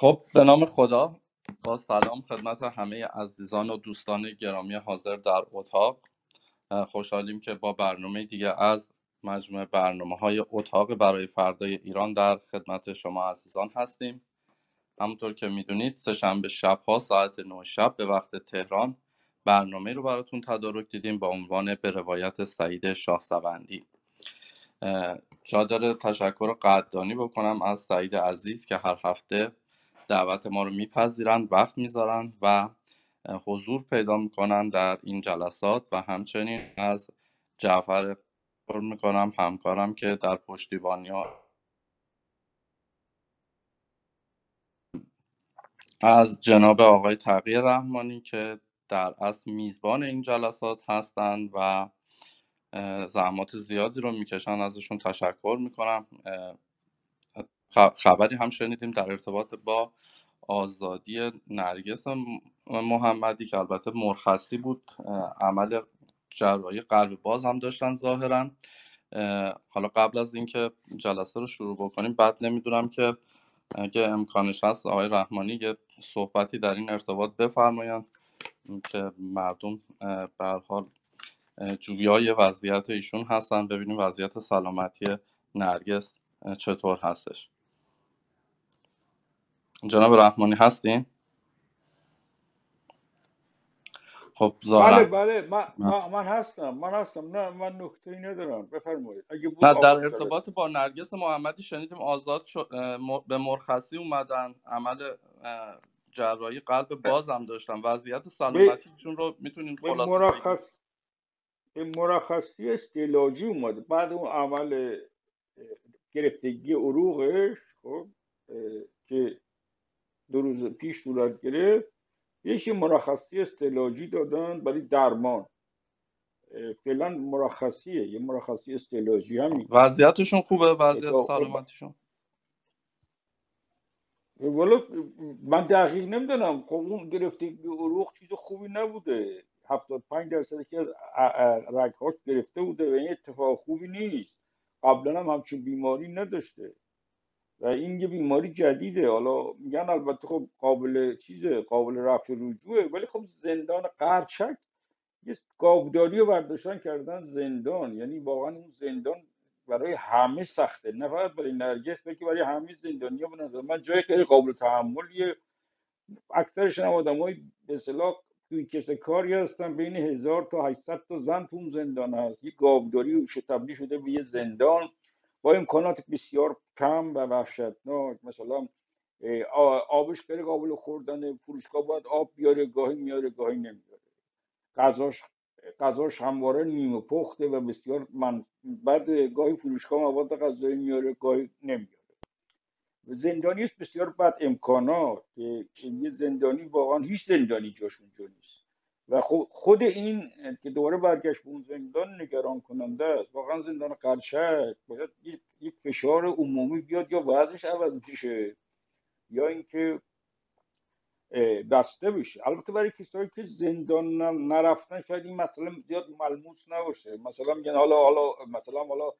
خب به نام خدا. با سلام خدمت همه عزیزان و دوستان گرامی حاضر در اتاق. خوشحالیم که با برنامه دیگه از مجموعه برنامه های اتاق برای فردای ایران در خدمت شما عزیزان هستیم. همونطور که می‌دونید سهشنبه شب ها ساعت 9 شب به وقت تهران برنامه رو براتون تدارک دیدیم با عنوان به روایت سعید شاهسوندی. جا داره تشکر قدردانی بکنم از سعید عزیز که هر هفته دعوت ما رو میپذیرند وقت می‌ذارن و حضور پیدا می‌کنن در این جلسات و همچنین از جعفر می‌کنم همکارم که در پشتیبانی ها از جناب آقای تغییر رحمانی که در اصل میزبان این جلسات هستند و زحمات زیادی رو می‌کشن ازشون تشکر می‌کنم. خبری هم شنیدیم در ارتباط با آزادی نرگس محمدی که البته مرخصی بود. عمل جراحی قلب باز هم داشتن ظاهرا. حالا قبل از اینکه جلسه رو شروع بکنیم بعد نمی‌دونم که اگه امکانش هست آقای رحمانی یه صحبتی در این ارتباط بفرمایند. که مردم به حال جویای وضعیت ایشون هستن. ببینیم وضعیت سلامتی نرگس چطور هستش. جناب رحمانی هستین؟ خب بله بله من, من هستم من هستم. نه من نکته ندارم. بفرمایید. اگه بود نه در ارتباط با نرگس محمدی شنیدیم آزاد شد به مرخصی اومدن. عمل جراحی قلب باز هم داشتن. وضعیت سلامتیشون رو می‌تونین خلاصه مرخص مرخصی استعلاجی اومده. بعد اون عمل گرفتگی عروغش خب که دو روز پیش صورت گرفت. یکی مرخصی استعلاجی دادن برای درمان. فعلا مرخصیه یه مرخصی استعلاجی هم وضعیتشون خوبه؟ وضعیت سلامتیشون؟ والا من دقیق نمی‌دونم. خب اون گرفتگی عروق چیز خوبی نبوده. 75 درصد که رگهاش گرفته بوده و این اتفاق خوبی نیست. قبلا هم همچین بیماری نداشته. و این یه بیماری جدیده. حالا میگن البته خب قابل چیزه قابل رفع رجوعه. ولی خب زندان قرچک یه گاوداری رو برداشتن کردن زندان. یعنی واقعا اون زندان برای همه سخته. نه فقط برای نرگس بلکه برای همه زندانیا به نظر من جای خیلی قابل تحملیه. اکثرشون هم آدمای به اصطلاح توی کس کاری هستن. بین هزار تا 800 تا زن تو زندان هست. یه گاوداری تبدیل شده به یه زندان. با امکانات بسیار کم و وحشتناک. مثلا آبش خیلی قابل خوردن فروشگاه باید آب بیاره گاهی میاره گاهی نمیاره. غذاش غذاش همواره نیمه پخته و بسیار من بعد گاهی فروشگاه مواد غذایی میاره گاهی نمیاره. زندانی بسیار بد امکانات یه زندانی واقعا هیچ زندانی جاش اونجا نیست. و خود این که دوباره برگشت به زندان نگران کننده است. واقعا زندان قرشک باید یک فشار عمومی بیاد یا وضعش عوض میشه یا اینکه بسته بشه. البته برای کسایی که زندان نرفتن شاید این مسئله زیاد ملموس نباشه. مثلا میگن حالا حالا مثلا حالا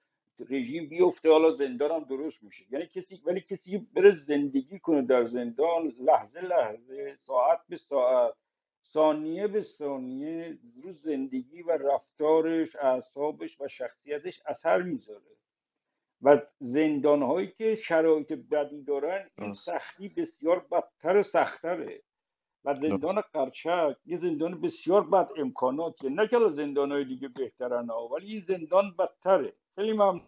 رژیم بیفته حالا زندان هم درست میشه. یعنی کسی ولی کسی بره زندگی کنه در زندان لحظه لحظه ساعت به ساعت. ثانیه به ثانیه رو زندگی و رفتارش اعصابش و شخصیتش اثر می‌ذاره. و زندان هایی که شرایط بدی دارن این سختی بسیار بدتر و سختره. و زندان قرچک یه زندان بسیار بد امکاناتیه. نه که زندان های دیگه بهترن ولی این زندان بدتره. خیلی ممنون.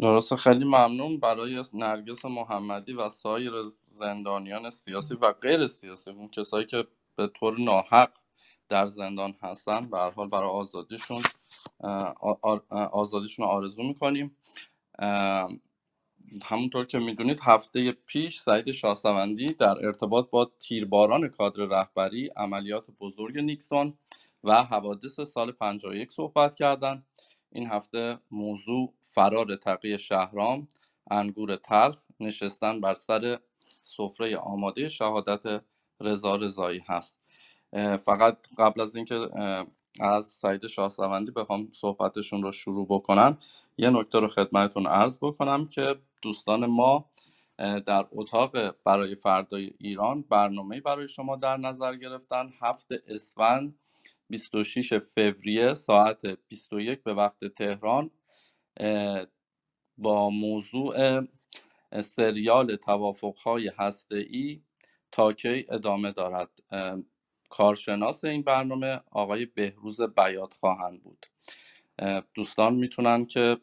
درسته. خیلی ممنون. برای نرگس محمدی و سایر زندانیان سیاسی و غیر سیاسی اون کسایی که به طور ناحق در زندان هستن. به هر حال برای آزادیشون آزادیشون آرزو می‌کنیم. همونطور که می‌دونید هفته پیش سعید شاهسوندی در ارتباط با تیرباران کادر رهبری عملیات بزرگ نیکسون و حوادث سال 51 صحبت کردند. این هفته موضوع فرار تقی شهرام انگور تلخ نشستن بر سر سفره آماده شهادت رضا رضایی هست. فقط قبل از اینکه از سعید شاهسوندی بخوام صحبتشون رو شروع بکنم یه نکته رو خدمتتون عرض بکنم که دوستان ما در اتاق برای فردای ایران برنامه برای شما در نظر گرفتن. هفت اسفند 26 فوریه ساعت 21 به وقت تهران. با موضوع سریال توافقهای ای تا کی ادامه دارد؟ کارشناس این برنامه آقای بهروز بیات خواهند بود. دوستان می‌تونن که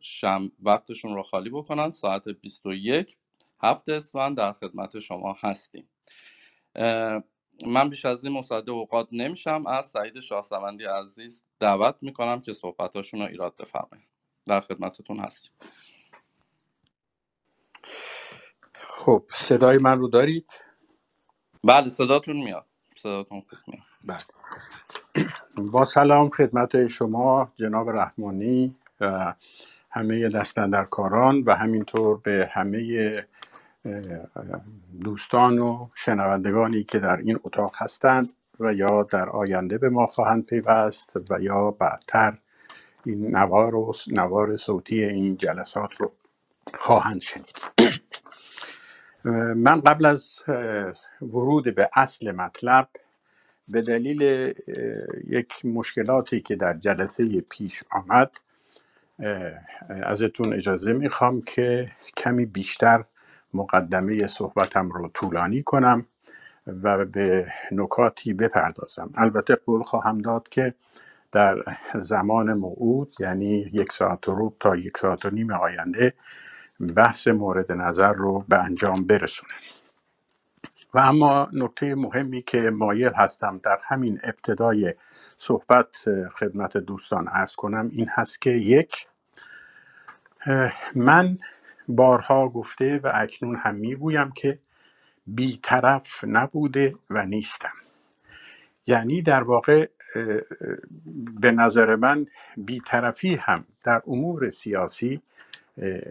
شم وقتشون رو خالی بکنن. ساعت 21 هفت اسفند در خدمت شما هستیم. من بیش از این مصده اوقات نمیشم. از سعید شاهسوندی عزیز دعوت می‌کنم که صحبتاشون رو ایراد بفرمایید. در خدمتتون هستیم. خب صدای من رو دارید؟ بله صداتون میاد. صداتون خوب میاد. بله. با سلام خدمت شما جناب رحمانی و همه دستندرکاران و همینطور به همه دوستان و شنوندگانی که در این اتاق هستند و یا در آینده به ما خواهند پیوست و یا بعدتر این نوار و نوار صوتی این جلسات رو خواهند شنید. من قبل از ورود به اصل مطلب به دلیل یک مشکلاتی که در جلسه پیش آمد ازتون اجازه می‌خوام که کمی بیشتر مقدمه صحبتم رو طولانی کنم و به نکاتی بپردازم. البته قول خواهم داد که در زمان موعود یعنی یک ساعت و روب تا یک ساعت و نیم آینده بحث مورد نظر رو به انجام برسونم. و اما نکته مهمی که مایل هستم در همین ابتدای صحبت خدمت دوستان ارز کنم این هست که یک من بارها گفته و اکنون هم می‌گویم که بیطرف نبوده و نیستم. یعنی در واقع به نظر من بیطرفی هم در امور سیاسی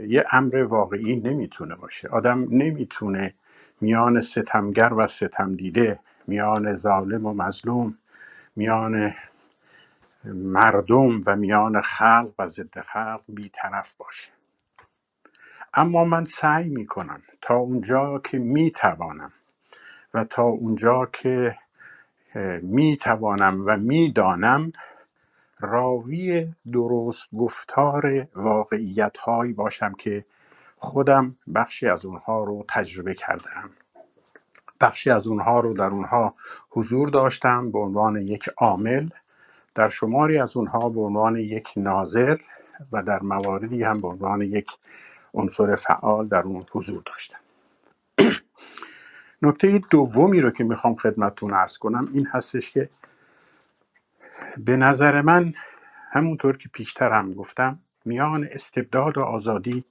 یه امر واقعی نمی‌تونه باشه. آدم نمی‌تونه میان ستمگر و ستم دیده میان ظالم و مظلوم میان مردم و میان خلق و ضد خلق بیطرف باشه. اما من سعی می‌کنم تا اونجا که می‌توانم و تا اونجا که می‌توانم و می‌دانم راوی درست گفتار واقعیت باشم که خودم بخشی از اونها رو تجربه کردم. بخشی از اونها رو در اونها حضور داشتم به عنوان یک عامل در شماری از اونها به عنوان یک ناظر و در مواردی هم به عنوان یک عنصر فعال در اون حضور داشتم. نکته دومی رو که می‌خوام خدمتتون ارز کنم این هستش که به نظر من همونطور که پیشتر هم گفتم میان استبداد و آزادی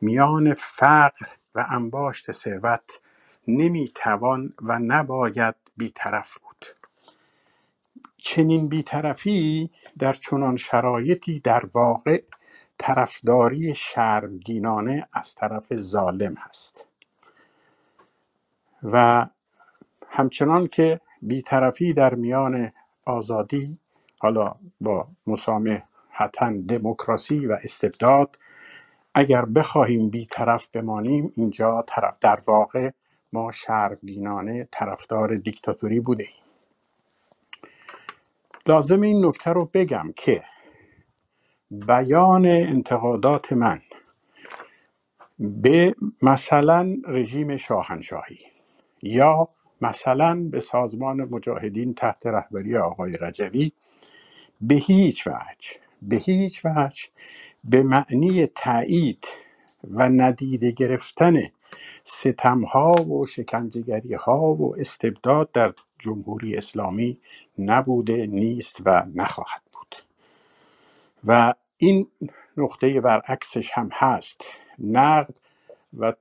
میان فقر و انباشت ثروت نمی‌توان و نباید بیطرف بود. چنین بیطرفی در چنان شرایطی در واقع طرفداری شرمگینانه از طرف ظالم هست. و همچنان که بیطرفی در میان آزادی حالا با مسامحتا دموکراسی و استبداد اگر بخواهیم بیطرف بمانیم اینجا طرف در واقع ما شرمگینانه طرفدار دیکتاتوری بوده ایم لازم این نکته رو بگم که بیان انتقادات من به مثلا رژیم شاهنشاهی یا مثلا به سازمان مجاهدین تحت رهبری آقای رجوی به هیچ وجه به هیچ وجه به معنی تایید و ندیده گرفتن ستمها و شکنجگری ها و استبداد در جمهوری اسلامی نبوده نیست و نخواهد بود. و این نقطه برعکسش هم هست. نقد و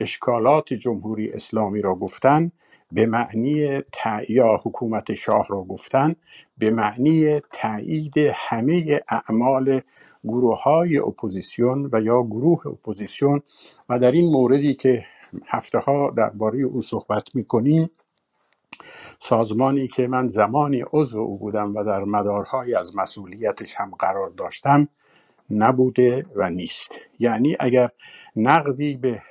اشکالات جمهوری اسلامی را گفتن به معنی یا حکومت شاه را گفتن به معنی تایید همه اعمال گروه های اپوزیسیون و یا گروه اپوزیسیون و در این موردی که هفته ها درباره او صحبت می کنیم سازمانی که من زمانی عضو او بودم و در مدارهای از مسئولیتش هم قرار داشتم نبوده و نیست. یعنی اگر نقدی به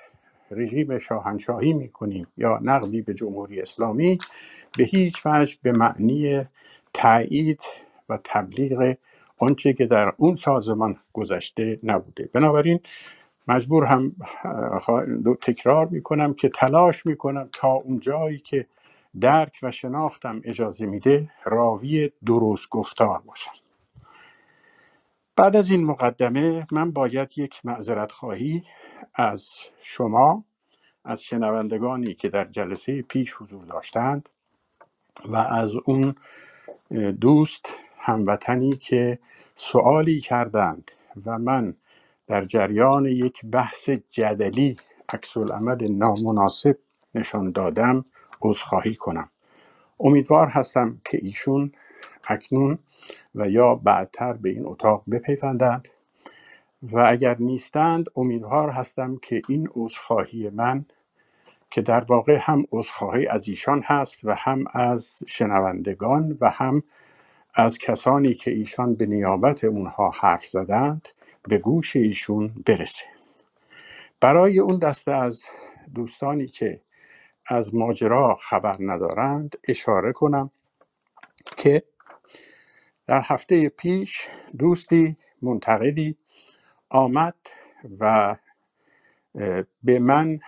رژیم شاهنشاهی می‌کنیم یا نقدی به جمهوری اسلامی به هیچ وجه به معنی تایید و تبلیغ آنچه که در اون سازمان گذشته نبوده. بنابراین مجبور هم تکرار می‌کنم که تلاش می‌کنم تا اون جایی که درک و شناختم اجازه میده راوی درست گفتار باشم. بعد از این مقدمه من باید یک معذرت خواهی از شما از شنوندگانی که در جلسه پیش حضور داشتند و از اون دوست هموطنی که سوالی کردند و من در جریان یک بحث جدلی عکس عمل نامناسب نشان دادم عذرخواهی کنم. امیدوار هستم که ایشون اکنون و یا بعدتر به این اتاق بپیوندند. و اگر نیستند امیدوار هستم که این عذرخواهی من که در واقع هم عذرخواهی از ایشان هست و هم از شنوندگان و هم از کسانی که ایشان به نیابت اونها حرف زدند به گوش ایشون برسه. برای اون دسته از دوستانی که از ماجرا خبر ندارند اشاره کنم که در هفته پیش دوستی منتقدی آمد و به من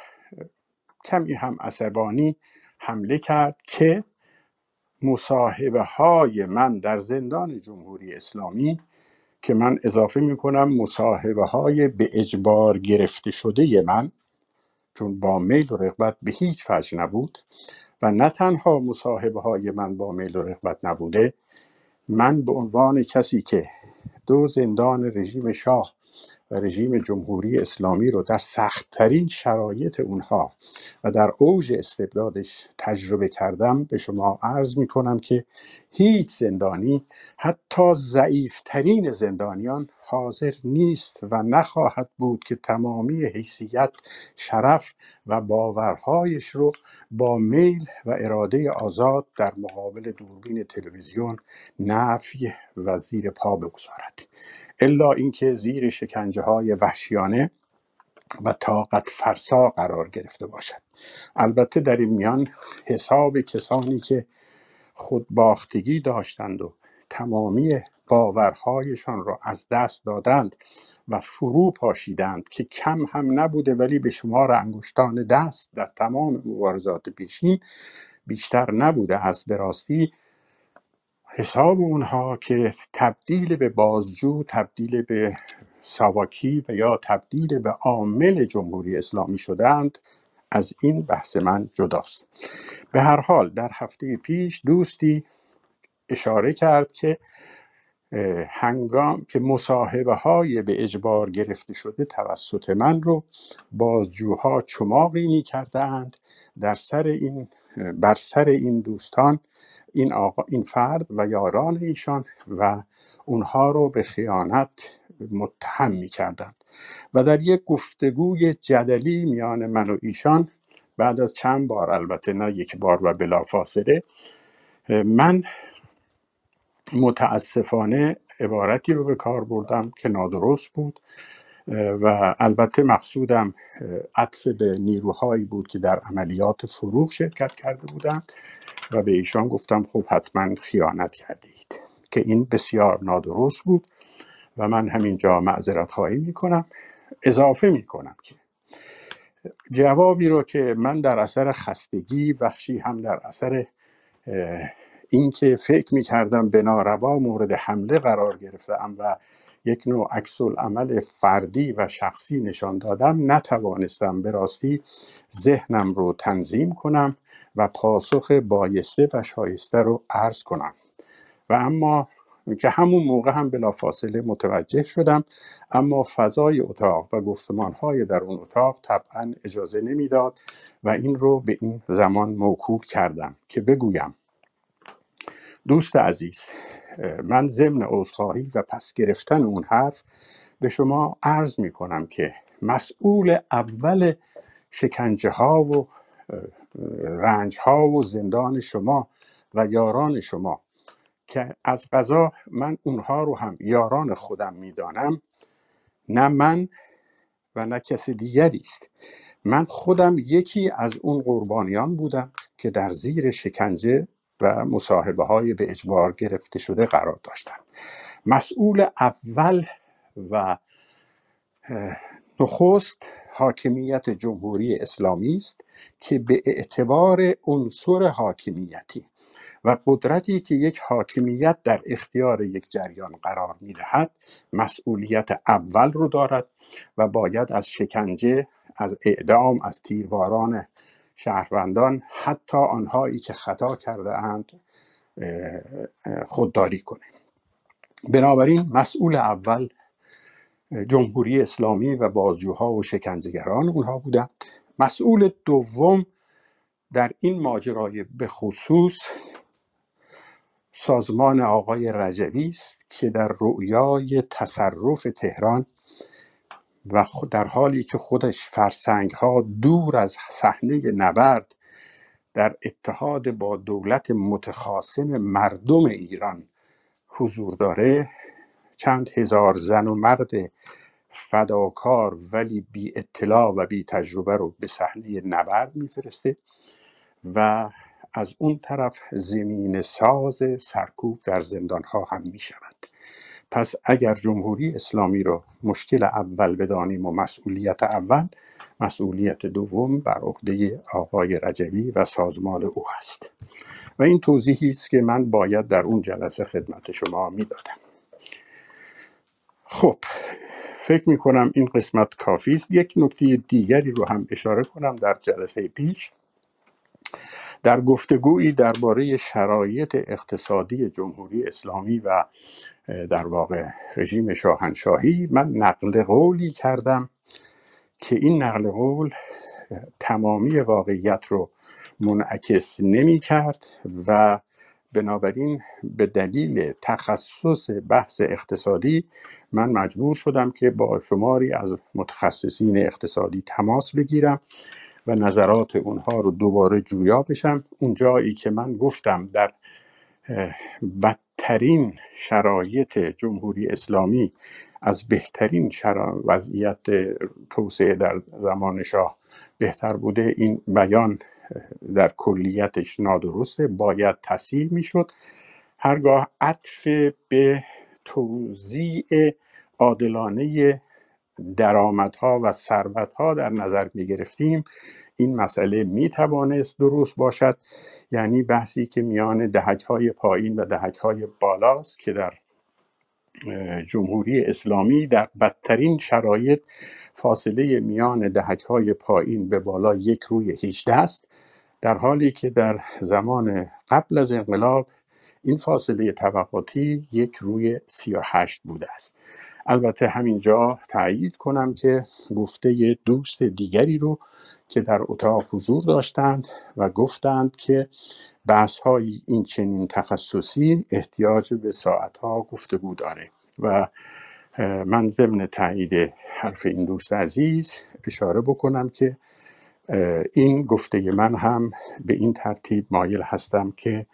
کمی هم عصبانی حمله کرد که مصاحبه های من در زندان جمهوری اسلامی که من اضافه می کنم مصاحبه های به اجبار گرفته شده من چون با میل و رغبت به هیچ وجه نبود و نه تنها مصاحبه های من با میل و رغبت نبوده من به عنوان کسی که دو زندان رژیم شاه و رژیم جمهوری اسلامی رو در سختترین شرایط اونها و در اوج استبدادش تجربه کردم به شما عرض می کنم که هیچ زندانی حتی ضعیفترین زندانیان حاضر نیست و نخواهد بود که تمامی حیثیت شرف و باورهایش رو با میل و اراده آزاد در مقابل دوربین تلویزیون نفی و زیر پا بگذارد. الا اینکه زیر شکنجه های وحشیانه و طاقت فرسا قرار گرفته باشد. البته در این میان حساب کسانی که خود باختگی داشتند و تمامی باورهایشان را از دست دادند و فرو پاشیدند که کم هم نبوده ولی به شمار انگشتان دست در تمام مبارزات پیشین بیشتر نبوده است. به راستی حساب اونها که تبدیل به بازجو تبدیل به ساواکی و یا تبدیل به عامل جمهوری اسلامی شدند از این بحث من جداست. به هر حال در هفته پیش دوستی اشاره کرد که هنگام که مصاحبه های به اجبار گرفته شده توسط من رو بازجوها چماقی می کردند در سر این بر سر این دوستان این, آقا، این فرد و یاران ایشان و اونها رو به خیانت متهم می کردند و در یک گفتگوی جدلی میان من و ایشان بعد از چند بار البته نه یک بار و بلافاصله من متاسفانه عبارتی رو به کار بردم که نادرست بود و البته مقصودم عطف به نیروهایی بود که در عملیات فروغ شرکت کرده بودند و به ایشان گفتم خب حتما خیانت کردید که این بسیار نادرست بود و من همینجا معذرت خواهی می‌کنم. اضافه می‌کنم که جوابی رو که من در اثر خستگی بخشی هم در اثر اینکه فکر می‌کردم به ناروا مورد حمله قرار گرفتم و یک نوع عکس عمل فردی و شخصی نشان دادم نتوانستم به راستی ذهنم رو تنظیم کنم و پاسخ بایسته و شایسته رو عرض کنم. و اما که همون موقع هم بلافاصله متوجه شدم اما فضای اتاق و گفتمانهای در اون اتاق طبعا اجازه نمی‌داد و این رو به این زمان موکول کردم که بگویم. دوست عزیز من ضمن عذرخواهی و پس گرفتن اون حرف به شما عرض می کنم که مسئول اول شکنجه ها و رنج ها و زندان شما و یاران شما که از غذا من اونها رو هم یاران خودم می‌دانم نه من و نه کسی دیگری است. من خودم یکی از اون قربانیان بودم که در زیر شکنجه و مصاحبه های به اجبار گرفته شده قرار داشتم مسئول اول و نخست حاکمیت جمهوری اسلامی است که به اعتبار عنصر حاکمیتی و قدرتی که یک حاکمیت در اختیار یک جریان قرار می‌دهد مسئولیت اول رو دارد و باید از شکنجه از اعدام از تیرباران شهروندان حتی آنهایی که خطا کرده اند خودداری کنه بنابراین مسئول اول جمهوری اسلامی و بازجوها و شکنجهگران اونها بودند. مسئول دوم در این ماجرای به خصوص سازمان آقای رجوی است که در رؤیای تصرف تهران و در حالی که خودش فرسنگ ها دور از صحنه نبرد در اتحاد با دولت متخاصم مردم ایران حضور داره. چند هزار زن و مرد فداکار ولی بی اطلاع و بی تجربه رو به صحنه نبرد میفرسته و از اون طرف زمین ساز سرکوب در زندان ها هم می شود پس اگر جمهوری اسلامی رو مشکل اول بدانیم و مسئولیت اول مسئولیت دوم بر عهده آقای رجوی و سازمان او هست و این توضیحی است که من باید در اون جلسه خدمت شما می‌دادم. خب فکر می کنم این قسمت کافی است. یک نکته دیگری رو هم اشاره کنم در جلسه پیش. در گفتگویی درباره شرایط اقتصادی جمهوری اسلامی و در واقع رژیم شاهنشاهی من نقل قولی کردم که این نقل قول تمامی واقعیت رو منعکس نمی کرد و بنابراین به دلیل تخصص بحث اقتصادی من مجبور شدم که با شماری از متخصصین اقتصادی تماس بگیرم و نظرات اونها رو دوباره جویا بشم. اون جایی که من گفتم در بدترین شرایط جمهوری اسلامی از بهترین شرا... وضعیت توسعه در زمان شاه بهتر بوده. این بیان در کلیتش نادرسته. باید تصحیح می‌شد. هرگاه عطف به توزیع عادلانه درآمدها و ثروتها در نظر می گرفتیم این مسئله می توانست درست باشد. یعنی بحثی که میان دهک های پایین و دهک های بالاست که در جمهوری اسلامی در بدترین شرایط فاصله میان دهک های پایین به بالا یک روی 18 است. در حالی که در زمان قبل از انقلاب این فاصله طبقاتی یک روی 38 بوده است. البته همینجا تایید کنم که گفته دوست دیگری رو که در اتاق حضور داشتند و گفتند که بحث های این چنین تخصصی احتیاج به ساعت ها گفتگو داره و من ضمن تایید حرف این دوست عزیز اشاره بکنم که این گفته من هم به این ترتیب مایل هستم که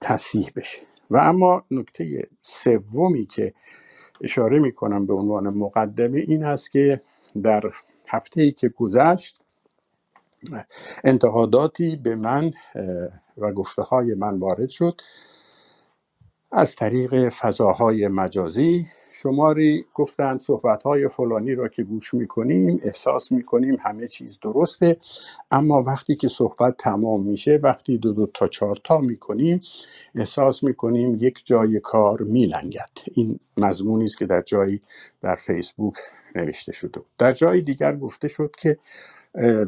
تصحیح بشه. و اما نکته سومی که اشاره می کنم به عنوان مقدمه این است که در هفته ای که گذشت انتقاداتی به من و گفته های من وارد شد. از طریق فضاهای مجازی شماری گفتند صحبت های فلانی را که گوش می‌کنیم احساس می‌کنیم همه چیز درسته. اما وقتی که صحبت تمام میشه وقتی دو دو تا چهار تا می‌کنیم احساس می‌کنیم یک جای کار میلنگد. این مضمونی است که در جایی در فیسبوک نوشته شده. در جای دیگر گفته شد که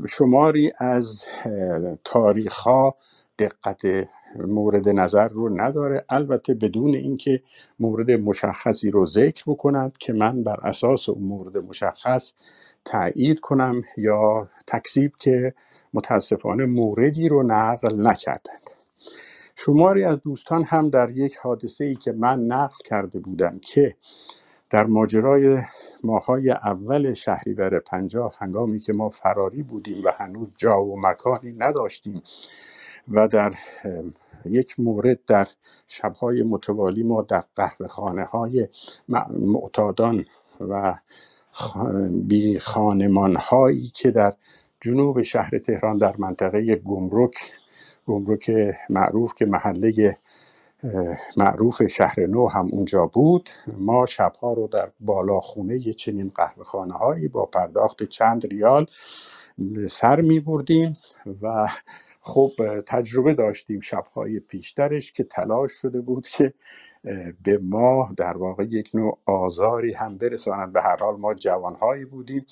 شماری از تاریخ ها دقت مورد نظر رو نداره. البته بدون اینکه مورد مشخصی رو ذکر بکنند که من بر اساس اون مورد مشخص تایید کنم یا تکذیب که متاسفانه موردی رو نقل نکردند. شماری از دوستان هم در یک حادثه ای که من نقل کرده بودم که در ماجرای ماهای اول شهریور پنجاه هنگامی که ما فراری بودیم و هنوز جا و مکانی نداشتیم و در یک مورد در شبهای متوالی ما در قهوه خانه های معتادان و بی خانمان هایی که در جنوب شهر تهران در منطقه گمرک گمرک معروف که محله معروف شهر نو هم اونجا بود ما شبها رو در بالاخونه یه چنین قهوه خانه هایی با پرداخت چند ریال سر می بردیم و خب تجربه داشتیم شبهای پیشترش که تلاش شده بود که به ما در واقع یک نوع آزاری هم برسانند به هر حال ما جوانهایی بودیم.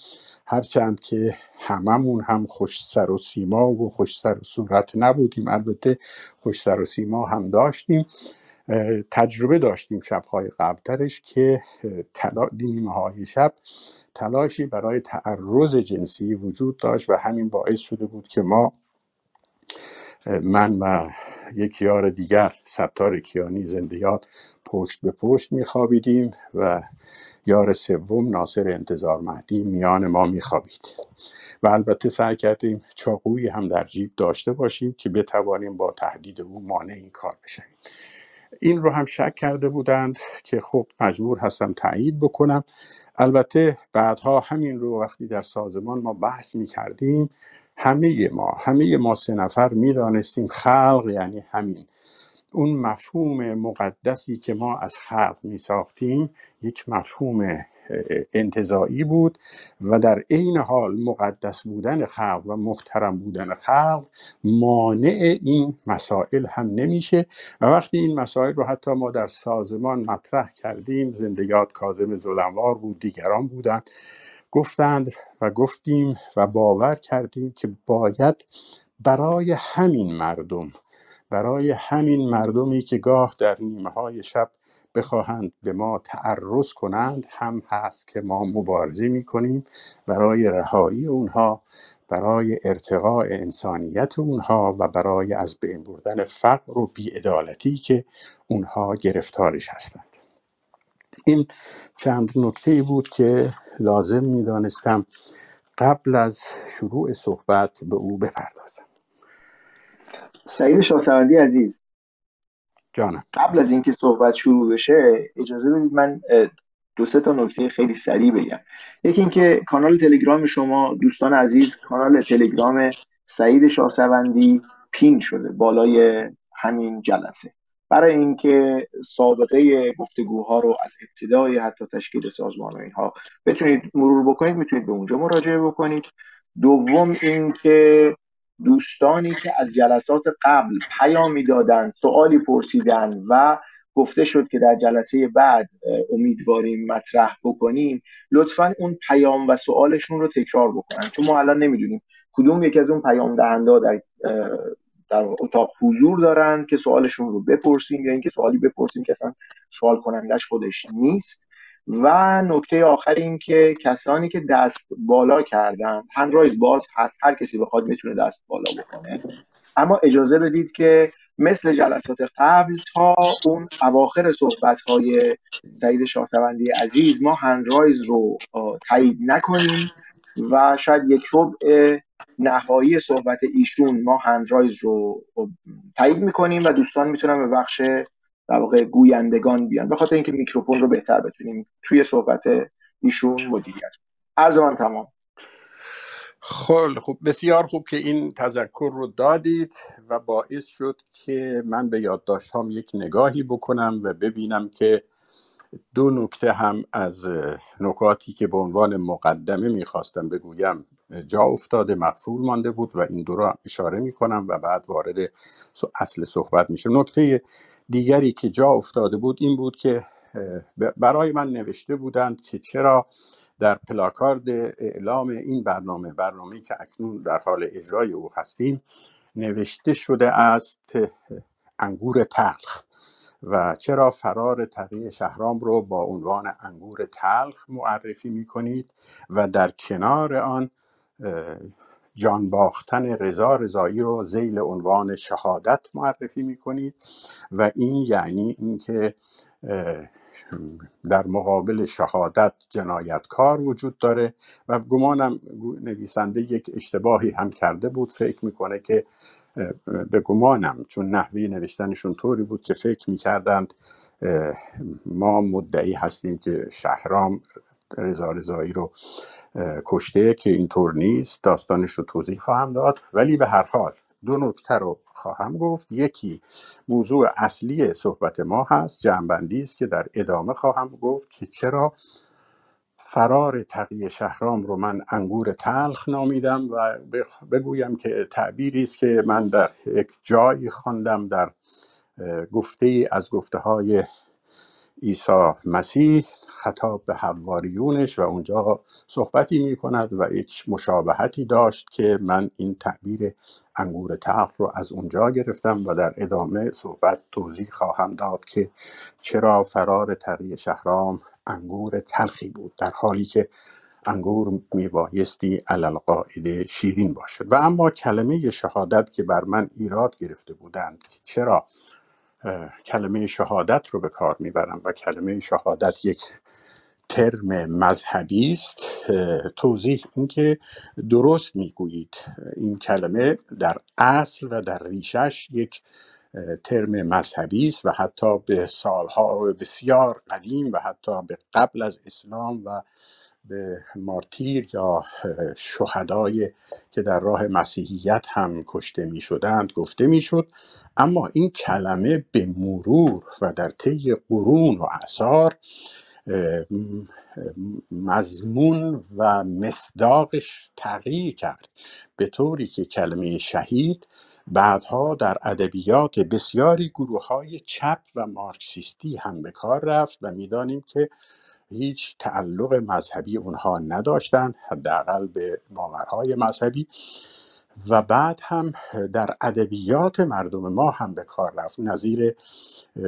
هرچند که هممون هم خوش سر و سیما و خوش سر و صورت نبودیم. البته خوش سر و سیما هم داشتیم. تجربه داشتیم شبهای قبلترش که تلا نیمه های شب تلاشی برای تعرض جنسی وجود داشت و همین باعث شده بود که ما من و یک یار دیگر ستار کیانی زنده یاد پشت به پشت میخوابیدیم و یار سوم ناصر انتظار مهدی میان ما میخوابید. و البته سعی کردیم چاقویی هم در جیب داشته باشیم که بتوانیم با تهدید او مانع این کار بشیم این رو هم شک کرده بودند که خب مجبور هستم تایید بکنم. البته بعدها همین رو وقتی در سازمان ما بحث می کردیم همه ما همه ما سه نفر می دانستیم خلق یعنی همین. اون مفهوم مقدسی که ما از خلق می ساختیم یک مفهوم انتظایی بود و در عین حال مقدس بودن خلق و محترم بودن خلق مانع این مسائل هم نمیشه و وقتی این مسائل رو حتی ما در سازمان مطرح کردیم زندگیات کازم زلنوار بود دیگران بودند. گفتند و گفتیم و باور کردیم که باید برای همین مردم برای همین مردمی که گاه در نیمه های شب بخواهند به ما تعرض کنند هم هست که ما مبارزه می کنیم برای رهایی اونها برای ارتقاء انسانیت اونها و برای از بین بردن فقر و بیعدالتی که اونها گرفتارش هستند. این چند نکته بود که لازم می دانستم قبل از شروع صحبت به او بپردازم. سعید شاهسوندی عزیز. جانم. قبل از اینکه صحبت شروع بشه اجازه بدید من دو سه تا نکته خیلی سریع بگم. یکی اینکه کانال تلگرام شما دوستان عزیز کانال تلگرام سعید شاهسوندی پین شده بالای همین جلسه. برای اینکه سابقه گفتگوها رو از ابتدای حتی تشکیل سازمان و اینها بتونید مرور بکنید می‌تونید به اونجا مراجعه بکنید. دوم اینکه دوستانی که از جلسات قبل پیامی دادن سوالی پرسیدن و گفته شد که در جلسه بعد امیدواریم مطرح بکنیم لطفا اون پیام و سوالشون رو تکرار بکنن. چون ما الان نمی‌دونیم کدوم یکی از اون پیام دهنده در در اتاق حضور دارن که سوالشون رو بپرسیم یا اینکه سوالی بپرسیم که اصلا سوال کنندش خودش نیست. و نکته آخر این که کسانی که دست بالا کردن هندرایز باز هست هر کسی بخواد می‌تونه دست بالا بکنه. اما اجازه بدید که مثل جلسات قبل تا اون اواخر صحبت های سعید شاهسوندی عزیز ما هندرایز رو تایید نکنیم و شاید یک ربع نهایی صحبت ایشون ما هندرایز رو تایید می‌کنیم و دوستان می‌تونن به بخش در واقع گویندگان بیان. به خاطر اینکه میکروفون رو بهتر بتونیم توی صحبت ایشون مدیریت عرض من تمام. خب خوب. بسیار خوب که این تذکر رو دادید و باعث شد که من به یادداشت هم یک نگاهی بکنم و ببینم که دو نکته هم از نکاتی که به عنوان مقدمه می‌خواستم بگویم جا افتاده مقفول مانده بود و این دو را اشاره می‌کنم و بعد وارد اصل صحبت میشه نکته دیگری که جا افتاده بود این بود که برای من نوشته بودند که چرا در پلاکارد اعلام این برنامه برنامه که اکنون در حال اجرای او هستیم نوشته شده است انگور تلخ. و چرا فرار تقی شهرام رو با عنوان انگور تلخ معرفی می کنید و در کنار آن جان باختن رضا رضایی رو زیل عنوان شهادت معرفی می کنید و این یعنی اینکه در مقابل شهادت جنایتکار وجود داره و گمانم نویسنده یک اشتباهی هم کرده بود. فکر می‌کنه که به گمانم چون نحوی نوشتنشون طوری بود که فکر می‌کردند ما مدعی هستیم که شهرام رضا رضایی رو کشته که اینطور نیست داستانش رو توضیح خواهم داد. ولی به هر حال دو نکته رو خواهم گفت. یکی موضوع اصلی صحبت ما هست جنبندی است که در ادامه خواهم گفت که چرا فرار تقی شهرام رو من انگور تلخ نامیدم و بگویم که تعبیری است که من در یک جایی خواندم در گفته از گفته های عیسی مسیح خطاب به حواریونش و اونجا صحبتی می کند و یک مشابهتی داشت که من این تعبیر انگور تلخ رو از اونجا گرفتم و در ادامه صحبت توضیح خواهم داد که چرا فرار تقی شهرام انگور تلخی بود در حالی که انگور میبایستی علالقاعده شیرین باشد. و اما کلمه شهادت که بر من ایراد گرفته بودند که چرا کلمه شهادت رو به کار می‌برم و کلمه شهادت یک ترم مذهبی است. توضیح اینکه درست می‌گویید. این کلمه در اصل و در ریشش یک ترم مذهبی است و حتی به سالها بسیار قدیم و حتی به قبل از اسلام و به مارتیر یا شهدای که در راه مسیحیت هم کشته می شدند گفته می شد اما این کلمه به مرور و در طی قرون و اعثار مضمون و مصداقش تغییر کرد. به طوری که کلمه شهید بعدها در ادبیات بسیاری گروه های چپ و مارکسیستی هم به کار رفت و می‌دانیم که هیچ تعلق مذهبی اونها نداشتند حداقل به باورهای مذهبی. و بعد هم در ادبیات مردم ما هم به کار رفت. نظیر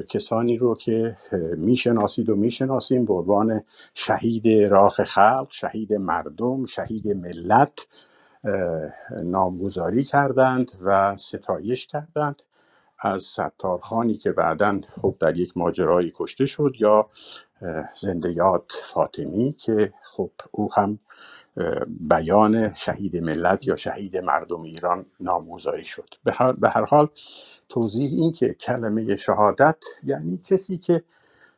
کسانی رو که می‌شناسید و می‌شناسیم به عنوان شهید راه خلق شهید مردم شهید ملت نامگذاری کردند و ستایش کردند. از ستارخانی که بعدا خب در یک ماجرایی کشته شد یا زنده یاد فاطمی که خب او هم بیان شهید ملت یا شهید مردم ایران نامگذاری شد. به هر, به هر حال توضیح این که کلمه شهادت یعنی کسی که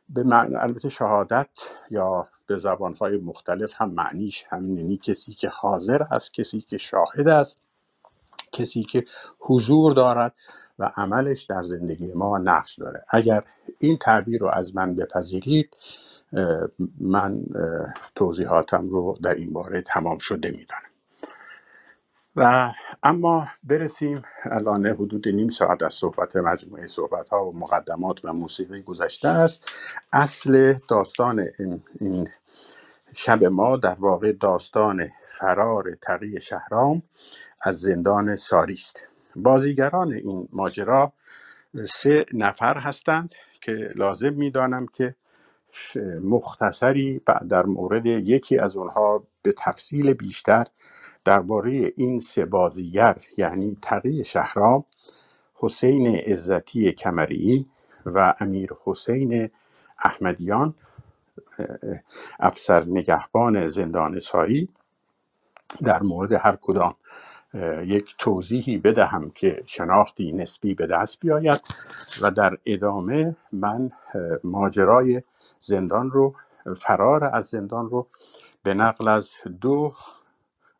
به معنی البته شهادت یا به زبانهای مختلف هم معنیش همین یعنی کسی که حاضر است کسی که شاهد است کسی که حضور دارد. و عملش در زندگی ما نقش داره. اگر این تعبیر رو از من بپذیرید من توضیحاتم رو در این باره تمام شده می‌دانم. و اما برسیم الان حدود نیم ساعت از صحبت مجموعه صحبت ها و مقدمات و موسیقی گذشته است. اصل داستان این, شب ما در واقع داستان فرار تقی شهرام از زندان ساری است بازیگران این ماجرا سه نفر هستند که لازم می‌دانم که مختصری در مورد یکی از اونها به تفصیل بیشتر درباره این سه بازیگر یعنی تقی شهرام حسین عزتی کمری و امیر حسین احمدیان افسر نگهبان زندان ساری در مورد هر کدام. یک توضیحی بدهم که شناختی نسبی به دست بیاید و در ادامه من ماجرای زندان رو فرار از زندان رو به نقل از دو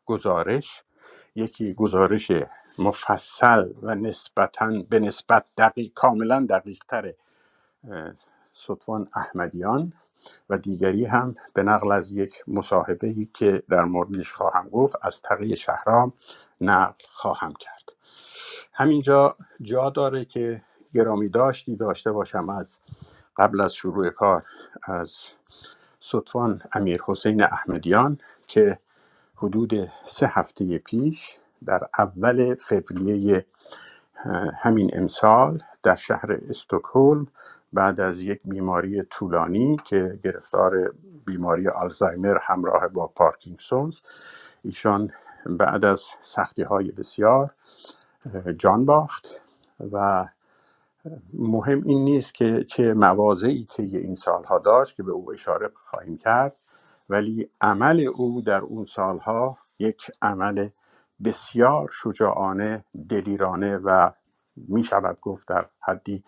گزارش یکی گزارش مفصل و نسبتا به نسبت دقیق کاملا دقیق تر احمدیان و دیگری هم به نقل از یک مصاحبه که در موردش خواهم گفت از تقی شهرام نقل خواهم کرد. همینجا جا داره که گرامی داشتی داشته باشم از قبل از شروع کار از سطفان امیر حسین احمدیان که حدود سه هفته پیش در اول فوریه همین امسال در شهر استکهلم بعد از یک بیماری طولانی که گرفتار بیماری آلزایمر همراه با پارکینسونز ایشان بعد از سختی های بسیار جان باخت و مهم این نیست که چه مواضعی طی این سالها داشت که به او اشاره خواهیم کرد ولی عمل او در اون سالها یک عمل بسیار شجاعانه دلیرانه و می شود گفت در حدی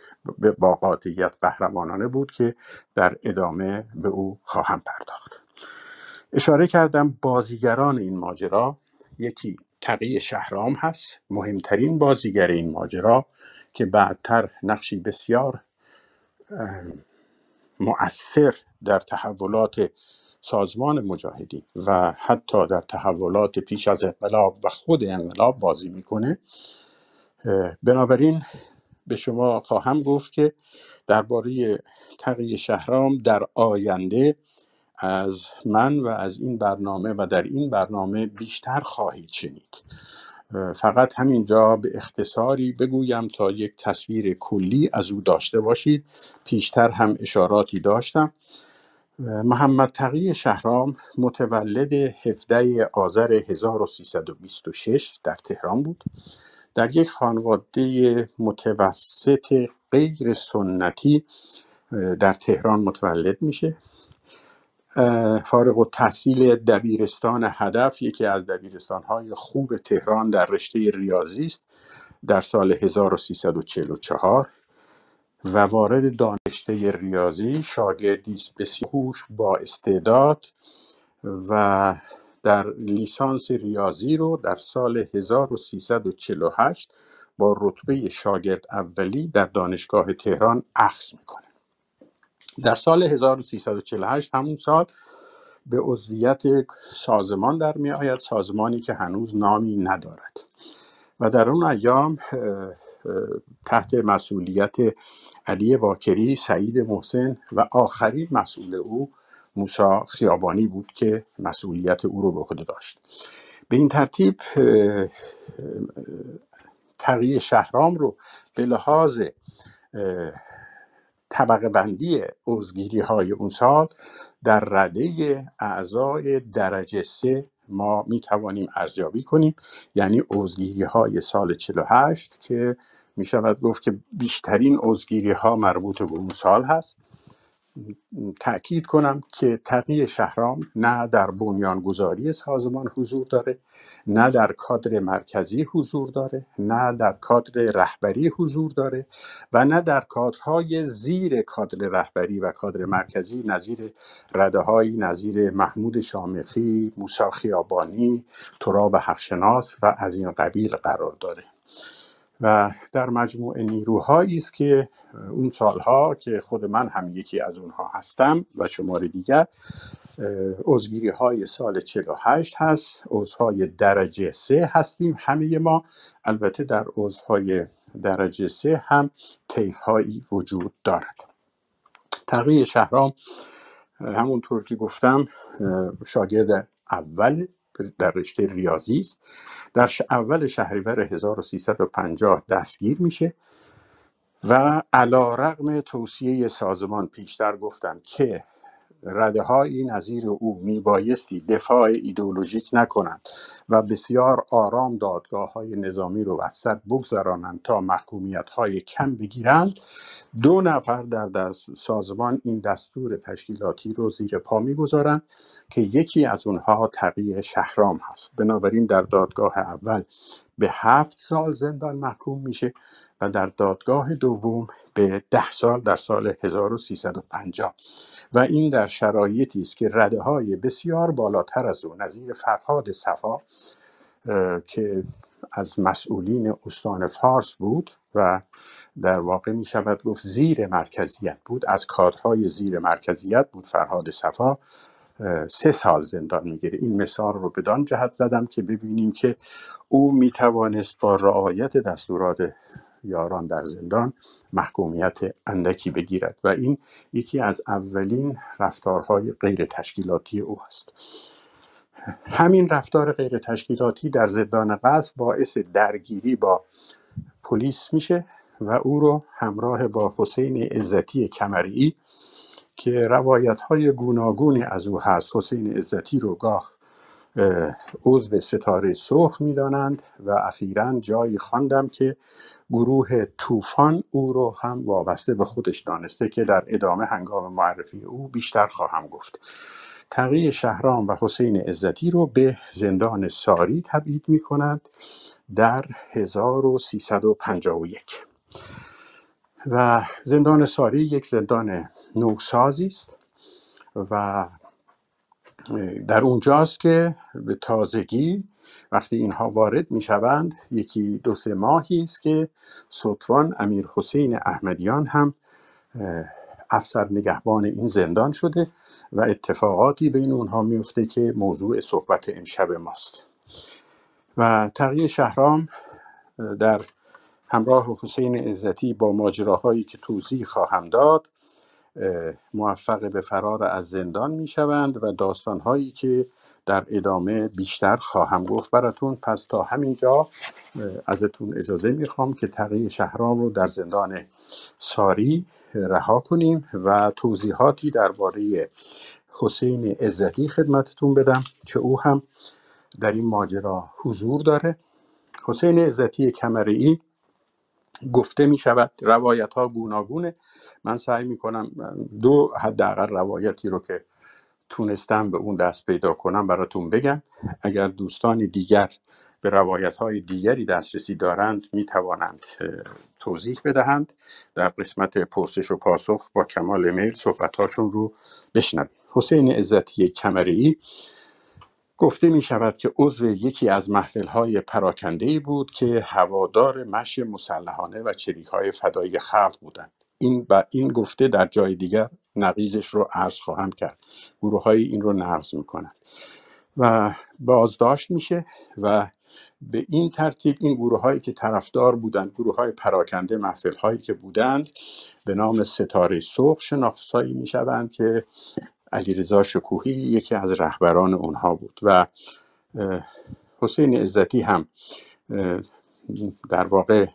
با قاطعیت قهرمانانه بود که در ادامه به او خواهم پرداخت. اشاره کردم بازیگران این ماجرا یکی تقی شهرام هست مهمترین بازیگر این ماجرا که بعدتر نقشی بسیار مؤثر در تحولات سازمان مجاهدین و حتی در تحولات پیش از انقلاب و خود انقلاب بازی می‌کنه. بنابراین به شما خواهم گفت که درباره تقی شهرام در آینده از من و از این برنامه و در این برنامه بیشتر خواهید شنید. فقط همینجا به اختصاری بگویم تا یک تصویر کلی از او داشته باشید. پیشتر هم اشاراتی داشتم. محمد تقی شهرام متولد 17 آذر 1326 در تهران بود. در یک خانواده متوسط غیر سنتی در تهران متولد میشه. فارغ و تحصیل دبیرستان هدف یکی از دبیرستان های خوب تهران در رشته ریاضی است در سال 1344 و وارد دانشته ریاضی شاگردی است بسیار هوش با استعداد و در لیسانس ریاضی رو در سال 1348 با رتبه شاگرد اولی در دانشگاه تهران اخذ می‌کنه. در سال 1348 همون سال به عضویت سازمان در می آید سازمانی که هنوز نامی ندارد. و در اون ایام تحت مسئولیت علی باکری سعید محسن و آخرین مسئول او موسا خیابانی بود که مسئولیت او رو به عهده داشت. به این ترتیب تقیی شهرام رو به لحاظ طبقه بندی عضوگیری های اون سال در رده اعضای درجه سه ما می توانیم ارزیابی کنیم. یعنی عضوگیری های سال 48 که می شود گفت که بیشترین عضوگیری ها مربوط به اون سال هست. تأکید کنم که تقی شهرام نه در بنیانگذاری سازمان حضور داره نه در کادر مرکزی حضور داره نه در کادر رهبری حضور داره و نه در کادرهای زیر کادر رهبری و کادر مرکزی نظیر رده های نظیر محمود شامخی، موسی خیابانی، تراب هفشناس و از این قبیل قرار داره. و در مجموع نیروهایی است که اون سالها که خود من هم یکی از اونها هستم و شمار دیگر عضوگیری های سال 48 هست عضوهای درجه سه هستیم همه ما. البته در عضوهای درجه سه هم طیف هایی وجود دارد. تقیی شهرام همونطور که گفتم شاگرد اول در رشته ریاضی است. در اول شهریور 1350 دستگیر میشه و علا رقم توصیه سازمان پیشتر گفتم که رده های نظیر او میبایستی دفاع ایدئولوژیک نکنند و بسیار آرام دادگاه های نظامی رو وسط بگذرانند تا محکومیت های کم بگیرند. دو نفر در, در سازمان این دستور تشکیلاتی رو زیر پا می‌گذارند که یکی از اونها تقیه شهرام هست. بنابراین در دادگاه اول به هفت سال زندان محکوم میشه و در دادگاه دوم به ده سال در سال 1350 و این در شرایطی است که رده های بسیار بالاتر از او نظیر فرهاد صفا که از مسئولین استان فارس بود و در واقع می شود گفت زیر مرکزیت بود از کادرهای زیر مرکزیت بود فرهاد صفا. سه سال زندان می‌گیره. این مثال رو بدان جهت زدم که ببینیم که او می توانست با رعایت دستورات یاران در زندان محکومیت اندکی بگیرد و این یکی از اولین رفتارهای غیر تشکیلاتی او است. همین رفتار غیر تشکیلاتی در زندان قصد باعث درگیری با پلیس میشه و او رو همراه با حسین عزتی کمری که روایت های گوناگونی از او هست. حسین عزتی رو گاه عضو ستاره سرخ می‌دانند و اخیرا جایی خواندم که گروه طوفان او رو هم وابسته به خودش دانسته که در ادامه هنگام معرفی او بیشتر خواهم گفت. تقی شهرام و حسین عزتی رو به زندان ساری تبعید می کند در 1351 و زندان ساری یک زندان نوسازی است و در اونجاست که به تازگی وقتی اینها وارد می شوند یکی دو سه ماهی است که سلطان امیر حسین احمدیان هم افسر نگهبان این زندان شده و اتفاقاتی بین اونها میفته که موضوع صحبت امشب ماست. و تقیی شهرام در همراه حسین عزتی با ماجراهایی که توضیح خواهم داد موفق به فرار از زندان می شوند و داستانهایی که در ادامه بیشتر خواهم گفت براتون. پس تا همینجا ازتون اجازه می‌خوام که تقیی شهرام رو در زندان ساری رها کنیم و توضیحاتی درباره حسین عزتی خدمتتون بدم که او هم در این ماجرا حضور داره. حسین عزتی کمری گفته می شود روایت ها گوناگونه. من سعی می کنم دو حداقل روایتی رو که تونستم به اون دست پیدا کنم براتون بگم. اگر دوستان دیگر به روایت های دیگری دسترسی دارند می توانند توضیح بدهند. در قسمت پرسش و پاسخ با کمال میل صحبتهاشون رو بشنویم. حسین عزتی کمری گفته می شود که عضو یکی از محفل های پراکنده ای بود که هوادار مشی مسلحانه و چریک های فدایی خلق بودند. این و این گفته در جای دیگر نقیزش رو عرض خواهم کرد. گروه های این رو نقض می‌کنن و بازداشت میشه و به این ترتیب این گروه هایی که طرفدار بودند گروه های پراکنده محفل هایی که بودند به نام ستاره صبح شناسایی می‌شوند که علیرضا شکوهی یکی از رهبران اونها بود و حسین عزتی هم در واقع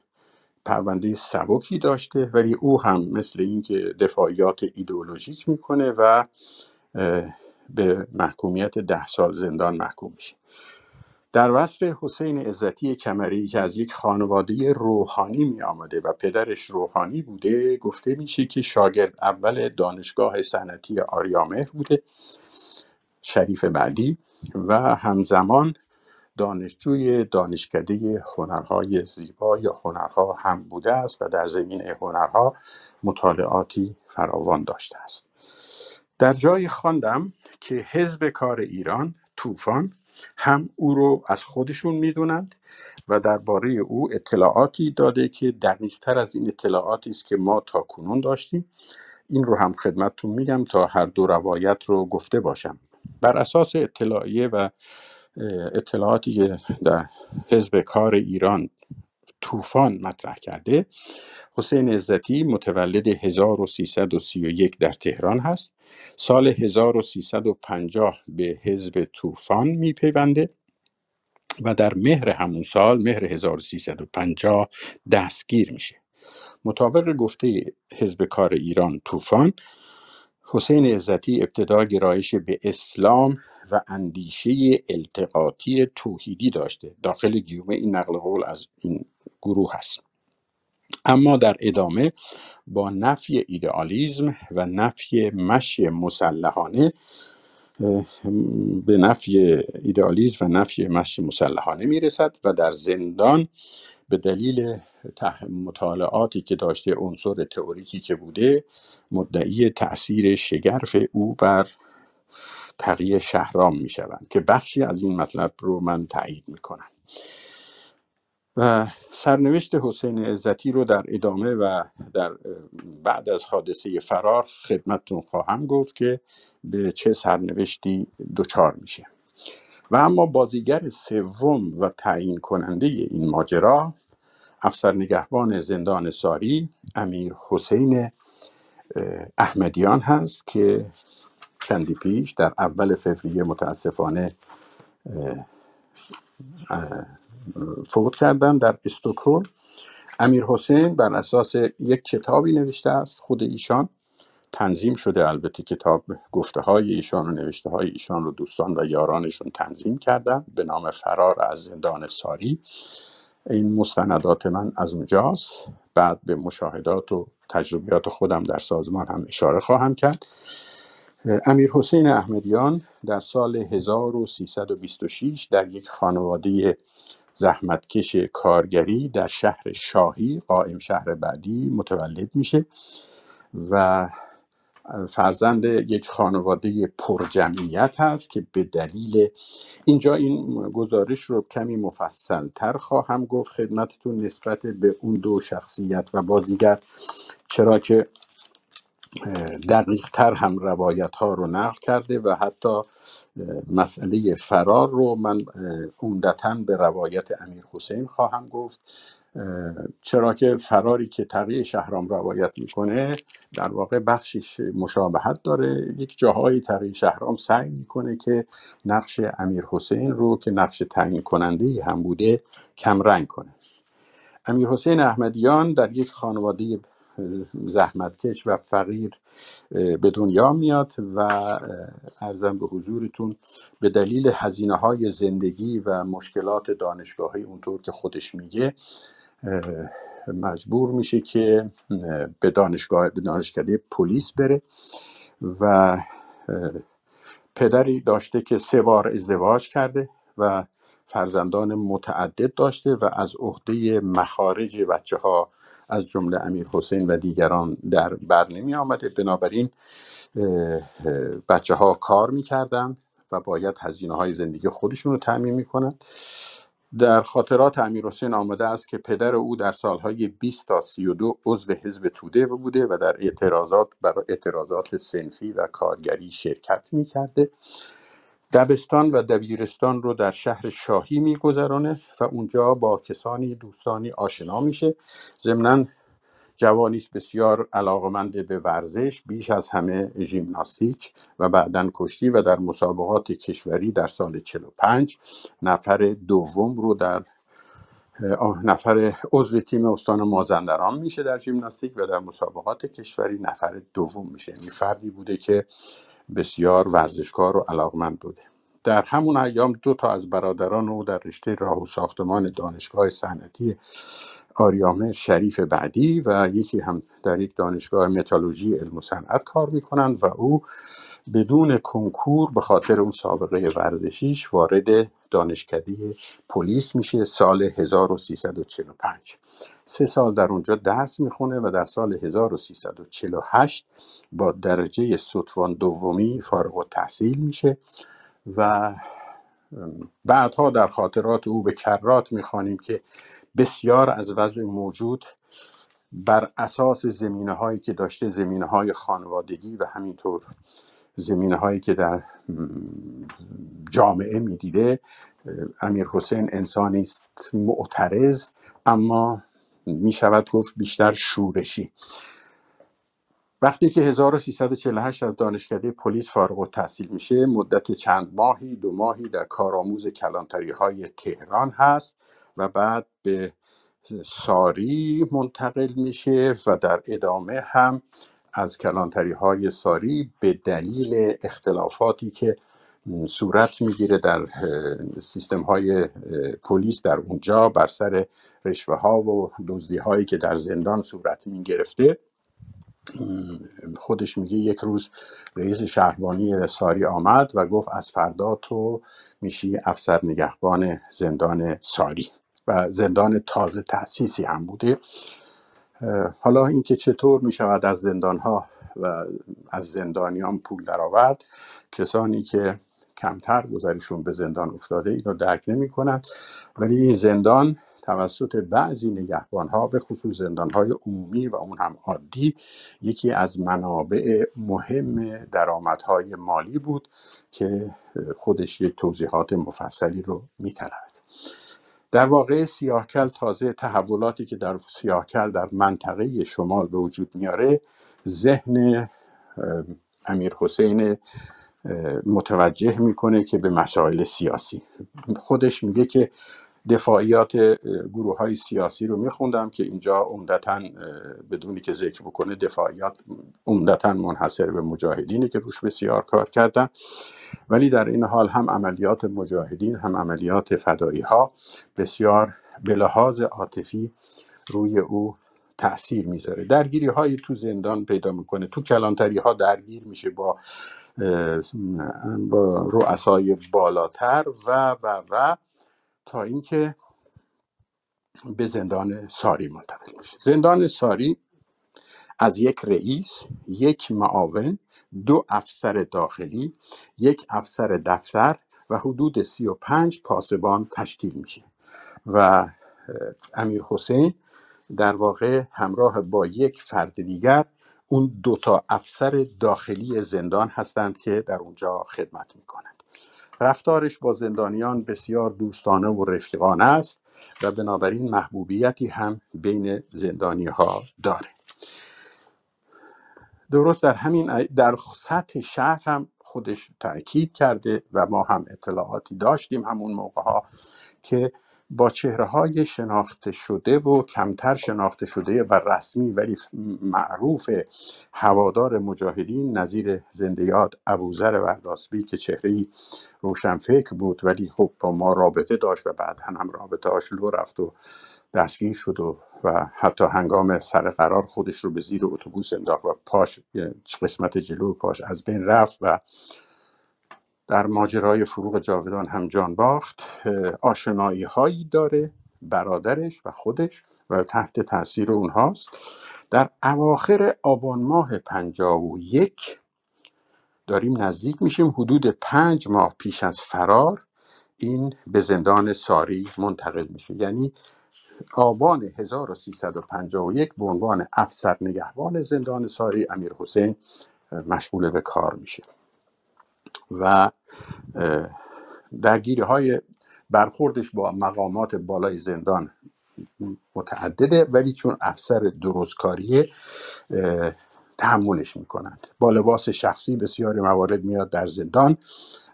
پرونده سبکی داشته ولی او هم مثل اینکه دفاعیات ایدئولوژیک می‌کنه و به محکومیت ده سال زندان محکوم میشه. در وصف حسین عزتی کمری که از یک خانواده روحانی می آمده و پدرش روحانی بوده گفته میشه که شاگرد اول دانشگاه صنعتی آریامهر بوده شریف بعدی و همزمان دانشجوی دانشکده هنرهای زیبا یا هنرها هم بوده است و در زمینه هنرها مطالعاتی فراوان داشته است. در جایی خواندم که حزب کار ایران طوفان هم او رو از خودشون می‌دونند و درباره او اطلاعاتی داده که دقیق تر از این اطلاعاتی است که ما تا کنون داشتیم. این رو هم خدمتتون میگم تا هر دو روایت رو گفته باشم. بر اساس اطلاعیه و اطلاعاتی که در حزب کار ایران طوفان مطرح کرده حسین عزتی متولد 1331 در تهران هست. سال 1350 به حزب طوفان میپیونده و در مهر همون سال مهر 1350 دستگیر میشه. مطابق گفته حزب کار ایران طوفان حسین عزتی ابتدا گرایش به اسلام و اندیشه التقاطی توحیدی داشته. داخل گیومه این نقل قول از این گروه هست. اما در ادامه با نفی ایدئالیزم و نفی مشی مسلحانه به نفی ایدئالیزم و نفی مشی مسلحانه می‌رسد و در زندان به دلیل مطالعاتی که داشته عنصر تئوریکی که بوده مدعی تاثیر شگرف او بر تقیه شهرام می شوند که بخشی از این مطلب رو من تایید می کنم و سرنوشت حسین عزتی رو در ادامه و در بعد از حادثه فرار خدمتتون خواهم گفت که به چه سرنوشتی دچار میشه. و اما بازیگر سوم و تعیین کننده این ماجرا افسر نگهبان زندان ساری امیر حسین احمدیان هست که چندی پیش در اول فوریه متاسفانه فوت کردن در استکهلم. امیر حسین بر اساس یک کتابی نوشته است خود ایشان تنظیم شده. البته کتاب گفته های ایشان و نوشته های ایشان رو دوستان و یارانشون تنظیم کردن به نام فرار از زندان ساری. این مستندات من از اونجاست. بعد به مشاهدات و تجربیات خودم در سازمان هم اشاره خواهم کرد. امیر حسین احمدیان در سال 1326 در یک خانواده زحمتکش کارگری در شهر شاهی قائم شهر بعدی متولد میشه و فرزند یک خانواده پرجمعیت هست که به دلیل اینجا این گزارش رو کمی مفصل تر خواهم گفت. خدمتتون نسبت به اون دو شخصیت و بازیگر چرا که دقیق تر هم روایت ها رو نقل کرده و حتی مسئله فرار رو من عمدتا به روایت امیر حسین خواهم گفت. چرا که فراری که تقیه شهرام روایت می‌کنه در واقع بخشش مشابهت داره. یک جاهای تقیه شهرام سعی می‌کنه که نقش امیر حسین رو که نقش تعیین کننده هم بوده کمرنگ کنه. امیر حسین احمدیان در یک خانواده زحمتکش و فقیر به دنیا میاد و ارزم به حضورتون به دلیل هزینه های زندگی و مشکلات دانشگاهی اونطور که خودش میگه مجبور میشه که به دانشگاه به دانشکده پلیس بره و پدری داشته که سه بار ازدواج کرده و فرزندان متعدد داشته و از عهده مخارج بچه ها از جمله امیر حسین و دیگران در بر نمی آمده. بنابراین بچه ها کار می‌کردن و باید هزینه های زندگی خودشون رو تعمین می‌کنن در خاطرات امیر حسین آمده است که پدر او در سالهای 20 تا 32 عضو حزب توده بوده و در اعتراضات برای اعتراضات سنفی و کارگری شرکت می‌کرده دبستان و دبیرستان رو در شهر شاهی میگذرانه و اونجا با کسانی دوستانی آشنا میشه. ضمنا جوانی بسیار علاقمند به ورزش بیش از همه ژیمناستیک و بعدا کشتی و در مسابقات کشوری در سال 45 نفر دوم رو در نفر عضو تیم استان مازندران میشه در ژیمناستیک و در مسابقات کشوری نفر دوم میشه. یعنی فردی بوده که بسیار ورزشکار و علاقمند بوده. در همون ایام دو تا از برادران او در رشته راه و ساختمان دانشگاه صنعتی آریامه شریف بعدی و یکی هم در یک دانشگاه متالورژی علم و صنعت کار می‌کنند و او بدون کنکور به خاطر اون سابقه ورزشیش وارد دانشکده پلیس میشه سال 1345 سه سال در اونجا درس می‌خونه و در سال 1348 با درجه ستوان دومی فارغ و تحصیل میشه و بعدها در خاطرات او به کرات می‌خوانیم که بسیار از وضع موجود بر اساس زمینه هایی که داشته زمینه های خانوادگی و همینطور زمینه هایی که در جامعه می‌دیده امیر حسین انسانی است معترض اما می شود گفت بیشتر شورشی. وقتی که 1348 از دانشکده پلیس فارغ التحصیل میشه مدت چند ماهی دو ماهی در کارآموز کلانتری های تهران هست و بعد به ساری منتقل میشه و در ادامه هم از کلانتری های ساری به دلیل اختلافاتی که صورت می‌گیره در سیستم های پلیس در اونجا بر سر رشوه ها و دزدی هایی که در زندان صورت می گرفته خودش میگه یک روز رئیس شهربانی ساری آمد و گفت از فردا تو میشی افسر نگهبان زندان ساری و زندان تازه تأسیسی هم بوده. حالا اینکه چطور می شود از زندانها و از زندانیان پول درآورد کسانی که کمتر گذریشون به زندان افتاده اینو درک نمی کنند ولی این زندان توسط بعضی نگهبانها به خصوص زندانهای عمومی و اون هم عادی یکی از منابع مهم درآمدهای مالی بود که خودش یک توضیحات مفصلی رو میطلبد در واقع سیاهکل تازه تحولاتی که در سیاهکل در منطقه شمال به وجود میاره ذهن امیر حسین متوجه می‌کنه که به مسائل سیاسی. خودش میگه که دفاعیات گروه های سیاسی رو میخوندم که اینجا عمدتا بدونی که ذکر بکنه دفاعیات عمدتا منحصر به مجاهدینه که روش بسیار کار کردن. ولی در این حال هم عملیات مجاهدین هم عملیات فدایی ها بسیار به لحاظ عاطفی روی او تاثیر می‌ذاره. درگیری هایی تو زندان پیدا می‌کنه. تو کلانتری ها درگیر میشه با با رؤسای بالاتر و و و تا اینکه به زندان ساری منتقل میشه زندان ساری از یک رئیس یک معاون دو افسر داخلی یک افسر دفتر و حدود سی و پنج پاسبان تشکیل میشه و امیر حسین در واقع همراه با یک فرد دیگر اون دو تا افسر داخلی زندان هستند که در اونجا خدمت می‌کنند رفتارش با زندانیان بسیار دوستانه و رفیقانه است و بنابراین محبوبیتی هم بین زندانی ها داره. درست در همین در سطح شهر هم خودش تاکید کرده و ما هم اطلاعاتی داشتیم همون موقع ها که با چهره های شناخته شده و کمتر شناخته شده و رسمی ولی معروف هوادار مجاهدین نظیر زنده یاد ابوذر ورداسبی که چهره روشنفکر بود ولی خب با ما رابطه داشت و بعد هم رابطه هاش لو رفت و دستگیر شد و, و حتی هنگام سر قرار خودش رو به زیر اتوبوس انداخت و پاش قسمت جلو پاش از بین رفت و در ماجرای فروغ جاودان هم جان باخت آشنایی هایی داره برادرش و خودش و تحت تاثیر اونهاست. در اواخر آبان ماه پنجاب و یک داریم نزدیک میشیم حدود پنج ماه پیش از فرار. این به زندان ساری منتقل میشه. یعنی آبان 1351 به عنوان افسر نگهبان زندان ساری امیر حسین مشغول به کار میشه. و درگیری های برخوردش با مقامات بالای زندان متعدده ولی چون افسر درستکاریه تحملش می‌کنند. با لباس شخصی بسیاری موارد میاد در زندان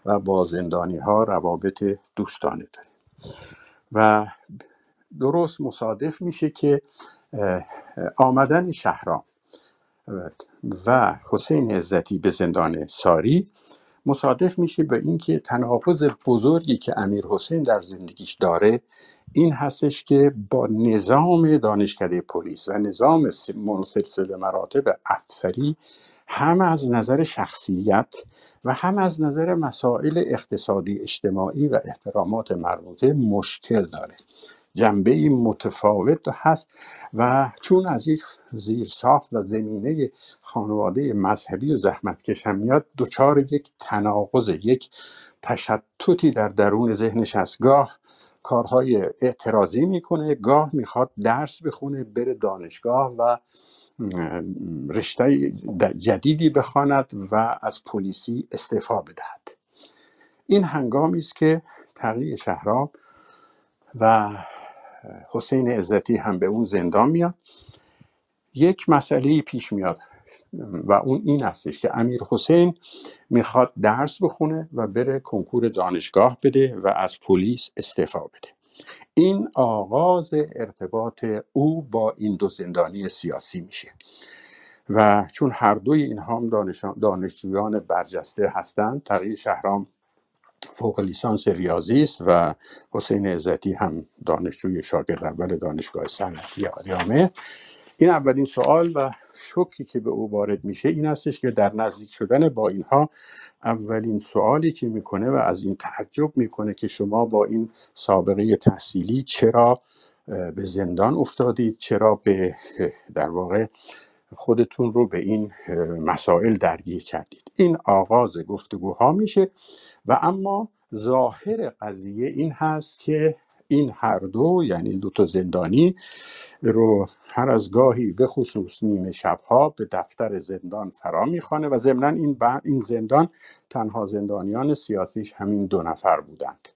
و با زندانی ها روابط دوستانه داره و درست مصادف میشه که آمدن شهرام و حسین عزتی به زندان ساری مصادف میشه به اینکه تناقض بزرگی که امیر حسین در زندگیش داره این هستش که با نظام دانشکده پلیس و نظام منسلسل مراتب افسری هم از نظر شخصیت و هم از نظر مسائل اقتصادی اجتماعی و احترامات مربوطه مشکل داره. جنبه متفاوت هست و چون از یک زیر ساخت و زمینه خانواده مذهبی و زحمتکش هم میاد دچار یک تناقض یک تشتتی در درون ذهنش از گاه کارهای اعتراضی می‌کنه. گاه می‌خواد درس بخونه بره دانشگاه و رشته جدیدی بخواند و از پلیسی استعفا بدهد. این هنگامی است که تقیی شهرام و حسین عزتی هم به اون زندان میاد. یک مسئله پیش میاد و اون این هستش که امیر حسین می‌خواد درس بخونه و بره کنکور دانشگاه بده و از پلیس استعفا بده. این آغاز ارتباط او با این دو زندانی سیاسی میشه. و چون هر دوی اینها هم دانشجویان برجسته هستند تقیی شهرام فوق لیسانس ریاضی است و حسین عزتی هم دانشجوی شاگرد اول دانشگاه صنعتی آریامه. این اولین سوال و شکی که به او وارد میشه این هستش که در نزدیک شدن با اینها اولین سوالی که می‌کنه و از این تعجب می‌کنه که شما با این سابقه تحصیلی چرا به زندان افتادید؟ چرا به در واقع خودتون رو به این مسائل درگیر کردید. این آغاز گفتگوها میشه و اما ظاهر قضیه این هست که این هر دو یعنی دو تا زندانی رو هر از گاهی به خصوص نیمه شبها به دفتر زندان فرا می‌خوانه و ضمنا این, این زندان تنها زندانیان سیاسیش همین دو نفر بودند.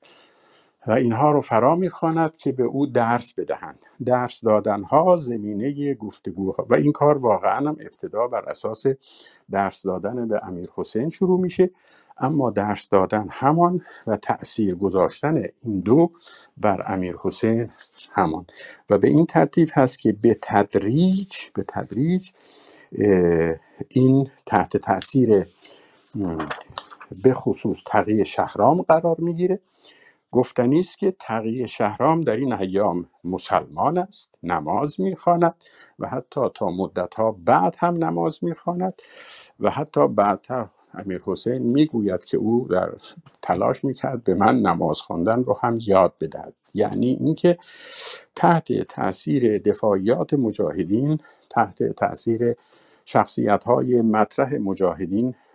و اینها رو فرا می‌خواند که به او درس بدهند. درس دادن ها زمینه گفتگوها و این کار واقعا هم ابتدا بر اساس درس دادن به امیر حسین شروع میشه. اما درس دادن همان و تأثیر گذاشتن این دو بر امیر حسین همان. و به این ترتیب هست که به تدریج به تدریج این تحت تاثیر به خصوص تقیه شهرام قرار می‌گیره. گفتنی است که تقی شهرام در این ایام مسلمان است نماز می‌خواند و حتی تا مدتها بعد هم نماز می‌خواند و حتی بعدتر امیر حسین می‌گوید که او در تلاش می‌کرد به من نماز خواندن رو هم یاد بدهد. یعنی اینکه تحت تاثیر دفاعیات مجاهدین تحت تاثیر شخصیت های مطرح مجاهدین اه،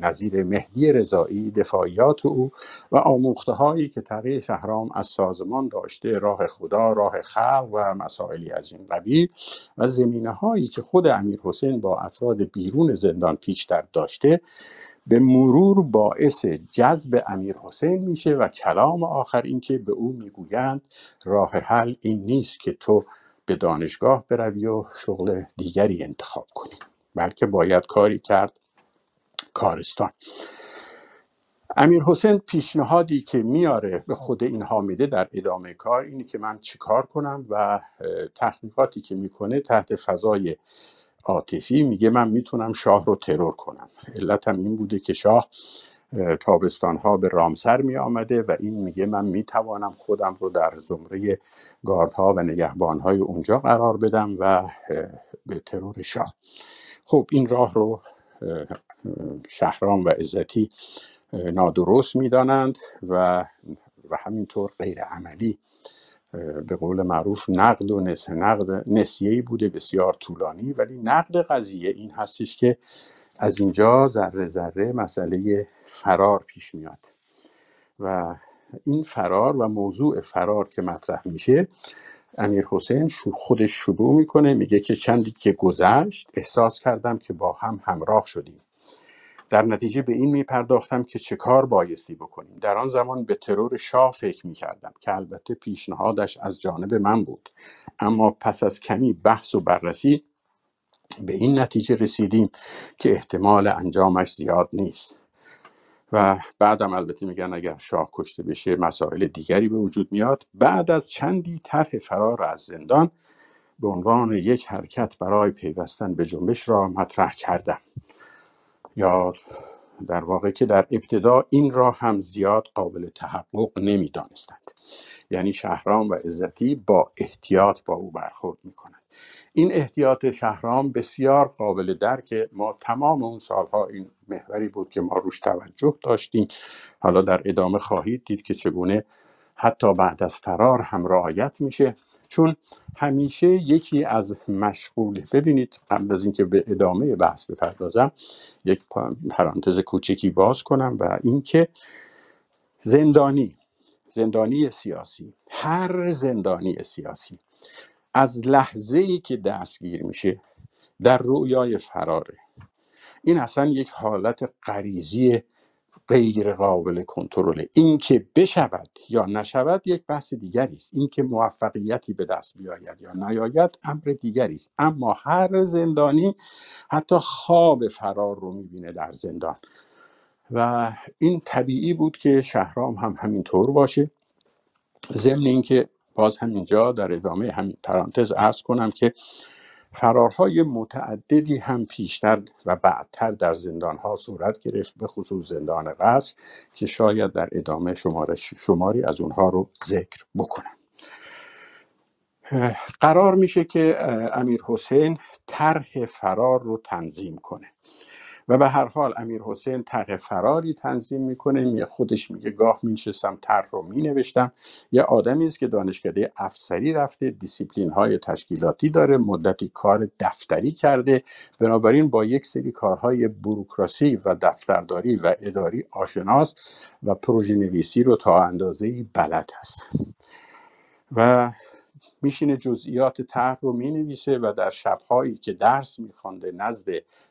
نظیر مهدی رضایی دفاعیات او و آموخته هایی که تقی شهرام از سازمان داشته راه خدا راه خلق و مسائلی از این قبیل و زمینه هایی که خود امیر حسین با افراد بیرون زندان پیشتر داشته به مرور باعث جذب امیر حسین میشه و کلام آخر این که به او می‌گویند راه حل این نیست که تو به دانشگاه بروی و شغل دیگری انتخاب کنی. بلکه باید کاری کرد کارستان امیر حسین پیشنهادی که میاره به خود اینها میده در ادامه کار اینه که من چیکار کنم و تحقیقاتی که می‌کنه تحت فضای عاطفی میگه من می‌تونم شاه رو ترور کنم. علتم این بوده که شاه تابستان ها به رامسر می آمده و این میگه من می‌توانم خودم رو در زمره گاردها و نگهبانهای اونجا قرار بدم و به ترور شاه. خب این راه رو شهرام و عزتی نادرست می‌دانند و و همینطور غیر عملی به قول معروف نقد و نس... نقد نسیه‌ای بوده بسیار طولانی ولی نقد قضیه این هستش که از اینجا ذره ذره مسئله فرار پیش میاد. و این فرار و موضوع فرار که مطرح میشه امیر حسین خودش شروع می‌کنه میگه که چندی که گذشت احساس کردم که با هم همراه شدیم. در نتیجه به این میپرداختم که چه کار بایستی بکنیم. در آن زمان به ترور شاه فکر می‌کردم که البته پیشنهادش از جانب من بود. اما پس از کمی بحث و بررسی به این نتیجه رسیدیم که احتمال انجامش زیاد نیست. و بعدم البته میگن اگر شاه کشته بشه مسائل دیگری به وجود میاد. بعد از چندی طرح فرار از زندان به عنوان یک حرکت برای پیوستن به جنبش را مطرح کردم. یا در واقع که در ابتدا این را هم زیاد قابل تحقق نمی‌دانستند. یعنی شهرام و عزتی با احتیاط با او برخورد می‌کنند. این احتیاط شهرام بسیار قابل درک ما تمام اون سالها این محوری بود که ما روش توجه داشتیم. حالا در ادامه خواهید دید که چگونه حتی بعد از فرار هم رعایت میشه. چون همیشه یکی از مشغول ببینید قبل از اینکه به ادامه بحث بپردازم یک پرانتز کوچکی باز کنم و اینکه زندانی زندانی سیاسی هر زندانی سیاسی از لحظه ای که دستگیر میشه در رویای فراره. این اصلا یک حالت غریزی غیر قابل کنترله این که بشود یا نشود یک بحث دیگری است. این که موفقیتی به دست بیاید یا نیاید امر دیگری است. اما هر زندانی حتی خواب فرار رو می‌بینه در زندان. و این طبیعی بود که شهرام هم همینطور باشه. ضمن اینکه باز همینجا در ادامه همین پرانتز ارز کنم که فرارهای متعددی هم پیشتر و بعدتر در زندانها صورت گرفت به خصوص زندان قصر که شاید در ادامه شماری از اونها رو ذکر بکنم. قرار میشه که امیر حسین طرح فرار رو تنظیم کنه. و به هر حال امیر حسین طرح فراری تنظیم می‌کنه. می خودش میگه گاه مینشستم طرح رو مینوشتم. یه آدمی است که دانشکده افسری رفته دیسیپلین های تشکیلاتی داره مدتی کار دفتری کرده. بنابراین با یک سری کارهای بروکراسی و دفترداری و اداری آشناست و پروژه نویسی رو تا اندازه بلد هست. و میشینه جزئیات طرح رو می‌نویسه و در شبهایی که درس میخوانده نزد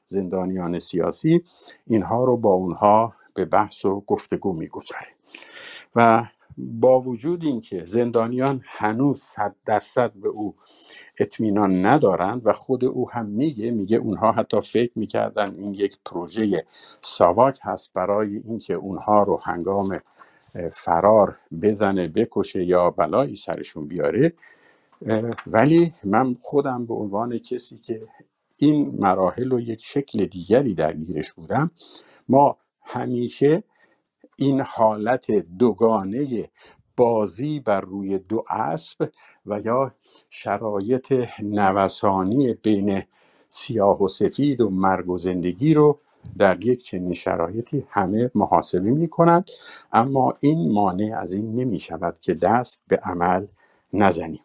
زندانیان سیاسی اینها رو با اونها به بحث و گفتگو می‌گذاره و با وجود اینکه زندانیان هنوز صد درصد به او اطمینان ندارند و خود او هم میگه میگه اونها حتی فکر می‌کردن این یک پروژه ساواک هست برای اینکه اونها رو هنگام فرار بزنه بکشه یا بلایی سرشون بیاره. ولی من خودم به عنوان کسی که این مراحل و یک شکل دیگری درگیرش بودم ما همیشه این حالت دوگانه بازی بر روی دو اسب و یا شرایط نوسانی بین سیاه و سفید و مرگ و زندگی رو در یک چنین شرایطی همه محاسبه می کنند اما این مانع از این نمی شود که دست به عمل نزنیم.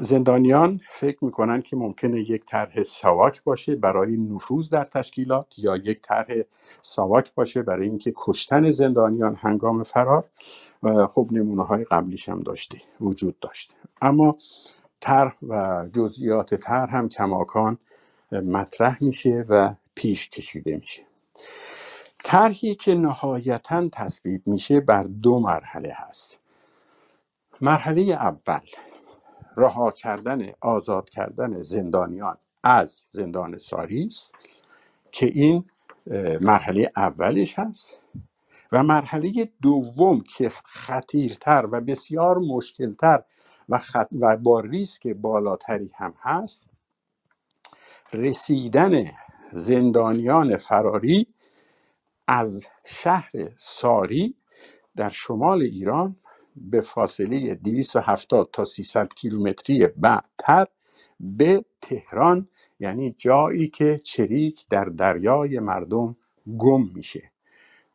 زندانیان فکر می‌کنن که ممکنه یک طرح ساواک باشه برای نفوذ در تشکیلات یا یک طرح ساواک باشه برای اینکه کشتن زندانیان هنگام فرار. و خب نمونه های قبلیش هم داشته وجود داشته اما طرح و جزئیات طرح هم کماکان مطرح میشه و پیش کشیده میشه. طرحی که نهایتا تصویب میشه بر دو مرحله هست. مرحله اول رها کردن آزاد کردن زندانیان از زندان ساری است که این مرحله اولش هست و مرحله دوم که خطیرتر و بسیار مشکلتر و, خط و با ریسک بالاتری هم هست رسیدن زندانیان فراری از شهر ساری در شمال ایران به فاصله 270 تا 300 کیلومتری بعدتر به تهران یعنی جایی که چریک در دریای مردم گم میشه.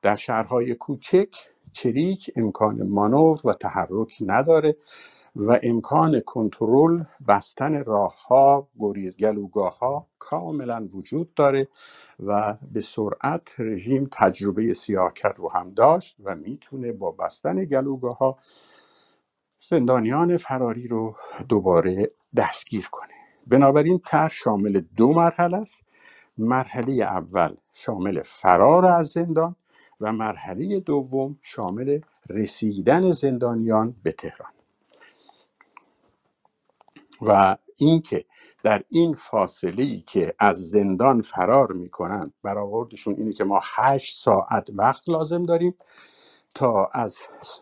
در شهرهای کوچک چریک امکان مانور و تحرک نداره. و امکان کنترل بستن راهها گریز گلوگاه ها کاملا وجود داره و به سرعت رژیم تجربه سیاکر رو هم داشت و می‌تونه با بستن گلوگاه ها زندانیان فراری رو دوباره دستگیر کنه. بنابراین طرح شامل دو مرحله است. مرحله اول شامل فرار از زندان و مرحله دوم شامل رسیدن زندانیان به تهران. و اینکه در این فاصله ای که از زندان فرار می‌کنند برآوردشون اینه که ما هشت ساعت وقت لازم داریم. تا از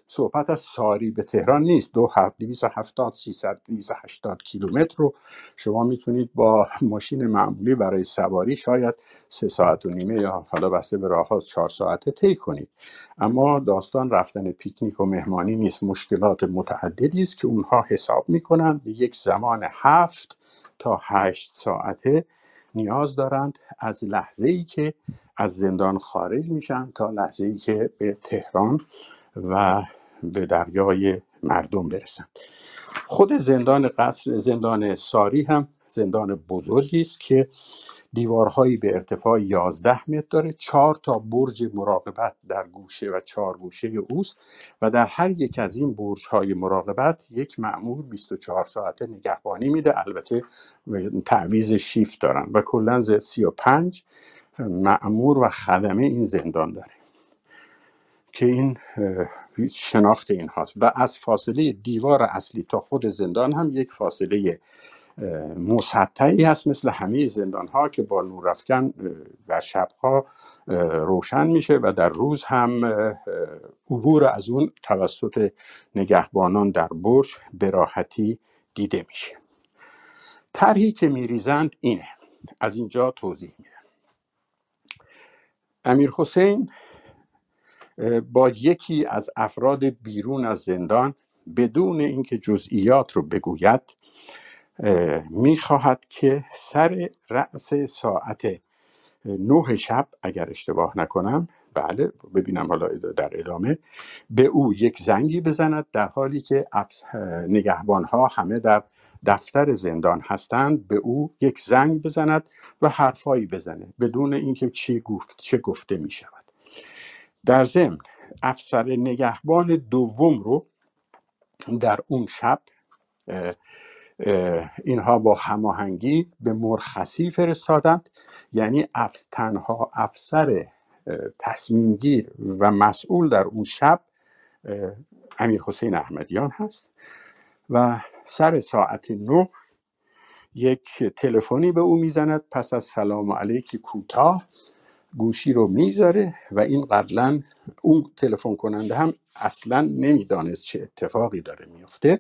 صحبت از ساری به تهران نیست. دو هفت دویست هفتاد سیصد دویست هشتاد کیلومتر رو شما می‌تونید با ماشین معمولی برای سواری شاید سه ساعت و نیمه یا حالا بسته به راه چهار ساعته طی کنید. اما داستان رفتن پیکنیک و مهمانی نیست. مشکلات متعددی است که اونها حساب می‌کنند. به یک زمان هفت تا هشت ساعته نیاز دارند. از لحظه ای که از زندان خارج میشن تا لحظه ای که به تهران و به دریای مردم برسن. خود زندان قصر زندان ساری هم زندان بزرگی است که دیوارهایی به ارتفاع 11 متر داره. چهار تا برج مراقبت در گوشه و چهار گوشه اوست و در هر یک از این برج های مراقبت یک معمور 24 ساعته نگهبانی میده. البته تعویز شیفت دارن و کلا 35 معمور و خدمه این زندان داره که این شناخت این هاست. و از فاصله دیوار اصلی تا خود زندان هم یک فاصله اه، مسطحی هست مثل همه زندان ها که با نورافکن اه، در شبها روشن میشه و در روز هم عبور از اون توسط نگهبانان در برج به راحتی دیده میشه. طرحی که میریزند اینه. از اینجا توضیح میدم امیر حسین با یکی از افراد بیرون از زندان بدون اینکه جزئیات رو بگوید می‌خواهد که سر رأس ساعت نه شب اگر اشتباه نکنم بله ببینم حالا در ادامه به او یک زنگی بزند در حالی که نگهبان ها همه در دفتر زندان هستند به او یک زنگ بزند و حرفایی بزنه بدون اینکه چی گفت چه گفته می شود در ضمن افسر نگهبان دوم رو در اون شب اینها با هماهنگی به مرخصی فرستادند. یعنی اف تنها افسر اه، تصمیم گیر و مسئول در اون شب امیر حسین احمدیان هست. و سر ساعت نه یک تلفنی به او می‌زند. پس از سلام علیکی کوتاه گوشی رو می‌ذاره و این قبلا اون تلفن کننده هم اصلا نمی‌دانست چه اتفاقی داره میفته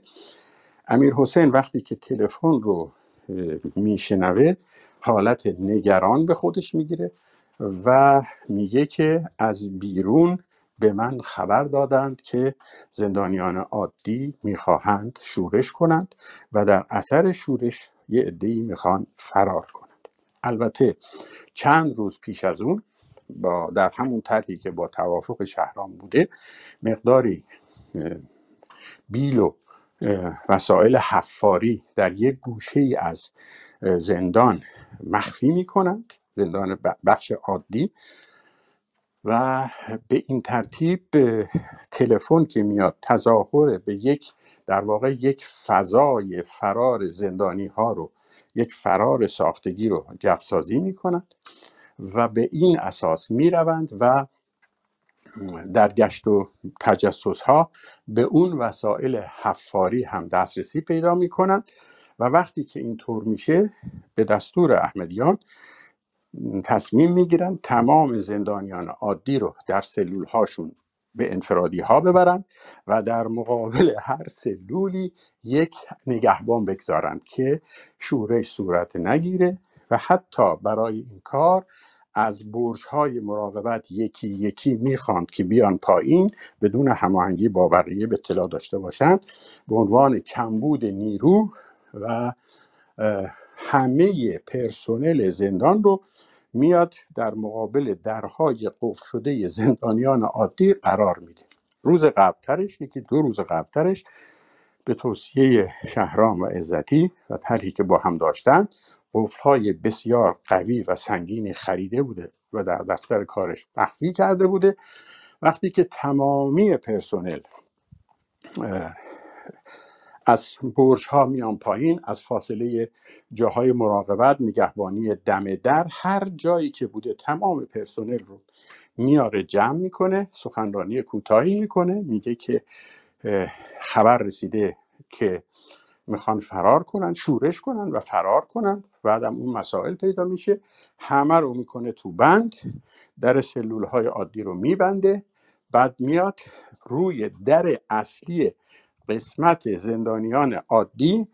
امیر حسین وقتی که تلفن رو میشنوه حالت نگران به خودش می‌گیره و میگه که از بیرون به من خبر دادند که زندانیان عادی می‌خواهند شورش کنند و در اثر شورش یه عدهای می‌خوان فرار کنند. البته چند روز پیش از اون با در همون طرحی که با توافق شهرام بوده مقداری بیل و وسایل حفاری در یک گوشه ای از زندان مخفی می‌کنند. زندان بخش عادی. و به این ترتیب تلفن که میاد تظاهر به یک در واقع یک فضای فرار زندانی ها رو یک فرار ساختگی رو جفسازی می‌کنند و به این اساس می‌روند و در گشت و تجسس ها به اون وسایل حفاری هم دسترسی پیدا می‌کنند. و وقتی که اینطور میشه به دستور احمدیان تصمیم می‌گیرن تمام زندانیان عادی رو در سلول هاشون به انفرادی ها ببرند و در مقابل هر سلولی یک نگهبان بگذارند که شورش صورت نگیره و حتی برای این کار از برج های مراقبت یکی یکی می‌خواند که بیان پایین بدون هماهنگی با بقیه به اطلاع داشته باشند. به عنوان کمبود نیرو و همه پرسنل زندان رو میاد در مقابل درهای قفل شده زندانیان عادی قرار میده. روز قبلترش یکی دو روز قبلترش به توصیه شهرام و عزتی و طرحی که با هم داشتن قفلهای بسیار قوی و سنگینی خریده بوده و در دفتر کارش مخفی کرده بوده. وقتی که تمامی پرسنل از برج ها میان پایین از فاصله جاهای مراقبت نگهبانی دم در هر جایی که بوده تمام پرسنل رو میاره جمع می‌کنه سخنرانی کوتاهی می‌کنه میگه که خبر رسیده که می‌خوان فرار کنن شورش کنن و فرار کنن بعدم اون مسائل پیدا میشه. همه رو می‌کنه تو بند در سلول های عادی رو میبنده بعد میاد روی در اصلی قسمت زندانیان عادی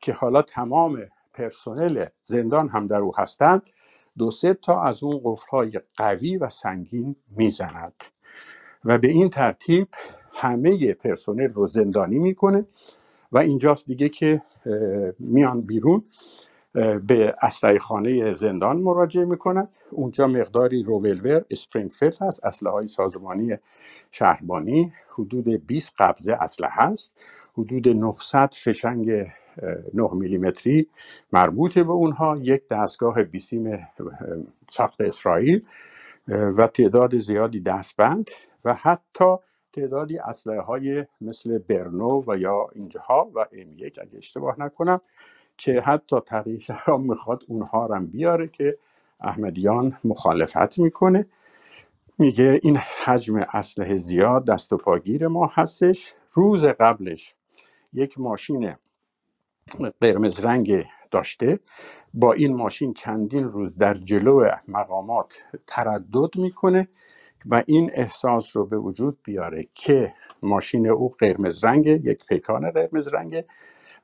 که حالا تمام پرسنل زندان هم در او هستند دو سه تا از اون قفلهای قوی و سنگین می‌زند. و به این ترتیب همه پرسنل رو زندانی می‌کنه و اینجاست دیگه که میان بیرون. به اسلحه خانه زندان مراجعه می‌کنن. اونجا مقداری روولور اسپرینگفیلد هست. اسلحه های سازمانی شهربانی. حدود 20 قبضه اسلحه هست. حدود 900 فشنگ اه، 9 میلیمتری مربوط به اونها. یک دستگاه بیسیم ساخت اسرائیل و تعداد زیادی دستبند و حتی تعدادی اسلحه های مثل برنو و یا اینجاها و ام یک اگه اشتباه نکنم که حتی تقیی شهرام می‌خواد اونها رو هم بیاره که احمدیان مخالفت می‌کنه. میگه این حجم اسلحه زیاد دست و پاگیر ما هستش. روز قبلش یک ماشین قرمز رنگ داشته. با این ماشین چندین روز در جلو مقامات تردد می‌کنه و این احساس رو به وجود بیاره که ماشین او قرمز رنگه یک پیکان قرمز رنگه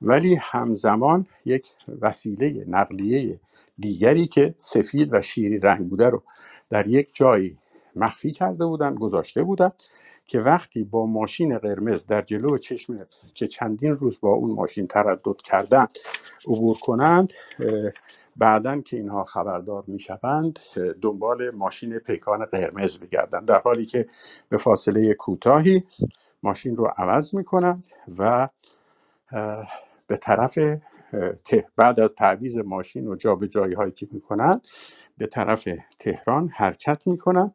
ولی همزمان یک وسیله نقلیه دیگری که سفید و شیری رنگ بوده رو در یک جایی مخفی کرده بودن گذاشته بودن که وقتی با ماشین قرمز در جلو چشم که چندین روز با اون ماشین تردد کردن عبور کنند بعدا که اینها خبردار می‌شوند دنبال ماشین پیکان قرمز بگردند در حالی که به فاصله کوتاهی ماشین رو عوض می‌کنند و اه، به طرف ته بعد از تعویض ماشین و جابجایی هایی که می‌کنند به طرف تهران حرکت می‌کنند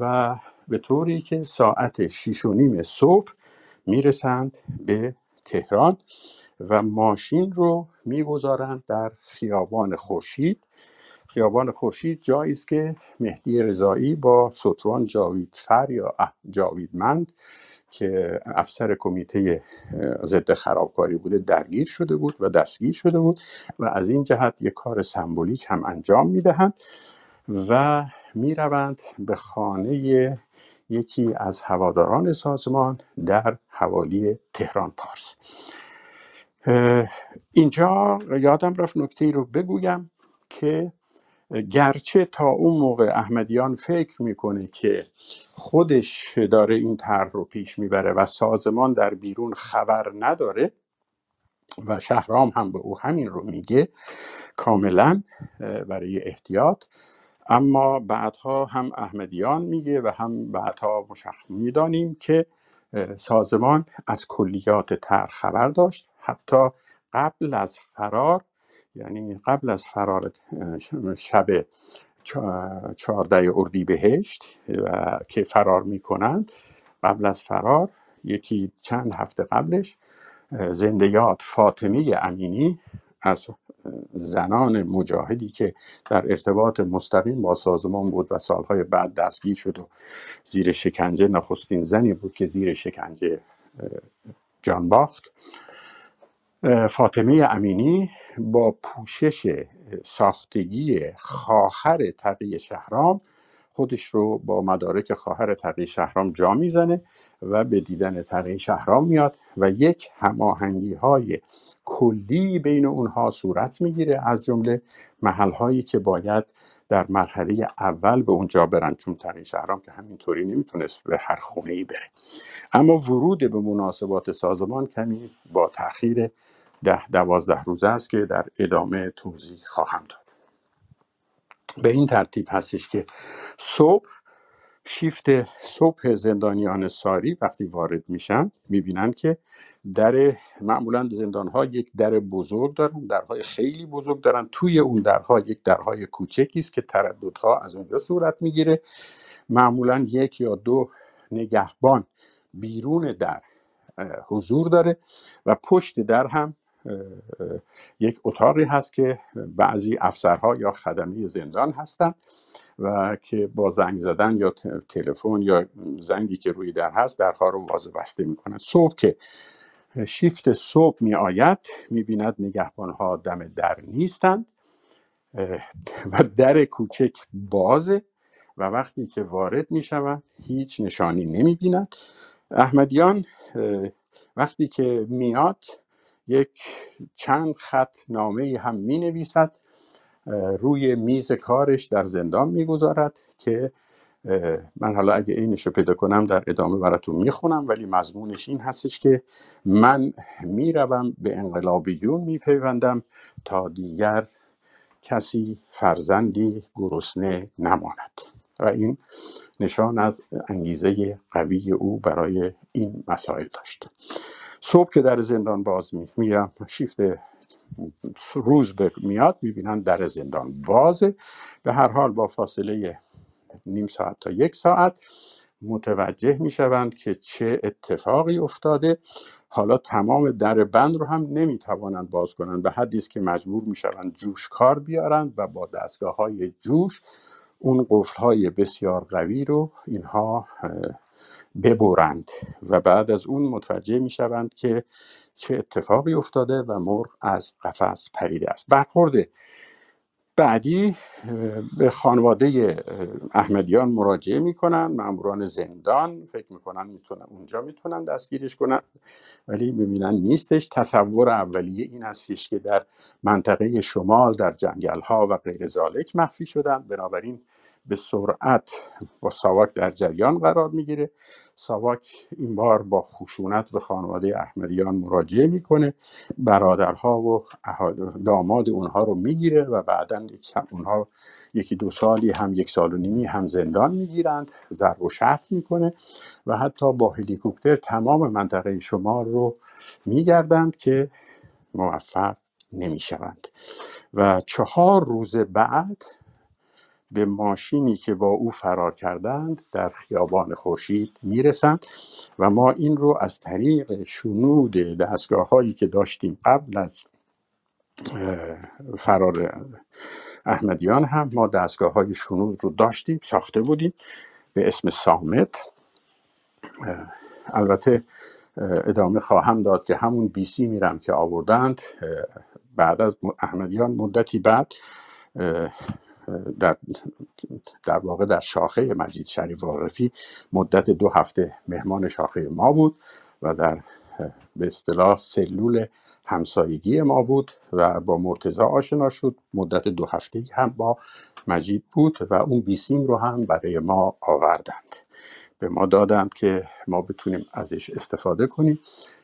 و به طوری که ساعت شیش و نیم صبح می‌رسند به تهران و ماشین رو می‌گذارند در خیابان خورشید. خیابان خورشید جایی است که مهدی رضایی با ستوان جاویدفر یا جاویدمند که افسر کمیته ضد خرابکاری بوده درگیر شده بود و دستگیر شده بود و از این جهت یک کار سمبولیک هم انجام می‌دهند و می‌روند به خانه یکی از هواداران سازمان در حوالی تهران پارس. اینجا یادم رفت نکته رو بگویم که گرچه تا اون موقع احمدیان فکر می‌کنه که خودش داره این طرح رو پیش می‌بره و سازمان در بیرون خبر نداره و شهرام هم به او همین رو میگه کاملا برای احتیاط. اما بعدها هم احمدیان میگه و هم بعدها مشخص می‌دانیم که سازمان از کلیات طرح خبر داشت. حتی قبل از فرار یعنی قبل از فرار شب چهارده اردیبهشت و که فرار می‌کنند قبل از فرار یکی چند هفته قبلش زندیات فاطمه امینی از زنان مجاهدی که در ارتباط مستقیم با سازمان بود و سالهای بعد دستگیر شد و زیر شکنجه نخستین زنی بود که زیر شکنجه جان باخت. فاطمه امینی با پوشش ساختگی خواهر تقی شهرام خودش رو با مدارک خواهر تقی شهرام جا می‌زنه و به دیدن تقی شهرام میاد و یک هماهنگی های کلی بین اونها صورت می‌گیره از جمله محل هایی که باید در مرحله اول به اونجا برن چون تقی شهرام که همینطوری نمی‌تونست به هر خونه ای بره. اما ورود به مناسبات سازمان کمی با تاخیر ده دوازده روزه است که در ادامه توضیح خواهم داد. به این ترتیب هستش که صبح شیفت صبح زندانیان ساری وقتی وارد میشن می‌بینن که در معمولا زندان ها یک در بزرگ دارن درهای خیلی بزرگ دارن. توی اون درها یک درهای کوچکی است که ترددها از اونجا صورت می‌گیره. معمولا یک یا دو نگهبان بیرون در حضور داره و پشت در هم یک اتاقی هست که بعضی افسرها یا خدمه زندان هستند و که با زنگ زدن یا تلفن یا زنگی که روی در هست درها رو باز بسته می‌کنن صبح که شیفت صبح می آید می بیند نگهبان ها دم در نیستند و در کوچک بازه و وقتی که وارد می شود هیچ نشانی نمی بیند احمدیان وقتی که میاد یک چند خط نامه هم می نویسد روی میز کارش در زندان می‌گذارد که من حالا اگه اینش رو پیدا کنم در ادامه براتون می‌خونم ولی مضمونش این هستش که من می‌روم به انقلابیون میپیوندم تا دیگر کسی فرزندی گرسنه نماند. و این نشان از انگیزه قوی او برای این مسائل داشت. صبح که در زندان باز میرم شیفت روز میاد می‌بینن در زندان بازه. به هر حال با فاصله نیم ساعت تا یک ساعت متوجه می‌شوند که چه اتفاقی افتاده. حالا تمام در بند رو هم نمی‌توانند باز کنند. به حدی است که مجبور می‌شوند جوش کار بیارند و با دستگاه های جوش اون قفل های بسیار قوی رو اینها ببرند. و بعد از اون متوجه می شوند که چه اتفاقی افتاده و مرغ از قفس پریده است. برخورد بعدی به خانواده احمدیان مراجعه می‌کنن ماموران زندان. فکر می‌کنن می‌تونن اونجا می‌تونن دستگیرش کنن. ولی می‌بینن نیستش. تصور اولیه این هستش که در منطقه شمال در جنگل ها و غیر ذالک مخفی شدن. بنابراین به سرعت با ساواک در جریان قرار می‌گیره. ساواک این بار با خشونت به خانواده احمدیان مراجعه می‌کنه. برادرها و داماد اونها رو می‌گیره و بعدا اونها یکی دو سالی هم یک سال و نیمی هم زندان می‌گیرند. ضرب و شهر می‌کنه و حتی با هلیکوپتر تمام منطقه شمال رو میگردند که موفق نمی‌شوند. و چهار روز بعد به ماشینی که با او فرار کردند در خیابان خورشید می‌رسند و ما این رو از طریق شنود دستگاه هایی که داشتیم قبل از فرار احمدیان هم ما دستگاه های شنود رو داشتیم ساخته بودیم به اسم سامت. البته ادامه خواهم داد که همون بی سی میرم که آوردند بعد از احمدیان مدتی بعد در در واقع در شاخه مجید شریف واقفی مدت دو هفته مهمان شاخه ما بود و در به اصطلاح سلول همسایگی ما بود و با مرتزا آشنا شد. مدت دو هفته هم با مجید بود و اون بیسیم رو هم برای ما آوردند. به ما دادند که ما بتونیم ازش استفاده کنیم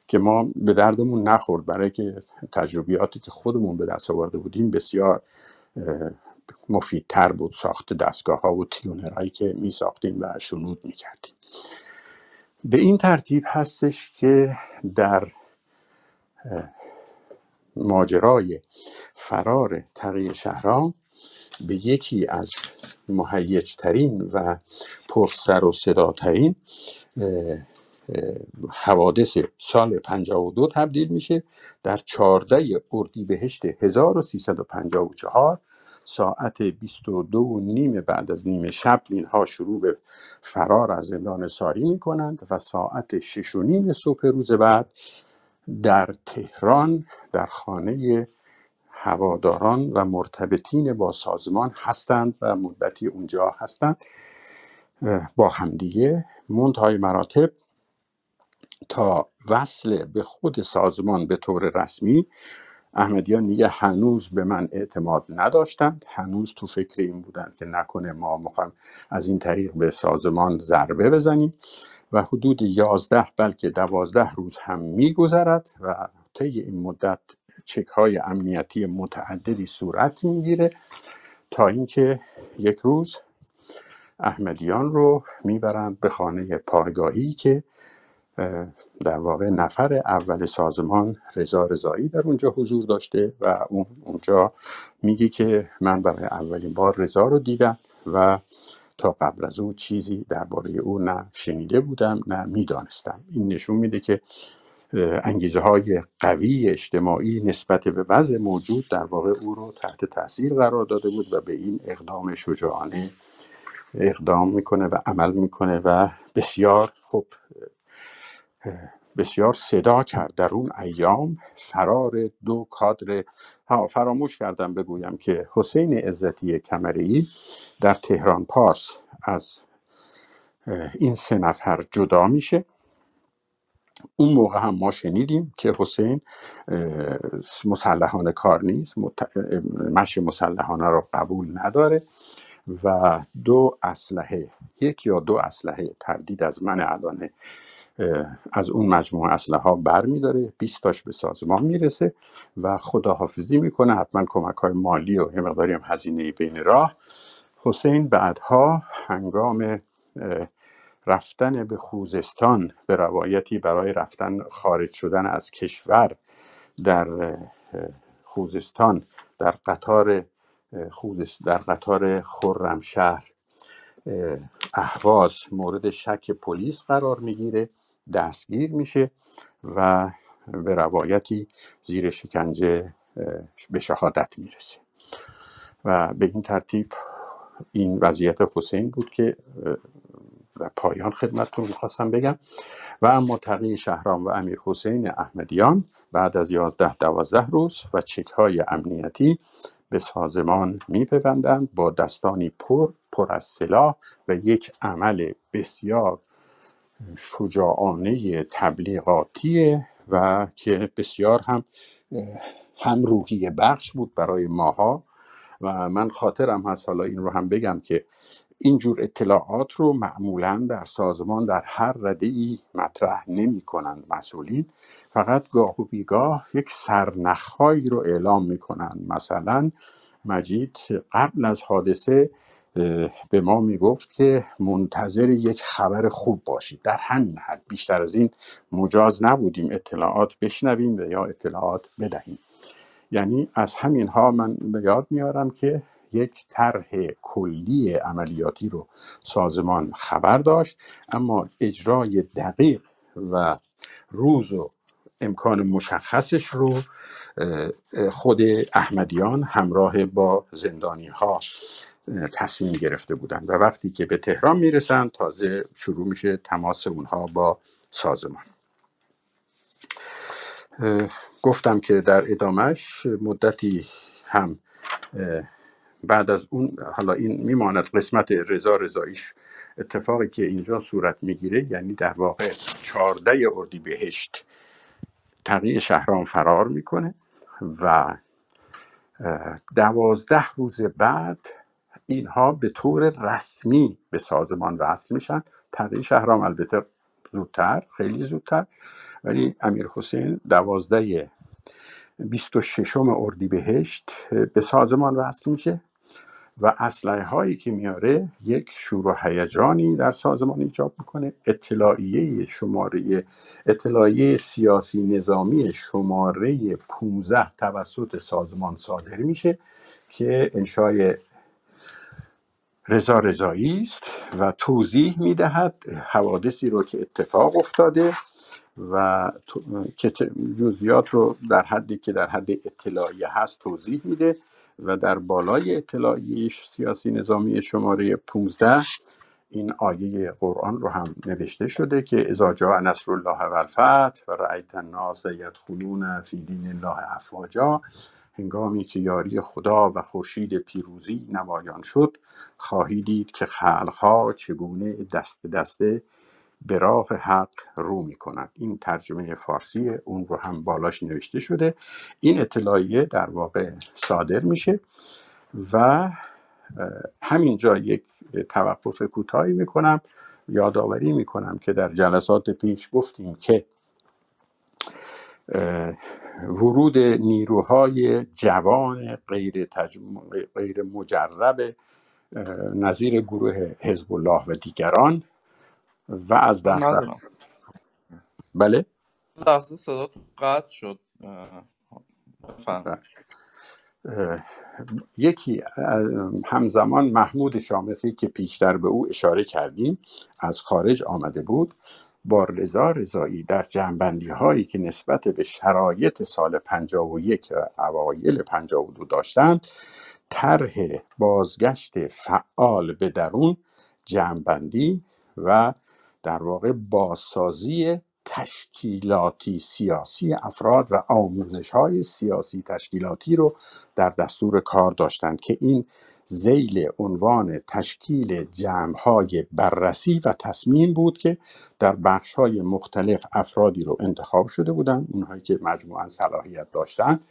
که ما به دردمون نخورد. برای که تجربیاتی که خودمون به دست آورده بودیم بسیار مفیدتر بود ساخت دستگاه ها و تیونرهایی که می ساختیم و شنود می کردیم به این ترتیب هستش که در ماجرای فرار تقیه شهرام به یکی از مهیجترین و پرسر و صداترین حوادث سال 52 تبدیل میشه. در 14 اردیبهشت 1354 ساعت 22 و نیم بعد از نیمه شب اینها شروع به فرار از زندان ساری می کنند و ساعت 6 و نیم صبح روز بعد در تهران در خانه هواداران و مرتبطین با سازمان هستند و مدتی اونجا هستند. با همدیگه منتهای مراتب تا وصل به خود سازمان به طور رسمی احمدیان میگه هنوز به من اعتماد نداشتند. هنوز تو فکر این بودند که نکنه ما می‌خوایم از این طریق به سازمان ضربه بزنیم. و حدود یازده بلکه دوازده روز هم میگذرد و طی این مدت چک های امنیتی متعددی صورت می‌گیره تا اینکه یک روز احمدیان رو می‌برند به خانه پایگاهی که در واقع نفر اول سازمان رضا رضایی در اونجا حضور داشته و اون اونجا میگه که من برای اولین بار رضا رو دیدم و تا قبل از او چیزی درباره او نه شنیده بودم نه می‌دانستم. این نشون میده که انگیزه های قوی اجتماعی نسبت به وضع موجود در واقع او رو تحت تاثیر قرار داده بود و به این اقدام شجاعانه اقدام می‌کنه و عمل می‌کنه و بسیار خب بسیار صدا کرد در اون ایام. فرار دو کادر. ها فراموش کردم بگویم که حسین عزتی کمری در تهران پارس از این سه نفر جدا میشه. اون موقع هم ما شنیدیم که حسین مسلحانه کار نیست. مش مسلحانه رو قبول نداره و دو اسلحه یک یا دو اسلحه تردید از من الان از اون مجموعه اسلحه ها بر میداره 20 تاش به سازمان می‌رسه و خداحافظی می‌کنه حتما کمک های مالی و یه مقداری هم هزینه بین راه. حسین بعدها هنگام رفتن به خوزستان به روایتی برای رفتن خارج شدن از کشور در خوزستان در قطار خوزست در قطار خرمشهر اهواز مورد شک پلیس قرار می‌گیره. دستگیر میشه و به روایتی زیر شکنجه به شهادت می‌رسه. و به این ترتیب این وضعیت حسین بود که در پایان خدمتتون می‌خواستم بگم. و اما تقی شهرام و امیر حسین احمدیان بعد از یازده دوازده روز و چک امنیتی به سازمان میپیوندند با دستانی پر پر از سلاح و یک عمل بسیار شجاعانه تبلیغاتی و که بسیار هم هم روحیه بخش بود برای ماها. و من خاطرم هست حالا این رو هم بگم که اینجور اطلاعات رو معمولا در سازمان در هر رده ای مطرح نمی کنند مسئولین. فقط گاه و بیگاه یک سرنخهایی رو اعلام می کنند. مثلا مجید قبل از حادثه به ما می‌گفت که منتظر یک خبر خوب باشید. در همین حد بیشتر از این مجاز نبودیم اطلاعات بشنویم و یا اطلاعات بدهیم. یعنی از همین ها من به یاد میارم که یک طرح کلی عملیاتی رو سازمان خبر داشت اما اجرای دقیق و روز و امکان مشخصش رو خود احمدیان همراه با زندانی ها تصمیم گرفته بودند و وقتی که به تهران می‌رسند تازه شروع میشه تماس اونها با سازمان. گفتم که در ادامهش مدتی هم بعد از اون حالا این میماند قسمت رضا رضاییش اتفاقی که اینجا صورت می‌گیره یعنی در واقع چارده اردی بهشت تقیی شهرام فرار می‌کنه و دوازده روز بعد اینها به طور رسمی به سازمان وصل میشن. تقیی شهرام البته زودتر خیلی زودتر. ولی امیر حسین دوازده بیست و ششم اردیبهشت به سازمان وصل میشه و اسلحه هایی که میاره یک شور و هیجانی در سازمان ایجاد می‌کنه. اطلاعیه شماره اطلاعیه سیاسی نظامی شماره 15 توسط سازمان صادر میشه که انشای رضا رضایی است و توضیح می‌دهد حوادثی رو که اتفاق افتاده و که جزئیات رو در حدی که در حد اطلاعیه هست توضیح میده و در بالای اطلاعیه سیاسی نظامی شماره 15 این آیه قرآن رو هم نوشته شده که اذا جاء نصر الله و الفتح و رأیت الناس یدخلون فی دین الله افواجا هنگامی که یاری خدا و خورشید پیروزی نمایان شد خواهید دید که خلقها چگونه دست دسته به راه حق رو می‌کنند این ترجمه فارسی اون رو هم بالاش نوشته شده. این اطلاعیه در واقع صادر میشه و همینجا یک توقف کوتاهی می‌کنم یادآوری می‌کنم که در جلسات پیش گفتیم که ورود نیروهای جوان غیر, تجم... غیر مجرب نظیر گروه حزب الله و دیگران و از دست رفت. بله؟ لحظه صدا قطع شد. اه، بفرمایید. یکی همزمان محمود شامخی که پیشتر به او اشاره کردیم از خارج آمده بود. با رضا رضایی در جنبندی هایی که نسبت به شرایط سال 51 و اوایل 52 داشتند طرح بازگشت فعال به درون جمعبندی و در واقع بازسازی تشکیلاتی سیاسی افراد و آموزش های سیاسی تشکیلاتی رو در دستور کار داشتند که این زیل عنوان تشکیل جمعهای بررسی و تصمیم بود که در بخش های مختلف افرادی رو انتخاب شده بودند اونهایی که مجموعا صلاحیت داشتند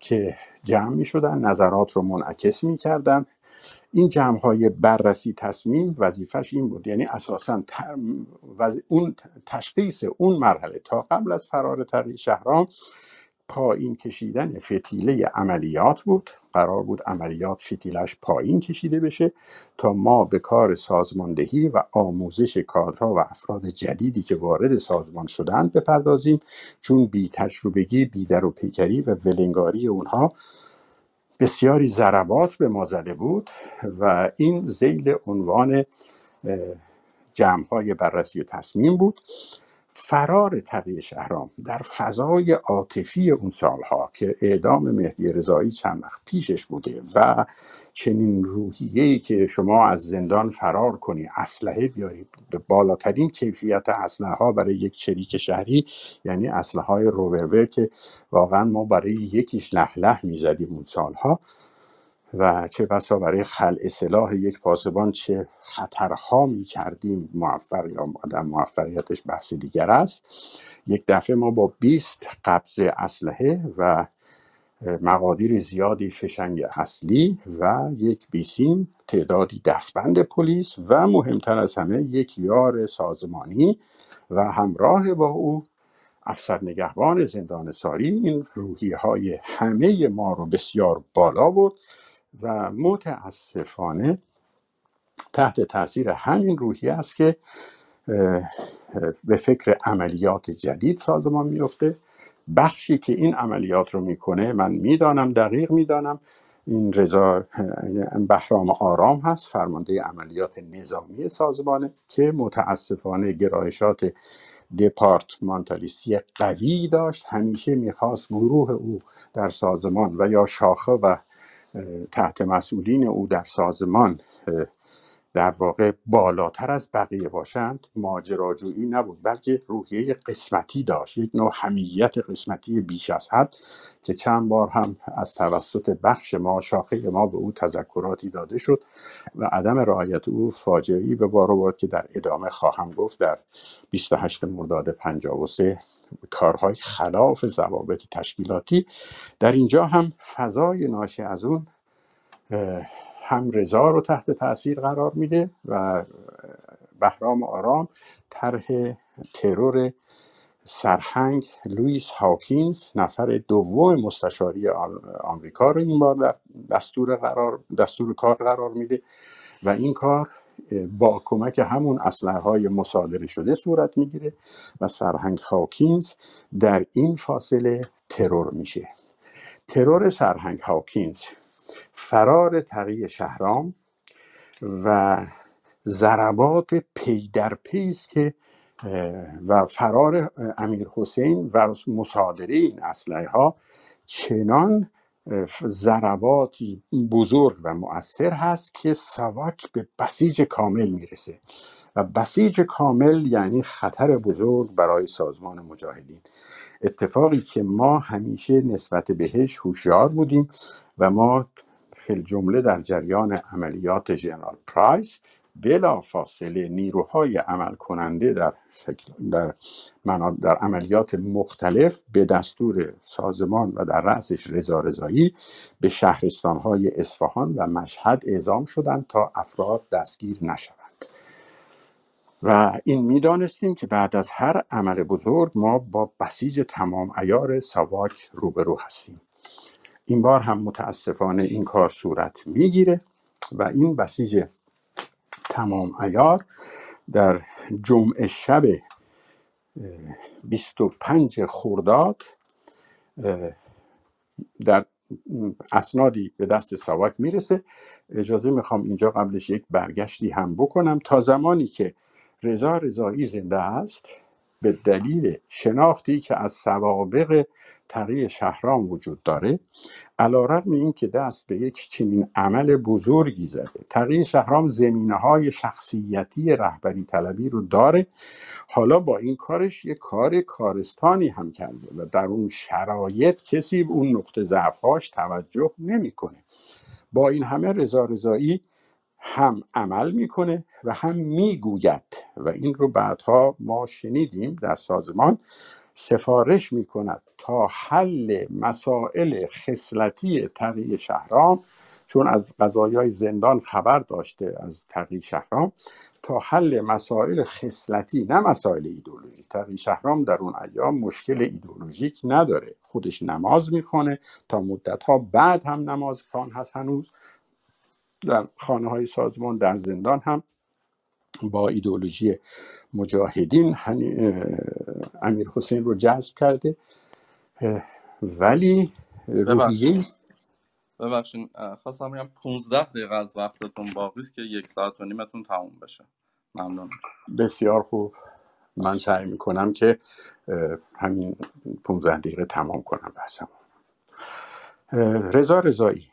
که جمع می شدن نظرات رو منعکس می کردن این جمع های بررسی تصمیم وظیفش این بود یعنی اساسا اون تشخیص اون مرحله تا قبل از فرار تغییر شهرام پایین کشیدن فتیله عملیات بود. قرار بود عملیات فتیلش پایین کشیده بشه تا ما به کار سازماندهی و آموزش کادرها و افراد جدیدی که وارد سازمان شدند بپردازیم. چون بی تجربگی بی در و پیکری و ولنگاری اونها بسیاری ضربات به ما زده بود و این زیل عنوان جمع های بررسی و تصمیم بود. فرار تقیه شهرام در فضای عاطفی اون سالها که اعدام مهدی رضایی چند وقت پیشش بوده و چنین روحیه‌ای که شما از زندان فرار کنی اسلحه بیاری به بالاترین کیفیت اسلحه ها برای یک چریک شهری یعنی اسلحه های روورور که واقعا ما برای یکیش لح لح می‌زدیم اون سالها و چه بسا برای خلع سلاح یک پاسبان چه خطرها می کردیم موفق یا عدم موفقیتش بحث دیگر است. یک دفعه ما با 20 قبض اسلحه و مقادیر زیادی فشنگ اصلی و یک بیسیم تعدادی دستبند پلیس و مهمتر از همه یک یار سازمانی و همراه با او افسر نگهبان زندان ساری. این روحی های همه ما رو بسیار بالا برد. و متاسفانه تحت تاثیر همین روحیه است که به فکر عملیات جدید سازمان میفته بخشی که این عملیات رو می‌کنه من می‌دانم دقیق می‌دانم. این رضا بهرام آرام هست فرمانده عملیات نظامی سازمانه که متاسفانه گرایشات دپارتمانتالیستی قوی داشت. همیشه می‌خواست گروه او در سازمان و یا شاخه و تحت مسئولین او در سازمان در واقع بالاتر از بقیه باشند ماجراجویی نبود بلکه روحیه قسمتی داشت یک نوع همیت قسمتی بیش از حد که چند بار هم از توسط بخش ما شاخه ما به او تذکراتی داده شد و عدم رعایت او فاجعی به بار آورد که در ادامه خواهم گفت در 28 مرداد 53 کارهای خلاف ضوابط تشکیلاتی. در اینجا هم فضای ناشی از اون هم رضا رو تحت تاثیر قرار میده و بهرام آرام طرح ترور سرهنگ لوئیس هاکینز نفر دوم مستشاری آمریکا رو این بار در دستور قرار دستور کار قرار میده و این کار با کمک همون اسلحه های مصادره شده صورت می‌گیره و سرهنگ هاکینز در این فاصله ترور میشه. ترور سرهنگ هاکینز فرار تقی شهرام و ضربات پی در پی که و فرار امیر حسین و مصادره این اسلحه ها چنان ضرباتی بزرگ و مؤثر هست که ساواک به بسیج کامل می‌رسه. و بسیج کامل یعنی خطر بزرگ برای سازمان مجاهدین. اتفاقی که ما همیشه نسبت بهش هوشیار بودیم و ما فی جمله در جریان عملیات جنرال پرایس بلا فاصله نیروهای عمل کننده در, در, در عملیات مختلف به دستور سازمان و در رأسش رضا رضایی به شهرستانهای اصفهان و مشهد اعزام شدند تا افراد دستگیر نشوند. و این می‌دانستیم که بعد از هر عمل بزرگ ما با بسیج تمام ایار ساواک روبرو هستیم. این بار هم متاسفانه این کار صورت می‌گیره و این بسیج تمام ایار در جمعه شب 25 خرداد در اسنادی به دست ساواک می‌رسه. اجازه می‌خوام اینجا قبلش یک برگشتی هم بکنم. تا زمانی که رضا رضایی زنده است به دلیل شناختی که از سوابق تقی شهرام وجود داره این که دست به یک چنین عمل بزرگی زده تقی شهرام زمینه های شخصیتی رهبری طلبی رو داره. حالا با این کارش یک کار کارستانی هم کرده و در اون شرایط کسی به اون نقطه ضعفهاش توجه نمی‌کنه. با این همه رضا رضایی هم عمل می‌کنه و هم می‌گوید و این رو بعدها ما شنیدیم در سازمان سفارش می کند تا حل مسائل خصلتی تقی شهرام چون از قضایای زندان خبر داشته از تقی شهرام تا حل مسائل خصلتی نه مسائل ایدولوژی تقی شهرام در اون ایام مشکل ایدولوژیک نداره. خودش نماز می‌کنه تا مدت ها بعد هم نماز خان هست. هنوز در خانه های سازمان در زندان هم با ایدولوژی مجاهدین امیر حسین رو جذب کرده. ولی روحیه ببخشید. خواستم بگم 15 دقیقه از وقتتون باقی است که یک ساعت و نیمتون تموم بشه. ممنون. بسیار خوب. من سعی می‌کنم که همین 15 دقیقه تمام کنم بحثم رضا رضایی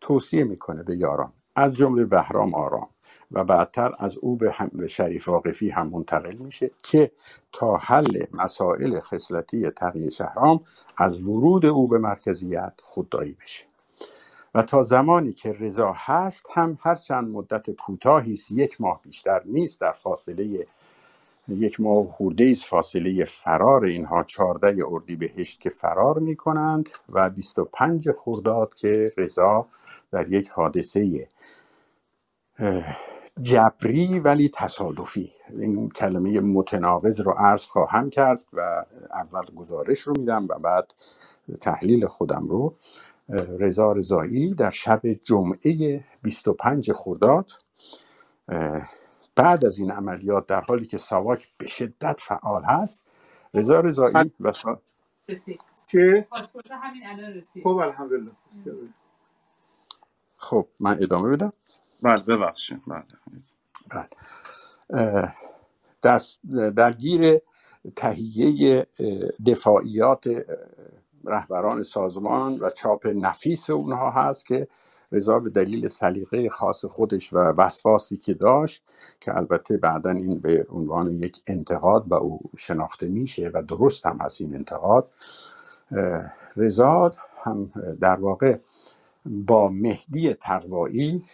توصیه می‌کنه به یاران از جمله بهرام آرام. و بعدتر از او به شریف واقفی هم منتقل میشه که تا حل مسائل خصلتی تقی شهرام از ورود او به مرکزیت خودداری بشه. و تا زمانی که رضا هست هم هر چند مدت کوتاهی است یک ماه بیشتر نیست در فاصله یک ماه خورده است فاصله فرار اینها 14 اردیبهشت که فرار می کنند و 25 خرداد که رضا در یک حادثه جبری ولی تصادفی. این کلمه متناقض رو عرض خواهم کرد و اول گزارش رو میدم و بعد تحلیل خودم رو. رضا رضایی در شب جمعه 25 خرداد بعد از این عملیات در حالی که ساواک به شدت فعال هست رضا رضایی و سا... که همین الان رسید. خب الحمدلله. خب من ادامه بدم. بله ببخشید بله. بله. دست درگیر تهیه دفاعیات رهبران سازمان و چاپ نفیس اونها هست که رضا به دلیل سلیقه خاص خودش و وسواسی که داشت که البته بعدا این به عنوان یک انتقاد به او شناخته میشه و درست هم هست این انتقاد رضا هم در واقع با مهدی تقوایی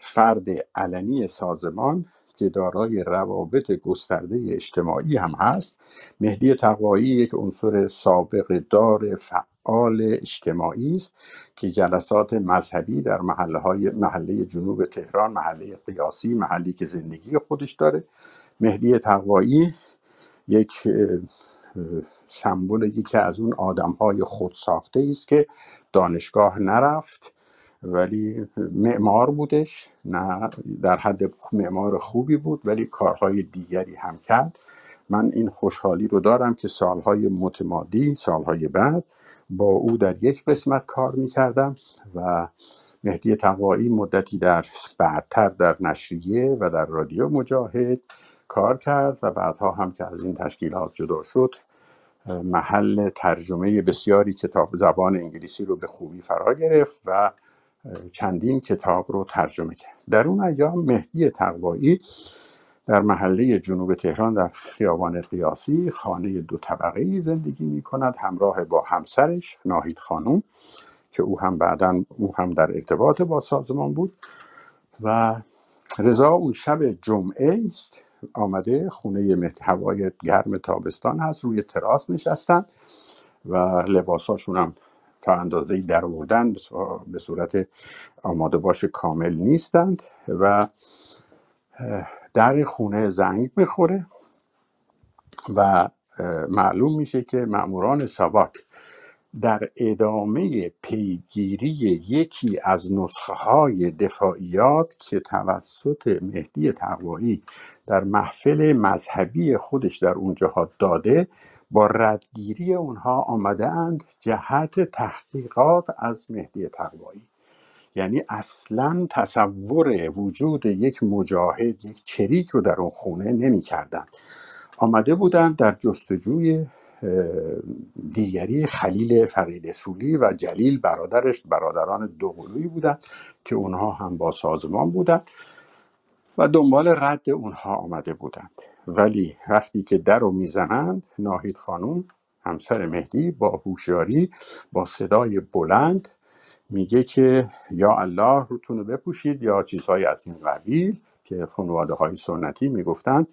فرد علنی سازمان که دارای روابط گسترده اجتماعی هم هست مهدی تقوایی یک عنصر سابق دار فعال اجتماعی است که جلسات مذهبی در محله محله جنوب تهران محله قیاسی محلی که زندگی خودش داره. مهدی تقوایی یک سمبل یکی از اون آدم های خود ساخته است که دانشگاه نرفت. ولی معمار بودش نه در حد معمار خوبی بود ولی کارهای دیگری هم کرد. من این خوشحالی رو دارم که سالهای متمادی سالهای بعد با او در یک قسمت کار می‌کردم و مهدی تقوایی مدتی در بعدتر در نشریه و در رادیو مجاهد کار کرد و بعدها هم که از این تشکیلات جدا شد محل ترجمه بسیاری کتاب زبان انگلیسی رو به خوبی فرا گرفت و چندین کتاب رو ترجمه کرد. در اون ایام مهدی تقوایی در محله جنوب تهران در خیابان قیاسی خانه دو طبقه ای زندگی می کند همراه با همسرش ناهید خانم که او هم بعدا او هم در ارتباط با سازمان بود. و رضا اون شب جمعه است. آمده خونه هوای گرم تابستان هست. روی تراس نشستن و لباساشون هم تا اندازه در آوردن به صورت آماده باش کامل نیستند و در خونه زنگ می‌خوره و معلوم میشه که مأموران ساواک در ادامه پیگیری یکی از نسخه های دفاعیات که توسط مهدی تقوایی در محفل مذهبی خودش در اونجاها داده با ردگیری اونها آمده اند جهت تحقیقات از مهدی تقوایی. یعنی اصلا تصور وجود یک مجاهد یک چریک رو در اون خونه نمی آمده بودند در جستجوی دیگری خلیل فقید سولی و جلیل برادرش برادران دوقلویی بودند که اونها هم با سازمان بودند و دنبال رد اونها آمده بودند. ولی وقتی که در رو می‌زنند ناهید خانوم همسر مهدی با هوشیاری با صدای بلند میگه که یا الله روتون رو بپوشید یا چیزهای از این قبیل که خانواده های سنتی می‌گفتند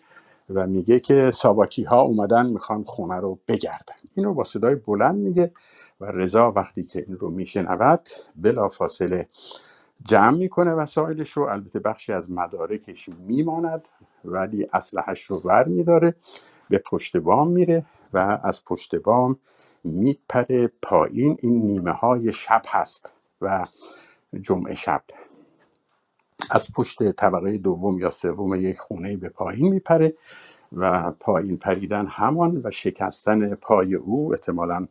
و میگه که ساواکی ها اومدن می‌خوان خونه رو بگردن. اینو با صدای بلند میگه و رضا وقتی که این رو میشنود بلا فاصله جمع می‌کنه وسایلش رو. البته بخشی از مدارکش میماند. ولی اسلحش رو ور میداره به پشت بام میره و از پشت بام میپره پایین. این نیمه های شب هست و جمعه شب. از پشت طبقه دوم یا سوم یک خونه به پایین میپره و پایین پریدن همان و شکستن پای او احتمالا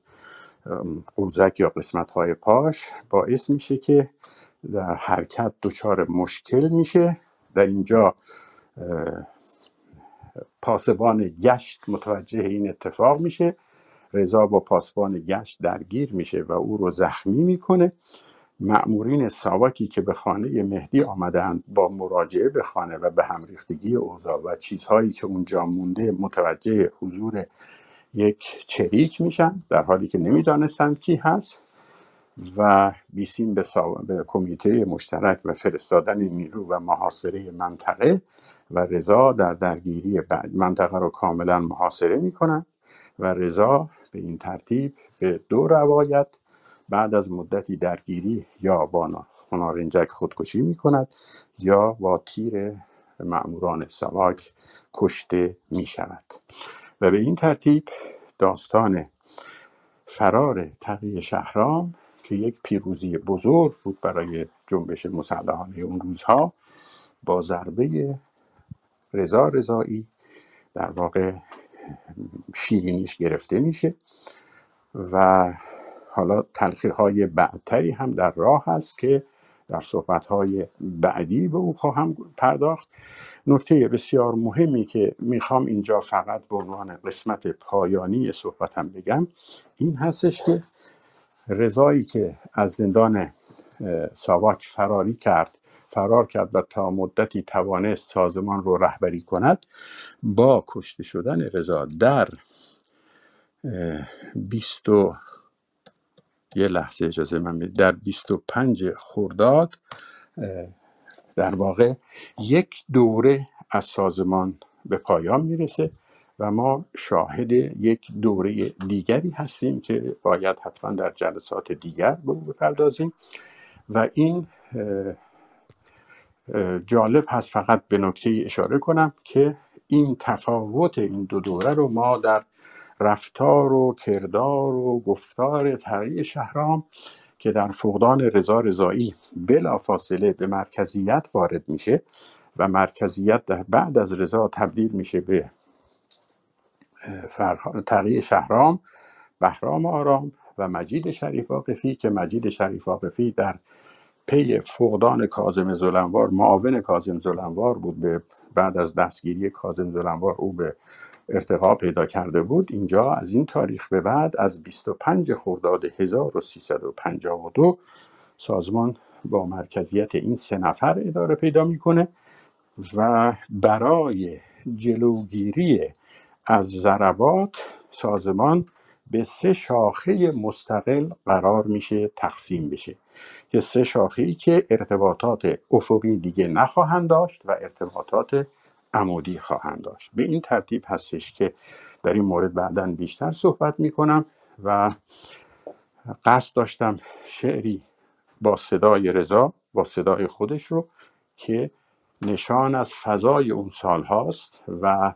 قوزک یا قسمت های پاش باعث میشه که در حرکت دچار مشکل میشه. در اینجا پاسبان گشت متوجه این اتفاق میشه. رضا با پاسبان گشت درگیر میشه و او رو زخمی می‌کنه. مأمورین ساواکی که به خانه مهدی آمدند با مراجعه به خانه و به هم ریختگی اوضاع و چیزهایی که اونجا مونده متوجه حضور یک چریک میشن در حالی که نمی‌دانستند کی هست و بیسیم به, سا... به کمیته مشترک و فرستادن نیرو و محاصره منطقه و رضا در درگیری بعد منطقه رو کاملا محاصره می‌کنن و رضا به این ترتیب به دو روایت بعد از مدتی درگیری یا با خنارنجک خودکشی می کند یا با تیر مأموران سواک کشته می شود و به این ترتیب داستان فرار تقی شهرام که یک پیروزی بزرگ بود برای جنبش مسلحانه اون روزها با ضربه رضا رضایی. در واقع شیرینیش گرفته میشه. و حالا تلخی های بعدتری هم در راه هست که در صحبت های بعدی به او خواهم پرداخت. نکته بسیار مهمی که می‌خوام اینجا فقط به عنوان قسمت پایانی صحبتم بگم این هستش که رضایی که از زندان ساواک فراری کرد فرار کرد و تا مدتی توانست سازمان رو رهبری کند با کشته شدن رضا در بیست و یه لحظه اجازه من بدید. در 25 خرداد در واقع یک دوره از سازمان به پایان می‌رسه و ما شاهد یک دوره دیگری هستیم که باید حتما در جلسات دیگر به او بپردازیم و این جالب هست فقط به نکته اشاره کنم که این تفاوت این دو دوره رو ما در رفتار و کردار و گفتار تقی شهرام که در فقدان رضا رضایی بلافاصله به مرکزیت وارد میشه و مرکزیت در بعد از رضا تبدیل میشه به تقی شهرام بهرام آرام و مجید شریف واقفی که مجید شریف واقفی در پی فقدان کاظم زلنوار معاون کاظم زلنوار بود به بعد از دستگیری کاظم زلنوار او به ارتقا پیدا کرده بود. اینجا از این تاریخ به بعد از 25 خرداد 1352 سازمان با مرکزیت این سه نفر اداره پیدا می‌کنه و برای جلوگیری از ضربات سازمان به سه شاخه مستقل قرار میشه تقسیم بشه. که سه شاخه ای که ارتباطات افقی دیگه نخواهند داشت و ارتباطات عمودی خواهند داشت. به این ترتیب هستش که در این مورد بعدا بیشتر صحبت می‌کنم و قصد داشتم شعری با صدای رضا با صدای خودش رو که نشان از فضای اون سال هاست و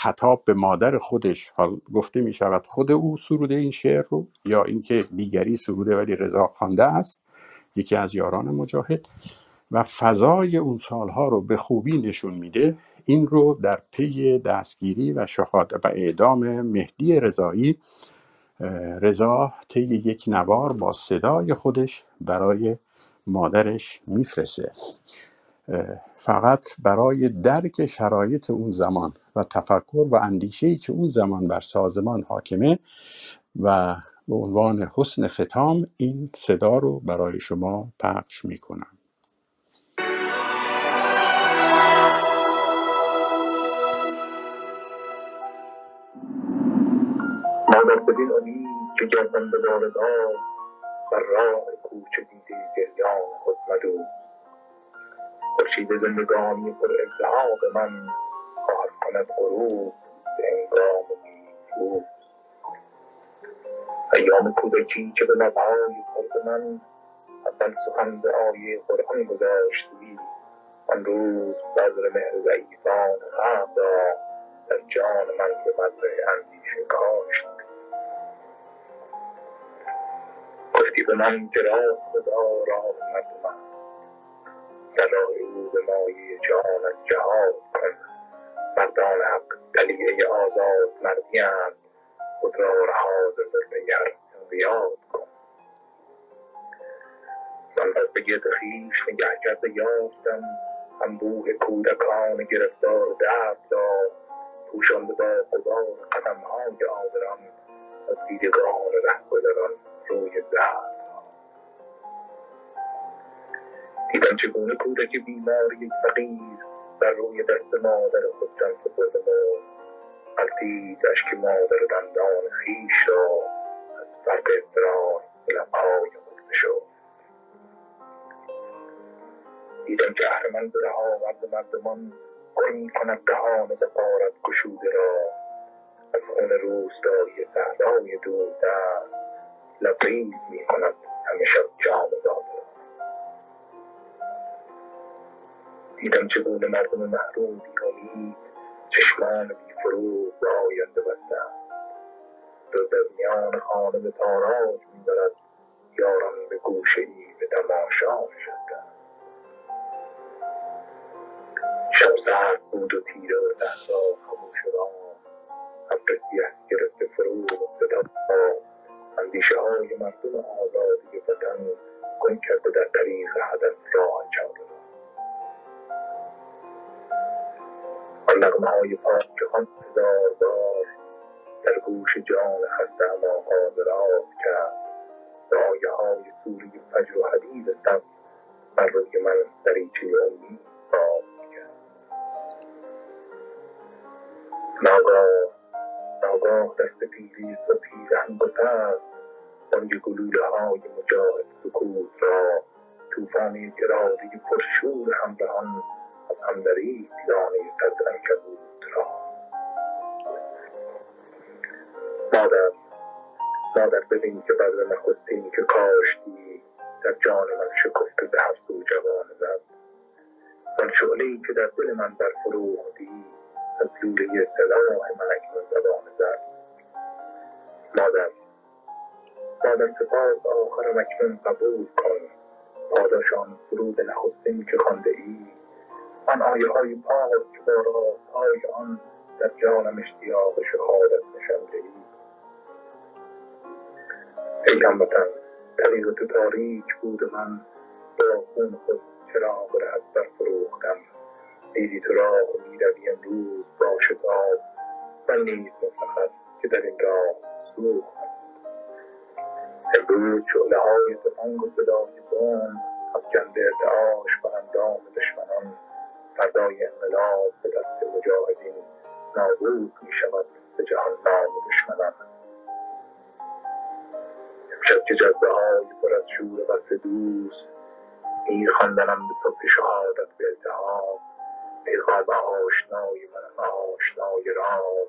خطاب به مادر خودش حال گفته می شود خود او سروده این شعر رو یا اینکه دیگری سروده ولی رضا خوانده است یکی از یاران مجاهد و فضای اون سالها رو به خوبی نشون میده. این رو در پی دستگیری و شهادت و اعدام مهدی رضایی رضا طی یک نوار با صدای خودش برای مادرش میفرسه فقط برای درک شرایط اون زمان و تفکر و اندیشه‌ای که اون زمان بر سازمان حاکمه و به عنوان حسن ختام این صدا رو برای شما پخش می‌کنم. مادر بدین امید که گردم به باردار بر راه کوچ دیده گریان خود مدو خورشید زندگانی پر ازدحاق من خواهد کند غروب. به هنگام بیروز ایام کودکی که به لبهای خورد من اول سخن به آیه قرآن گذاشتی آن روز بذر مهر ضعیفان خلق را در جان من به بذر اندیشه کاشت. گفتی به من که راست خدا راه مرد او به مایه جهانت جهاد کن. مردان حق دلیه آزاد مردیاند خود را رها ز ظلم یار انقیاد کن. من پس به گرد خویش نگه کرده یافتم انبوه کودکان گرفتار درد را پوشانده با غبار قدمهای آدران از دیدگان رهگذران روی زرد دیدم چگونه کودک بیمار یک فقیر بر روی دست مادر خود تن سپرده مرد غلطید اشک مادر دندان خویش را از فرق اضطرار به لبهای خود فشرد دیدم که اهرمن به راه آورد مردمان پر می کند دهان بخارد گشوده را. از خون روستایی صحرای دوردست لبریز می کند همه شب جام داده. دیدم چگونه مردم محروم بی امید چشمان بی فروغ به آینده بستند. جز از میان خانه به تاراج می‌برد یاران به گوشه ای به تماشا نشستند شب سرد بود و تیره و صحرا خموش و رام ابر سیه گرفته فرو افتاد آب اندیشه های مردم آزادی وطن گم کرده در طریق هدف راه چاره نغمه های پاک که آن هزار بار در گوش جان خسته اما حاضرات کرد. رایه های سوری فجر و حدید سبز بر روی من دریچه امید باز کرد. ناگاه ناگاه دست پیری و پیرهن گسست بانگ گلوله های مجاهد سکوت را توفان یک اراده پرشور همراهان اندرین دانی قد انکبود را. مادر مادر ببین که برد نخستین که کاشتی در جان من شکفته به هفت و جوان زد آن شعله ای که در دل من برفروختی از لوله سلاح من اکنون زبان زد مادر مادر سپاس آخرم اکنون قبول کن. پاداش آن فرود نخستین که خوانده ای. آن آیه های پاک با رازهای آن در جانم اشتیاق شهادت نشانده ای ای هموطن طریق تو تاریک بود من با خون خود چراغ رهت برفروختم دیدی تو راه می‌روی امروز با شتاب. من نیز مفتخر که در این راه سوختم امروز شعله های سپنگ و صدای بم افکنده ارتعاش بر اندام دشمنان. فردای انقلاب به دست مجاهدین نابود می شود به جهان نام دشمنان امشب که جذبه های پر از شور وصل دوست میر خواندنم به صبح شهادت به التهاب. پیغام آشنای من آشنای رام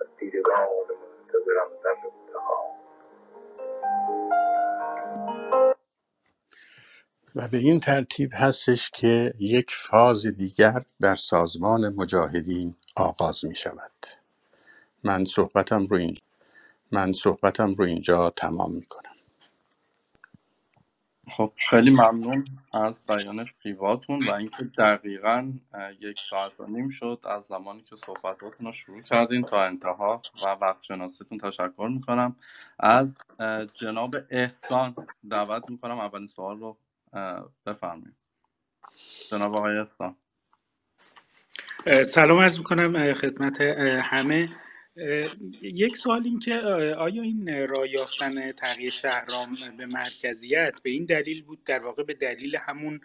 از دیدگان منتظرم در منتها و به این ترتیب هستش که یک فاز دیگر در سازمان مجاهدین آغاز می شود من صحبتم رو اینجا من صحبتم رو اینجا تمام می کنم خب خیلی ممنون از بیان قیواتون و اینکه دقیقا یک ساعت و نیم شد از زمانی که صحبتاتون رو شروع کردین تا انتها و وقت شناسیتون تشکر می‌کنم. از جناب احسان دعوت می‌کنم اولین سوال رو بفرمایید. جناب آقای اه، سلام عرض می‌کنم خدمت همه. یک سوال این که آیا این راه یافتن تغییر شهرام به مرکزیت به این دلیل بود؟ در واقع به دلیل همون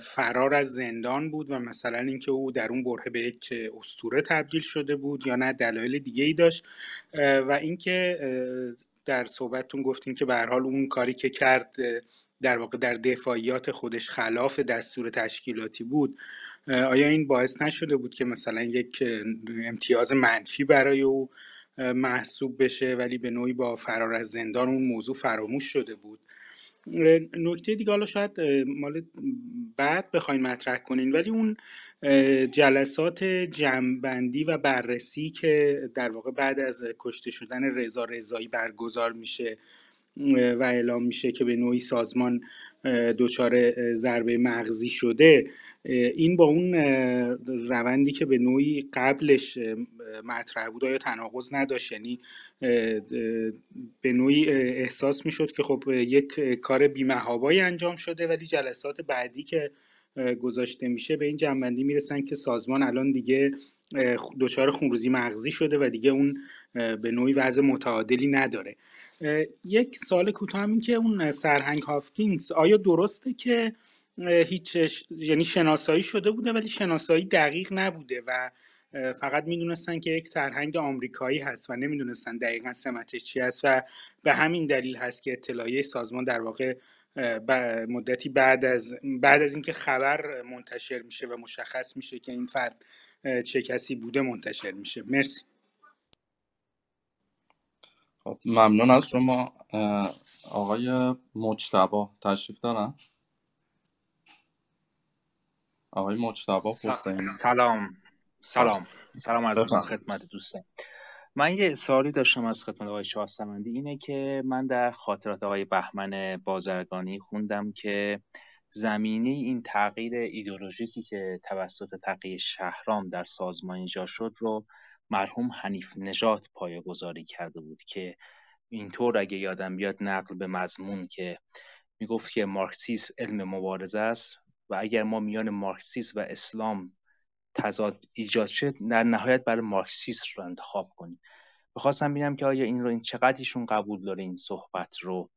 فرار از زندان بود و مثلا اینکه او در اون برهه به یک اسطوره تبدیل شده بود یا نه؟ دلایل دیگه ای داشت و اینکه در صحبتتون گفتین که به حال اون کاری که کرد در واقع در دفاعیات خودش خلاف دستور تشکیلاتی بود. آیا این باعث نشده بود که مثلا یک امتیاز منفی برای او محسوب بشه ولی به نوعی با فرار از زندان اون موضوع فراموش شده بود؟ نکته دیگه حالا شاید مال بعد بخواین مطرح کنین ولی اون جلسات جمعبندی و بررسی که در واقع بعد از کشته شدن رضا رضایی برگزار میشه و اعلام میشه که به نوعی سازمان دچار ضربه مغزی شده این با اون روندی که به نوعی قبلش مطرح بود آیا تناقض نداشت؟ یعنی به نوعی احساس می‌شد که خب یک کار بیمهابایی انجام شده ولی جلسات بعدی که گذاشته میشه به این جنبندی می‌رسن که سازمان الان دیگه دچار خونریزی مغزی شده و دیگه اون به نوعی وضع متعادلی نداره. یک سوال کوتاه هم این که اون سرهنگ هافکینگز آیا درسته که هیچ یعنی شناسایی شده بوده ولی شناسایی دقیق نبوده و فقط می‌دونستن که یک سرهنگ آمریکایی هست و نمی‌دونستن دقیقا سمتش چی هست و به همین دلیل هست که اطلاعیه سازمان در واقع مدتی بعد از بعد از اینکه خبر منتشر میشه و مشخص میشه که این فرد چه کسی بوده منتشر میشه. مرسی. خب ممنون از شما. آقای مجتبا تشریف دارن؟ آقای مجتبا حسینی سلام. سلام. سلام. بفرمایید. خدمت دوستان. من یه سوالی داشتم از خدمت آقای شاه سمندی اینه که من در خاطرات آقای بهمن بازرگانی خوندم که زمینه این تغییر ایدئولوژیکی که توسط تقی شهرام در سازمان ایجاد شد رو مرحوم حنیف نژاد پایه‌گذاری کرده بود که اینطور اگه یادم بیاد نقل به مضمون که می‌گفت که مارکسیسم علم مبارزه است و اگر ما میان مارکسیسم و اسلام تضاد ایجاد شد در نهایت برای مارکسیسم رو انتخاب کنیم. می‌خواستم ببینم که آیا این رو این چقدر ایشون قبول داره این صحبت رو؟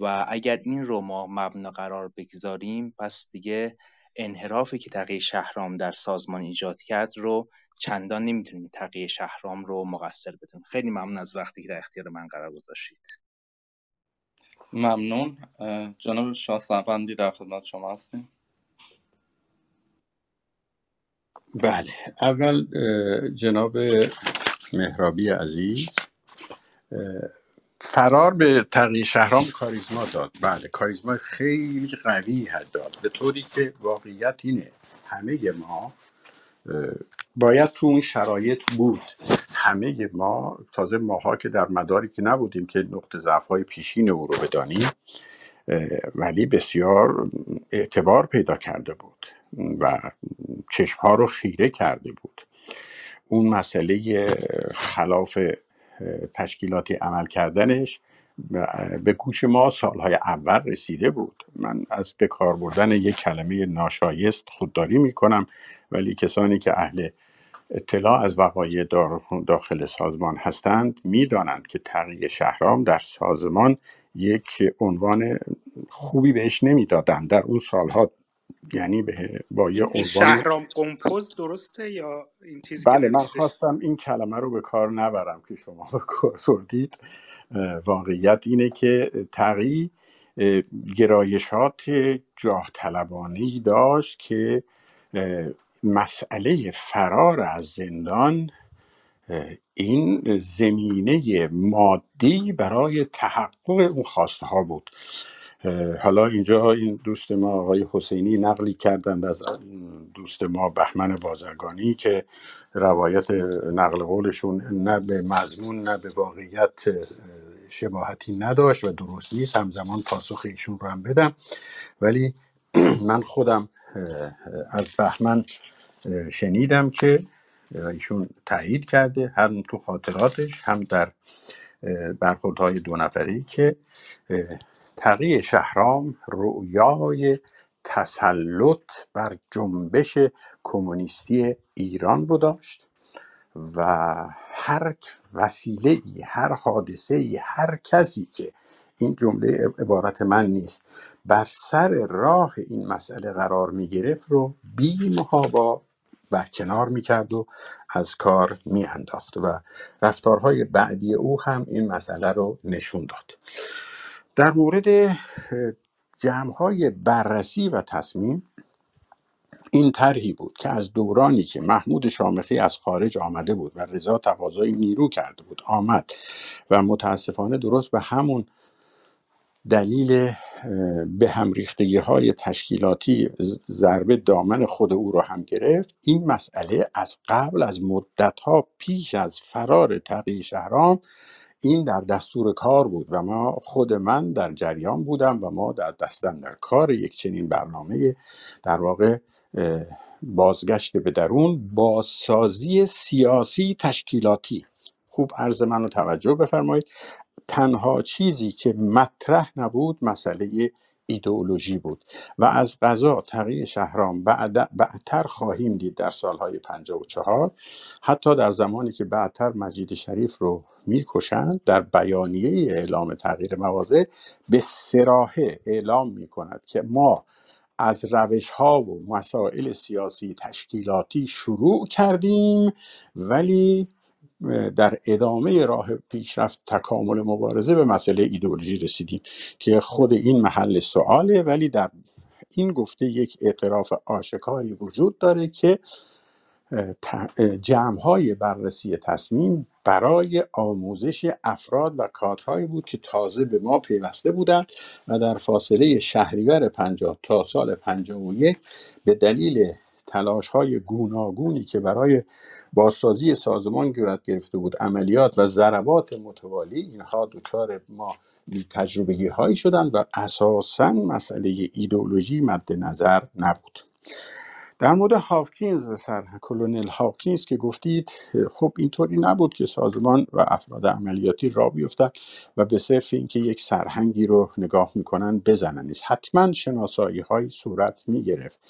و اگر این رو ما مبنا قرار بگذاریم پس دیگه انحرافی که تقی شهرام در سازمان ایجاد کرد رو چندان نمی‌تونیم تقی شهرام رو مقصر بدونیم. خیلی ممنون از وقتی که در اختیار من قرار گذاشتید. ممنون. جناب شاه در خدمت شما هستیم. بله. اول جناب مهرابی عزیز فرار به تقی شهرام کاریزما داد. بله کاریزما خیلی قوی had داد. به طوری که واقعیت اینه همه ما باید تو اون شرایط بود. همه ما تازه ماها که در مداری که نبودیم که نقطه ضعف های پیشین او رو بدانیم ولی بسیار اعتبار پیدا کرده بود. و چشمها رو خیره کرده بود. اون مسئله خلاف تشکیلاتی عمل کردنش به گوش ما سالهای اول رسیده بود. من از به کار بردن یک کلمه ناشایست خودداری می‌کنم ولی کسانی که اهل اطلاع از وقایع داخل سازمان هستند می‌دانند که تغییر شهرام در سازمان یک عنوان خوبی بهش نمی‌دادند. در اون سالها یعنی به با یه عنوان شهرام قمپوز درسته یا این چیزی بله که من نوشته خواستم این کلمه رو به کار نبرم که شما به کار بردید. اه، واقعیت اینه که اه، گرایشات جاه طلبانه داشت که اه، مسئله فرار از زندان این زمینه مادی برای تحقق اون خواسته ها بود. حالا اینجا این دوست ما آقای حسینی نقلی کردند از دوست ما بهمن بازرگانی که روایت نقل قولشون نه به مضمون نه به واقعیت اه، شباهتی نداشت و درست نیست. همزمان پاسخ ایشون رو هم بدم. ولی من خودم از بهمن شنیدم که ایشون تایید کرده هم تو خاطراتش هم در برخوردهای دو نفری که تقی شهرام رؤیای تسلط بر جنبش کمونیستی ایران رو داشت و هر وسیله ای هر حادثه ای هر کسی که این جمله عبارت من نیست بر سر راه این مسئله قرار می گرفت رو بی محابا برکنار می کرد و از کار می انداخت و رفتارهای بعدی او هم این مسئله رو نشون داد. در مورد جمع های بررسی و تصمیم این طرحی بود که از دورانی که محمود شامخی از خارج آمده بود و رضا تقاضای نیرو کرده بود آمد و متاسفانه درست به همون دلیل به هم ریختگی های تشکیلاتی ضربه دامن خود او را هم گرفت. این مسئله از قبل از مدت ها پیش از فرار تقی شهرام این در دستور کار بود و ما خود من در جریان بودم و ما در دستن در کار یک چنین برنامه در واقع بازگشت به درون بازسازی سیاسی تشکیلاتی. خوب عرض من رو توجه بفرمایید. تنها چیزی که مطرح نبود مسئله ایدئولوژی بود و از غذا تقی شهرام بعد بعدتر خواهیم دید در سالهای 54 حتی در زمانی که بعدتر مجید شریف رو می‌کشند در بیانیه اعلام تغییر مواضع به سراحه اعلام می کند که ما از روش ها و مسائل سیاسی تشکیلاتی شروع کردیم ولی در ادامه راه پیشرفت تکامل مبارزه به مسئله ایدئولوژی رسیدیم که خود این محل سواله ولی در این گفته یک اعتراف آشکاری وجود داره که جمع های بررسی تصمیم برای آموزش افراد و کادرهایی بود که تازه به ما پیوسته بودند و در فاصله شهریور 50 تا سال 51 به دلیل تلاش های گوناگونی که برای بازسازی سازمان صورت گرفته بود عملیات و ضربات متوالی اینها دچار ما تجربگی هایی شدند و اساسا مسئله ایدئولوژی مد نظر نبود. در مورد هاوکینز و سر کلونل هاوکینز که گفتید خب اینطوری نبود که سازمان و افراد عملیاتی را بیفتن و به صرف اینکه یک سرهنگی رو نگاه می‌کنن بزننش. حتما شناسایی های صورت می‌گرفت.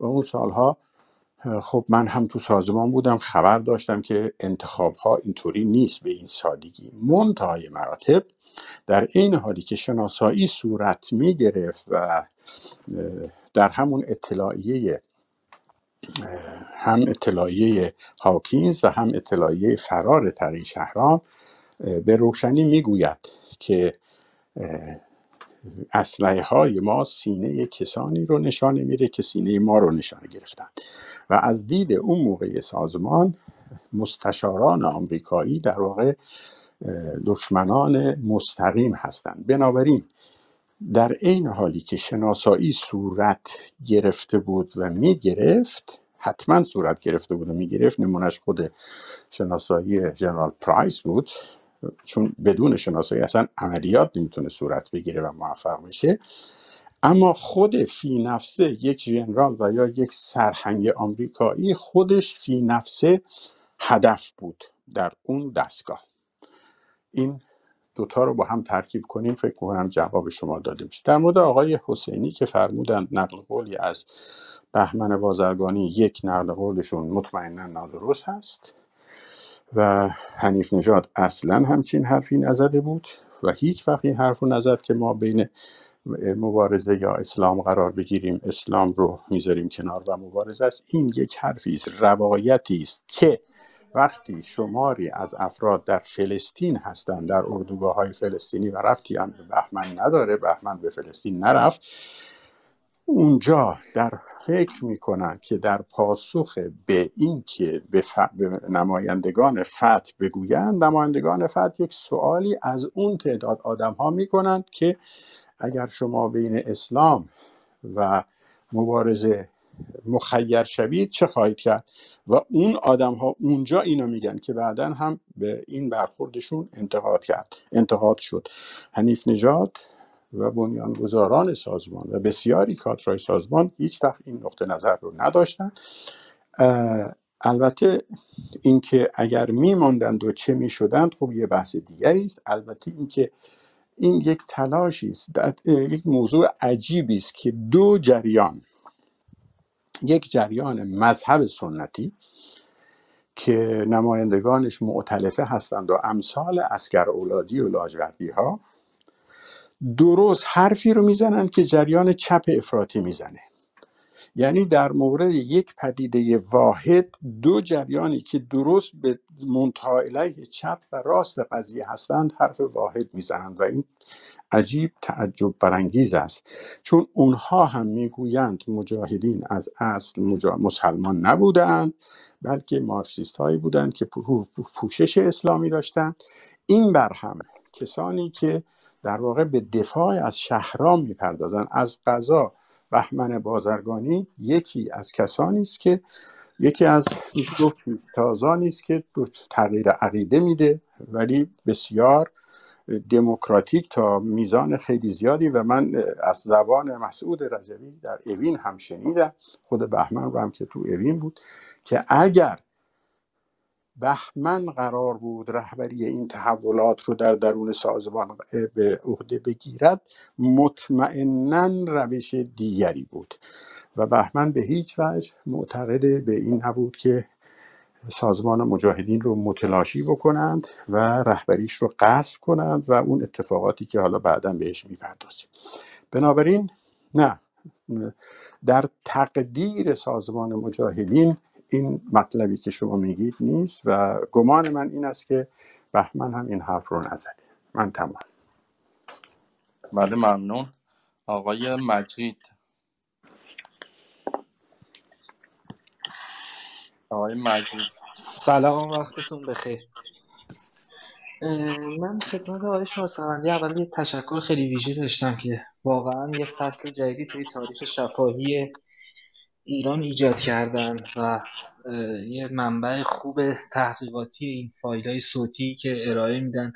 و اون سالها خب من هم تو سازمان بودم خبر داشتم که انتخاب ها اینطوری نیست به این سادگی. منتهای مراتب در این حالی که شناسایی صورت می گرفت و در همون اطلاعیه هم اطلاعیه هاکینز و هم اطلاعیه فرار تقی شهرام به روشنی می‌گوید که اسلحه های ما سینه کسانی رو نشانه میده که سینه ما رو نشانه گرفتن. و از دید اون موقع سازمان مستشاران آمریکایی در واقع دشمنان مستقیم هستند. بنابراین در عین حالی که شناسایی صورت گرفته بود و می گرفت حتما صورت گرفته بود و می‌گرفت نمونش خود شناسایی جنرال پرایس بود. چون بدون شناسایی اصلا عملیات نمی‌تونه صورت بگیره و موفق بشه. اما خود فی نفسه یک ژنرال و یا یک سرهنگ آمریکایی خودش فی نفسه هدف بود در اون دستگاه. این دوتا رو با هم ترکیب کنیم فکر کنم جواب شما داده میشه در مورد آقای حسینی که فرمودن نقل قولی از بهمن بازرگانی یک نقل قولشون مطمئنا نادرست هست و حنیف نژاد اصلا همچین حرفی نزده بود و هیچ وقت این حرف رو نزد که ما بین مبارزه یا اسلام قرار بگیریم اسلام رو می‌ذاریم کنار و مبارزه است. این یک حرفی است روایتی است که وقتی شماری از افراد در فلسطین هستند در اردوگاه های فلسطینی و رفتی هم به بهمن نداره بهمن به فلسطین نرفت. اونجا در فکر می‌کنن که در پاسخ به این که به, ف... به نمایندگان فتح بگویند نمایندگان فتح یک سوالی از اون تعداد آدم ها می‌کنند که اگر شما بین اسلام و مبارزه مخیر شوید چه خواهید کرد؟ و اون آدم ها اونجا اینو میگن که بعدا هم به این برخوردشون انتقاد کرد. انتقاد شد. حنیف نژاد و بنیانگذاران سازمان و بسیاری کادرهای سازمان هیچ وقت این نقطه نظر رو نداشتن البته اینکه اگر میماندند و چه می‌شدند خب یه بحث دیگری است. البته اینکه این یک تلاشی است. یک موضوع عجیبی است که دو جریان یک جریان مذهب سنتی که نمایندگانش معتلفه هستند و امثال اسکر اولادی و لاجوردی ها درست حرفی رو می‌زنن که جریان چپ افراطی می‌زنه. یعنی در مورد یک پدیده واحد دو جریانی که درست به منتها چپ و راست قضیه هستند حرف واحد می‌زنند و این عجیب تعجب برانگیز است. چون اونها هم می‌گویند مجاهدین از اصل مجا... مسلمان نبودند بلکه مارکسیست هایی بودند که پو- پو- پوشش اسلامی داشتند. این بر هم کسانی که در واقع به دفاع از شهرام می‌پردازند از قضا بهمن بازرگانی یکی از کسانی است که یکی از گفت تازانی است که دو تغییر عقیده میده ولی بسیار دموکراتیک تا میزان خیلی زیادی و من از زبان مسعود رجوی در اوین هم شنیدم خود بهمن رو هم که تو اوین بود که اگر بهمن قرار بود رهبری این تحولات رو در درون سازمان به عهده بگیرد مطمئنا روش دیگری بود. و بهمن به هیچ وجه معتقد به این نبود که سازمان مجاهدین رو متلاشی بکنند و رهبریش رو غصب کنند و اون اتفاقاتی که حالا بعدا بهش می‌پردازیم. بنابراین نه در تقدیر سازمان مجاهدین این مطلبی که شما میگید نیست و گمان من این است که بهمن هم این حرف رو نزده. من تمام. بله ممنون. آقای مجید. آقای مجید. سلام وقتتون بخیر. من خدمت آقای شاهسوندی اول یه تشکر خیلی ویژه داشتم که واقعا یه فصل جدیدی توی تاریخ شفاهی ایران ایجاد کردن و یه منبع خوب تحقیقاتی این فایل های صوتی که ارائه میدن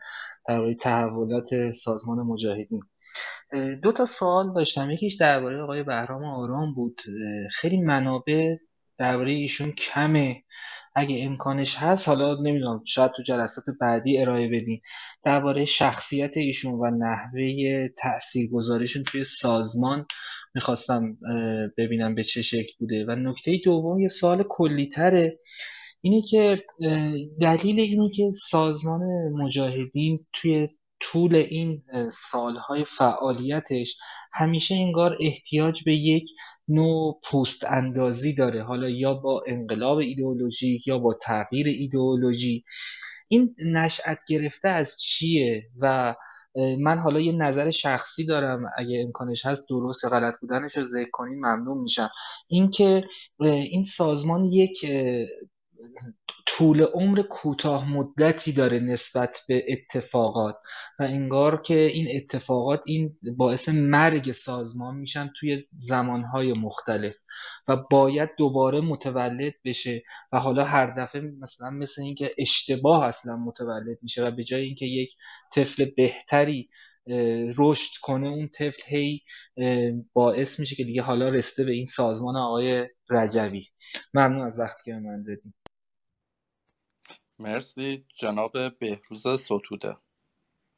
درباره تحولات سازمان مجاهدین. اه، دو تا سوال داشتم. یکیش درباره آقای بهرام آرام بود. خیلی منابع درباره ایشون کمه. اگه امکانش هست حالا نمی‌دونم شاید تو جلسات بعدی ارائه بدین. درباره شخصیت ایشون و نحوه تاثیرگذاریشون توی سازمان می‌خواستم ببینم به چه شکل بوده. و نکته دوم یه سوال کلیتره. اینه که دلیل اینه که سازمان مجاهدین توی طول این سالهای فعالیتش همیشه انگار احتیاج به یک نوع پوست اندازی داره. حالا یا با انقلاب ایدئولوژیک یا با تغییر ایدئولوژی. این نشأت گرفته از چیه؟ و من حالا یه نظر شخصی دارم. اگه امکانش هست درست غلط بودنش رو ذکر کنین ممنون میشم. اینکه این سازمان یک طول عمر کوتاه مدتی داره نسبت به اتفاقات و انگار که این اتفاقات این باعث مرگ سازمان میشن توی زمانهای مختلف و باید دوباره متولد بشه و حالا هر دفعه مثلا مثل اینکه اشتباه اصلا متولد میشه و به جای اینکه یک طفل بهتری رشد کنه اون طفل هی باعث میشه که دیگه حالا رسته به این سازمان آقای رجوی ممنون از وقتی که من دادیم مرسی جناب بهروز ستوده.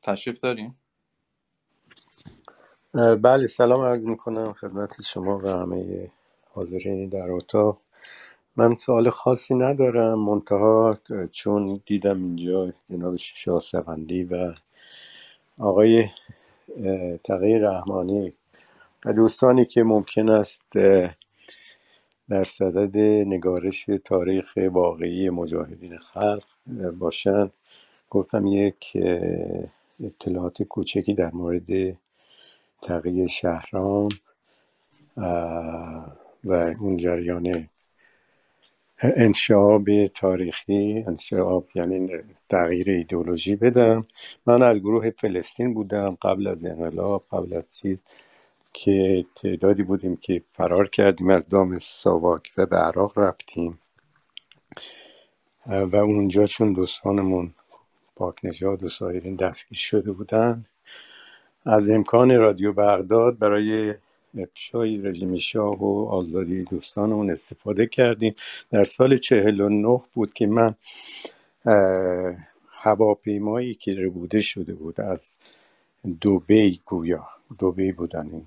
تشریف داریم بله سلام عرض می‌کنم خدمت شما و همه حاضرین در اتاق. من سوال خاصی ندارم منتها چون دیدم اینجا جناب شاه سفندی و آقای تغییر رحمانی و دوستانی که ممکن است در صدد نگارش تاریخ واقعی مجاهدین خلق باشن. گفتم یک اطلاعات کوچکی در مورد تغییر شهرام و اون جریان انشعاب تاریخی. انشعاب یعنی تغییر ایدولوژی بدم. من از گروه فلسطین بودم قبل از انقلاب قبل از چیز. که تعدادی بودیم که فرار کردیم از دام ساواک و به عراق رفتیم. و اونجا چون دوستانمون پاک نژاد و سایرین دستگیر شده بودن از امکان رادیو بغداد برای افشای رژیم شاه و آزادی دوستانمون استفاده کردیم. در سال چهل و نه بود که من هواپیمایی که ربوده شده بود از دوبی گویا دوبی بودن این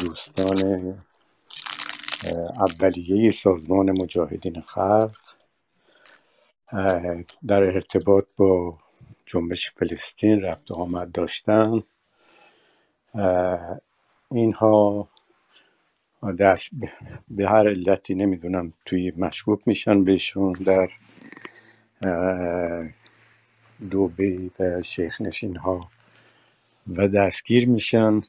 دوستان اولیه سازمان مجاهدین خلق در ارتباط با جنبش فلسطین رفت آمد داشتن. اینها دست به هر علتی نمی‌دونم توی مشکوک میشن بهشون. در دوبی و شیخ نشین ها و دستگیر میشن.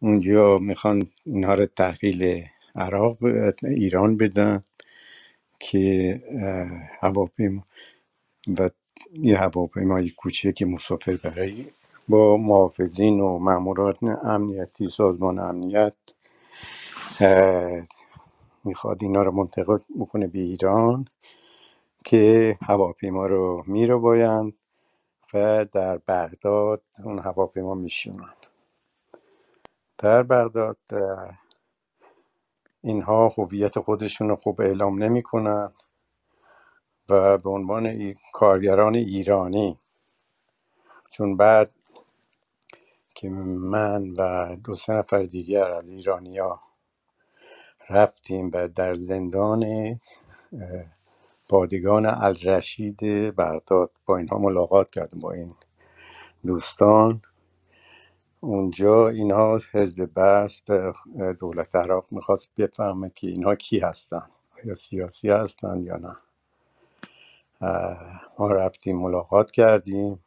اونجا می‌خوان اینها رو تحویل عراق ایران بدن که هواپیما و یه هواپیمای کوچک مسافر برای با محافظین و مامورات امنیتی سازمان امنیت می‌خواد اینا رو منتقل بکنه به ایران که هواپیما رو باید و در بغداد اون هواپیما میشونن در بغداد اینها هویت خودشون رو خوب اعلام نمی‌کنن و به عنوان کارگران ایرانی. چون بعد که من و دو سه نفر دیگر از ایرانیا رفتیم و در زندان پادگان الرشید بغداد با اینها ملاقات کردیم با این دوستان. اونجا اینها حزب بس به دولت عراق می‌خواست بفهمه که اینها کی هستن آیا سیاسی هستن یا نه. ما رفتیم ملاقات کردیم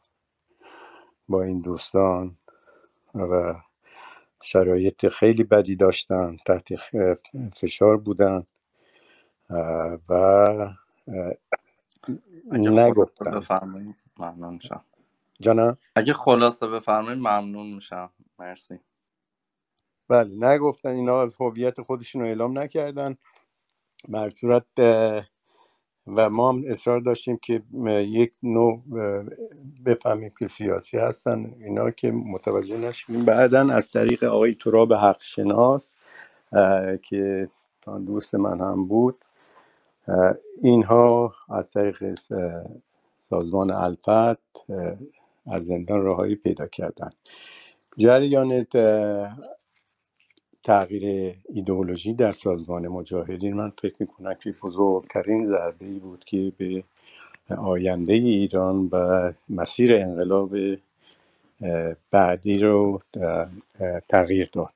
با این دوستان و شرایط خیلی بدی داشتن تحت فشار بودن. و نگفتن. جانم اگه خلاصه بفرمایید ممنون میشم. مرسی. بله نگفتن اینا هویت خودشون رو اعلام نکردن. بر صورت و ما هم اصرار داشتیم که یک نوع بفهمیم که سیاسی هستن اینا که متوجه نشدیم. بعدا از طریق آقای تراب حق شناس که دوست من هم بود اینها از طریق سازمان الفت از زندان رهایی پیدا کردن. جریان تغییر ایدئولوژی در سازمان مجاهدین من فکر می‌کنم که بزرگترین ضربه ای بود که به آینده ایران و مسیر انقلاب بعدی رو تغییر داد.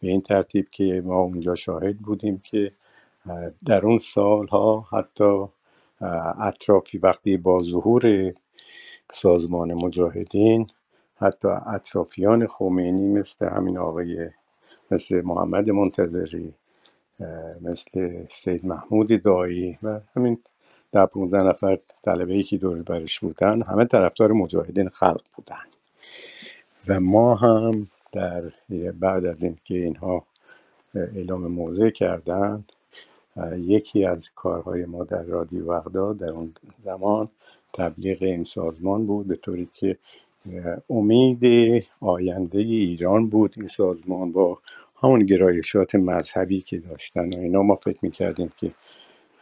به این ترتیب که ما اونجا شاهد بودیم که در اون سالها حتی اطرافی وقتی با ظهور سازمان مجاهدین حتی اطرافیان خمینی مثل همین آقای مثل محمد منتظری مثل سید محمود دایی و همین در 15 نفر طلبه ای که دور برش بودن همه طرفدار مجاهدین خلق بودن. و ما هم در بعد از اینکه اینها اعلام موضع کردن یکی از کارهای ما در رادیو وقدا در اون زمان تبلیغ این سازمان بود به طوری که امید آینده ایران بود این سازمان با همون گرایشات مذهبی که داشتن و اینا. ما فکر می‌کردیم که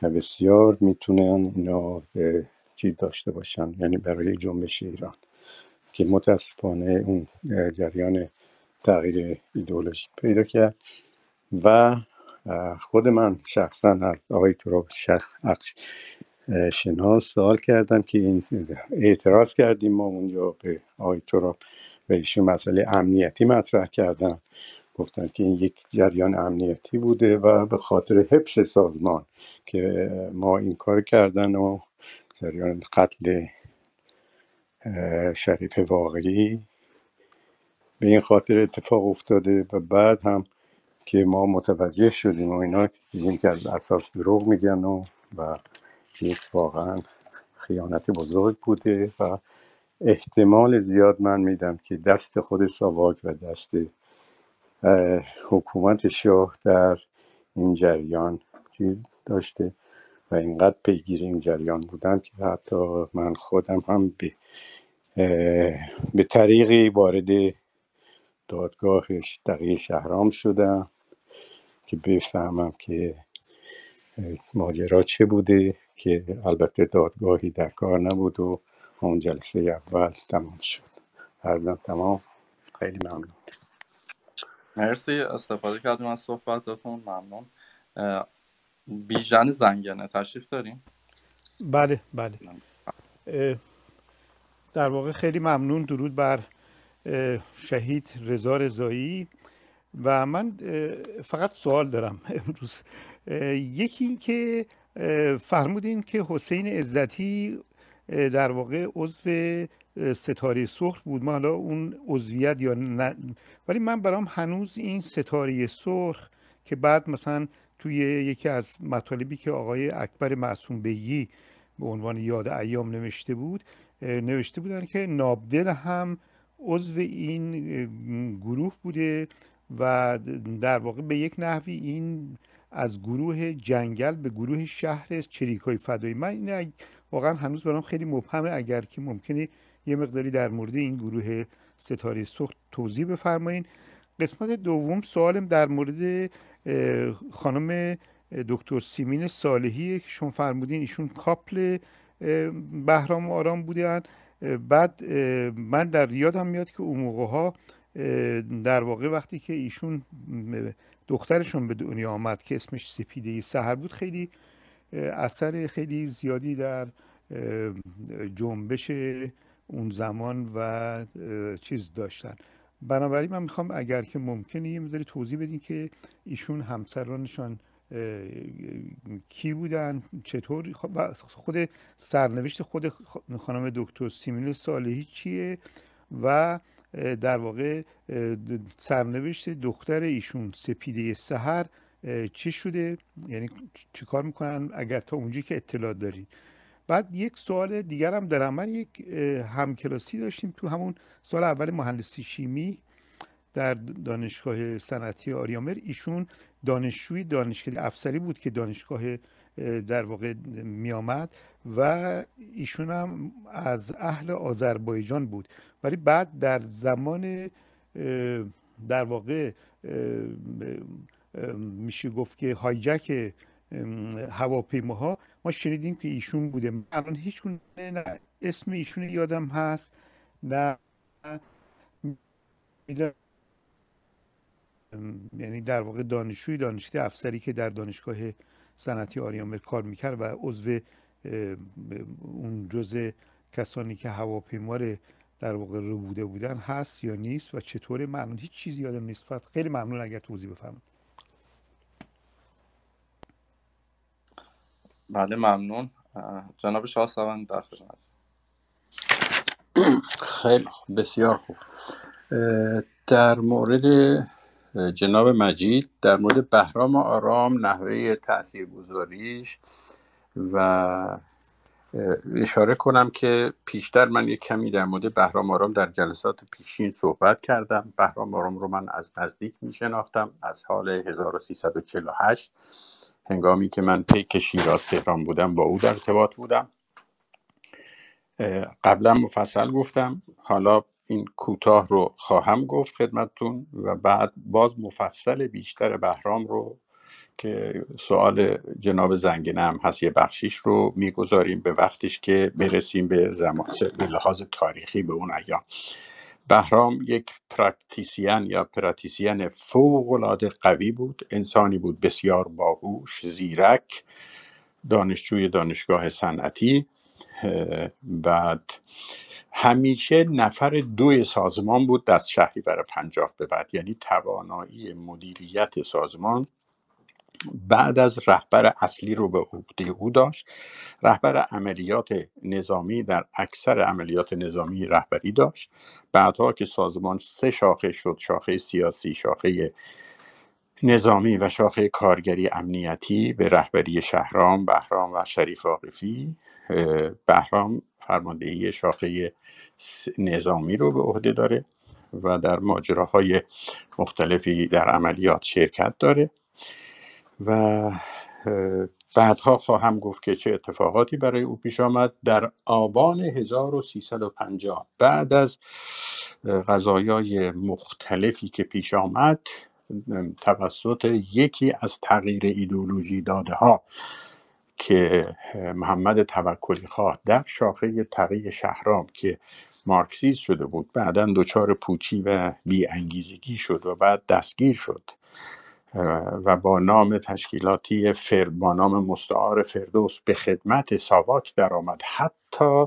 بسیار می‌تونن اینا چیز داشته باشن یعنی برای جنبش ایران. که متاسفانه اون جریان تغییر ایدئولوژی پیدا کرد و خود من شخصا از آقای تراب شخص شناس سوال کردم که این اعتراض کردیم ما اونجا به آقای تراب ایشون مسئله امنیتی مطرح کردن. گفتن که این یک جریان امنیتی بوده و به خاطر حفظ سازمان که ما این کار کردن و جریان قتل شریف واقعی به این خاطر اتفاق افتاده و بعد هم که ما متوجه شدیم و اینا دیدیم که از اساس دروغ میگن و و یک واقعا خیانت بزرگ بوده و احتمال زیاد من میدم که دست خود ساواک و دست حکومت شاه در این جریان چیز داشته و اینقدر پیگیر این جریان بودم که حتی من خودم هم به به طریقی وارد دادگاهش دقیق شهرام شدم که بفهمم که ماجرا چه بوده. که البته دادگاهی در کار نبود و اون جلسه اول تمام شد. ارزم تمام. خیلی ممنون. مرسی. استفاده کردیم از صحبتاتون ممنون. بیژن زنگنه. تشریف داریم؟ بله بله. در واقع خیلی ممنون. درود بر شهید رضا رضایی. و من فقط سوال دارم امروز. یکی این که فرمودین که حسین عزتی در واقع عضو ستاره سرخ بود. ما حالا اون عضویت یا نه ولی من برام هنوز این ستاره سرخ که بعد مثلا توی یکی از مطالبی که آقای اکبر معصوم بیگی به عنوان یاد ایام نوشته بود نوشته بودن که نابدل هم عضو این گروه بوده و در واقع به یک نحوی این از گروه جنگل به گروه شهر چریکای فدایی. من این واقعا هنوز برام خیلی مبهمه اگر که ممکنه یه مقداری در مورد این گروه ستاره سرخ توضیح بفرمایین. قسمت دوم سوالم در مورد خانم دکتر سیمین صالحی که شما فرمودین ایشون کاپل بهرام آرام بودن. بعد من در یادم میاد که اون موقع ها در واقع وقتی که ایشون دخترشون به دنیا آمد که اسمش سپیده سهر بود. خیلی اثر خیلی زیادی در جنبش اون زمان و چیز داشتن. بنابراین من می‌خوام اگر که ممکنه یه مقداری توضیح بدین که ایشون همسرانشان کی بودن چطور؟ خود سرنوشت خود خانم دکتر سیمین صالحی چیه؟ و در واقع سرنوشت دختر ایشون سپیده سهر چی شده؟ یعنی چی کار می‌کنن اگر تا اونجی که اطلاع دارین بعد یک سوال دیگر هم دارم. من یک همکلاسی داشتیم تو همون سال اول مهندسی شیمی در دانشگاه صنعتی آریامر. ایشون دانشجوی دانشکده افسری بود که دانشگاه در واقع می آمد و ایشون هم از اهل آذربایجان بود. ولی بعد در زمان در واقع میشه گفت که هایجک هواپیماها ما شنیدیم که ایشون بوده. الان هیچ نه اسم ایشون یادم هست نه یعنی در واقع دانشجوی دانشکده افسری که در دانشگاه صنعتی آریامر کار می‌کرد و عضو اون جزء کسانی که هواپیما در واقع رو بوده بودن هست یا نیست و چطوره؟ ممنون هیچ چیزی یادم نیست. فقط خیلی ممنون اگر توضیح بفرمایید. بله ممنون. جناب شاه سوان در خدمت. خیلی بسیار خوب. در مورد جناب مجید در مورد بهرام آرام نحوه تاثیرگذاریش و اشاره کنم که پیشتر من یک کمی در مورد بهرام آرام در جلسات پیشین صحبت کردم. بهرام آرام رو من از نزدیک می شناختم از حال 1348 هنگامی که من پیک شیراز تهران بودم با او در ارتباط بودم. قبلا مفصل گفتم حالا این کوتاه رو خواهم گفت خدمتتون و بعد باز مفصل بیشتر بهرام رو که سوال جناب زنگنه هم هست یه بخشیش رو می‌گذاریم به وقتش که برسیم به زمان به لحاظ تاریخی به اون ایام. بهرام یک practician یا fr پراتیسین فوق العاده قوی بود انسانی بود بسیار باهوش زیرک دانشجوی دانشگاه صنعتی. بعد همیشه نفر دوی سازمان بود دست شهریور پنجاه به بعد. یعنی توانایی مدیریت سازمان بعد از رهبر اصلی رو به عهده او داشت. رهبر عملیات نظامی در اکثر عملیات نظامی رهبری داشت. بعدها که سازمان سه شاخه شد شاخه سیاسی شاخه نظامی و شاخه کارگری امنیتی به رهبری شهرام بهرام و شریف عاقفی بهرام فرماندهی شاخه نظامی رو به عهده داره و در ماجراهای مختلفی در عملیات شرکت داره و بعدها خواهم گفت که چه اتفاقاتی برای او پیش آمد. در آبان 1350 بعد از غذایای مختلفی که پیش آمد توسط یکی از تغییر ایدولوژی داده ها که محمد توکلی خواه در شاخه تقی شهرام که مارکسیست شده بود بعدا دچار پوچی و بی انگیزگی شد و بعد دستگیر شد. و با نام تشکیلاتی فر... با نام مستعار فردوس به خدمت ساواک درآمد. حتی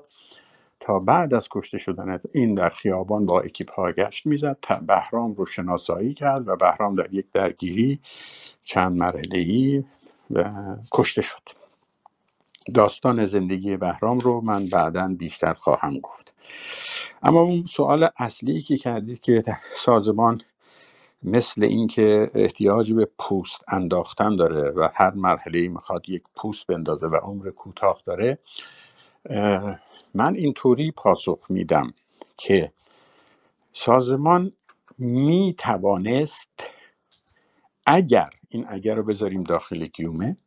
تا بعد از کشته شدن این در خیابان با اکیپ ها گشت می‌زد بهرام رو شناسایی کرد و بهرام در یک درگیری چند مرحله ای کشته شد. داستان زندگی بهرام رو من بعدا بیشتر خواهم گفت. اما اون سوال اصلی که کردید که سازمان مثل اینکه احتیاج به پوست انداختن داره و هر مرحله می‌خواد یک پوست بندازه و عمر کوتاه داره من اینطوری پاسخ میدم که سازمان می توانست اگر این اگر رو بذاریم داخل گیومه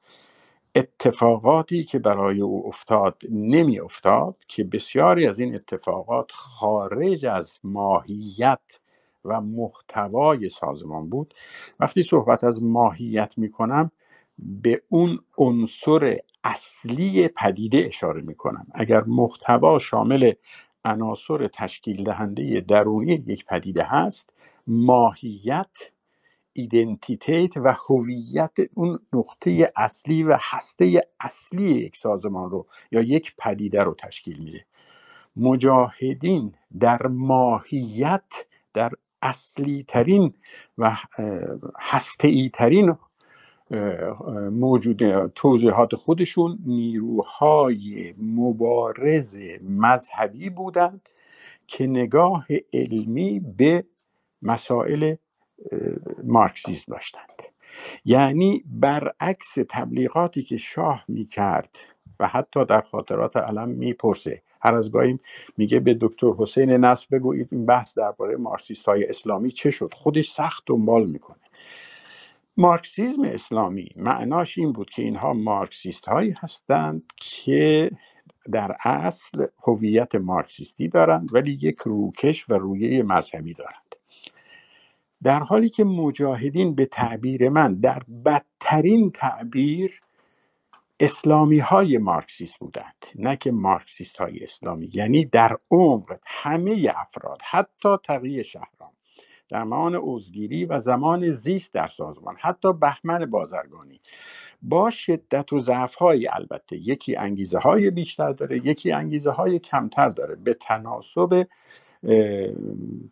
اتفاقاتی که برای او افتاد نمی افتاد که بسیاری از این اتفاقات خارج از ماهیت و محتوای سازمان بود. وقتی صحبت از ماهیت می کنم به اون عنصر اصلی پدیده اشاره می کنم اگر محتوا شامل عناصر تشکیل دهنده درونی یک پدیده هست ماهیت ایدنتیتیت و هویت اون نقطه اصلی و هسته اصلی یک سازمان رو یا یک پدیده رو تشکیل میده. مجاهدین در ماهیت در اصلی ترین و هسته ای ترین موجود توضیحات خودشون نیروهای مبارز مذهبی بودند که نگاه علمی به مسائل مارکسیسم داشتند. یعنی برعکس تبلیغاتی که شاه می کرد و حتی در خاطرات علم می‌پرسه. هر از گاهی میگه به دکتر حسین نصر بگویید این بحث درباره مارکسیست های اسلامی چه شد؟ خودش سخت دنبال می‌کنه. مارکسیزم اسلامی معناش این بود که اینها مارکسیست هایی هستند که در اصل هویت مارکسیستی دارند ولی یک روکش و رویه مذهبی دارند. در حالی که مجاهدین به تعبیر من در بدترین تعبیر اسلامی های مارکسیست بودند نه که مارکسیست های اسلامی. یعنی در عمق همه افراد حتی تقیی شهرام. در زمان اوزگیری و زمان زیست در سازمان حتی بهمن بازرگانی. با شدت و ضعف های البته. یکی انگیزه های بیشتر داره یکی انگیزه های کمتر داره. به تناسب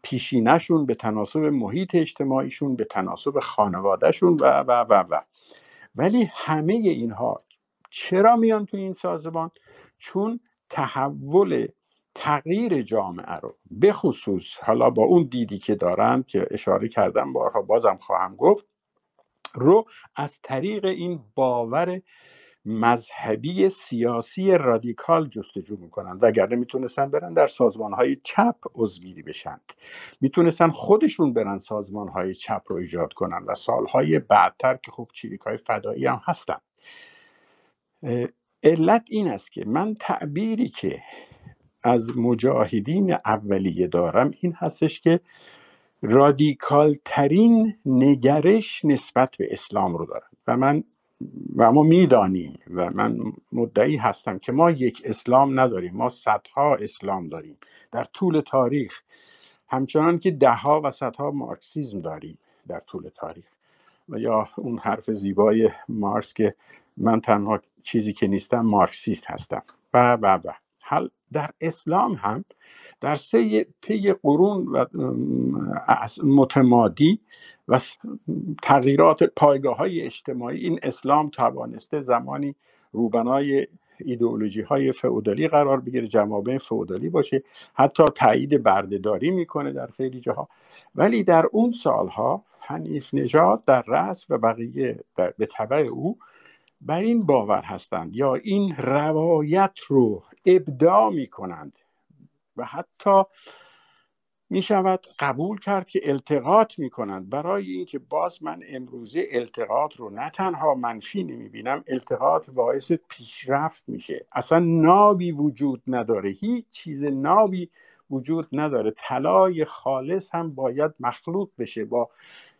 پیشینشون به تناسب محیط اجتماعیشون به تناسب خانوادهشون و و و و. ولی همه اینها چرا میان تو این سازمان؟ چون تحول تغییر جامعه رو به خصوص حالا با اون دیدی که دارم که اشاره کردم بارها بازم خواهم گفت رو از طریق این باور مذهبی سیاسی رادیکال جستجو می‌کنن وگرنه می‌تونستن برن در سازمان های چپ عضوگیری بشن. می‌تونستن خودشون برن سازمان های چپ رو ایجاد کنن و سالهای بعدتر که خب چیریک های فدایی هم هستن. علت این است که من تعبیری که از مجاهدین اولیه دارم این هستش که رادیکال ترین نگرش نسبت به اسلام رو دارن. و من و ما می‌دانیم و من مدعی هستم که ما یک اسلام نداریم ما صدها اسلام داریم در طول تاریخ. همچنان که دهها و صدها مارکسیزم داریم در طول تاریخ. و یا اون حرف زیبای مارکس که من تنها چیزی که نیستم مارکسیست هستم. و و و. حل در اسلام هم در سه طی قرون و متمادی و تغییرات پایگاه های اجتماعی. این اسلام توانسته زمانی روبنای ایدئولوژی های فئودالی قرار بگیره جماعه فئودالی باشه. حتی تایید بردهداری می‌کنه در خیلی جاها. ولی در اون سالها حنیف نژاد در رأس و بقیه به تبع او بر این باور هستند. یا این روایت رو ابداع می کنند و حتی می شود قبول کرد که التقاط می کنند برای اینکه باز من امروزه التقاط رو نه تنها منفی نمی بینم التقاط باعث پیشرفت میشه. اصلا نابی وجود نداره. هیچ چیز نابی وجود نداره. طلای خالص هم باید مخلوط بشه با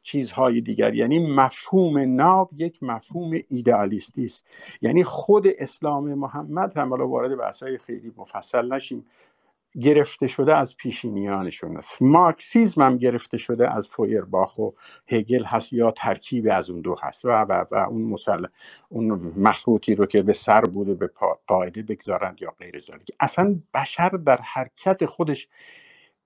چیزهای دیگر. یعنی مفهوم ناب یک مفهوم ایدئالیستی است. یعنی خود اسلام محمد هم حالا وارد بحث‌های خیلی مفصل نشیم. گرفته شده از پیشینیانشون است. مارکسیزم هم گرفته شده از فویرباخ و هگل هست یا ترکیب از اون دو هست و, و, و اون مسل اون مخروطی رو که به سر بوده به قاعده بگذارند یا غیر ذالک اصلا بشر در حرکت خودش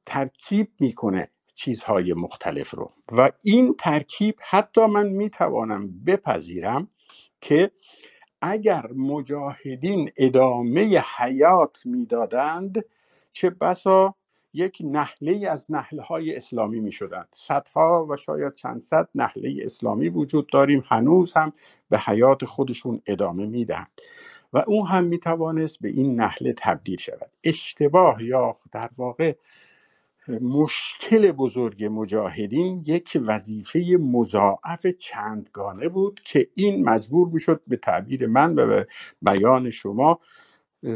ترکیب می‌کنه چیزهای مختلف رو. و این ترکیب حتی من می‌توانم بپذیرم که اگر مجاهدین ادامه حیات می‌دادند چه بسا یک نحله از نحله های اسلامی می شدند صدها و شاید چند صد نحله اسلامی وجود داریم. هنوز هم به حیات خودشون ادامه میدن و اون هم می توانست به این نحله تبدیل شود. اشتباه یا در واقع مشکل بزرگ مجاهدین یک وظیفه مضاعف چندگانه بود که این مجبور می‌شد به تعبیر من و به بیان شما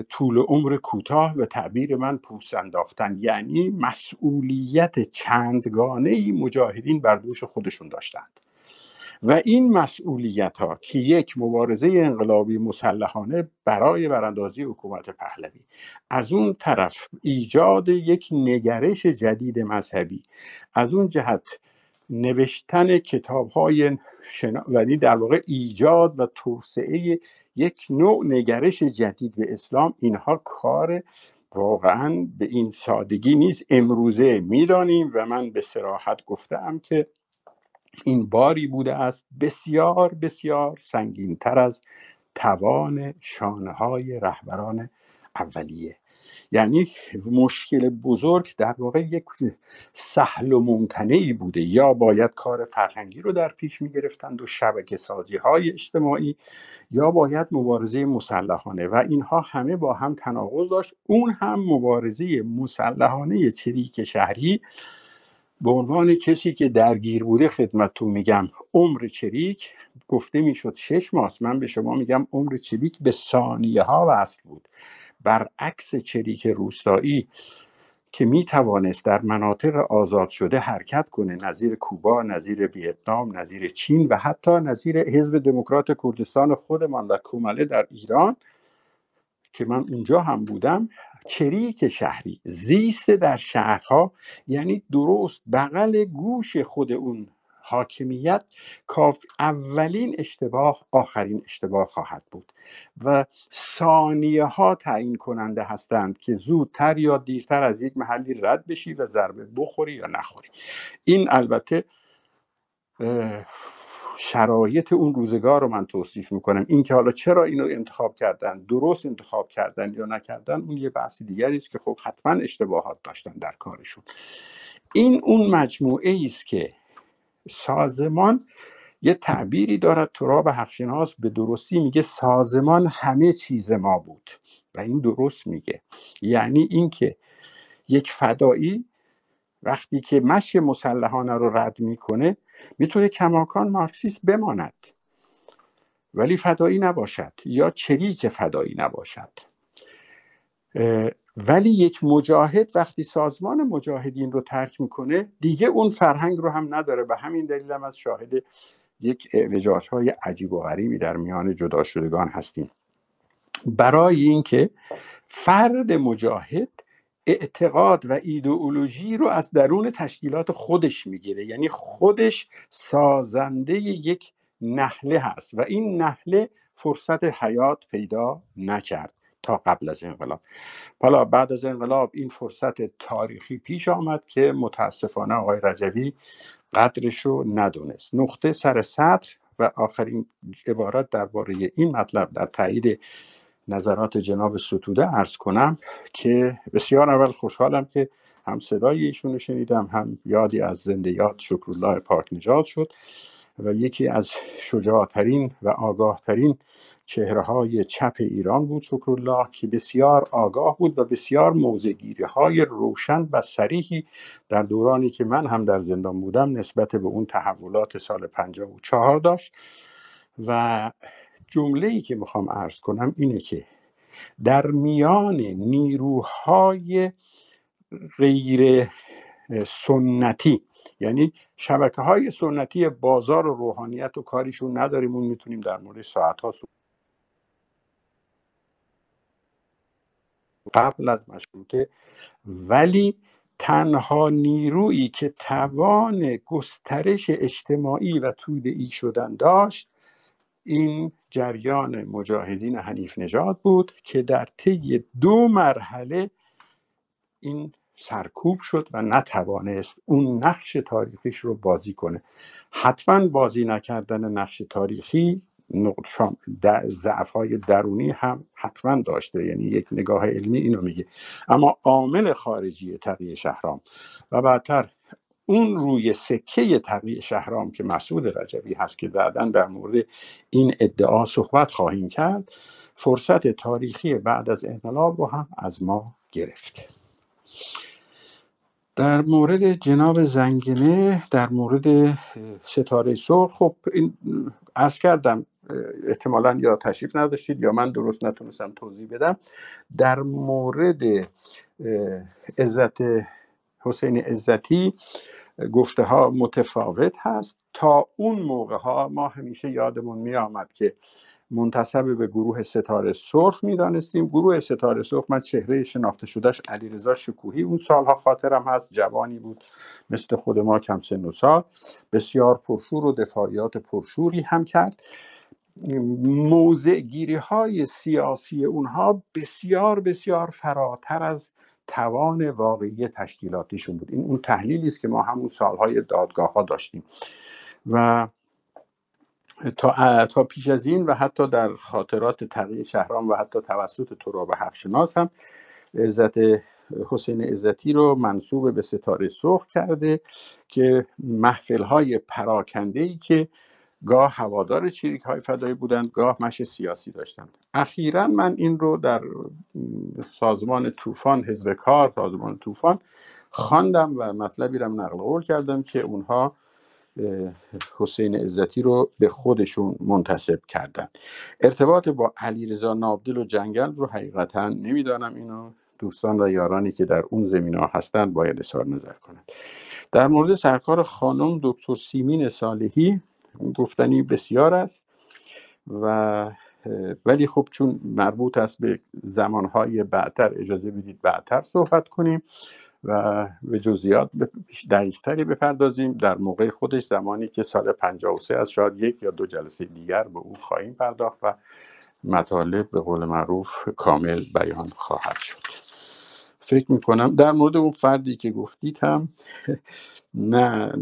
طول عمر کوتاه به تعبیر من پوست انداختن. یعنی مسئولیت چندگانه ای مجاهدین بر دوش خودشون داشتند. و این مسئولیت ها که یک مبارزه انقلابی مسلحانه برای براندازی حکومت پهلوی. از اون طرف ایجاد یک نگرش جدید مذهبی. از اون جهت نوشتن کتاب های شنا... یعنی در واقع ایجاد و توسعه یک نوع نگرش جدید به اسلام. اینها کار واقعا به این سادگی نیست. امروزه می‌دانیم و من به سراحت گفتم که این باری بوده است. بسیار بسیار سنگینتر از توان شانه های رهبران اولیه. یعنی مشکل بزرگ در واقع یک سهل و ممتنعی بوده. یا باید کار فرهنگی رو در پیش می گرفتند و شبکه سازی های اجتماعی یا باید مبارزه مسلحانه. و اینها همه با هم تناقض داشت. اون هم مبارزه مسلحانه چریک شهری. به عنوان کسی که درگیر بوده خدمتتون میگم عمر چریک. گفته می‌شد شش ماست من به شما میگم عمر چریک به ثانیه ها وصل بود. برعکس چریک روستایی که می توانست در مناطق آزاد شده حرکت کنه نظیر کوبا، نظیر ویتنام، نظیر چین و حتی نظیر حزب دموکرات کردستان خودمان و کومله در ایران که من اونجا هم بودم چریک شهری زیست در شهرها یعنی درست بغل گوش خود اون حاکمیت کاف اولین اشتباه آخرین اشتباه خواهد بود و ثانیه ها تعیین کننده هستند که زودتر یا دیرتر از یک محلی رد بشی و ضربه بخوری یا نخوری. این البته شرایط اون روزگار رو من توصیف می‌کنم. این که حالا چرا اینو انتخاب کردن درست انتخاب کردن یا نکردن اون یه بحث دیگری است که خب حتما اشتباهات داشتن در کارشون. این اون مجموعه است که سازمان یه تعبیری دارد تراب حقشناس به درستی میگه سازمان همه چیز ما بود و این درست میگه. یعنی اینکه یک فدایی وقتی که مشی مسلحانه رو رد می‌کنه می‌تونه کماکان مارکسیست بماند. ولی فدایی نباشد یا چریک فدایی نباشد. ولی یک مجاهد وقتی سازمان مجاهدین رو ترک می‌کنه دیگه اون فرهنگ رو هم نداره به همین دلیل هم از شاهد یک اعوجاج های عجیب و غریبی در میان جدا شدگان هستیم. برای اینکه فرد مجاهد اعتقاد و ایدئولوژی رو از درون تشکیلات خودش می‌گیره. یعنی خودش سازنده یک نحله هست و این نحله فرصت حیات پیدا نکرد. تا قبل از انقلاب. حالا بعد از انقلاب این فرصت تاریخی پیش آمد که متاسفانه آقای رجوی قدرش رو ندونست. نقطه سر سطر و آخرین عبارت درباره این مطلب در تایید نظرات جناب ستوده ارز کنم که بسیار اول خوشحالم که هم صدای ایشون رو شنیدم هم یادی از زنده یاد شکرالله پارک نجات شد و یکی از شجاعترین و آگاهترین چهره های چپ ایران بود شکرالله که بسیار آگاه بود و بسیار موزگیری های روشن و سریحی در دورانی که من هم در زندان بودم نسبت به اون تحولات سال 54 داشت. و جمله ای که می‌خوام عرض کنم اینه که در میان نیروهای غیر سنتی یعنی شبکه های سنتی بازار و روحانیت و کاریشون نداریم اون می‌تونیم در مورد ساعت ها قبل از مشروطه ولی تنها نیرویی که توان گسترش اجتماعی و تودعی شدن داشت این جریان مجاهدین حنیف نژاد بود که در طی دو مرحله این سرکوب شد و نتوانست اون نقش تاریخیش رو بازی کنه. حتما بازی نکردن نقش تاریخی ضعف های درونی هم حتما داشته. یعنی یک نگاه علمی اینو میگه. اما عامل خارجی تقیه شهرام و بعدتر اون روی سکه تقیه شهرام که مسعود رجبی هست که بعدا در مورد این ادعا صحبت خواهیم کرد فرصت تاریخی بعد از انقلاب رو هم از ما گرفت. در مورد جناب زنگنه در مورد ستاره سرخ خب این عرض کردم احتمالا یا تشریف نداشتید یا من درست نتونستم توضیح بدم. در مورد عزت حسین عزتی گفته ها متفاوت هست. تا اون موقع ها ما همیشه یادمون می آمد که منتصب به گروه ستاره سرخ می‌دانستیم. گروه ستاره سرخ من چهره شناخته شدهش علیرضا شکوهی. اون سالها خاطرم هست جوانی بود مثل خود ما کم سن و سال. بسیار پرشور و دفاعیات پرشوری هم کرد. موضع گیری های سیاسی اونها بسیار بسیار فراتر از توان واقعی تشکیلاتیشون بود. این اون تحلیلی است که ما همون سالهای دادگاه ها داشتیم. و تا, تا پیش از این و حتی در خاطرات تغییر شهرام و حتی توسط تراب حقشناس هم عزت حسین عزتی رو منصوب به ستاره سرخ کرده که محفل های پراکنده ای که گاه هوادار چریک های فدایی بودند گاه مش سیاسی داشتند. اخیرا من این رو در سازمان طوفان حزب کار سازمان طوفان خواندم و مطلبی رو نقل قول کردم که اونها حسین عزتی رو به خودشون منتصب کردن ارتباط با علیرضا نابدل و جنگل رو حقیقتا نمی‌دانم. اینو دوستان و یارانی که در اون زمین ها هستند باید اظهار نظر کنند. در مورد سرکار خانم دکتر سیمین صالحی گفتنی بسیار است و ولی خب چون مربوط است به زمانهای بعدتر اجازه بدید بعدتر صحبت کنیم و به جزئیات دقیقتری بپردازیم. در موقع خودش زمانی که سال 53 از شاید یک یا دو جلسه دیگر به او خواهیم پرداخت و مطالب به قول معروف کامل بیان خواهد شد. فکر می‌کنم. در مورد اون فردی که گفتید هم نه,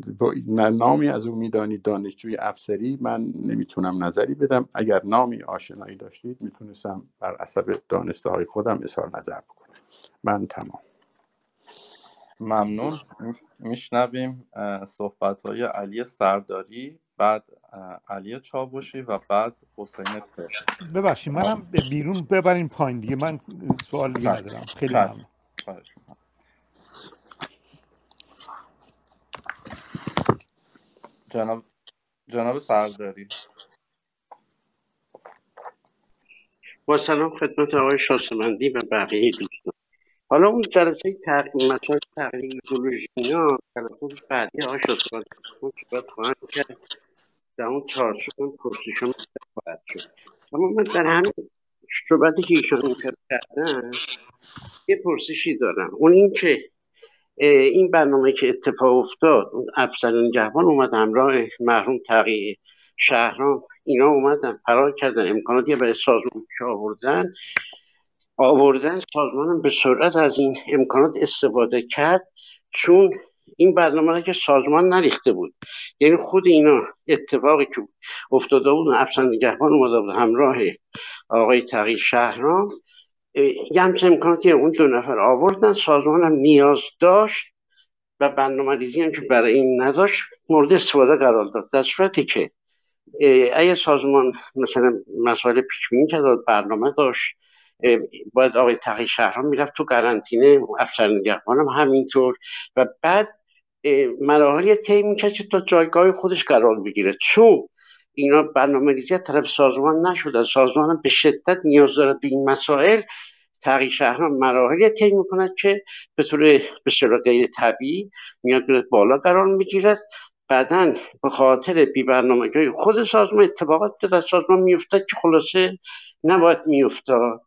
نه نامی از او می‌دانید دانشجوی افسری. من نمی‌تونم نظری بدم. اگر نامی آشنایی داشتید می‌تونستم بر اثر دانسته های خودم اظهار نظر بکنم. من تمام. ممنون. میشنویم صحبت های علی سرداری بعد علی چابوشی و بعد حسین تر ببخشید منم بیرون ببرین پایین دیگه. من سوال دیگه ندارم. خیلی ممنون. جناب جناب سرداری. با سلام خدمت آقای شاسمندی و بقیه دوستان. حالا اون جلسه تحقیق مسائل تحقیق ایدولوژی اینا جلسه بعدی آقای شاسمندی صحبت خواهند کرد. در اون چارچوب اون پرسیشن خواهد شد. اما من در همین صحبتی که ایشان کردن یه پرسشی دارم. اون این که این برنامه که اتفاق افتاد افسرین جوان اومد همراه محروم تقیه شهران اینا اومدن فرار کردن امکاناتی برای سازمان آوردن. آوردن سازمان به سرعت از این امکانات استفاده کرد چون این برنامه را که سازمان نریخته بود. یعنی خود اینا اتفاقی که افتاده بود افسر نگهبان اومده بود همراه آقای تقی شهران یه همچه امکاناتی اون دو نفر آوردن سازمان هم نیاز داشت و برنامه هم که برای این نداشت مورد استفاده قرار داد. در صورتی که اگه سازمان مثلا مسائل پیش کرد برنامه داشت باید آقای تقی شهران می‌رفت تو قرنطینه افسر نگهبان هم همینطور و بعد مراحل طی می‌کرد که تا جایگاه خودش قرار بگیره. چون اینا برنامه ریزی طرف سازمان نشده. سازمان به شدت نیاز داره به این مسائل. تغییر شهران مراحل طی می‌کند که به طور بسیار غیر طبیعی میاد بالا قرار می‌گیرد. بعدا به خاطر بی برنامه خود سازمان اتفاقات در سازمان میافتد که خلاصه نباید میافتاد.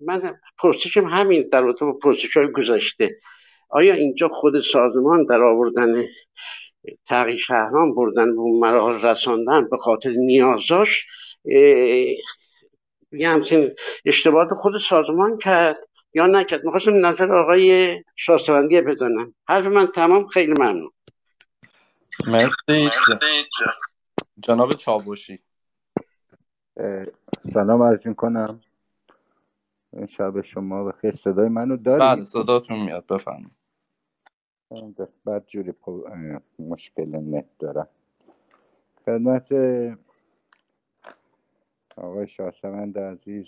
من پرسشم همین در رابطه با پرسش های گذشته. آیا اینجا خود سازمان در آوردن تغییر شهران بردن و مراحل رساندن به خاطر نیازاش یه همچین اشتباهات خود سازمان کرد. یا نکرد. می‌خواستم نظر آقای شاستوندی بدانم. حرف من تمام. خیلی ممنون. مرسی. جناب چابوشی سلام عرض کنم شب شما و خیلی صدای منو دارید؟ بله صداتون میاد. بفرمایید. بعد جوری مشکل نت دارم خدمت آقای شاسمند عزیز.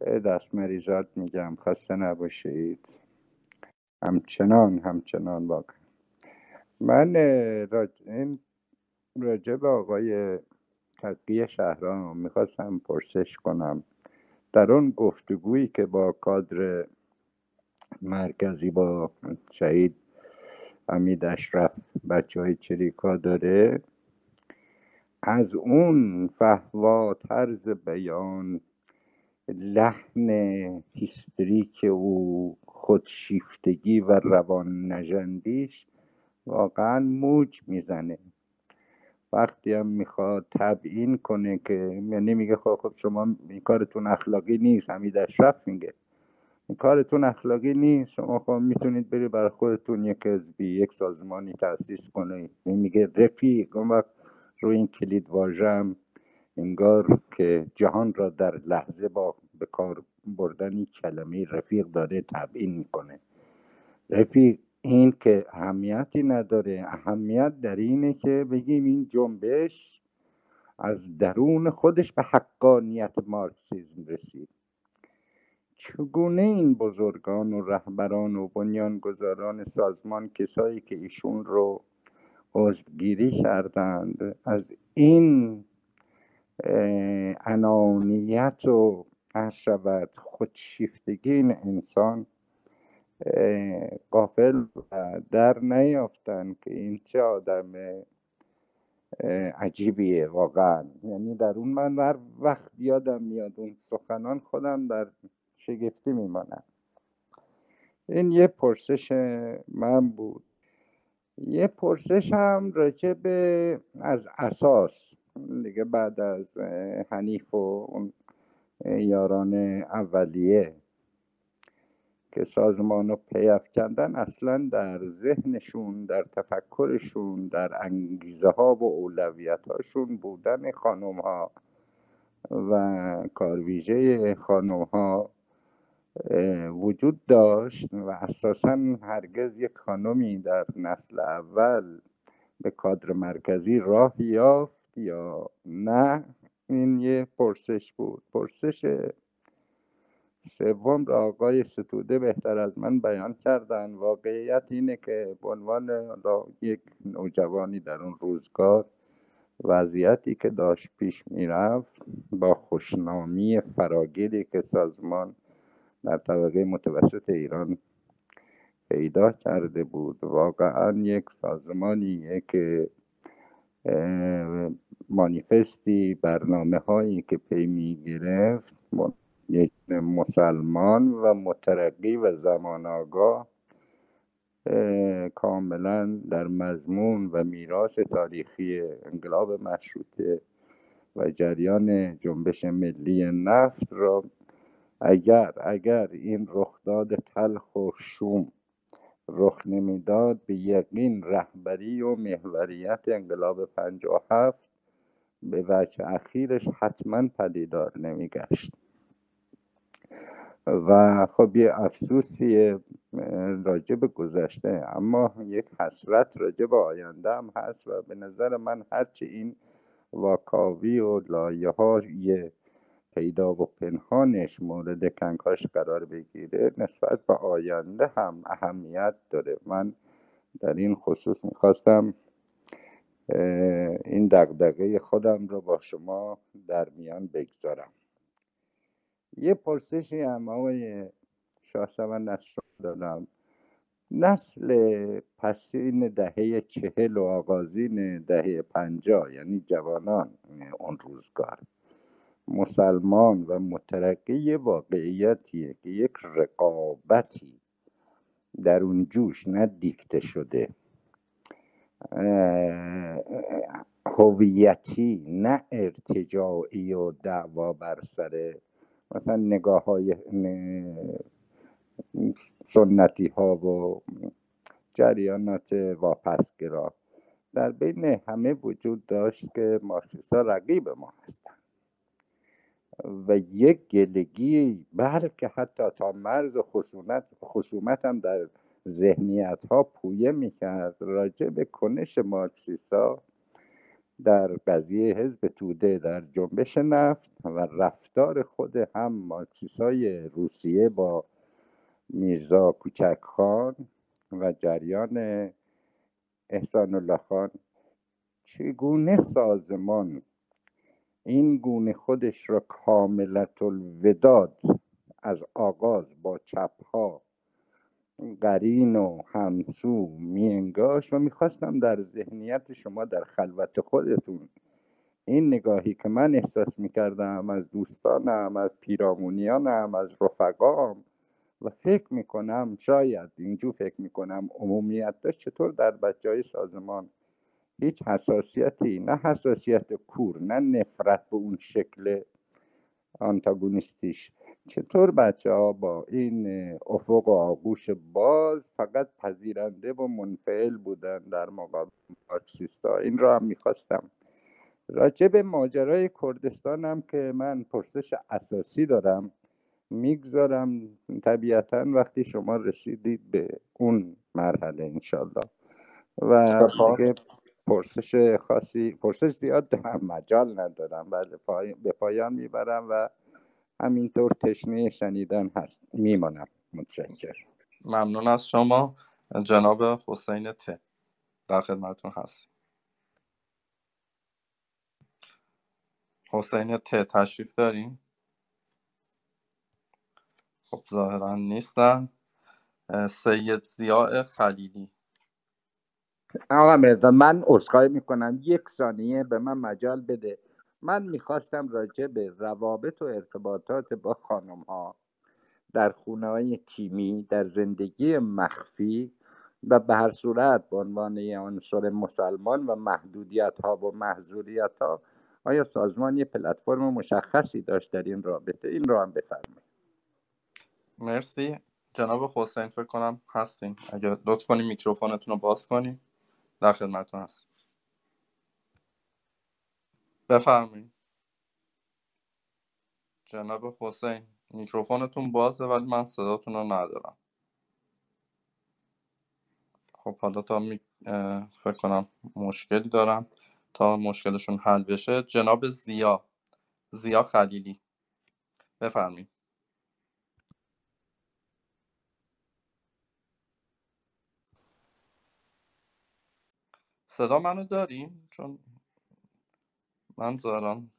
دست مریضات میگم. خسته نباشید. همچنان همچنان واقع من راج... این راجع به آقای تقیه شهران می‌خواستم پرسش کنم. در اون گفتگویی که با کادر مرکزی با شهید حمید اشرف بچه های چریکا داره. از اون فهوا طرز بیان لحن هیستریک او خودشیفتگی و روان نجندیش واقعا موج می‌زنه. وقتی هم می‌خواد تبیین کنه که یعنی میگه خب خب شما این کارتون اخلاقی نیست حمید اشرف میگه. کارتون اخلاقی نیست. شما خب می‌تونید بری برای خودتون یک حزبی یک سازمانی تاسیس کنید. این میگه رفیق. اون وقت روی این کلید واژم انگار که جهان را در لحظه با به کار بردن کلمه رفیق داره تبیین می‌کنه. رفیق این که اهمیتی نداره. اهمیت در اینه که بگیم این جنبش از درون خودش به حقانیت مارکسیزم رسید. چگونه این بزرگان و رهبران و بنیانگذاران سازمان کسایی که ایشون رو عضوگیری کردند از این انانیت و شود خودشیفتگی این انسان قافل در نیافتن که این چه آدم عجیبیه واقعا. یعنی در اون من هر وقت یادم میاد اون سخنان خودم در شگفتی میمانم. این یه پرسش من بود. یه پرسش هم راجع به از اساس. دیگه بعد از حنیف و اون یاران اولیه که سازمان رو پیافکندن اصلا در ذهنشون در تفکرشون در انگیزه ها و اولویت هاشون بودن خانم ها و کارویژه خانم ها وجود داشت و اساسا هرگز یک خانمی در نسل اول به کادر مرکزی راه یافت یا نه این یه پرسش بود. پرسش سوم را آقای ستوده بهتر از من بیان کردن واقعیت اینه که به عنوان یک نوجوانی در اون روزگار وضعیتی که داشت پیش می‌رفت با خوشنامی فراگیری که سازمان در طبقه متوسط ایران پیدا کرده بود. واقعا یک سازمانیه که مانیفستی برنامه هایی که پی می گرفت یک مسلمان و مترقی و زمان آگاه کاملا در مضمون و میراث تاریخی انقلاب مشروطه و جریان جنبش ملی نفت را اگر اگر این رخداد تلخ و شوم رخ نمی‌داد به یقین رهبری و محوریت انقلاب هفت به وجه اخیرش حتما پدیدار نمیگشت. و خب یه افسوسی راجع به گذشته اما یک حسرت راجع به آینده هم هست و به نظر من هرچی این واکاوی و لایه های پیدا و پنهانش مورد کنکاش قرار بگیره نسبت به آینده هم اهمیت داره. من در این خصوص می‌خواستم این دقدقه خودم رو با شما در میان بگذارم. یه پرسشی هم آقای شاهسوان از دارم نسل پسین دهه چهل و آغازین دهه پنجاه یعنی جوانان اون روزگار. مسلمان و مترقی واقعیتیه که یک رقابتی در اون جوش نه دیکته شده هویتی نه ارتجاعی و دعوا بر سر مثلا نگاه های سنتی ها و جریانات واپسگرا. در بین همه وجود داشت که مارکسیست ها رقیب ما هستند و یک گلگی بلکه حتی تا مرز خصومت, خصومت هم در ذهنیت ها پویه می‌کرد راجع به کنش مارکسیسا در قضیه حزب توده در جنبش نفت و رفتار خود هم مارکسیسای روسیه با میرزا کوچک خان و جریان احسان الله خان چگونه سازمان این گونه خودش را کاملت الوداد از آغاز با چپها قرین و همسو میانگاش و می‌خواستم در ذهنیت شما در خلوت خودتون این نگاهی که من احساس می‌کردم از دوستانم از پیرامونیانم از رفقام و فکر می‌کنم شاید اینجور فکر می‌کنم عمومیت داشت چطور در بچه های سازمان هیچ حساسیتی نه حساسیت کور نه نفرت به اون شکل آنتاگونیستیش. چطور بچه ها با این افق و آغوش باز فقط پذیرنده و منفعل بودن در مقابل مارکسیستا؟ این را هم می‌خواستم. راجع به ماجرای کردستان هم که من پرسش اساسی دارم می‌گذارم. طبیعتا وقتی شما رسیدید به اون مرحله انشالله و دیگه پرسش خاصی پرسش زیاد دارم مجال ندارم. بله پای... به پایان می‌برم و همینطور تشنه شنیدن هست. میمانم. متشکر ممنون از شما. جناب حسین ت. در خدمتتون هست حسین ت تشریف داریم خب ظاهرا نیستن. سید زیاء خلیلی. آقا مرزا من عذرخواهی می‌کنم. یک ثانیه به من مجال بده. من می‌خواستم راجع به روابط و ارتباطات با خانم ها در خونه های تیمی در زندگی مخفی و به هر صورت به عنوان عنصر مسلمان و محدودیت ها و محضوریت ها آیا سازمان یه پلتفرم مشخصی داشت در این رابطه؟ این رو هم بفرمایید. مرسی. جناب حسین فکر کنم هستین. اگر لطف کنین میکروفونتون رو باز کنین در خدمتتون هست بفرمایید. جناب حسین میکروفونتون بازه ولی من صداتون رو ندارم. خب حالا تا می... فکر کنم مشکلی دارم تا مشکلشون حل بشه. جناب زیا زیا خلیلی. بفرمایید. صدا منو داریم چون من زارم.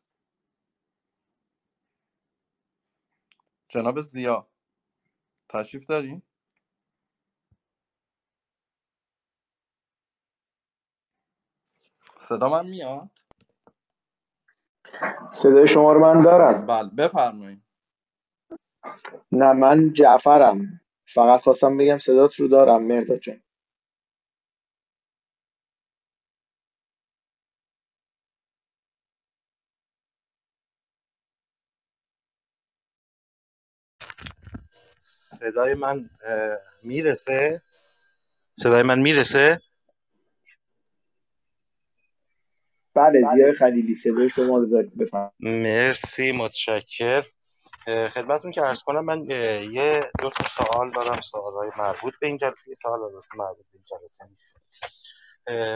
جناب زیا تشریف داریم صدا من میاد؟ صدای شما رو من دارم. بله بفرمایید نه من جعفرم. فقط خواستم بگم صدات رو دارم مرداد جان. صدای من می‌رسه؟ صدای من می‌رسه؟ بله زیای خلیلی صدای شما رو داریم بفهم مرسی متشکر خدمتون که ارز کنم من یه دو تا سوال دارم سوالای مربوط به این جلسه یه سوال مربوط به این جلسه نیست.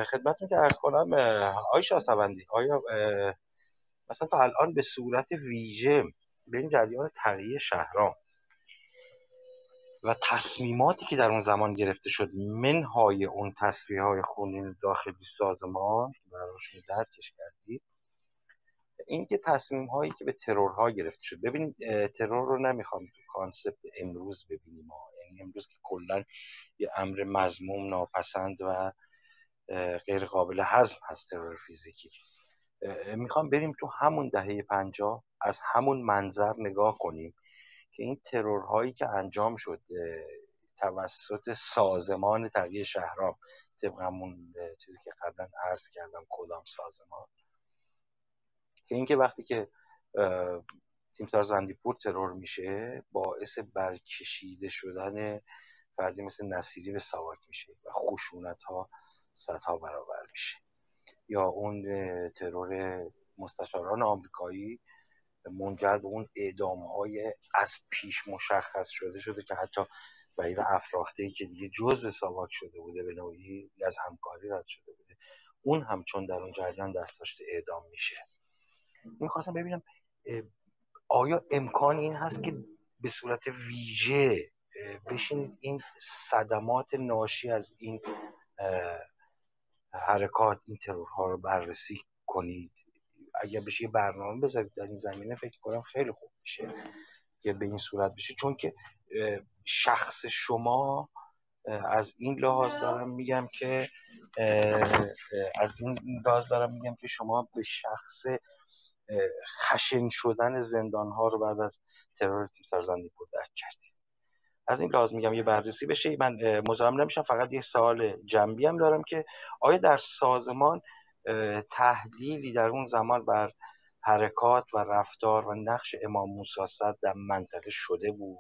خدمتون که ارز کنم آقای شاسوندی آیا مثلا تا الان به صورت ویژه به این جریان تغییر شهرام و تصمیماتی که در اون زمان گرفته شد منهای اون تصفیه های خونین داخلی سازمان که براشون درکش کردید اینکه تصمیم هایی که به ترورها گرفته شد. ببینید اه، ترور رو نمی‌خوام تو concept امروز ببینیم ها. یعنی امروز که کلا یه امر مذموم ناپسند و غیر قابل هضم هست ترور فیزیکی. می‌خوام بریم تو همون دهه پنجاه از همون منظر نگاه کنیم. که این ترورهایی که انجام شد توسط سازمان تغییر شهرام طبق همون چیزی که قبلا عرض کردم کدام سازمان. که اینکه وقتی که اه، تیمسار زندیپور ترور میشه باعث برکشیده شدن فردی مثل نصیری به ساواک میشه و خشونت ها صدها برابر میشه. یا اون ترور مستشاران آمریکایی منجر به اون اعدام های از پیش مشخص شده شده که حتی وحید افراخته ای که دیگه جزء ساواک شده بوده به نوعی از همکاری رد شده بوده. اون هم چون در اون جریان دست داشته اعدام میشه. می‌خواستم ببینم آیا امکان این هست که به صورت ویژه بشینید این صدمات ناشی از این حرکات این ترورها رو بررسی کنید؟ اگر بشه یه برنامه بذارید در این زمینه فکر کنم خیلی خوب میشه که به این صورت بشه. چون که شخص شما از این لحاظ دارم میگم که از این لحاظ دارم میگم که شما به شخص خشن شدن زندان ها رو بعد از ترور تیم زندگی بود درک کردید. از این لحاظ میگم یه بررسی بشه. من مزاحم نمیشم. فقط یه سوال جنبی هم دارم که آیا در سازمان تحلیلی در اون زمان بر حرکات و رفتار و نقش امام موسی در منطقه شده بود.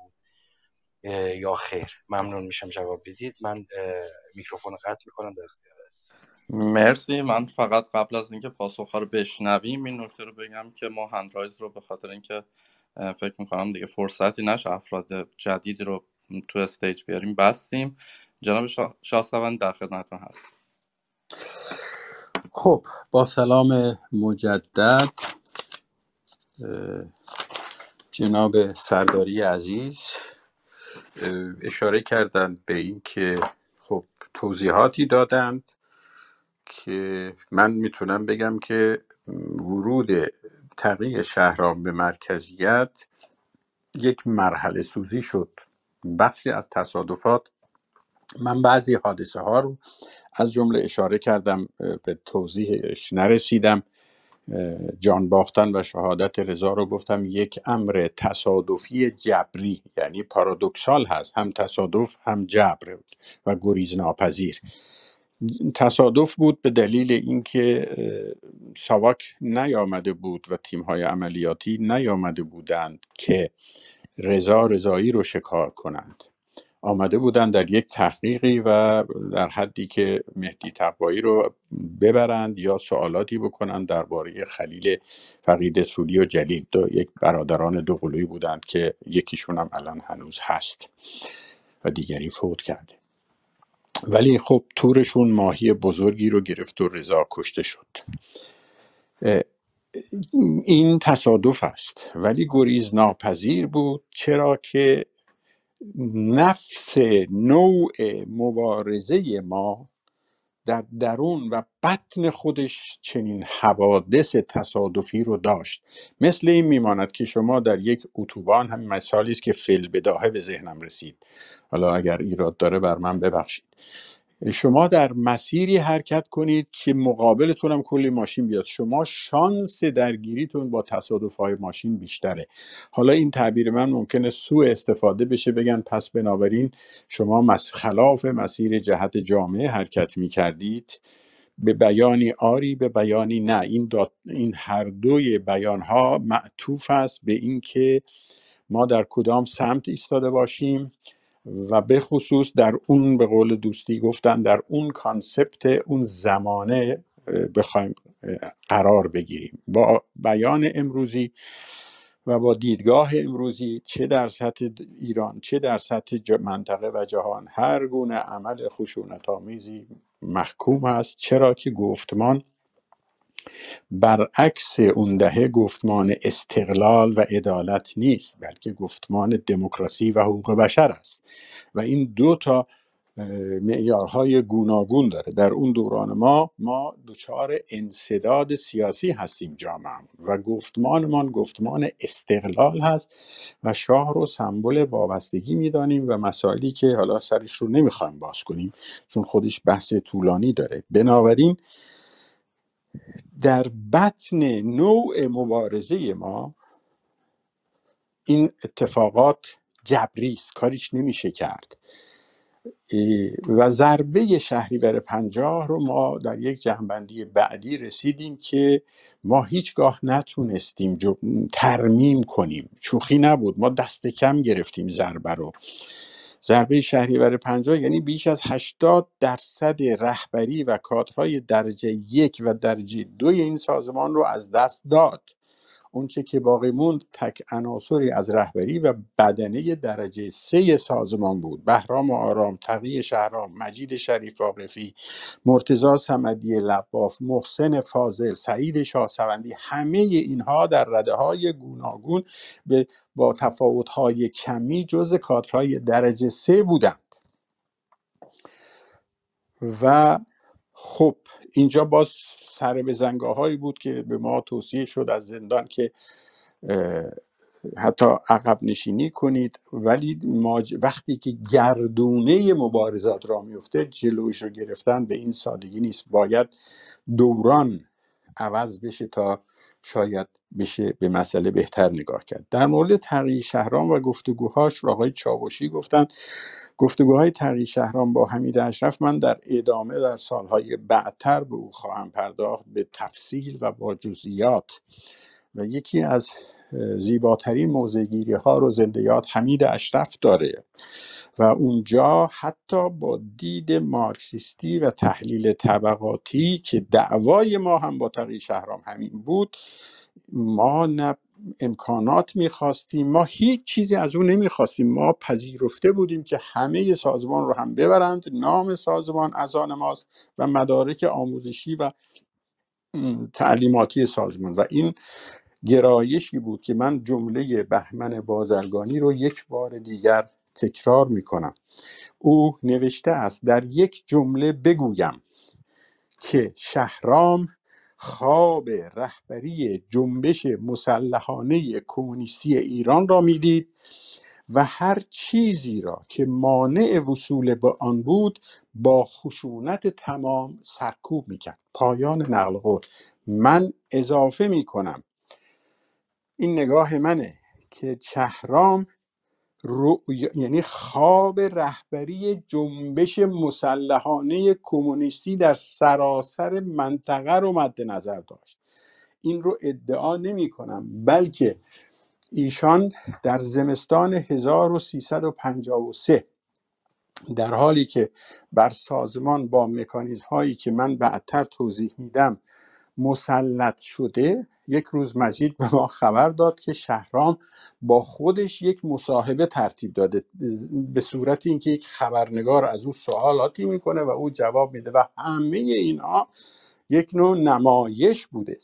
یا خیر. ممنون میشم جواب بدید. من میکروفون رو قطع می‌کنم در اختیار مرسی. من فقط قبل از اینکه پاسخ رو بشنویم این نکته رو بگم که ما هندرایز رو به خاطر اینکه فکر می‌کنم دیگه فرصتی نشه افراد جدید رو تو استیج بیاریم بستیم. جناب شا... شاهسوند در خدمتتون هست خب با سلام مجدد جناب سرداری عزیز. اشاره کردند به این که خب توضیحاتی دادند که من می‌تونم بگم که ورود تغییر شهرام به مرکزیت یک مرحله سوزی شد. بخشی از تصادفات من بعضی حادثه ها رو از جمله اشاره کردم به توضیحش نرسیدم. جان باختن و شهادت رضا رو گفتم یک امر تصادفی جبری یعنی پارادوکسال هست هم تصادف هم جبر و گریز ناپذیر تصادف بود به دلیل اینکه ساواک نیامده بود و تیم‌های عملیاتی نیامده بودند که رضا رضایی رو شکار کنند. آمده بودن در یک تحقیقی و در حدی که مهدی تقوایی رو ببرند یا سوالاتی بکنند درباره خلیل فقید سولی و جلیل. دو یک برادران دوقلویی بودند که یکیشون هم الان هنوز هست و دیگری فوت کرده. ولی خب تورشون ماهی بزرگی رو گرفت و رضا کشته شد. این تصادف است. ولی گریز ناپذیر بود. چرا که نفس نوع مبارزه ما در درون و بطن خودش چنین حوادث تصادفی رو داشت. مثل این میماند که شما در یک اتوبان هم مثالی است که فیل بداهه به ذهنم رسید. حالا اگر ایراد داره بر من ببخشید. شما در مسیری حرکت کنید که مقابلتون هم کلی ماشین بیاد. شما شانس درگیریتون با تصادف های ماشین بیشتره. حالا این تعبیر من ممکنه سوء استفاده بشه بگن پس بنابراین شما خلاف مسیر جهت جامعه حرکت می کردید به بیانی آری به بیانی نه. این, دات این هر دوی بیان ها معطوف است به اینکه ما در کدام سمت ایستاده باشیم. و به خصوص در اون به قول دوستی گفتن در اون کانسپت اون زمانه بخوایم قرار بگیریم. با بیان امروزی و با دیدگاه امروزی چه در سطح ایران چه در سطح منطقه و جهان هر گونه عمل خشونت آمیزی محکوم است. چرا که گفتمان برعکس اون دهه گفتمان استقلال و عدالت نیست بلکه گفتمان دموکراسی و حقوق بشر است. و این دو تا معیارهای گوناگون داره. در اون دوران ما ما دچار انصداد سیاسی هستیم جامعه و گفتمانمان گفتمان استقلال هست و شاه رو سمبل وابستگی می‌دانیم و مسائلی که حالا سرش رو نمی‌خوایم باز کنیم چون خودش بحث طولانی داره. بنابراین در بطن نوع مبارزه ما این اتفاقات جبری است کاریش نمیشه کرد. و ضربه شهریور پنجاه رو ما در یک جنبندی بعدی رسیدیم که ما هیچگاه نتونستیم ترمیم کنیم. شوخی نبود ما دست کم گرفتیم ضربه رو. ضربه شهریور پنجاه یعنی بیش از 80 درصد رهبری و کادرهای درجه یک و درجه دوی این سازمان رو از دست داد. اونچه که باقی موند تک عناصری از رهبری و بدنه درجه سه سازمان بود. بهرام آرام تقی شهرام مجید شریف واقفی مرتزا سمدی لباف محسن فاضل سعید شاهسوندی همه اینها در رده های گوناگون به با تفاوت های کمی جز کادرهای درجه سه بودند. و خب اینجا باز سر به زنگاه بود که به ما توصیه شد از زندان که حتی عقب نشینی کنید. ولی ماج... وقتی که گردونه مبارزات را میفته جلوش رو گرفتن به این سادگی نیست. باید دوران عوض بشه تا شاید بشه به مسئله بهتر نگاه کرد. در مورد تغییر شهرام و گفتگوهاش آقای چاوشی گفتند گفتگوهای تغییر شهرام با حمید اشرف من در ادامه در سالهای بعدتر به او خواهم پرداخت به تفصیل و با جزئیات. و یکی از زیباترین موزگیری ها رو زنده یاد حمید اشرف داره و اونجا حتی با دید مارکسیستی و تحلیل طبقاتی که دعوای ما هم با تقی شهرام همین بود ما نه امکانات می‌خواستیم ما هیچ چیزی از اون نمی‌خواستیم. ما پذیرفته بودیم که همه سازمان رو هم ببرند. نام سازمان از آن ماست و مدارک آموزشی و تعلیماتی سازمان. و این گرایشی بود که من جمله بهمن بازرگانی رو یک بار دیگر تکرار می کنم او نوشته است در یک جمله بگویم که شهرام خواب رهبری جنبش مسلحانه کمونیستی ایران را می‌دید و هر چیزی را که مانع وصول به آن بود با خشونت تمام سرکوب می‌کرد. پایان نقل قول. من اضافه می‌کنم. این نگاه منه که شهرام رو... یعنی خواب رهبری جنبش مسلحانه کمونیستی در سراسر منطقه رو مد نظر داشت. این رو ادعا نمی کنم بلکه ایشان در زمستان 1353 در حالی که بر سازمان با مکانیزم هایی که من بعدتر توضیح میدم مسلط شده یک روز مجید به ما خبر داد که شهرام با خودش یک مصاحبه ترتیب داده به صورت اینکه یک خبرنگار از او سوالاتی می‌کنه و او جواب میده و همه اینها یک نوع نمایش بوده.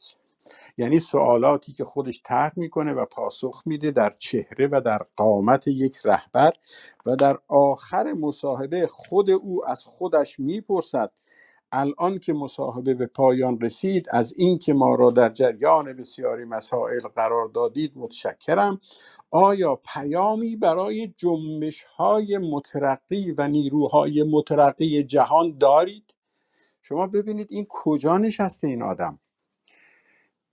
یعنی سوالاتی که خودش طرح می‌کنه و پاسخ میده در چهره و در قامت یک رهبر و در آخر مصاحبه خود او از خودش می‌پرسد الان که مصاحبه به پایان رسید از اینکه ما را در جریان بسیاری مسائل قرار دادید متشکرم. آیا پیامی برای جنبش های مترقی و نیروهای مترقی جهان دارید؟ شما ببینید این کجا نشسته این آدم.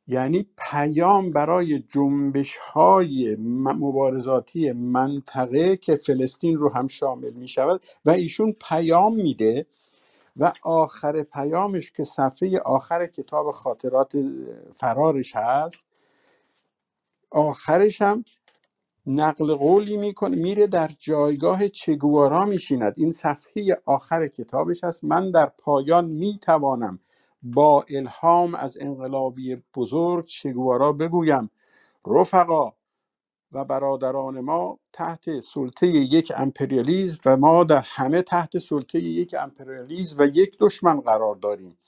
یعنی پیام برای جنبش های مبارزاتی منطقه که فلسطین رو هم شامل می شود و ایشون پیام میده و آخر پیامش که صفحه آخر کتاب خاطرات فرارش هست آخرش هم نقل قولی می‌کنه میره در جایگاه چگوارا میشیند. این صفحه آخر کتابش هست. من در پایان می‌توانم با الهام از انقلابی بزرگ چگوارا بگویم. رفقا و برادران ما تحت سلطه یک امپریالیزم و ما در همه تحت سلطه یک امپریالیزم و یک دشمن قرار داریم.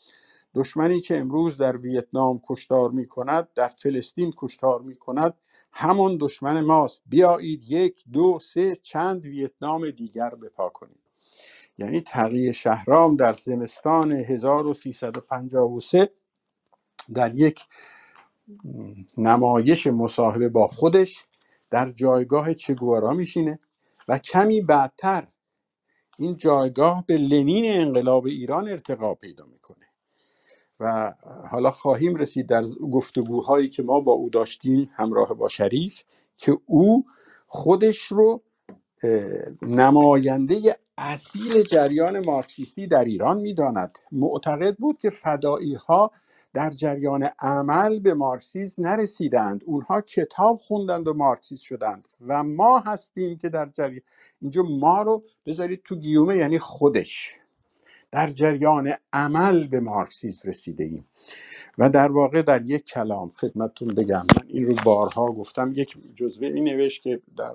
دشمنی که امروز در ویتنام کشتار می کند در فلسطین کشتار می کند همان دشمن ماست. بیایید یک دو سه چند ویتنام دیگر بپا کنیم. یعنی تقیه شهرام در زمستان 1353 در یک نمایش مصاحبه با خودش در جایگاه چگوارا میشینه و کمی بعدتر این جایگاه به لنین انقلاب ایران ارتقا پیدا می‌کنه. و حالا خواهیم رسید در گفتگوهایی که ما با او داشتیم همراه با شریف که او خودش رو نماینده اصیل جریان مارکسیستی در ایران می‌داند. معتقد بود که فدایی ها در جریان عمل به مارکسیسم نرسیدند. اونها کتاب خوندند و مارکسیست شدند و ما هستیم که در جریان اینجا ما رو بذارید تو گیومه یعنی خودش. در جریان عمل به مارکسیسم رسیده ایم و در واقع در یک کلام خدمتتون بگم. من این رو بارها گفتم. یک جزوه می نوشت که در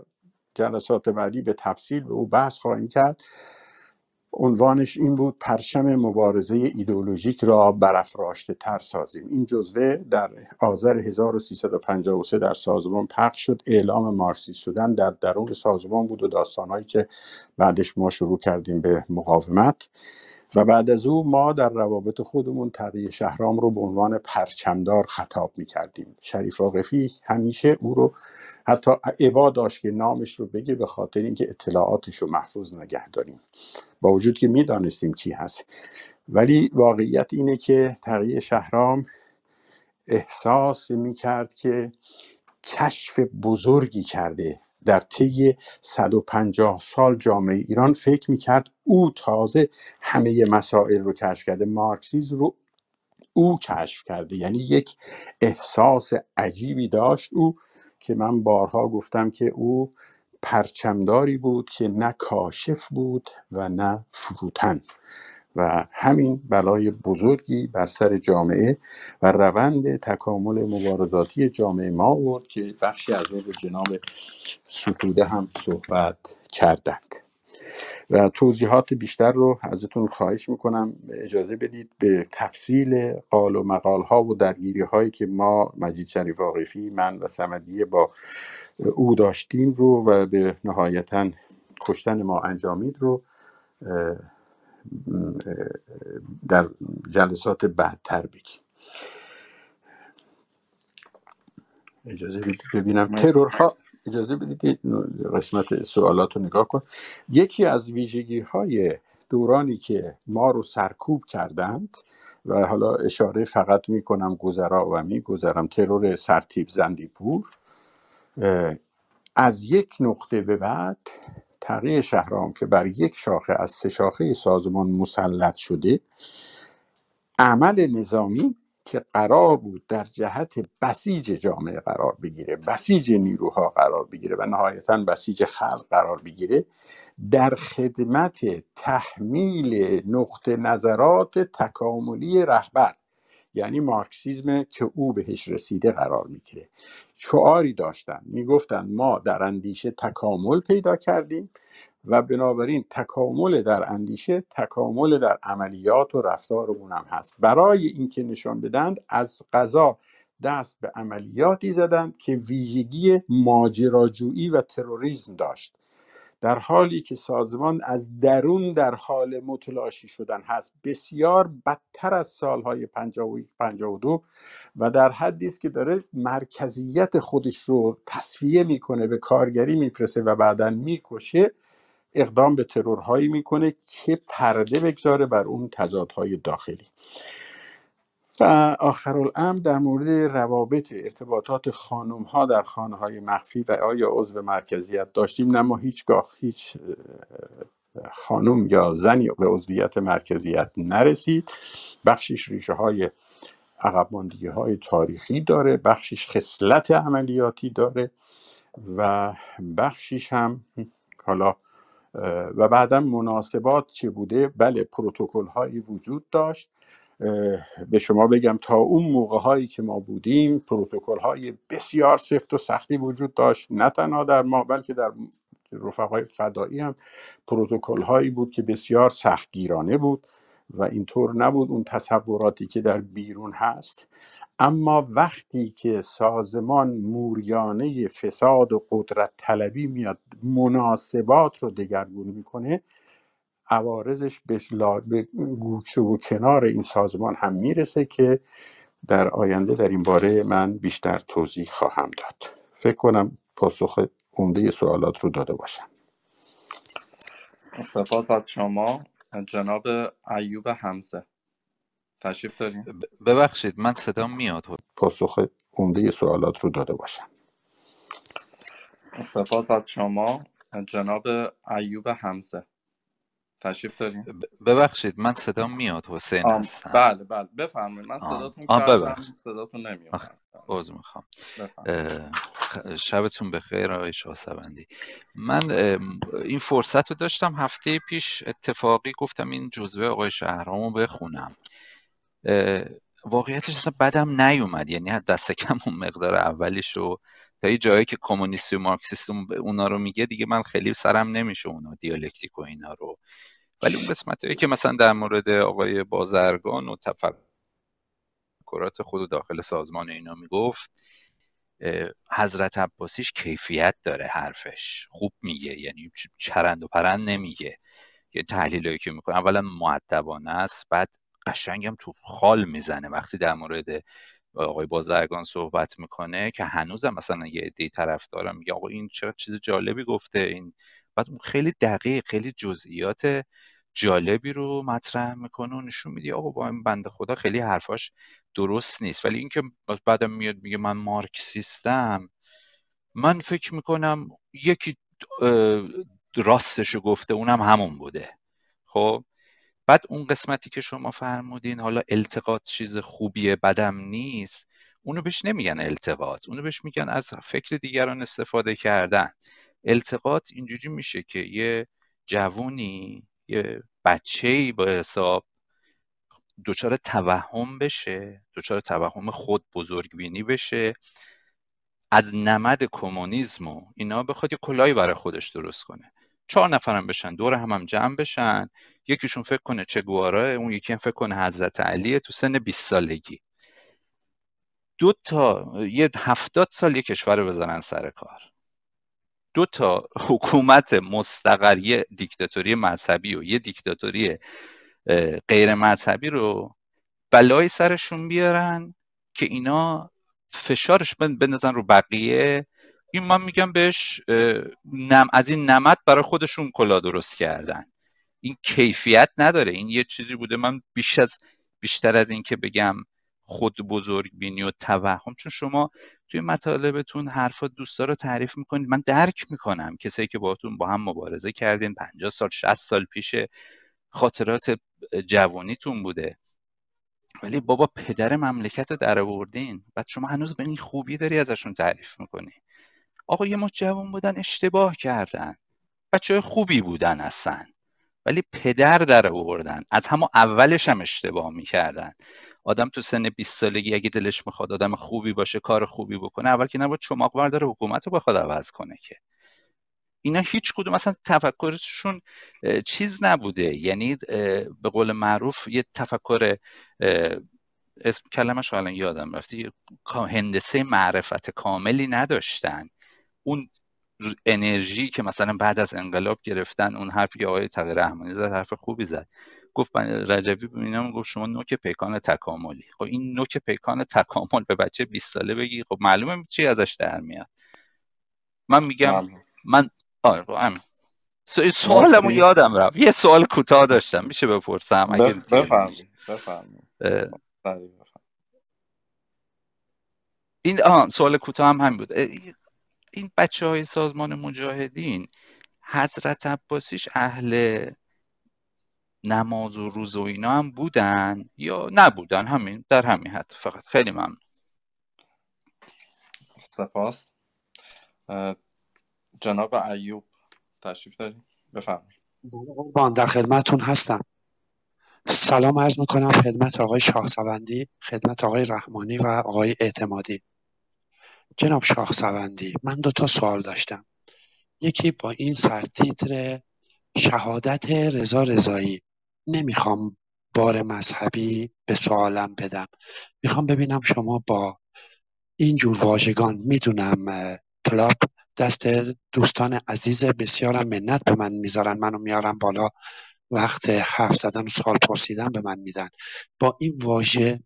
جلسات بعدی به تفصیل به او بحث خواهیم کرد. عنوانش این بود پرچم مبارزه ایدئولوژیک را برافراشته تر سازیم. این جزوه در آذر 1353 در سازمان پخش شد. اعلام مارکسیست شدن در درون سازمان بود و داستانهایی که بعدش ما شروع کردیم به مقاومت. و بعد از او ما در روابط خودمون تقیه شهرام رو به عنوان پرچمدار خطاب می کردیم شریف آقفی همیشه او رو حتی عبا داشت که نامش رو بگه به خاطر اینکه اطلاعاتش رو محفوظ نگه داریم. با وجود که می‌دانستیم کی هست. ولی واقعیت اینه که تقیه شهرام احساس می کرد که کشف بزرگی کرده. در طی 150 سال جامعه ایران فکر می‌کرد او تازه همه مسائل رو کشف کرده. مارکسیز رو او کشف کرده. یعنی یک احساس عجیبی داشت. او که من بارها گفتم که او پرچمداری بود که نه کاشف بود و نه فروتن. و همین بلای بزرگی بر سر جامعه و روند تکامل مبارزاتی جامعه ما آورد که بخشی از اون رو جناب ستوده هم صحبت کردند. و توضیحات بیشتر رو ازتون خواهش می‌کنم. اجازه بدید به تفصیل قال و مقال ها و درگیری هایی که ما مجید شریف عاقفی من و سمدیه با او داشتیم رو و به نهایتا کشتن ما انجامید رو در جلسات بعدتر بگیم. اجازه بدید ببینم. ترورها اجازه بدید قسمت سوالات رو نگاه کن. یکی از ویژگی های دورانی که ما رو سرکوب کردند و حالا اشاره فقط می‌کنم گذرا و میگذرم ترور سرتیب زندیپور از یک نقطه به بعد تغییر شهرام که بر یک شاخه از سه شاخه سازمان مسلط شده عمل نظامی که قرار بود در جهت بسیج جامعه قرار بگیره بسیج نیروها قرار بگیره و نهایتا بسیج خلق قرار بگیره در خدمت تحمیل نقطه نظرات تکاملی رهبر یعنی مارکسیزم که او بهش رسیده قرار می‌گیره. شعاری داشتن می‌گفتن ما در اندیشه تکامل پیدا کردیم و بنابراین تکامل در اندیشه تکامل در عملیات و رفتارمون هم هست. برای اینکه نشان بدن از قضا دست به عملیاتی زدند که ویژگی ماجراجویی و تروریسم داشت. در حالی که سازمان از درون در حال متلاشی شدن هست بسیار بدتر از سالهای 52 و در حدی است که داره مرکزیت خودش رو تصفیه می‌کنه به کارگری میفرسه و بعدا می‌کشه. اقدام به ترورهایی می‌کنه که پرده بگذاره بر اون تضادهای داخلی. و آخر الامر در مورد روابط ارتباطات خانم ها در خانه های مخفی و آیا عضو مرکزیت داشتیم نه ما هیچگاه هیچ خانم یا زنی به عضویت مرکزیت نرسید. بخشش ریشه های عقب های تاریخی داره بخشش خصلت عملیاتی داره و بخشش هم حالا و بعدا مناسبات چه بوده؟ بله پروتکل هایی وجود داشت. به شما بگم تا اون موقع هایی که ما بودیم پروتکل های بسیار سفت و سختی وجود داشت. نه تنها در ما بلکه در رفقای فدایی هم پروتکل هایی بود که بسیار سختگیرانه بود. و اینطور نبود اون تصوراتی که در بیرون هست. اما وقتی که سازمان موریانه فساد و قدرت طلبی میاد مناسبات رو دگرگون می‌کنه عوارضش به, لا... و کنار این سازمان هم می‌رسه که در آینده در این باره من بیشتر توضیح خواهم داد. فکر کنم پاسخ عمده سوالات رو داده باشم. سپاس از شما. جناب ایوب حمزه. تشریف دارین؟ ب- ببخشید من صدام میاد. پاسخ عمده سوالات رو داده باشم. سپاس از شما جناب ایوب حمزه. تشریف دارین ب- ببخشید من صدام میاد حسین هستم. بله بله. بفرمایید. من صداتون کردم صداتون آه، نمیومد عذر می‌خوام. شبتون بخیر آقای شاهسوندی من این فرصت رو داشتم هفته پیش اتفاقی گفتم این جزوه آقای شهرامو بخونم. اه، واقعیتش اصلا بدم نیومد. یعنی از دست کم اون مقدار اولیش رو تا یه جایی که کمونیستی و مارکسیست اون- اونا رو میگه دیگه من خیلی سرم نمیشه اونا دیالکتیک و اینا رو ولی اون قسمت که مثلا در مورد آقای بازرگان و تفکرات خود و داخل سازمان اینا می‌گفت حضرت عباسیش کیفیت داره حرفش. خوب میگه یعنی چرند و پرند نمیگه. یه تحلیلایی که می‌کنه. اولا مؤدبانه است بعد قشنگم تو خال می‌زنه. وقتی در مورد آقای بازرگان صحبت می‌کنه که هنوزم مثلا یه عده طرفدارم میگه آقا این چه چیز جالبی گفته این بعد اون خیلی دقیق خیلی جزئیات جالبی رو مطرح می‌کنه و نشون میده آقا با این بنده خدا خیلی حرفاش درست نیست. ولی اینکه بعدم میاد میگه من مارکسیستم من فکر می‌کنم یکی راستشو گفته اونم همون بوده. خب؟ بعد اون قسمتی که شما فرمودین حالا التقاط چیز خوبیه بدم نیست اونو بهش نمیگن التقاط. اونو بهش میگن از فکر دیگران استفاده کردن. التقاط اینجوری میشه که یه جوونی یه بچه با حساب دچار توهم بشه دچار توهم خود بزرگبینی بشه. از نمد کمونیسم و اینا بخواد یه کلاهی برای خودش درست کنه. چهار نفرم بشن دور هم هم جمع بشن. یکیشون فکر کنه چه گواراه اون یکی هم فکر کنه حضرت علیه تو سن 20 سالگی. دو تا یه هفتاد سال یه کشور بزنن سر کار. دو تا حکومت مستقر یه دیکتاتوری مذهبی و یه دیکتاتوری غیر مذهبی رو بلایی سرشون بیارن که اینا فشارش بن- بندازن رو بقیه. این من میگم بهش نم از این نمد برای خودشون کلا درست کردن. این کیفیت نداره. این یه چیزی بوده. من بیش از بیشتر از این که بگم خود بزرگ بینی و توهم. چون شما توی مطالبتون حرفا دوستا رو تعریف می‌کنید. من درک می‌کنم کسایی که باهاتون با هم مبارزه کردین 50 سال 60 سال پیش خاطرات جوانیتون بوده. ولی بابا پدر مملکت رو در آوردین. بعد شما هنوز به این خوبی داری ازشون تعریف می‌کنی. آقا یه مش جوان بودن اشتباه کردن. بچه خوبی بودن هستن ولی پدر در آوردن. از همون اولش هم اشتباه می‌کردن. آدم تو سن 20 سالگی اگه دلش می‌خواد آدم خوبی باشه کار خوبی بکنه اول که نباید چماق برداره حکومت رو بخواد عوض کنه که. اینا هیچ کدوم اصلا تفکرشون چیز نبوده. یعنی به قول معروف یه تفکر اسم کلمش الان یادم رفته هندسه معرفت کاملی نداشتن. اون انرژی که مثلا بعد از انقلاب گرفتن اون حرفی که آقای تغییر رحمانی زد حرف خوبی زد. گفت رجوی به گفت شما نوک پیکان تکاملی. خب این نوک پیکان تکامل به بچه 20 ساله بگی خب معلومه چی ازش در میاد. من میگم من آره خب سوالمو یادم رفت. یه سوال کوتاه داشتم میشه بپرسم؟ اگه بفرمایید بفرمایید. این آه سوال کوتاه هم همین بود. این بچه های سازمان مجاهدین حضرت عباسیش اهل نماز و روز و اینا هم بودن یا نبودن؟ همین در همین حد فقط. خیلی ممنون. سپاس. جناب ایوب تشریف داریم بفرمایید. قربان. در خدمتون هستم. سلام عرض می‌کنم خدمت آقای شاهسوندی خدمت آقای رحمانی و آقای اعتمادی. جناب شاهسوندی من دو تا سوال داشتم. یکی با این سرتیتر شهادت رضا رضایی. نمی‌خوام بار مذهبی به سوالم بدم. می‌خوام ببینم شما با این جور واژگان می‌دونم کلاب دست دوستان عزیز بسیارم منت به من می‌ذارن منو میارم بالا. وقت حرف زدن و سوال پرسیدن به من میدن. با این واژه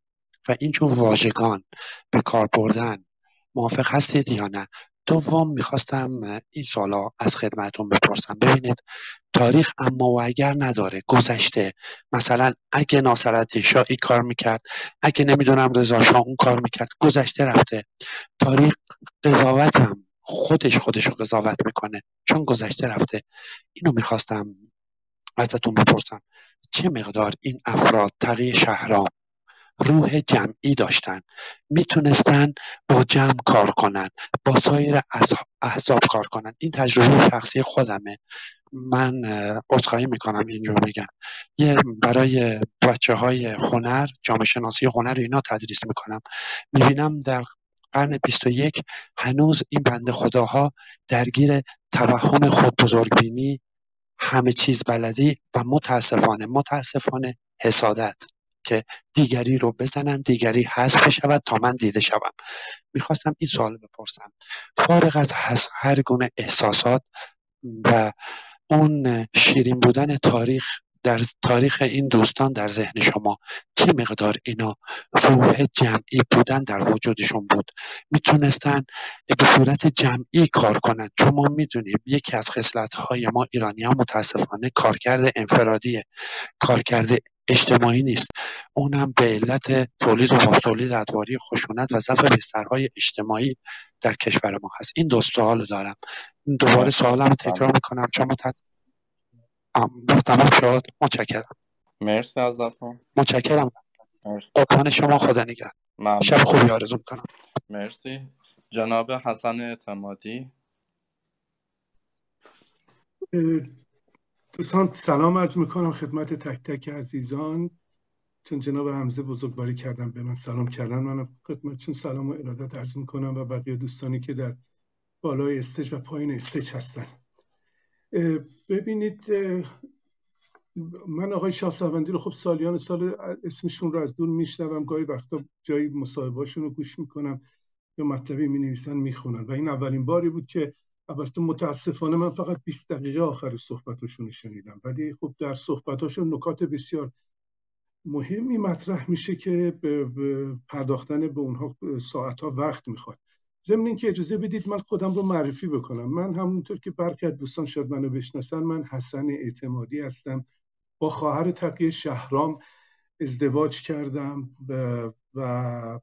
و اینجور واژگان به کار بردن موافق هستید یا نه؟ دوم می‌خواستم این سوالا از خدمتون بپرسم. ببینید تاریخ اما و اگر نداره گذشته. مثلا اگه ناصرالدین شاه این کار می‌کرد اگه نمی‌دونم رضا شاه اون کار می‌کرد گذشته رفته. تاریخ قضاوت هم خودش خودش رو قضاوت می‌کنه چون گذشته رفته. اینو می‌خواستم ازتون بپرسم. چه مقدار این افراد تقی شهرام روح جمعی داشتن. می‌تونستن با جمع کار کنن با سایر احزاب کار کنن. این تجربه شخصی خودمه. من عذرخواهی می‌کنم اینجور بگم. یه برای بچه های هنر جامعه شناسی هنر اینا تدریس می‌کنم. می‌بینم در قرن 21 هنوز این بند خداها درگیر توهم خود بزرگبینی همه چیز بلدی و متاسفانه متاسفانه حسادت. که دیگری رو بزنن دیگری حذف شود تا من دیده شوم. می‌خواستم این سوال بپرسم. فارغ از هر گونه احساسات و اون شیرین بودن تاریخ در تاریخ این دوستان در ذهن شما چه مقدار اینا روح جمعی بودن در وجودشون بود؟ می‌تونستن به صورت جمعی کار کنند چون ما می‌دونیم یکی از خصلت های ما ایرانی ها متاسفانه کارکرد انفرادیه. کارکرد اجتماعی نیست. اونم به علت تولید و تولید ادواری خشونت و ضعف بسترهای اجتماعی در کشور ما هست. این دو سوال دارم. دوباره سوالم تکرار می‌کنم. چون متد... تمام شد. متشکرم. مرسی ازتون. متشکرم. قربان شما خدا نگه شب خوبی آرزو می‌کنم. مرسی. جناب حسن اعتمادی. دوستان سلام عرض می‌کنم خدمت تک تک عزیزان. چون جناب حمزه بزرگواری کردم به من سلام کردن من خدمتشون سلام و ارادت عرض می‌کنم و بقیه دوستانی که در بالای استج و پایین استج هستن. ببینید من آقای شاه سوندی رو خب سالیان سال اسمشون رو از دور میشنوم. گاهی وقتا جایی مصاحبهاشون رو گوش می‌کنم یا مطلبی می نویسن می‌خونن. و این اولین باری بود که البته متاسفانه من فقط 20 دقیقه آخر صحبتشون رو شنیدم ولی خب در صحبتاشون نکات بسیار مهمی مطرح میشه که به پرداختن به اونها ساعتها وقت می‌خواد. ضمن اینکه اجازه بدید من خودم رو معرفی بکنم. من همونطور که برخی از دوستان شاید منو بشناسن من حسن اعتمادی هستم. با خواهر تقیه شهرام ازدواج کردم و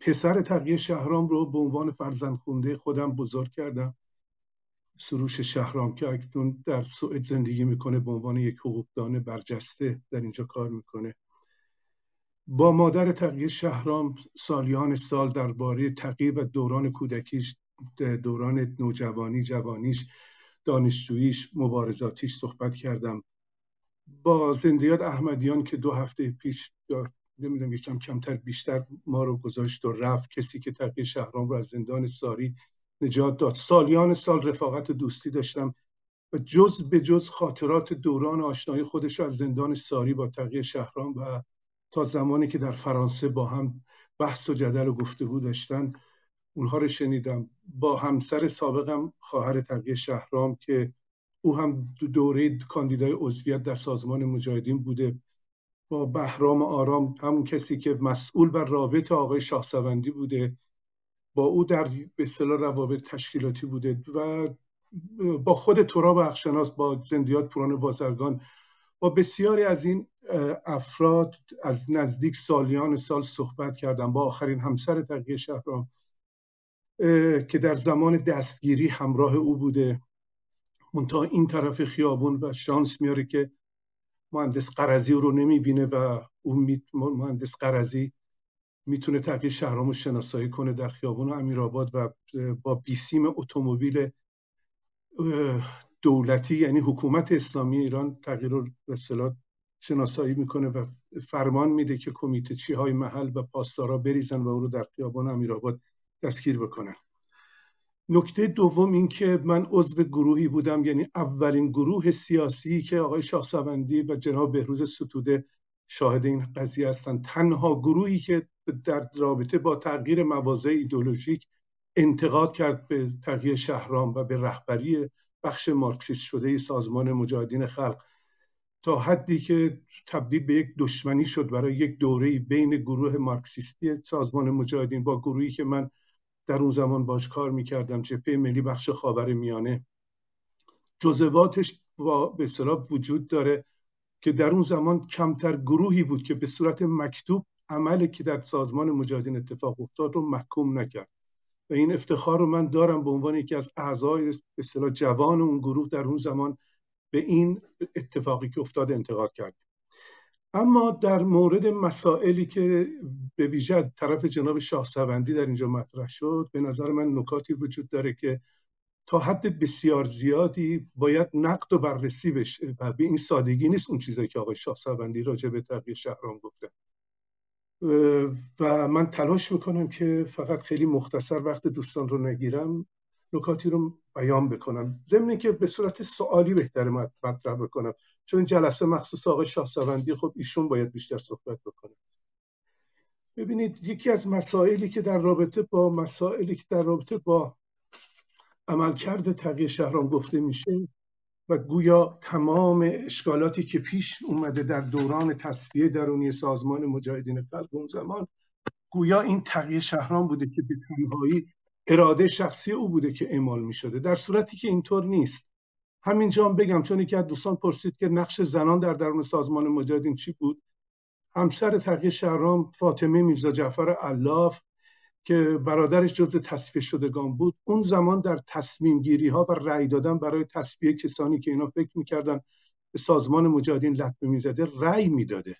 پسر تقیه شهرام رو به عنوان فرزند خونده خودم بزرگ کردم. سروش شهرام که اکنون در سوئد زندگی می‌کنه به عنوان یک حقوقدان برجسته در اینجا کار می‌کنه. با مادر تقی شهرام سالیان سال درباره تقی و دوران کودکیش دوران نوجوانی جوانیش دانشجوییش مبارزاتیش صحبت کردم. با زندیات احمدیان که دو هفته پیش نمی‌دونم یکم کمتر بیشتر ما رو گذاشت و رفت. کسی که تقی شهرام رو از زندان ساری نجات داد. سالیان سال رفاقت دوستی داشتم و جز به جز خاطرات دوران آشنایی خودش رو از زندان ساری با تقی شهرام و تا زمانی که در فرانسه با هم بحث و جدل و گفتگو داشتن اونها رو شنیدم. با همسر سابقم خواهر تقی شهرام که او هم دوره کاندیدای عضویت در سازمان مجاهدین بوده. با بهرام آرام همون کسی که مسئول بر رابط آقای شاهسوندی بوده با او در به اصطلاح روابط تشکیلاتی بوده و با خود تراب اخشناس با زندیات پوران بازرگان با بسیاری از این افراد از نزدیک سالیان سال صحبت کردم با آخرین همسر تقیه شهرام که در زمان دستگیری همراه او بوده. منتها این طرف خیابون و شانس میاره که مهندس قرضی رو نمی‌بینه و اون مهندس قرضی می‌تونه تقیه شهرام رو شناسایی کنه در خیابون امیرآباد و با بیسیم اتومبیل دولتی یعنی حکومت اسلامی ایران تغییر رو شناسایی می‌کنه و فرمان میده که کمیته چی های محل و پاسدارا بریزن و او رو در خیابان امیرآباد دستگیر بکنن. نکته دوم این که من عضو گروهی بودم یعنی اولین گروه سیاسی که آقای شاهسوندی و جناب بهروز ستوده شاهد این قضیه هستند. تنها گروهی که در رابطه با تغییر مواضع ایدولوژیک انتقاد کرد به تغییر شهرام و به رهبری بخش مارکسیست شده سازمان مجاهدین خلق تا حدی که تبدیل به یک دشمنی شد برای یک دوره بین گروه مارکسیستی سازمان مجاهدین با گروهی که من در اون زمان باش کار می‌کردم جبهه ملی بخش خاور میانه. جزواتش با به اصطلاح وجود داره که در اون زمان کمتر گروهی بود که به صورت مکتوب عملی که در سازمان مجاهدین اتفاق افتاد رو محکوم نکرد. و این افتخار رو من دارم به عنوان یکی از اعضای به اصطلاح جوان اون گروه در اون زمان به این اتفاقی که افتاد انتقاد کرد. اما در مورد مسائلی که به ویژه طرف جناب شاه سوندی در اینجا مطرح شد به نظر من نکاتی وجود داره که تا حد بسیار زیادی باید نقد و بررسی بشه و به این سادگی نیست اون چیزایی که آقای شاه سوندی راجع به تغییر شهرام گفته. و من تلاش می‌کنم که فقط خیلی مختصر وقت دوستان رو نگیرم. نکاتی رو بیان بکنم. ضمن که به صورت سوالی بهتر مطرح بکنم. چون جلسه مخصوص آقای شاهسوندی خب ایشون باید بیشتر صحبت بکنه. ببینید یکی از مسائلی که در رابطه با مسائلی که در رابطه با عملکرد تغییر شهرام گفته میشه و گویا تمام اشکالاتی که پیش اومده در دوران تصفیه درونی سازمان مجاهدین خلق اون زمان گویا این تغییر شهرام بوده که به تنهایی اراده شخصی او بوده که اعمال می شده در صورتی که اینطور نیست. همینجا هم بگم چون یکی از دوستان پرسید که نقش زنان در درون سازمان مجاهدین چی بود؟ همسر تقیه شهرام فاطمه میرزا جعفر علاف که برادرش جز تصفیه شدگان بود اون زمان در تصمیم گیری ها و رأی دادن برای تصفیه کسانی که اینا فکر می‌کردن به سازمان مجاهدین لطمه می‌زده رأی می‌داده.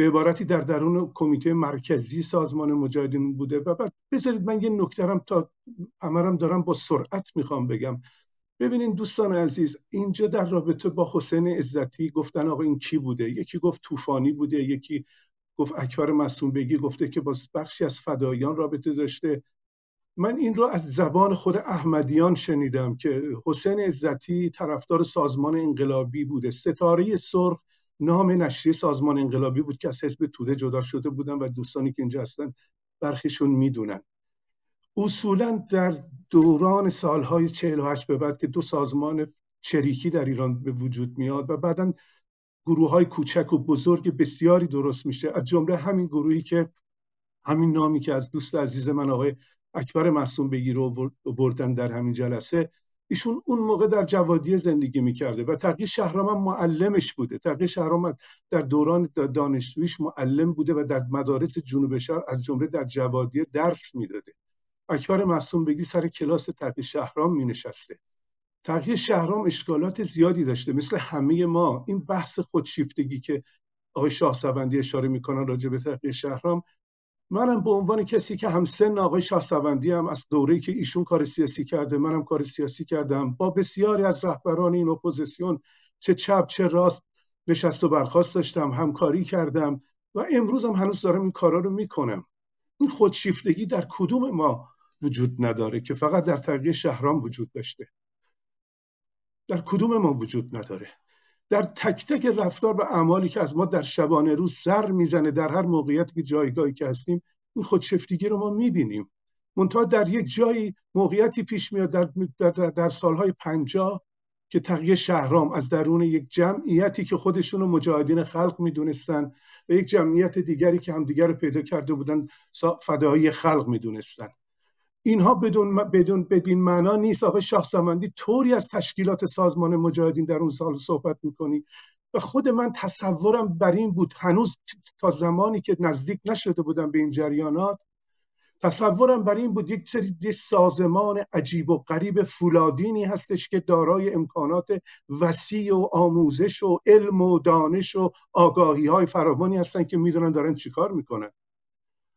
به عبارتی در درون کمیته مرکزی سازمان مجاهدین بوده و بعد بذارید من یه نکترم تا همرم دارم با سرعت می‌خوام بگم. ببینین دوستان عزیز اینجا در رابطه با حسین عزتی گفتن آقا این کی بوده؟ یکی گفت طوفانی بوده یکی گفت اکبر مسئول بگی گفته که با بخشی از فدایان رابطه داشته. من این رو از زبان خود احمدیان شنیدم که حسین عزتی طرفدار سازمان انقلابی بوده. ستاره سرخ نام نشریه سازمان انقلابی بود که از حزب توده جدا شده بودن و دوستانی که اینجا هستن برخیشون می‌دونن. اصولا در دوران سالهای 48 به بعد که دو سازمان چریکی در ایران به وجود میاد و بعدا گروه های کوچک و بزرگ بسیاری درست میشه از جمله همین گروهی که همین نامی که از دوست عزیز من آقای اکبر محسوم بگیر رو بردن در همین جلسه ایشون اون موقع در جوادیه زندگی می‌کرده و تقی شهرام هم معلمش بوده. تقی شهرام در دوران دانشجویش معلم بوده و در مدارس جنوب شهر از جمله در جوادیه درس می‌داده. اکبر معصوم بگی سر کلاس تقی شهرام می نشسته تقی شهرام اشکالات زیادی داشته. مثل همه ما این بحث خودشیفتگی که آقای شاه اشاره می‌کنن راجع به تقی شهرام منم به عنوان کسی که هم سن آقای شاهسوندی هم از دوره‌ای که ایشون کار سیاسی کرده منم کار سیاسی کردم. با بسیاری از رهبران این اپوزیسیون چه چپ چه راست نشست و برخواست داشتم همکاری کردم و امروز هم هنوز دارم این کارا رو می‌کنم. این خودشیفتگی در کدوم ما وجود نداره که فقط در تغییر شهرام وجود داشته؟ در کدوم ما وجود نداره؟ در تک تک رفتار و اعمالی که از ما در شبانه روز سر می‌زنه در هر موقعیتی که جایگاهی که هستیم این خودشفتگی رو ما می‌بینیم. منتها در یک جایی موقعیتی پیش میاد در, در, در سالهای پنجاه که تغییر شهرام از درون یک جمعیتی که خودشون مجاهدین خلق می‌دونستن و یک جمعیت دیگری که همدیگر رو پیدا کرده بودن فدایی خلق می‌دونستن. اینها بدون بدون بدین معنا نیست. آقای شاه سمندی طوری از تشکیلات سازمان مجاهدین در اون سال صحبت می‌کنی. و خود من تصورم بر این بود هنوز تا زمانی که نزدیک نشده بودم به این جریانات تصورم بر این بود یک سری سازمان عجیب و غریب فولادینی هستش که دارای امکانات وسیع و آموزش و علم و دانش و آگاهی های فراوانی هستن که می‌دونن دارن چیکار می‌کنن.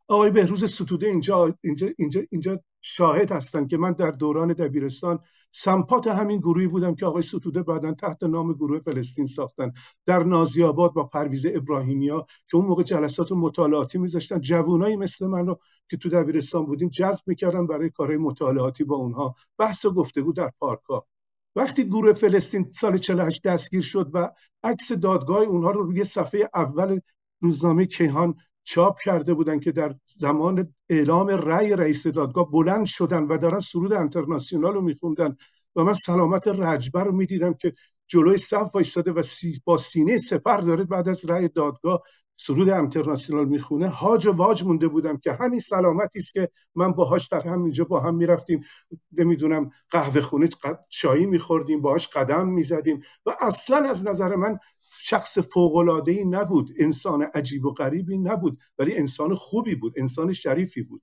آقای بهروز ستوده اینجا, اینجا, اینجا, اینجا شاهد هستن که من در دوران دبیرستان سمپات همین گروهی بودم که آقای ستوده بعدا تحت نام گروه فلسطین ساختن. در نازی آباد با پرویز ابراهیمیا که اون موقع جلسات مطالعاتی میذاشتن. جوانایی مثل من رو که تو دبیرستان بودیم جذب می‌کردن برای کارهای مطالعاتی با اونها. بحث و گفتگو در پارک ها وقتی گروه فلسطین سال 48 دستگیر شد و عکس دادگاه اونها رو روی صفحه اول روزنامه کیهان چاپ کرده بودن که در زمان اعلام رأی رئیس دادگاه بلند شدن و دارن سرود انترناسیونال رو میخوندن و من سلامت رجبر رو می‌دیدم که جلوی صف وایستاده و با سینه سپر داره بعد از رأی دادگاه سرود انترناسیونال می‌خونه. هاج و واج مونده بودم که همین سلامتی است که من باهاش در همینجا با هم می‌رفتیم. نمی‌دونم قهوه خونه چایی میخوردیم باهاش قدم می‌زدیم و اصلا از نظر من شخص فوق ای نبود. انسان عجیب و غریبی نبود ولی انسان خوبی بود انسان شریفی بود.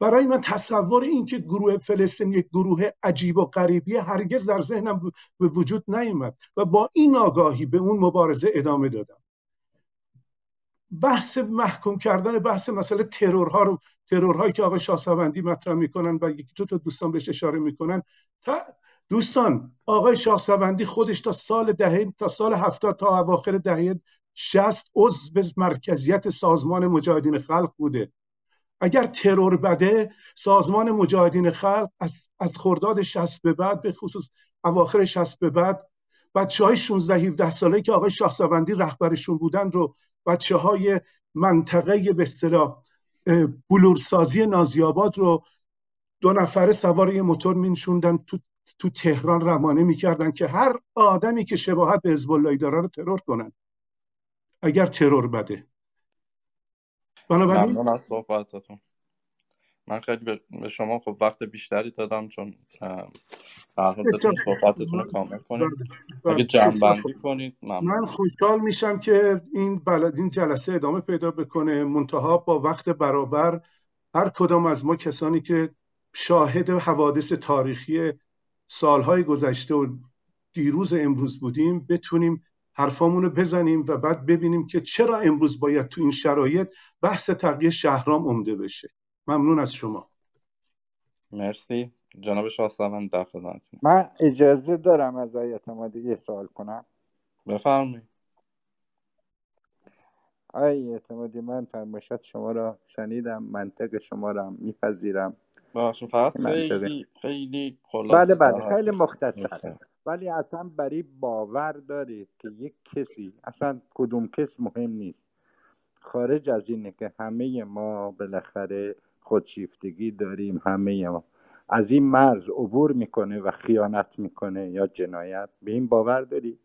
برای من تصور این که گروه فلسطین یک گروه عجیب و غریبی هرگز در ذهنم به وجود نیامد و با این آگاهی به اون مبارزه ادامه دادم. بحث محکوم کردن بحث مسئله ترورها رو ترورهایی که آقای شاهسوندی مطرح می‌کنن و یکی دو تا دوستان بهش اشاره می‌کنن. تا دوستان آقای شاهسوندی خودش تا سال دهه تا سال هفتاد تا اواخر دهه شست عضو مرکزیت سازمان مجاهدین خلق بوده. اگر ترور بده سازمان مجاهدین خلق از, از خرداد شست به بعد به خصوص اواخر شست به بعد بچه های 16 17 ساله که آقای شاهسوندی رهبرشون بودن رو بچه های منطقه به اصطلاح بلورسازی نازیاباد رو دو نفره سوار یه موتور مینشوندن تو تو تهران روانه می‌کردن که هر آدمی که شباهت به حزب داره رو ترور کنن. اگر ترور بده. بنابراین ممنون از صحبتاتون. من خیلی به شما خب وقت بیشتری دادم چون برحال بتون صحبتتون رو کامل کنید اگه. جمع کنید من خوشحال میشم که این بلد این جلسه ادامه پیدا بکنه. منتها با وقت برابر هر کدام از ما کسانی که شاهد حوادث تاریخی سالهای گذشته و دیروز امروز بودیم بتونیم حرفامون رو بزنیم و بعد ببینیم که چرا امروز باید تو این شرایط بحث تغییر شهرام عمده بشه. ممنون از شما. مرسی. جناب شاهسوند در خدمتتون من اجازه دارم از آقای اعتمادی یه سوال کنم. بفرمایید. آقای اعتمادی من فرمایشات شما را شنیدم منطق شما را میپذیرم. باشون فقط خیلی خیلی بله بله خیلی مختصر ولی اصلا برای باور دارید که یک کسی اصلا کدوم کس مهم نیست. خارج از اینه که همه ما بالاخره خودشیفتگی داریم همه ما از این مرز عبور می‌کنه و خیانت می‌کنه یا جنایت. به این باور دارید؟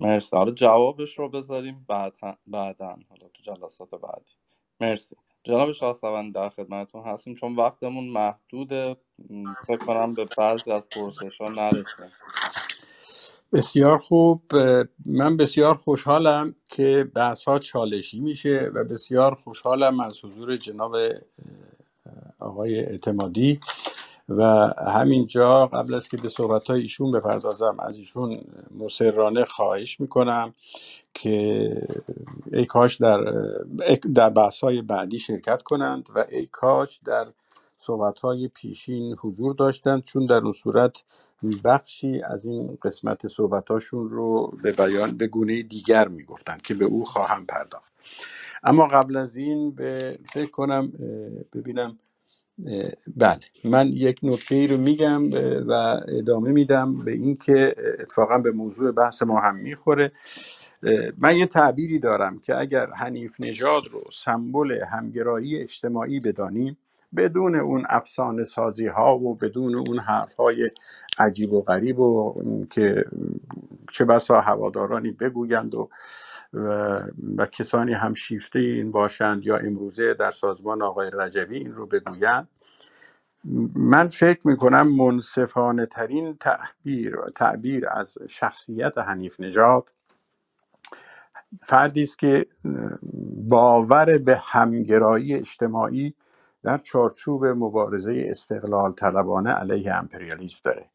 مرسی. حالا جوابش رو بذاریم بعد بعدا. حالا تو جلسات بعدی. مرسی. جناب شاهسوند در خدمتتون هستیم. چون وقتمون محدوده فکر کنم به بعضی از پرسش ها نرسیم. بسیار خوب. من بسیار خوشحالم که بحث ها چالشی میشه و بسیار خوشحالم از حضور جناب آقای اعتمادی. و همینجا قبل از که به صحبت های ایشون بپردازم از ایشون مسررانه خواهش می‌کنم که ای کاش در در بحث های بعدی شرکت کنند و ای کاش در صحبت های پیشین حضور داشتند چون در اون صورت بخشی از این قسمت صحبت هاشون رو به بیان به گونه دیگر می‌گفتند که به او خواهم پرداخت. اما قبل از این به فکر کنم ببینم بله من یک نکته ای رو میگم و ادامه میدم به اینکه اتفاقا به موضوع بحث ما هم می‌خوره. من یه تعبیری دارم که اگر حنیف نژاد رو سمبل همگرایی اجتماعی بدانیم بدون اون افسانه سازی ها و بدون اون حرف های عجیب و غریب و که چه بسا هوادارانی بگویند و و, و کسانی هم شیفته این باشند یا امروزه در سازمان آقای رجوی این رو بگویند. من فکر می‌کنم منصفانه ترین تعبیر تعبیر از شخصیت حنیف نژاد فردی است که باور به همگرایی اجتماعی در چارچوب مبارزه استقلال طلبانه علیه امپریالیسم داره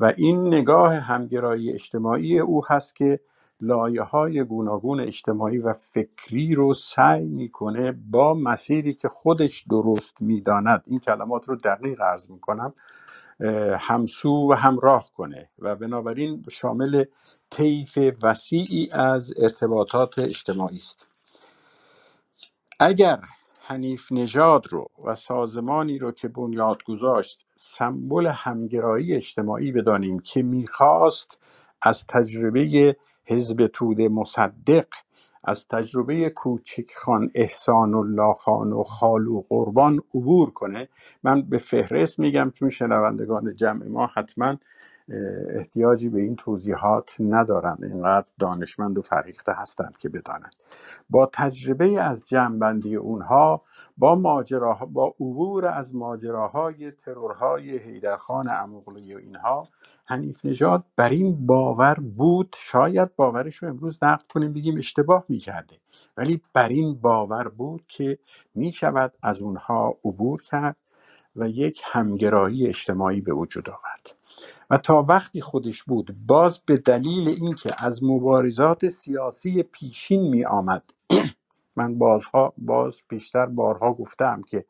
و این نگاه همگرایی اجتماعی او هست که لایه های گوناگون اجتماعی و فکری رو سعی می‌کنه با مسیری که خودش درست می‌داند این کلمات رو دقیق عرض می‌کنم همسو و همراه کنه و بنابراین شامل طیف وسیعی از ارتباطات اجتماعی است. اگر حنیف نژاد رو و سازمانی رو که بنیاد گذاشت سمبل همگرایی اجتماعی بدانیم که می‌خواست از تجربه حزب توده مصدق از تجربه کوچک خان احسان الله خان و خالو قربان عبور کنه. من به فهرست میگم چون شنوندگان جمع ما حتما احتیاجی به این توضیحات ندارند اینقدر دانشمند و فرهیخته هستند که بدانند. با تجربه از جمعبندی اونها با ماجراها با عبور از ماجراهای ترورهای حیدرخان اموغلی و اینها حنیف نژاد بر این باور بود شاید باورش رو امروز نقد کنیم بگیم اشتباه می‌کرده. ولی بر این باور بود که می‌شود از اونها عبور کرد و یک همگرایی اجتماعی به وجود آورد. و تا وقتی خودش بود باز به دلیل اینکه از مبارزات سیاسی پیشین می آمد من بازها باز بیشتر بارها گفتم که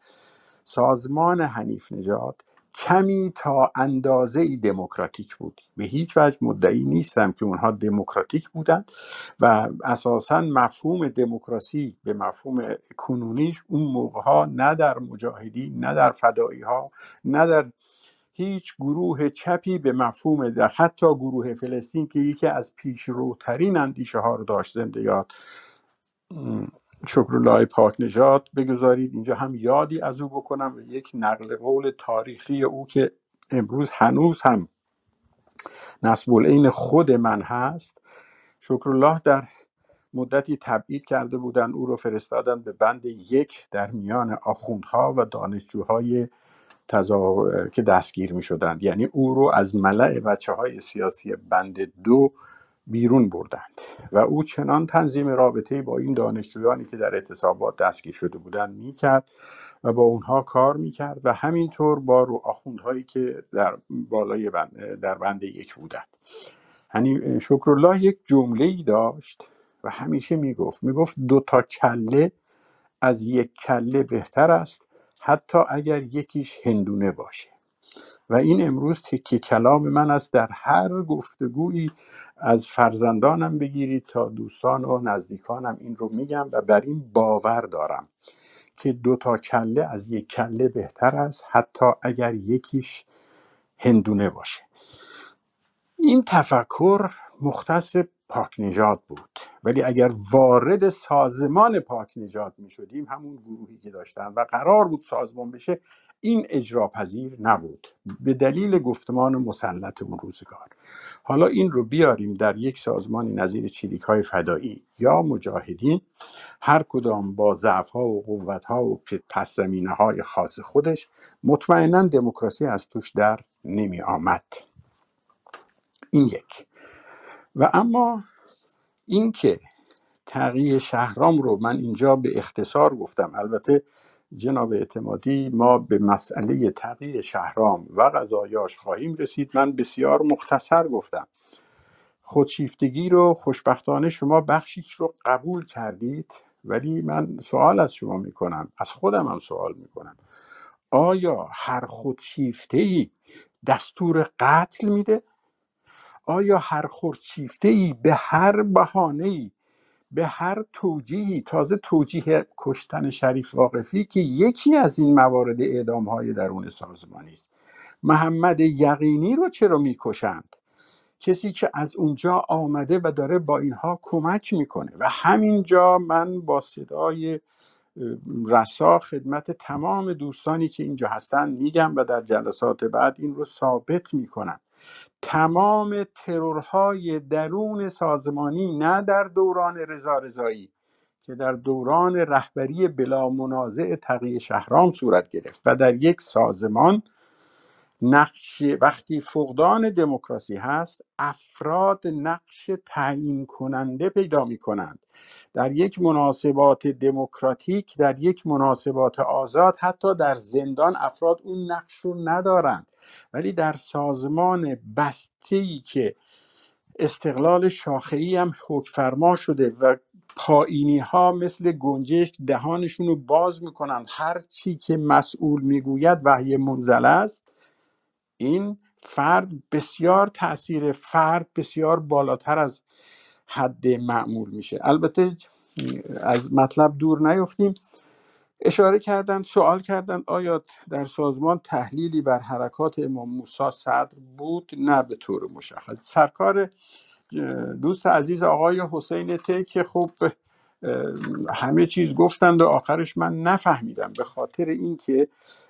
سازمان حنیف نژاد کمی تا اندازه ای دموکراتیک بود. به هیچ وجه مدعی نیستم که اونها دموکراتیک بودند و اساسا مفهوم دموکراسی به مفهوم کنونیش اون موقع ها نه در مجاهدی نه در فدایی ها نه در هیچ گروه چپی به مفهوم در حتی گروه فلسطین که یکی از پیشروترین اندیشه ها رو داشت زنده یاد. شکرالله پاک نژاد بگذارید. اینجا هم یادی از او بکنم و یک نقل قول تاریخی او که امروز هنوز هم نسب العین خود من هست. شکرالله در مدتی تبعید کرده بودن او رو فرستادن به بند یک در میان آخوندها و دانشجوهای تظاهر که دستگیر می شدند یعنی او رو از ملع بچه های سیاسی بند دو بیرون بردند. و او چنان تنظیم رابطه با این دانشجویانی که در اعتصابات دستگیر شده بودند می‌کرد و با اونها کار می‌کرد و همینطور با رو آخوندهایی که در بالای بند در بند یک بودند. یعنی شکرالله یک جمله ای داشت و همیشه می‌گفت. می‌گفت دو تا کله از یک کله بهتر است حتی اگر یکیش هندونه باشه. و این امروز تکیه کلام من است در هر گفتگویی از فرزندانم بگیرید تا دوستان و نزدیکانم این رو میگم و بر این باور دارم که دو تا کله از یک کله بهتر است حتی اگر یکیش هندونه باشه. این تفکر مختص پاک نژاد بود. ولی اگر وارد سازمان پاک نژاد می شدیم همون گروهی که داشتن و قرار بود سازمان بشه این اجراپذیر نبود. به دلیل گفتمان مسلط اون روزگار. حالا این رو بیاریم در یک سازمانی نظیر چریک های فدایی یا مجاهدین هر کدام با ضعف ها و قوت ها و پس زمینه های خاص خودش مطمئنا دموکراسی از توش در نمی آمد این یک. و اما اینکه تغییر شهرام رو من اینجا به اختصار گفتم البته جناب اعتمادی ما به مسئله تغییر شهرام و قضایاش خواهیم رسید. من بسیار مختصر گفتم. خودشیفتگی رو خوشبختانه شما بخشیش رو قبول کردید ولی من سوال از شما می‌کنم از خودم هم سوال می‌کنم. آیا هر خودشیفته دستور قتل میده؟ آیا هر خودشیفته ای به هر بهانه ای به هر توجیهی تازه توجیه کشتن شریف واقفی که یکی از این موارد اعدام های درون سازمانی است. محمد یقینی رو چرا می‌کشند؟ کسی که از اونجا آمده و داره با اینها کمک می‌کنه. و همینجا من با صدای رسا خدمت تمام دوستانی که اینجا هستن میگم و در جلسات بعد این رو ثابت می‌کنم. تمام ترورهای درون سازمانی نه در دوران رضا رضایی که در دوران رهبری بلا منازع تقی شهرام صورت گرفت و در یک سازمان نقش وقتی فقدان دموکراسی هست افراد نقش تعیین کننده پیدا می کنند در یک مناسبات دموکراتیک در یک مناسبات آزاد حتی در زندان افراد اون نقش رو ندارند. ولی در سازمان بسته که استقلال شاخعی هم حکفرما شده و پایینی ها مثل گنجشک دهانشون رو باز می‌کنند هر چی که مسئول می‌گوید وحی منزل است این فرد بسیار تاثیر فرد بسیار بالاتر از حد معمول میشه. البته از مطلب دور نیفتیم. اشاره کردن سوال کردن آیا در سازمان تحلیلی بر حرکات امام موسی صدر بود؟ نه به طور مشخص. سرکار دوست عزیز آقای حسین ته که خب همه چیز گفتند و آخرش من نفهمیدم. به خاطر اینکه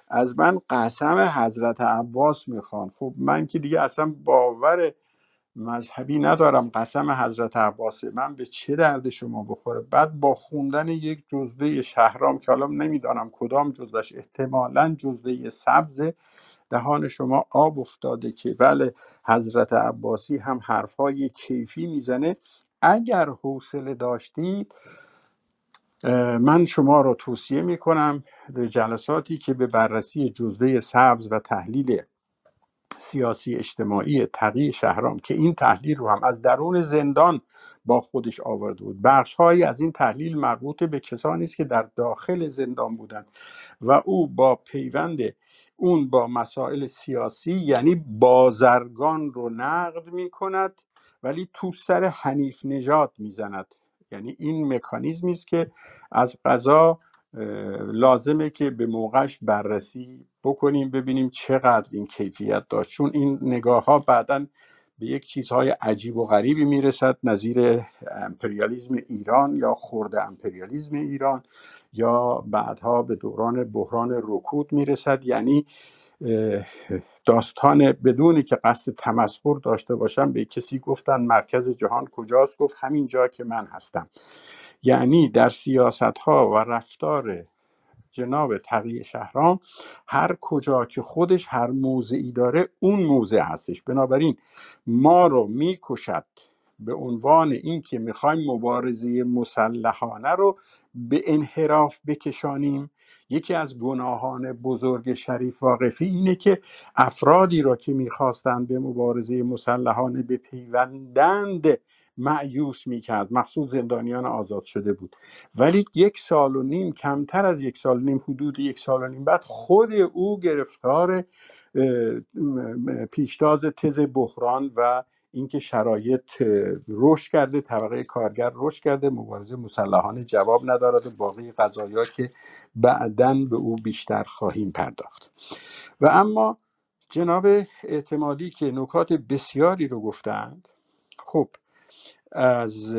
از من قسم حضرت عباس می‌خوان. خب من که دیگه اصلا باور مذهبی ندارم قسم حضرت عباسه. من به چه درد شما بخوره؟ بعد با خوندن یک جزوه شهرام که حالا نمی‌دانم کدام جزوش احتمالا جزوه سبز دهان شما آب افتاده که بله حضرت عباسی هم حرفهای کیفی می‌زنه. اگر حوصله داشتید من شما را توصیه می کنم به جلساتی که به بررسی جزوه سبز و تحلیل سیاسی اجتماعی تقی شهرام که این تحلیل رو هم از درون زندان با خودش آورده بود. بخش از این تحلیل مربوط به کسانی است که در داخل زندان بودند و او با پیوند اون با مسائل سیاسی یعنی بازرگان رو نقد می کند ولی تو سر حنیف نژاد می‌زند. یعنی این مکانیزمی است که از قضا لازمه که به موقعش بررسی بکنیم ببینیم چقدر این کیفیت داشت. چون این نگاه ها بعدا به یک چیزهای عجیب و غریبی می‌رسد نظیر امپریالیزم ایران یا خورده امپریالیزم ایران یا بعدها به دوران بحران رکود می‌رسد. یعنی داستان بدونی که قصد تمسخر داشته باشم به کسی گفتن مرکز جهان کجاست گفت همین جا که من هستم. یعنی در سیاست ها و رفتار جناب تقی شهرام هر کجا که خودش هر موضعی داره اون موضع هستش. بنابراین ما رو می‌کشد به عنوان اینکه می‌خوایم مبارزه مسلحانه رو به انحراف بکشانیم. یکی از گناهان بزرگ شریف واقفی اینه که افرادی را که می‌خواستند به مبارزه مسلحانه بپیوندند معیوس می‌کرد. مخصوص زندانیان آزاد شده بود. ولی یک سال و نیم کمتر از یک سال و نیم حدود یک سال و نیم بعد خود او گرفتار پیشتاز تز بحران و اینکه شرایط رشد کرده طبقه کارگر رشد کرده. مبارزه مسلحانه جواب ندارد و باقی قضایا که بعدا به او بیشتر خواهیم پرداخت. و اما جناب اعتمادی که نکات بسیاری رو گفتند خب از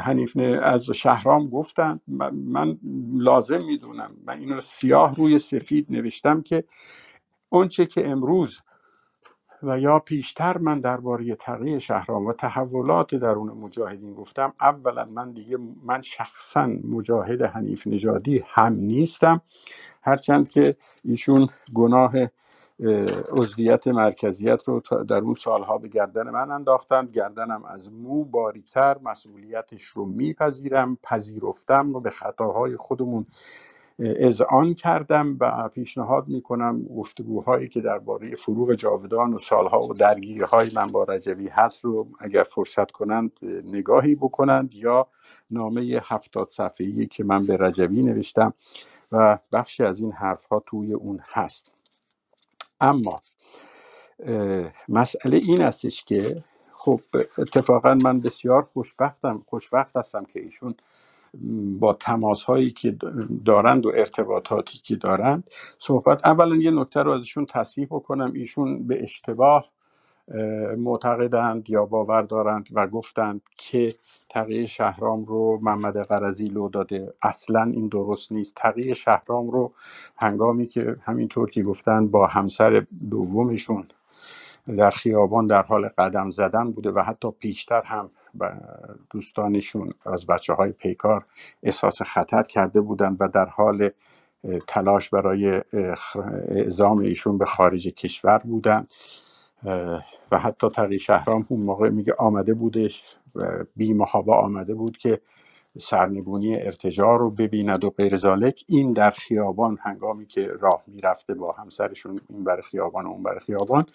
حنیف از شهرام گفتن. من لازم می‌دونم. من این رو سیاه روی سفید نوشتم که اونچه که امروز و یا پیشتر من درباره تغییر شهرام و تحولات درون مجاهدین گفتم اولا من دیگه من شخصا مجاهد حنیف نژادی هم نیستم. هرچند که ایشون گناه عضویت مرکزیت رو در اون سالها به گردن من انداختند. گردنم از مو باریکتر مسئولیتش رو میپذیرم پذیرفتم و به خطاهای خودمون اذعان کردم و پیشنهاد می‌کنم گفتگوهایی که درباره فروغ جاودان و سالها و درگیری های من با رجوی هست رو اگر فرصت کنند نگاهی بکنند یا نامه هفتاد صفحه‌ای که من به رجوی نوشتم و بخشی از این حرف ها توی اون هست. اما مسئله این استش که خب اتفاقا من بسیار خوشبختم خوشبخت هستم که ایشون با تماس هایی که دارند و ارتباطاتی که دارند صحبت اولا یه نکته رو ازشون تصحیح بکنم. ایشون به اشتباه معتقدند یا باور دارند و گفتند که تقیه شهرام رو محمد قرضی لو داده. اصلا این درست نیست. تقیه شهرام رو هنگامی که همینطور که گفتند با همسر دومشون در خیابان در حال قدم زدن بوده و حتی پیشتر هم دوستانشون از بچه های پیکار احساس خطر کرده بودند و در حال تلاش برای اعزام ایشون به خارج کشور بودند و حتی تقی شهرام اون موقع میگه آمده بودش بی محابا آمده بود که سرنگونی ارتجا رو ببیند و غیر ذالک. این در خیابان هنگامی که راه می‌رفته با همسرشون این بر خیابان و اون بر خیابان.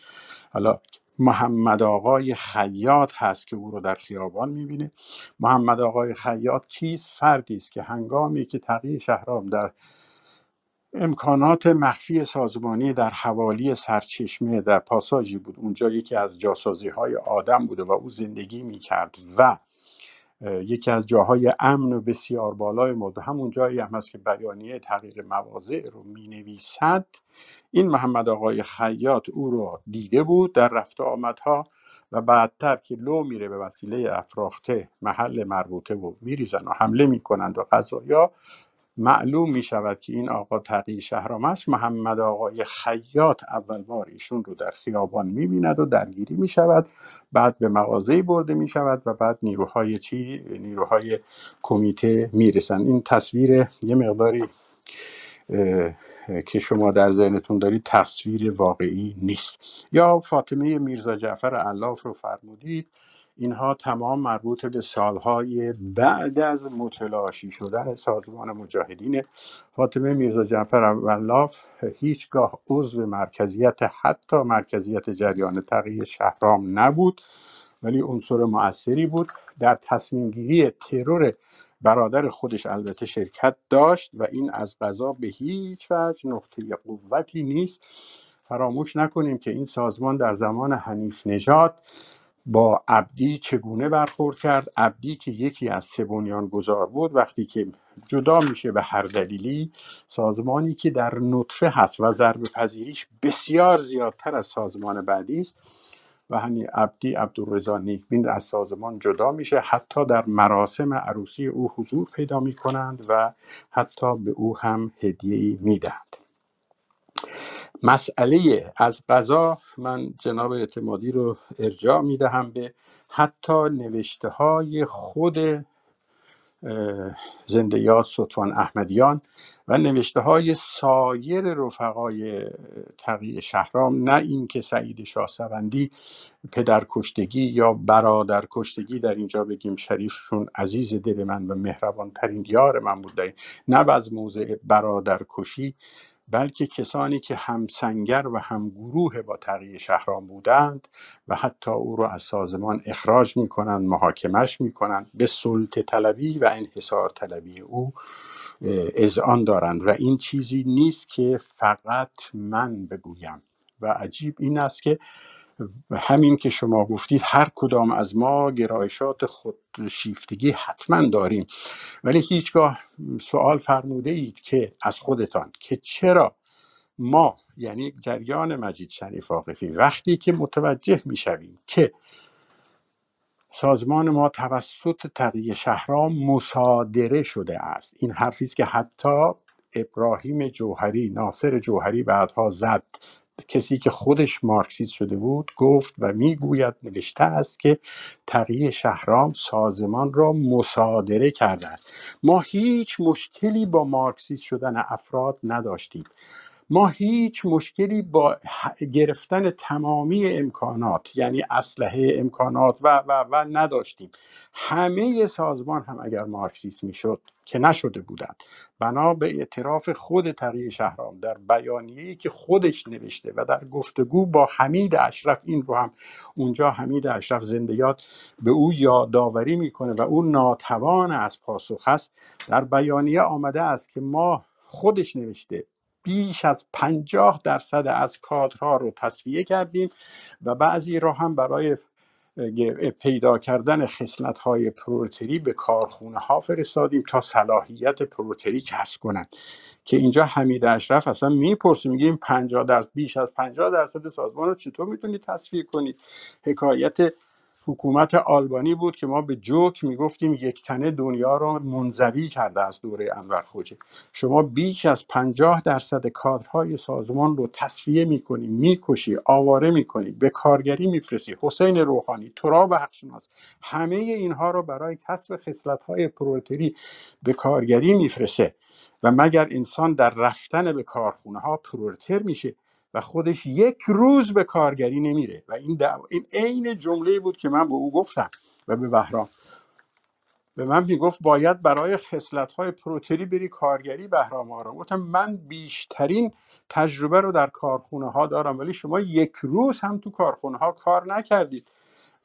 حالا محمد آقای خیاط هست که او رو در خیابان می‌بینه. محمد آقای خیاط کیست؟ فردی است که هنگامی که تقی شهرام در امکانات مخفی سازمانی در حوالی سرچشمه در پاساژی بود. اونجا یکی از جاسازی های آدم بوده و او زندگی می‌کرد و یکی از جاهای امن و بسیار بالای مورد همون جایی هم هست که بیانیه تغییر مواضع رو می نویسد این محمد آقای خیاط او رو دیده بود در رفت آمدها و بعدتر که لو میره به وسیله افراخته محل مربوطه و میریزن و حمله می‌کنند و قضایا معلوم می شود که این آقا تقی شهرام است. محمد آقای خیاط اول بار ایشون رو در خیابان می بیند و درگیری می شود بعد به مغازه برده می شود و بعد نیروهای چی؟ نیروهای کمیته می رسند این تصویر یه مقداری که شما در ذهنتون دارید تصویر واقعی نیست. یا فاطمه میرزا جعفر علاف رو فرمودید. اینها تمام مربوط به سالهای بعد از متلاشی شدن سازمان مجاهدین فاطمه میرزا جعفر علاف هیچگاه عضو مرکزیت حتی مرکزیت جریان تقیی شهرام نبود ولی عنصر مؤثری بود. در تصمیم گیری ترور برادر خودش البته شرکت داشت و این از قضا به هیچ وجه نقطه قوتی نیست. فراموش نکنیم که این سازمان در زمان حنیف نژاد با عبدی چگونه برخورد کرد؟ عبدی که یکی از سه گذار بود وقتی که جدا میشه به هر دلیلی سازمانی که در نطفه هست و ضرب پذیریش بسیار زیادتر از سازمان بعدی است و همین عبدی عبدالرضا نیکبین از سازمان جدا میشه. حتی در مراسم عروسی او حضور پیدا می‌کنند و حتی به او هم هدیه می‌دهند. مسئله از قضا من جناب اعتمادی رو ارجاع می‌دهم به حتی نوشته های خود زنده یاد سلطان احمدیان و نوشته های سایر رفقای تقیی شهرام نه اینکه سعید شاهسوندی پدر کشتگی یا برادر کشتگی در اینجا بگیم شریفشون عزیز دل من و مهربان ترین یار من بوده نه از موضع برادر کشی بلکه کسانی که هم سنگر و هم گروه با تغییر شهرام بودند و حتی او را از سازمان اخراج می کنند محاکمش می کنند به سلطه طلبی و انحصار طلبی او اذعان دارند. و این چیزی نیست که فقط من بگویم. و عجیب این است که همین که شما گفتید هر کدام از ما گرایشات خود شیفتگی حتما داریم. ولی هیچگاه سوال فرموده اید که از خودتان که چرا ما یعنی جریان مجید شریف آقفی وقتی که متوجه می‌شویم که سازمان ما توسط تقیه شهرام مصادره شده است. این حرفی است که حتی ابراهیم جوهری ناصر جوهری بعدها زد. کسی که خودش مارکسیست شده بود گفت و می‌گوید نوشته است که تقیه شهرام سازمان را مصادره کرده است. ما هیچ مشکلی با مارکسیست شدن افراد نداشتیم. ما هیچ مشکلی با گرفتن تمامی امکانات یعنی اسلحه امکانات و و و نداشتیم. همه سازمان هم اگر مارکسیست می‌شد که نشده بودند. بنا به اعتراف خود تقی شهرام در بیانیه‌ای که خودش نوشته و در گفتگو با حمید اشرف این رو هم اونجا حمید اشرف زنده یاد به او یادآوری می‌کنه و او ناتوان از پاسخ هست در بیانیه آمده است که ما خودش نوشته بیش از پنجاه درصد از کادرها رو تصفیه کردیم و بعضی را هم برای پیدا کردن خصلت های پروتری به کارخونه ها فرستادیم تا صلاحیت پروتری کسب کنند. که اینجا حمید اشرف اصلا می‌پرسه میگه این 50 درصد بیش از 50 درصد سازمان رو چطور می‌تونید تصفیه کنید حکایت حکومت آلبانی بود که ما به جوک می‌گفتیم یک تنه دنیا رو منزوی کرده از دوره انور خوجه شما بیش از پنجاه درصد کادرهای سازمان رو تصفیه می‌کنی می‌کشی آواره می‌کنی به کارگری میفرستی. حسین روحانی تراب حقشناس همه اینها رو برای کسب خصلت‌های پرولتری به کارگری میفرسته. و مگر انسان در رفتن به کارخونه ها پرولتر میشه؟ و خودش یک روز به کارگری نمیره. و این دعوا این عین جمله بود که من به او گفتم و به بهرام. به من می‌گفت باید برای خصلت های پروتری بری کارگری بهرام آرام گفتم من بیشترین تجربه رو در کارخونه ها دارم ولی شما یک روز هم تو کارخونه ها کار نکردید.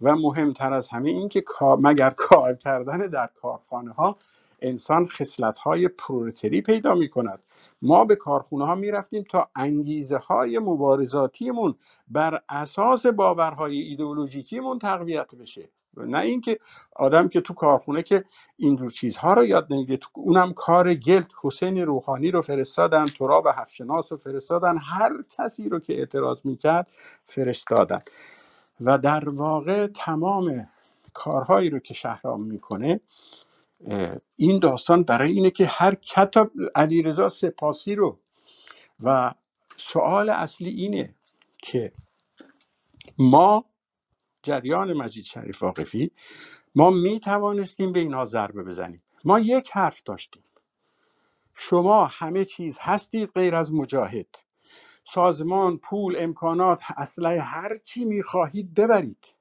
و مهمتر از همه این که مگر کار کردن در کارخانه ها انسان خصلت های پرولتری پیدا می کند ما به کارخونه ها می رفتیم تا انگیزه های مبارزاتیمون بر اساس باورهای ایدئولوژیکیمون تقویت بشه. نه اینکه آدم که تو کارخونه که اینجور چیزها رو یاد تو اونم کار گلت حسین روحانی رو فرستادن تراب حقشناس رو فرستادن هر کسی رو که اعتراض می‌کرد فرستادن. و در واقع تمام کارهایی رو که شهرام می‌کنه این داستان برای اینه که هر کتاب علیرضا سپاسی رو و سوال اصلی اینه که ما جریان مجید شریف واقفی ما می توانستیم به اینها ضربه بزنیم. ما یک حرف داشتیم. شما همه چیز هستید غیر از مجاهد. سازمان پول امکانات اسلحه هر چی می‌خواهید ببرید.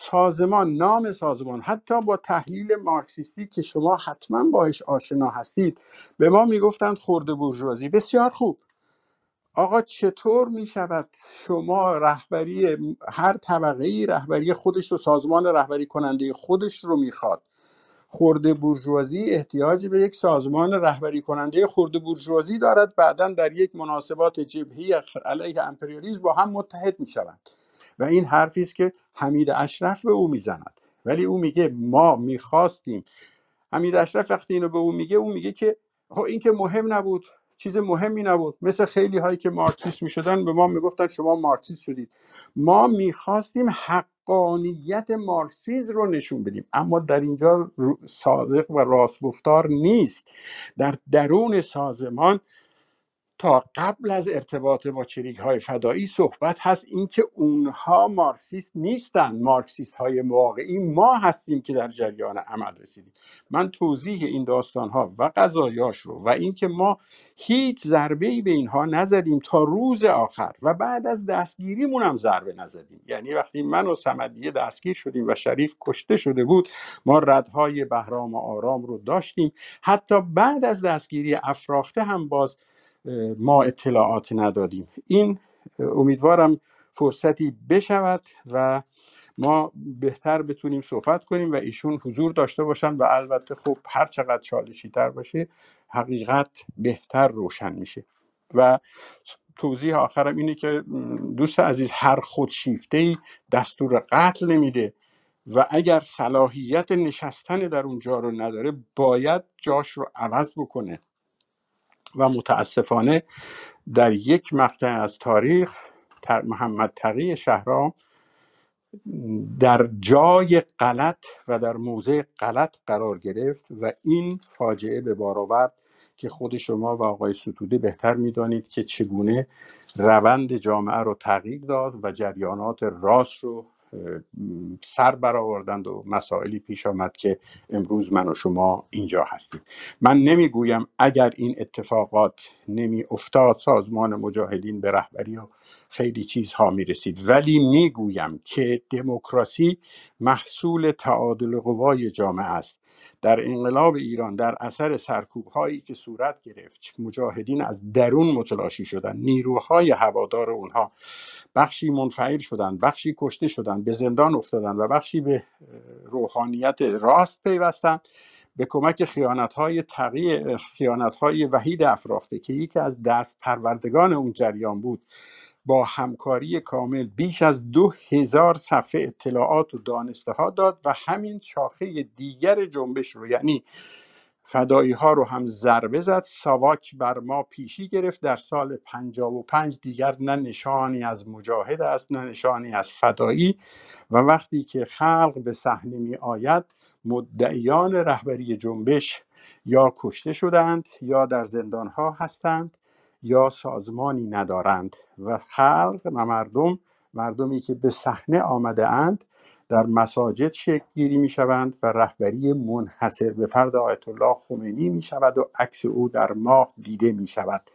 سازمان نام سازمان. حتی با تحلیل مارکسیستی که شما حتما باش آشنا هستید به ما می‌گفتند خورده بورژوازی. بسیار خوب. آقا چطور می شود شما رهبری هر طبقه ای رهبری خودش رو سازمان رهبری کننده خودش رو می‌خواد؟ خورده بورژوازی احتیاج به یک سازمان رهبری کننده خورده بورژوازی دارد. بعدا در یک مناسبات جبهی علیه امپریالیسم با هم متحد می شوند و این حرفی است که حمید اشرف به او می‌زند. ولی او میگه ما می‌خواستیم. حمید اشرف وقتی اینو به او میگه او میگه که خب این که مهم نبود چیز مهمی نبود. مثل خیلی هایی که مارکسیست می‌شدن به ما می‌گفتن شما مارکسیست شدید. ما می‌خواستیم حقانیت مارکسیز رو نشون بدیم. اما در اینجا صادق و راستگفتار نیست. در درون سازمان تا قبل از ارتباط با چریک های فدایی صحبت هست اینکه اونها مارکسیست نیستن. مارکسیست های واقعی ما هستیم که در جریان عمل رسیدیم. من توضیح این داستان ها و قضایاش رو و اینکه ما هیچ ضربه ای به اینها نزدیم تا روز آخر و بعد از دستگیریمون هم ضربه نزدیم. یعنی وقتی من و سمدیه دستگیر شدیم و شریف کشته شده بود ما ردهای بهرام و آرام رو داشتیم. حتی بعد از دستگیری افراخته هم باز ما اطلاعات ندادیم. این امیدوارم فرصتی بشود و ما بهتر بتونیم صحبت کنیم و ایشون حضور داشته باشن و البته خب هر چقدر چالشی تر باشه حقیقت بهتر روشن میشه. و توضیح آخرم اینه که دوست عزیز هر خودشیفته دستور قتل نمیده و اگر صلاحیت نشستن در اونجا رو نداره باید جاش رو عوض بکنه. و متاسفانه در یک مقطع از تاریخ محمد تقی شهرام در جای غلط و در موضع غلط قرار گرفت و این فاجعه به بار آورد که خود شما و آقای ستوده بهتر می‌دانید که چگونه روند جامعه رو تغییر داد و جریانات راست رو سر برآوردند و مسائلی پیش آمد که امروز من و شما اینجا هستیم. من نمی‌گویم اگر این اتفاقات نمی افتاد سازمان مجاهدین به رهبری و خیلی چیزها می رسید ولی می‌گویم که دموکراسی محصول تعادل قوای جامعه است. در انقلاب ایران در اثر سرکوب هایی که صورت گرفت مجاهدین از درون متلاشی شدند نیروهای هوادار اونها بخشی منفعل شدند بخشی کشته شدند به زندان افتادند و بخشی به روحانیت راست پیوستند. به کمک خیانت های تقیی خیانت های وحید افراخته که یکی از دست پروردگان اون جریان بود با همکاری کامل بیش از دو هزار صفحه اطلاعات و دانسته ها داد و همین شاخه دیگر جنبش رو یعنی فدایی ها رو هم ضربه زد. ساواک بر ما پیشی گرفت. در سال 55 دیگر نه نشانی از مجاهد است نه نشانی از فدایی. و وقتی که خلق به صحنه می آید مدعیان رهبری جنبش یا کشته شدند یا در زندان ها هستند. یا سازمانی ندارند و خلق و مردم مردمی که به صحنه آمده اند در مساجد شکل گیری می شوند و رهبری منحصر به فرد آیت الله خمینی می شود و عکس او در ماه دیده می شود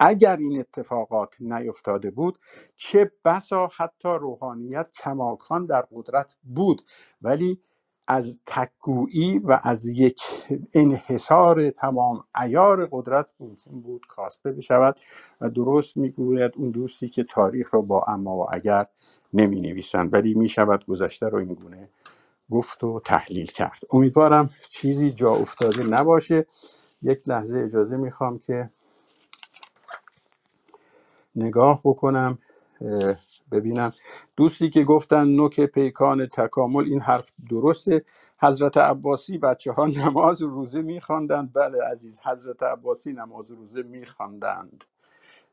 اگر این اتفاقات نیفتاده بود چه بسا حتی روحانیت کماکان در قدرت بود. ولی از تکگویی و از یک انحصار تمام ایار قدرت ممکن بود کاسته بشود و درست می‌گوید اون دوستی که تاریخ رو با اما و اگر نمی نویسند ولی می شود گذشته رو این گونه گفت و تحلیل کرد. امیدوارم چیزی جا افتاده نباشه. یک لحظه اجازه می‌خوام که نگاه بکنم. ببینم. دوستی که گفتن نوک پیکان تکامل این حرف درسته. حضرت عباسی بچه ها نماز و روزه میخواندند بله عزیز حضرت عباسی نماز و روزه میخواندند.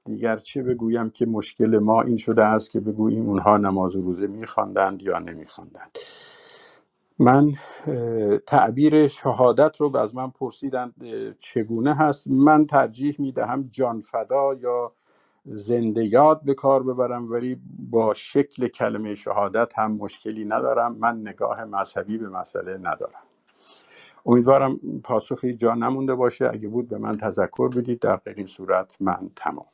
دیگر چه بگویم که مشکل ما این شده است که بگوییم اونها نماز و روزه میخواندند یا نمیخواندند. من تعبیر شهادت رو از من پرسیدند چگونه هست؟ من ترجیح می‌دهم جان فدا یا زنده یاد به کار ببرم ولی با شکل کلمه شهادت هم مشکلی ندارم. من نگاه مذهبی به مسئله ندارم. امیدوارم پاسخی جا نمونده باشه. اگه بود به من تذکر بدید. در غیر این صورت من تمام.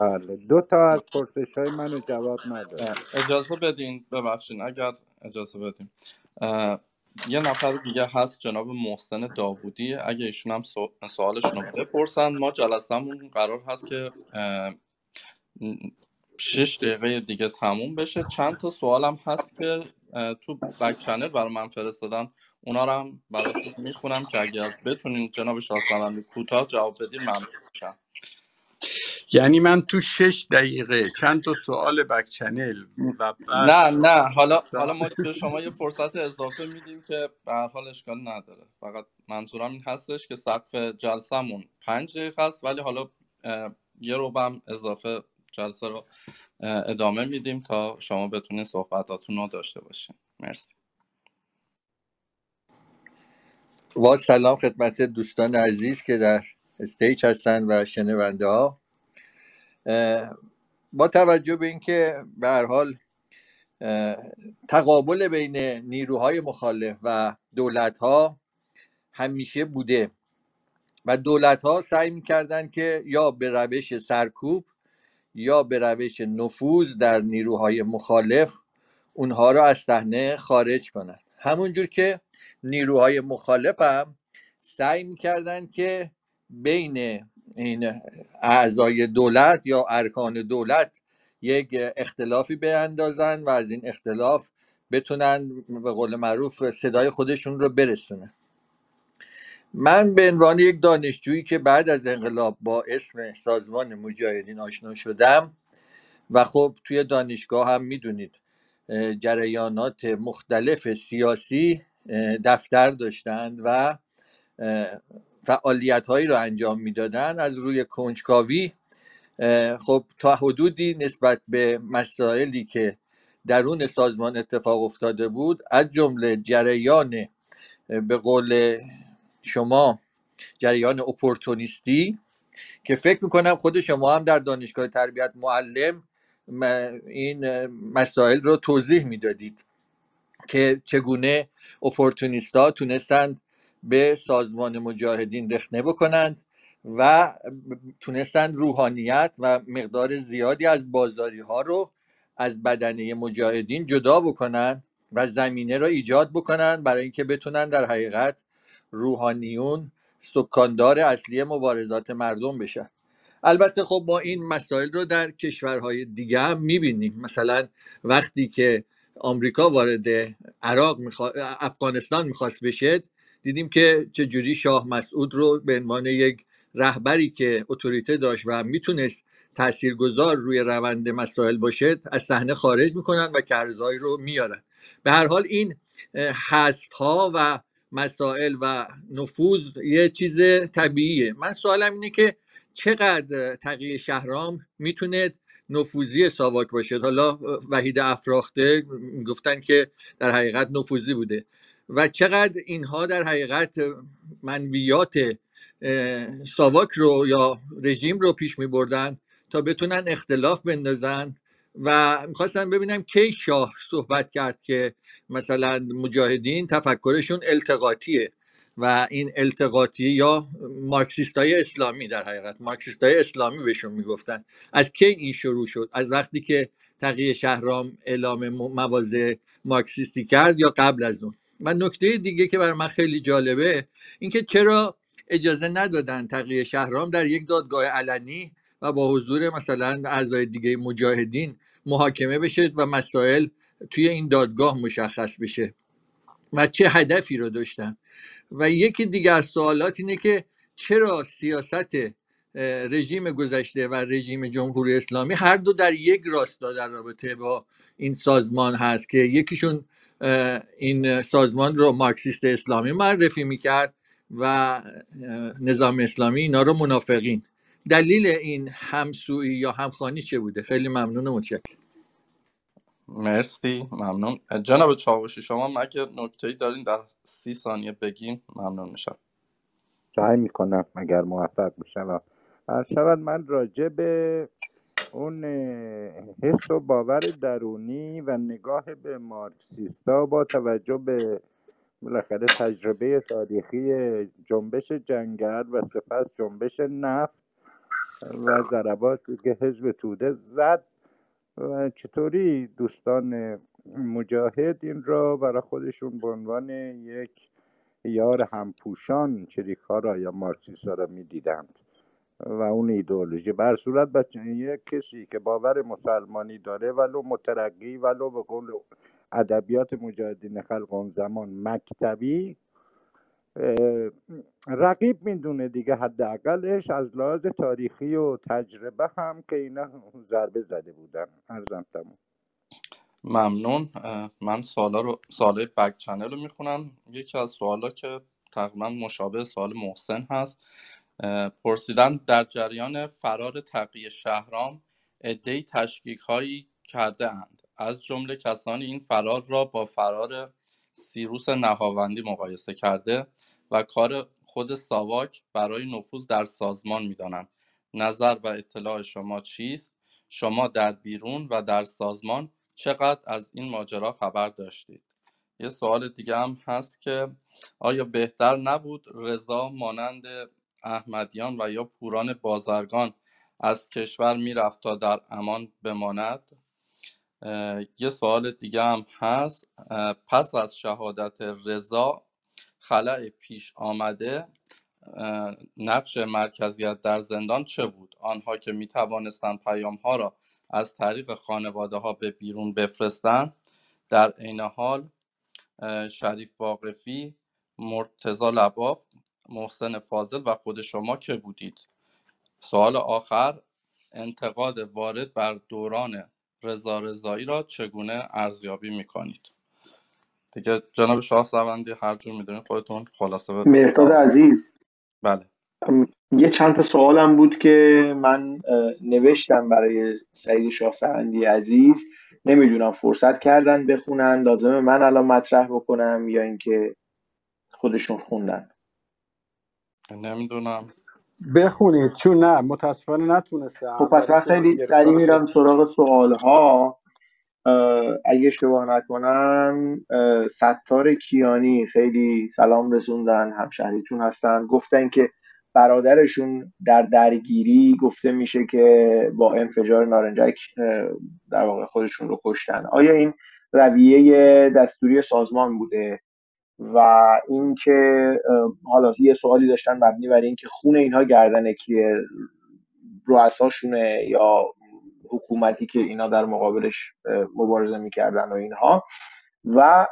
بله. دو تا از پرسش های منو جواب نداد. اجازه بدین. ببخشین اگر اجازه بدین. یه نفر دیگه هست جناب محسن داوودی. اگه ایشون هم سو- سوالشون رو بپرسن ما جلسهمون قرار هست که شش دقیقه دیگه تموم بشه. چند تا سوالم هست که تو بک چنل برای من فرستادن. اونا رو هم براتون می‌خونم که اگر بتونین جناب شاهسواری کوتاه جواب بدین ممنون میشم. یعنی من تو شش دقیقه چند تا سوال بک چنل و بعد نه نه. حالا حالا ما به شما یه فرصت اضافه میدیم که به هر حال اشکال نداره. فقط منظورم این هستش که سقف جلسهمون پنج دقیقه است ولی حالا یه روبم اضافه جلسه رو ادامه میدیم تا شما بتونین صحبتاتون رو داشته باشین. مرسی. با سلام خدمت دوستان عزیز که در استیج هستن و شنونده ها. با توجه به اینکه به هر حال تقابل بین نیروهای مخالف و دولت ها همیشه بوده و دولت ها سعی می‌کردن که یا به روش سرکوب یا به روش نفوذ در نیروهای مخالف اونها رو از صحنه خارج کنن. همونجور که نیروهای مخالف هم سعی می‌کردن که بین این اعضای دولت یا ارکان دولت یک اختلافی بیندازن و از این اختلاف بتونن به قول معروف صدای خودشون رو برسونن. من به عنوان یک دانشجویی که بعد از انقلاب با اسم سازمان مجاهدین آشنا شدم و خب توی دانشگاه هم می‌دونید جریانات مختلف سیاسی دفتر داشتند و فعالیت هایی رو انجام می‌دادن از روی کنجکاوی خب تا حدودی نسبت به مسائلی که درون سازمان اتفاق افتاده بود از جمله جریان به قول شما جریان اپورتونیستی که فکر می‌کنم خود شما هم در دانشگاه تربیت معلم این مسائل رو توضیح می‌دادید که چگونه اپورتونیستا تونستند به سازمان مجاهدین رخنه بکنند و تونستند روحانیت و مقدار زیادی از بازاری ها رو از بدنه مجاهدین جدا بکنند و زمینه را ایجاد بکنند برای اینکه بتونن در حقیقت روحانیون سکاندار اصلی مبارزات مردم بشن. البته خب ما این مسائل رو در کشورهای دیگه هم می‌بینیم. مثلا وقتی که آمریکا وارد عراق میخوا... افغانستان می‌خواست بشه دیدیم که چجوری شاه مسعود رو به عنوان یک رهبری که اتوریته داشت و می‌تونست تاثیرگذار روی روند مسائل باشه از صحنه خارج می‌کنن و کرزایی رو میارن. به هر حال این حذف ها و مسائل و نفوذ یه چیز طبیعیه. من سوالم اینه که چقدر تقیه شهرام می‌تونه نفوذی ساواک باشه؟ حالا وحید افراخته گفتن که در حقیقت نفوذی بوده. و چقدر اینها در حقیقت منویات ساواک رو یا رژیم رو پیش می بردن تا بتونن اختلاف بندازن و می‌خواستم ببینم کی شاه صحبت کرد که مثلا مجاهدین تفکرشون التقاطیه و این التقاطی یا مارکسیست های اسلامی در حقیقت مارکسیست های اسلامی بهشون می‌گفتن. از کی این شروع شد؟ از وقتی که تقیه شهرام اعلام مواضع مارکسیستی کرد یا قبل از اون؟ و نکته دیگه که برای من خیلی جالبه اینکه چرا اجازه ندادن تقیه شهرام در یک دادگاه علنی و با حضور مثلا اعضای دیگه مجاهدین محاکمه بشه و مسائل توی این دادگاه مشخص بشه و چه هدفی رو داشتن. و یکی دیگر از سوالات اینه که چرا سیاست رژیم گذشته و رژیم جمهوری اسلامی هر دو در یک راستا در رابطه با این سازمان هست که یکیشون این سازمان رو مارکسیست اسلامی معرفی می‌کرد و نظام اسلامی اینا رو منافقین. دلیل این همسویی یا همخانی چه بوده؟ خیلی ممنون و متشکرم. مرسی ممنون. جناب چاوشی شما مگه نکته‌ای دارین در سی ثانیه بگین؟ ممنون میشم. سعی می‌کنم اگر موفق بشم شود من راجع به اون حس و باور درونی و نگاه به مارکسیستا با توجه به بالاخره تجربه تاریخی جنبش جنگل و سپس جنبش نفت و ضرباتی که حزب توده زد. و چطوری دوستان مجاهد این را برای خودشون به عنوان یک یار همپوشان چریک ها را یا مارکسیست ها را می‌دیدند؟ و اون ایدئولوژی. بر صورت بچه یک کسی که باور مسلمانی داره ولو مترقی ولو به قول ادبیات مجاهدین خلق اون زمان مکتبی رقیب می‌دونه دیگه حداقلش از لحاظ تاریخی و تجربه هم که اینا ضربه زده بودن. ارزم تموم. ممنون. من سوالا رو سوالای بک چنل رو می‌خونم. یکی از سوالا که تقریبا مشابه سوال محسن هست. پرسیدن در جریان فرار تقی شهرام عدهای تشکیک هایی کرده اند. از جمله کسانی این فرار را با فرار سیروس نهاوندی مقایسه کرده و کار خود ساواک برای نفوذ در سازمان می‌دانند. نظر و اطلاع شما چیست؟ شما در بیرون و در سازمان چقدر از این ماجرا خبر داشتید؟ یه سوال دیگه هم هست که آیا بهتر نبود رضا مانند احمدیان و یا پوران بازرگان از کشور می‌رفت تا در امان بماند؟ یه سوال دیگه هم هست. پس از شهادت رضا خلع پیش آمده نقش مرکزیت در زندان چه بود؟ آنها که می توانستند پیام ها را از طریق خانواده ها به بیرون بفرستند در عین حال شریف واقفی مرتزا لباف محسن فاضل و خود شما که بودید. سوال آخر انتقاد وارد بر دوران رضا رضایی را چگونه ارزیابی می‌کنید؟ دیگه جناب شاه سوندی هر جور می‌دونید خودتون خلاصه به مهداد عزیز. بله. یه چند تا سوالم بود که من نوشتم برای سعید شاه سوندی عزیز. نمی‌دونم فرصت کردن بخونن لازمه من الان مطرح بکنم یا اینکه خودشون خوندن. نمی‌دونم. بخونید چون نه متاسفانه نتونستم خب پس من خیلی سریع گرفتار میرم سراغ سوال ها اگه اشتباه نکنم اه، ستار کیانی خیلی سلام رسوندن همشهریتون هستن. گفتن که برادرشون در درگیری گفته میشه که با انفجار نارنجک اه، در واقع خودشون رو کشتن. آیا این رویه دستوری سازمان بوده؟ و اینکه حالا یه سوالی داشتن مبنی بر اینکه خون اینها گردن کیه؟ رؤساشونه یا حکومتی که اینا در مقابلش مبارزه می‌کردن و اینها. و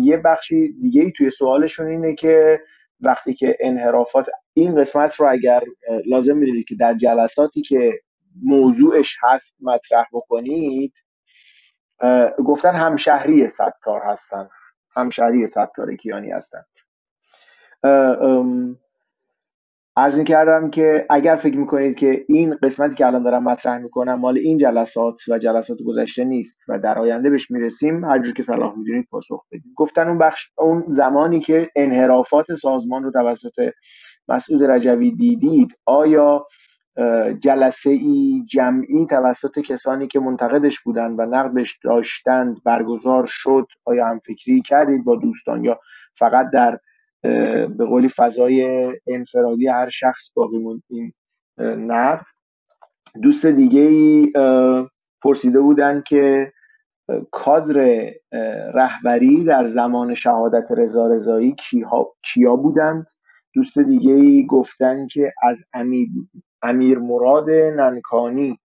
یه بخشی دیگه ای توی سوالشون اینه که وقتی که انحرافات این قسمت رو اگر لازم می‌دونید که در جلساتی که موضوعش هست مطرح بکنید گفتن همشهری ستار هستن. همشهری ستار کیانی هستن. عرض کردم که اگر فکر می‌کنید که این قسمتی که الان دارم مطرح می‌کنم مال این جلسات و جلسات گذشته نیست و در آینده بهش می‌رسیم هر جور که صلاح می‌دونید پاسخ بدید. گفتن اون بخش اون زمانی که انحرافات سازمان رو توسط مسعود رجوی دیدید آیا جلسه ای جمعی توسط کسانی که منتقدش بودند و نقدش داشتند برگزار شد آیا هم فکری کردید با دوستان یا فقط در به قولی فضای انفرادی هر شخص باقی موند؟ این نقد. دوست دیگه ای پرسیده بودن که کادر رهبری در زمان شهادت رضا رضایی کیا بودند؟ دوست دیگه ای گفتن که از امیر, امیر مراد ننکانی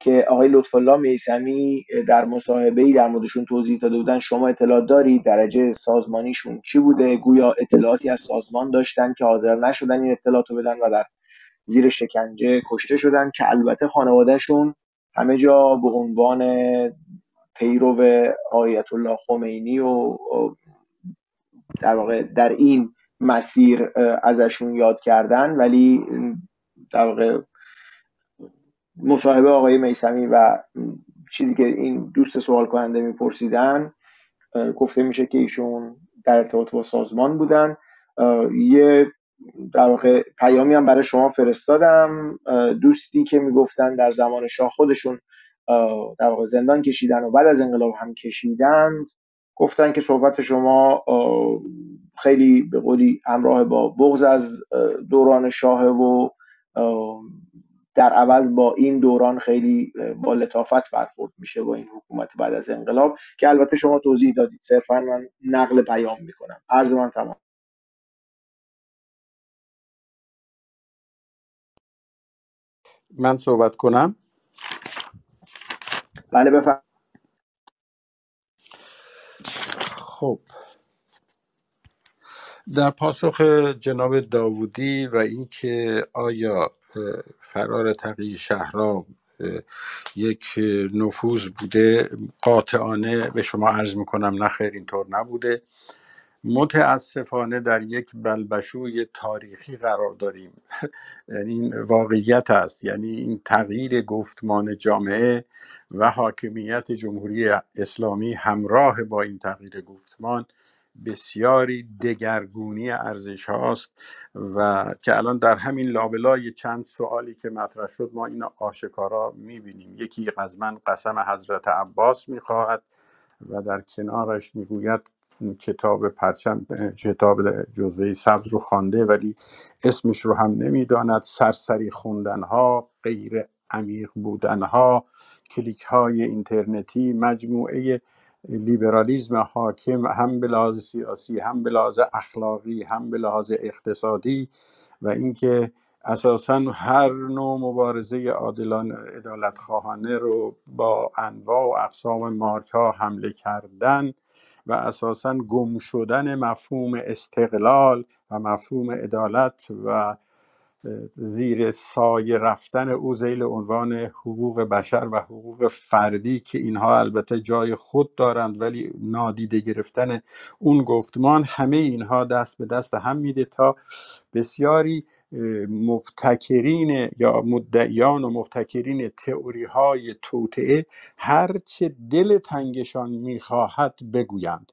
که آقای لطف الله میسمی در مصاحبه در موردشون توضیح داده بودن شما اطلاع دارید؟ درجه سازمانیشون چی بوده؟ گویا اطلاعاتی از سازمان داشتن که حاضر نشدن این اطلاعات رو بدن و در زیر شکنجه کشته شدن که البته خانوادهشون همه جا به عنوان پیرو آیت الله خمینی و در واقع در این مسیر ازشون یاد کردن ولی در واقع مصاحبه آقای میسمی و چیزی که این دوست سوال کننده میپرسیدن گفته میشه که ایشون در ارتباط با سازمان بودن. یه در واقع پیامی هم برای شما فرستادم. دوستی که می‌گفتن در زمان شاه خودشون در واقع زندان کشیدن و بعد از انقلاب هم کشیدن. گفتن که صحبت شما خیلی به قولی همراه با بغض از دوران شاه و در عوض با این دوران خیلی با لطافت برخورد میشه با این حکومت بعد از انقلاب که البته شما توضیح دادید. صرفا من نقل پیام می‌کنم. عرض من تمام. من صحبت کنم. بله بفرم خب. در پاسخ جناب داوودی و اینکه آیا فرار تقی شهرام یک نفوذ بوده قاطعانه به شما عرض می‌کنم نه خیر اینطور نبوده. متاسفانه در یک بلبشوی تاریخی قرار داریم. یعنی این واقعیت است. یعنی این تغییر گفتمان جامعه و حاکمیت جمهوری اسلامی همراه با این تغییر گفتمان بسیاری دگرگونی ارزش هاست و که الان در همین لابلای چند سوالی که مطرح شد ما این آشکارا می‌بینیم. یکی از من قسم حضرت عباس می‌خواهد و در کنارش می‌گوید کتاب پرچم کتاب جزوه سبز رو خوانده ولی اسمش رو هم نمی‌داند. سرسری خوندنها غیر عمیق بودنها کلیک های اینترنتی مجموعه لیبرالیزم حاکم هم به لحاظ سیاسی هم به لحاظ اخلاقی هم به لحاظ اقتصادی و اینکه اساسا هر نوع مبارزه عدالت خواهانه رو با انواع و اقسام مارک ها حمله کردن و اساسا گم شدن مفهوم استقلال و مفهوم عدالت و زیر سایه رفتن او زیل عنوان حقوق بشر و حقوق فردی که اینها البته جای خود دارند ولی نادیده گرفتن اون گفتمان همه اینها دست به دست هم میده تا بسیاری مبتکرین یا مدعیان و مبتکرین تئوری های توطعه هرچه دل تنگشان می‌خواهد بگویند.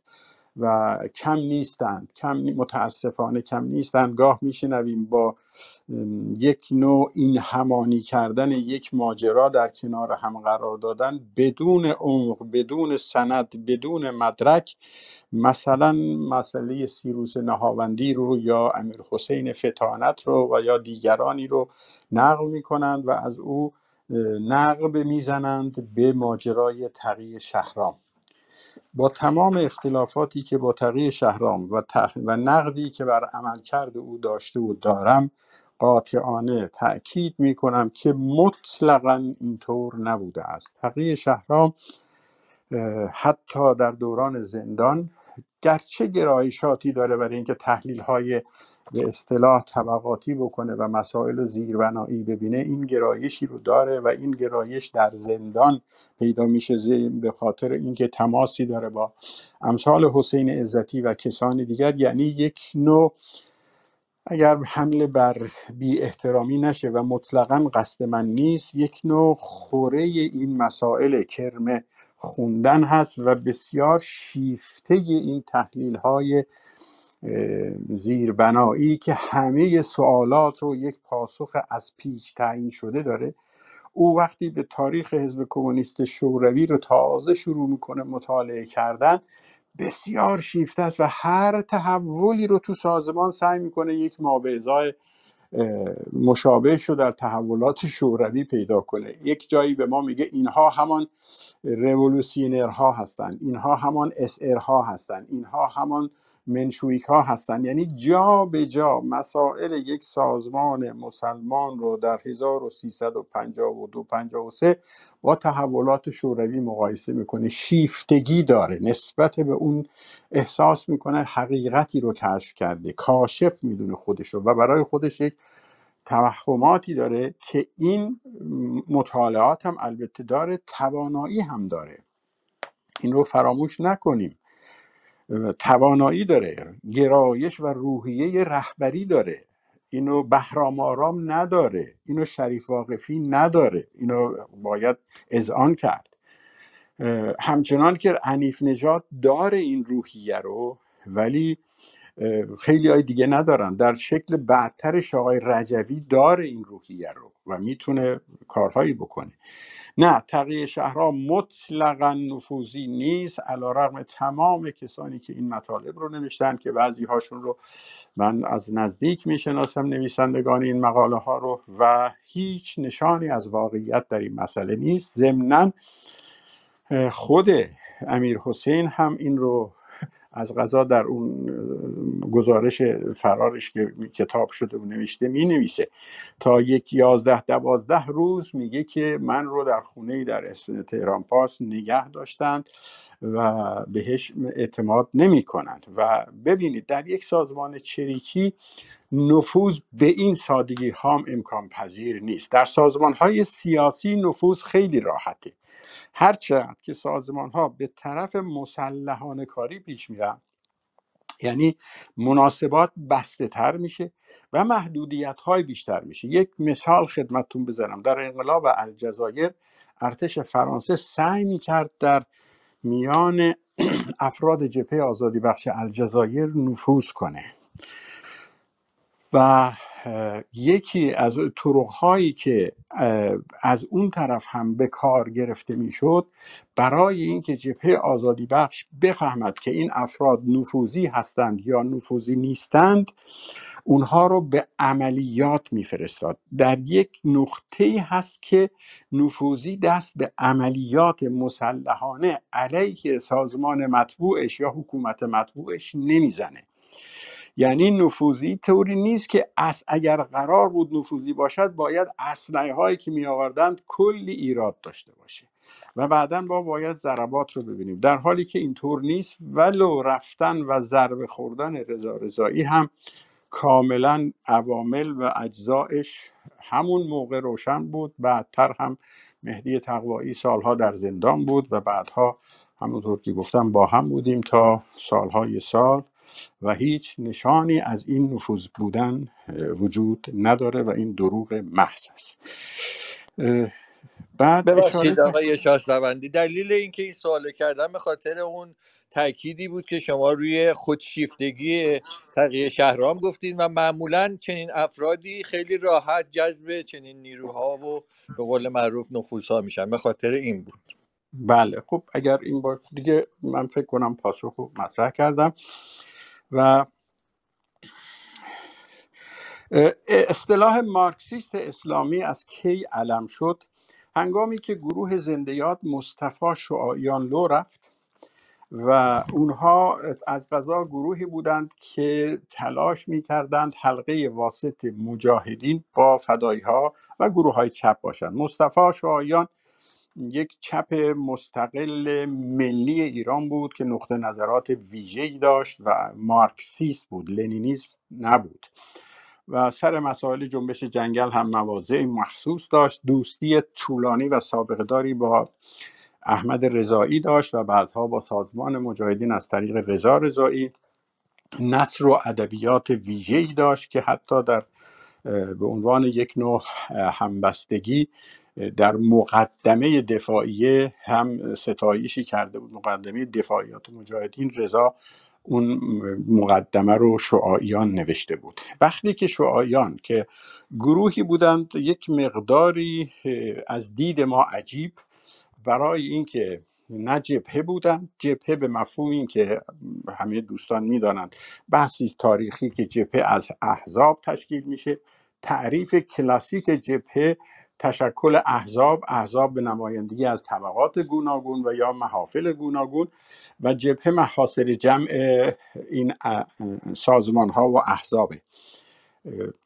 و کم نیستند کم متاسفانه کم نیستند. گاه میشنویم با یک نوع این همانی کردن یک ماجرا در کنار هم قرار دادن. بدون عمق بدون سند بدون مدرک مثلا مسئله سیروس نهاوندی رو یا امیر حسین فتانت رو و یا دیگرانی رو نقل می کنند و از او نقب می‌زنند به ماجرای تقی شهرام. با تمام اختلافاتی که با تقی شهرام و, و نقدی که بر عملکرد او داشته و دارم قاطعانه تأکید می کنم که مطلقا اینطور نبوده است. تقی شهرام حتی در دوران زندان گرچه گرایشاتی داره برای اینکه تحلیل های به اصطلاح طبقاتی بکنه و مسائل زیربنایی ببینه این گرایشی رو داره و این گرایش در زندان پیدا میشه به خاطر اینکه تماسی داره با امثال حسین عزتی و کسان دیگر. یعنی یک نوع اگر حمله بر بی احترامی نشه و مطلقا قصد من نیست یک نوع خوره این مسائل کرم خوندن هست و بسیار شیفته این تحلیل های زیربنایی که همه سوالات رو یک پاسخ از پیچ تعیین شده داره. او وقتی به تاریخ حزب کمونیست شوروی رو تازه شروع می‌کنه مطالعه کردن بسیار شیفته است و هر تحولی رو تو سازمان سعی می‌کنه یک مابعضای مشابهش رو در تحولات شوروی پیدا کنه. یک جایی به ما میگه اینها همان رولوسیونرها هستند اینها همان اس ها هستند اینها همان منشویک ها هستند. یعنی جا به جا مسائل یک سازمان مسلمان رو در 1352 53 با تحولات شوروی مقایسه می‌کنه. شیفتگی داره. نسبت به اون احساس می‌کنه حقیقتی رو کشف کرده. کاشف می‌دونه خودش رو و برای خودش یک توهماتی داره که این مطالعات هم البته داره توانایی هم داره. این رو فراموش نکنیم. توانایی داره گرایش و روحیه رهبری داره. اینو بهرام آرام نداره اینو شریف واقفی نداره. اینو باید اذعان کرد. همچنان که عنیف نژاد داره این روحیه رو ولی خیلی های دیگه ندارن. در شکل بعدترش آقای رجوی داره این روحیه رو و می‌تونه کارهایی بکنه. نه تقیه شهرها مطلقا نفوذی نیست علا رقم تمام کسانی که این مطالب رو نوشتن که بعضی هاشون رو من از نزدیک می‌شناسم نویسندگان این مقاله ها رو و هیچ نشانی از واقعیت در این مسئله نیست. ضمنا خود امیر حسین هم این رو از غذا در اون گزارش فرارش که کتاب شده و نوشته می نویسه تا یک یازده دوازده روز میگه که من رو در خونه در تهران پاس نگه داشتند و بهش اعتماد نمی کنند و ببینید در یک سازمان چریکی نفوذ به این سادگی هم امکان پذیر نیست. در سازمان های سیاسی نفوذ خیلی راحته. هرچند که سازمان ها به طرف مسلحانه کاری پیش میرن. یعنی مناسبات بسته تر میشه و محدودیت های بیشتر میشه. یک مثال خدمتتون بزنم. در انقلاب الجزایر ارتش فرانسه سعی می‌کرد در میان افراد جبهه آزادی بخش الجزایر نفوذ کنه و یکی از طرقهایی که از اون طرف هم به کار گرفته می‌شد برای اینکه جبهه آزادی بخش بفهمد که این افراد نفوذی هستند یا نفوذی نیستند اونها رو به عملیات میفرستاد. در یک نقطه هست که نفوذی دست به عملیات مسلحانه علیه سازمان مطبوعش یا حکومت مطبوعش نمی‌زنه. یعنی نفوذی طوری نیست که اس اگر قرار بود نفوذی باشد باید اسلحه هایی که می آوردند کلی ایراد داشته باشه. و بعدا با باید ضربات رو ببینیم. در حالی که اینطور نیست ولو رفتن و ضربه خوردن رضا رضایی هم کاملا عوامل و اجزایش همون موقع روشن بود. بعدتر هم مهدی تقوایی سالها در زندان بود و بعدها همونطور که گفتم با هم بودیم تا سالهای سال و هیچ نشانی از این نفوذ بودن وجود نداره و این دروغ محض است. بعد ببخشید آقای شاهسوندی دلیل اینکه این سوال کردم به خاطر اون تأکیدی بود که شما روی خودشیفتگی تغییر شهرام گفتید و معمولا چنین افرادی خیلی راحت جذب چنین نیروها و به قول معروف نفوذها میشن. به خاطر این بود. بله خب اگر این بار دیگه من فکر کنم پاسخ رو مطرح کردم. و اصطلاح مارکسیست اسلامی از کی علم شد؟ هنگامی که گروه زندیات مصطفی شعایان لو رفت و اونها از غذا گروهی بودند که تلاش می‌کردند حلقه واسط مجاهدین با فدایی ها و گروه های چپ باشند. مصطفی شعایان یک چپ مستقل ملی ایران بود که نقطه نظرات ویژه‌ای داشت و مارکسیست بود لنینیسم نبود. و سر مسائل جنبش جنگل هم مواضع مخصوص داشت. دوستی طولانی و سابقه داری با احمد رضایی داشت و بعدها با سازمان مجاهدین از طریق رضا رضایی. نصر و ادبیات ویژه‌ای داشت که حتی در به عنوان یک نوع همبستگی در مقدمه دفاعیه هم ستایشی کرده بود مقدمه دفاعیات مجاهدین. رضا اون مقدمه رو شعایان نوشته بود. وقتی که شعایان که گروهی بودند یک مقداری از دید ما عجیب. برای اینکه نه جبهه بودن جبهه به مفهوم این که همه دوستان می‌دانند بحثی تاریخی که جبهه از احزاب تشکیل میشه تعریف کلاسیک جبهه تشکل احزاب احزاب به نمایندگی از طبقات گوناگون و یا محافل گوناگون و جبهه محاصر جمع این سازمان ها و احزابه.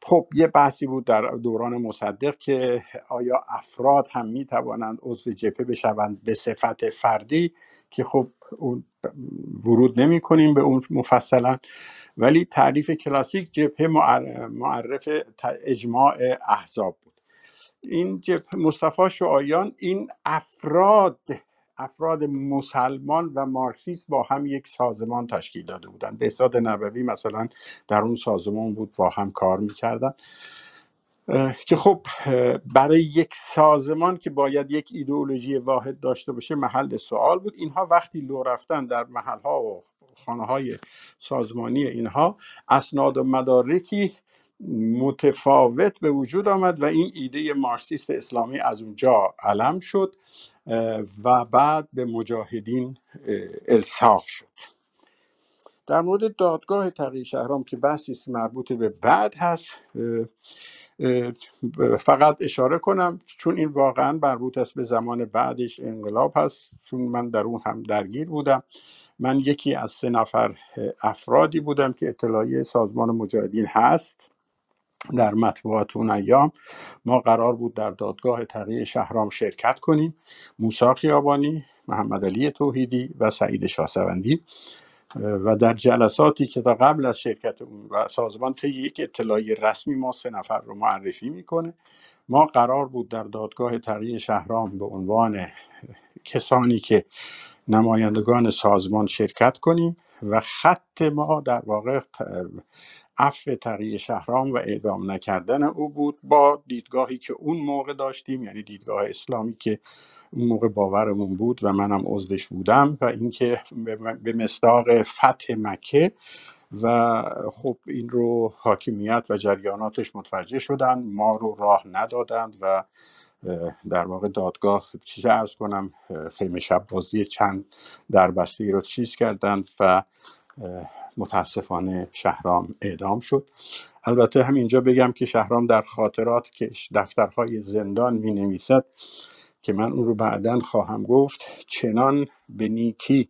خب یه بحثی بود در دوران مصدق که آیا افراد هم می توانند عضو جبهه بشوند به صفت فردی؟ که خب اون ورود نمی کنیم به اون مفصلا. ولی تعریف کلاسیک جبهه معر- معرف اجماع احزاب بود. این جبهه مصطفی شعایان این افراد افراد مسلمان و مارکسیست با هم یک سازمان تشکیل داده بودند بهزاد نبوی مثلا در اون سازمان بود با هم کار می‌کردن. که خب برای یک سازمان که باید یک ایدئولوژی واحد داشته باشه محل سوال بود. اینها وقتی لو رفتن در محل ها و خانه های سازمانی اینها اسناد و مدارکی متفاوت به وجود آمد و این ایده مارکسیست اسلامی از اونجا علم شد و بعد به مجاهدین اه، الساق شد. در مورد دادگاه تغییر شهرام که بحثی مربوط به بعد هست فقط اشاره کنم چون این واقعا مربوط است به زمان بعدش انقلاب هست چون من در اون هم درگیر بودم. من یکی از سه نفر افرادی بودم که اطلاعیه سازمان مجاهدین هست. در مطبوعات اون ایام ما قرار بود در دادگاه تغییر شهرام شرکت کنیم. موسی خیابانی محمد علی توحیدی و سعید شاهسوندی. و در جلساتی که تا قبل از شرکت اون و سازمان طی یک اطلاعی رسمی ما سه نفر رو معرفی می‌کنه. ما قرار بود در دادگاه تغییر شهرام به عنوان کسانی که نمایندگان سازمان شرکت کنیم و خط ما در واقع عفو تغییر شهرام و اعدام نکردن او بود با دیدگاهی که اون موقع داشتیم یعنی دیدگاه اسلامی که اون موقع باورمون بود و منم عضوش بودم و اینکه به مصداق فتح مکه و خب این رو حاکمیت و جریاناتش متوجه شدن ما رو راه ندادند و در واقع دادگاه چیز ارز کنم خیمه شب بازی چند دربسته رو چیز کردند و متاسفانه شهرام اعدام شد. البته همینجا بگم که شهرام در خاطرات که دفترهای زندان می نویسد که من اون رو بعدا خواهم گفت چنان به نیکی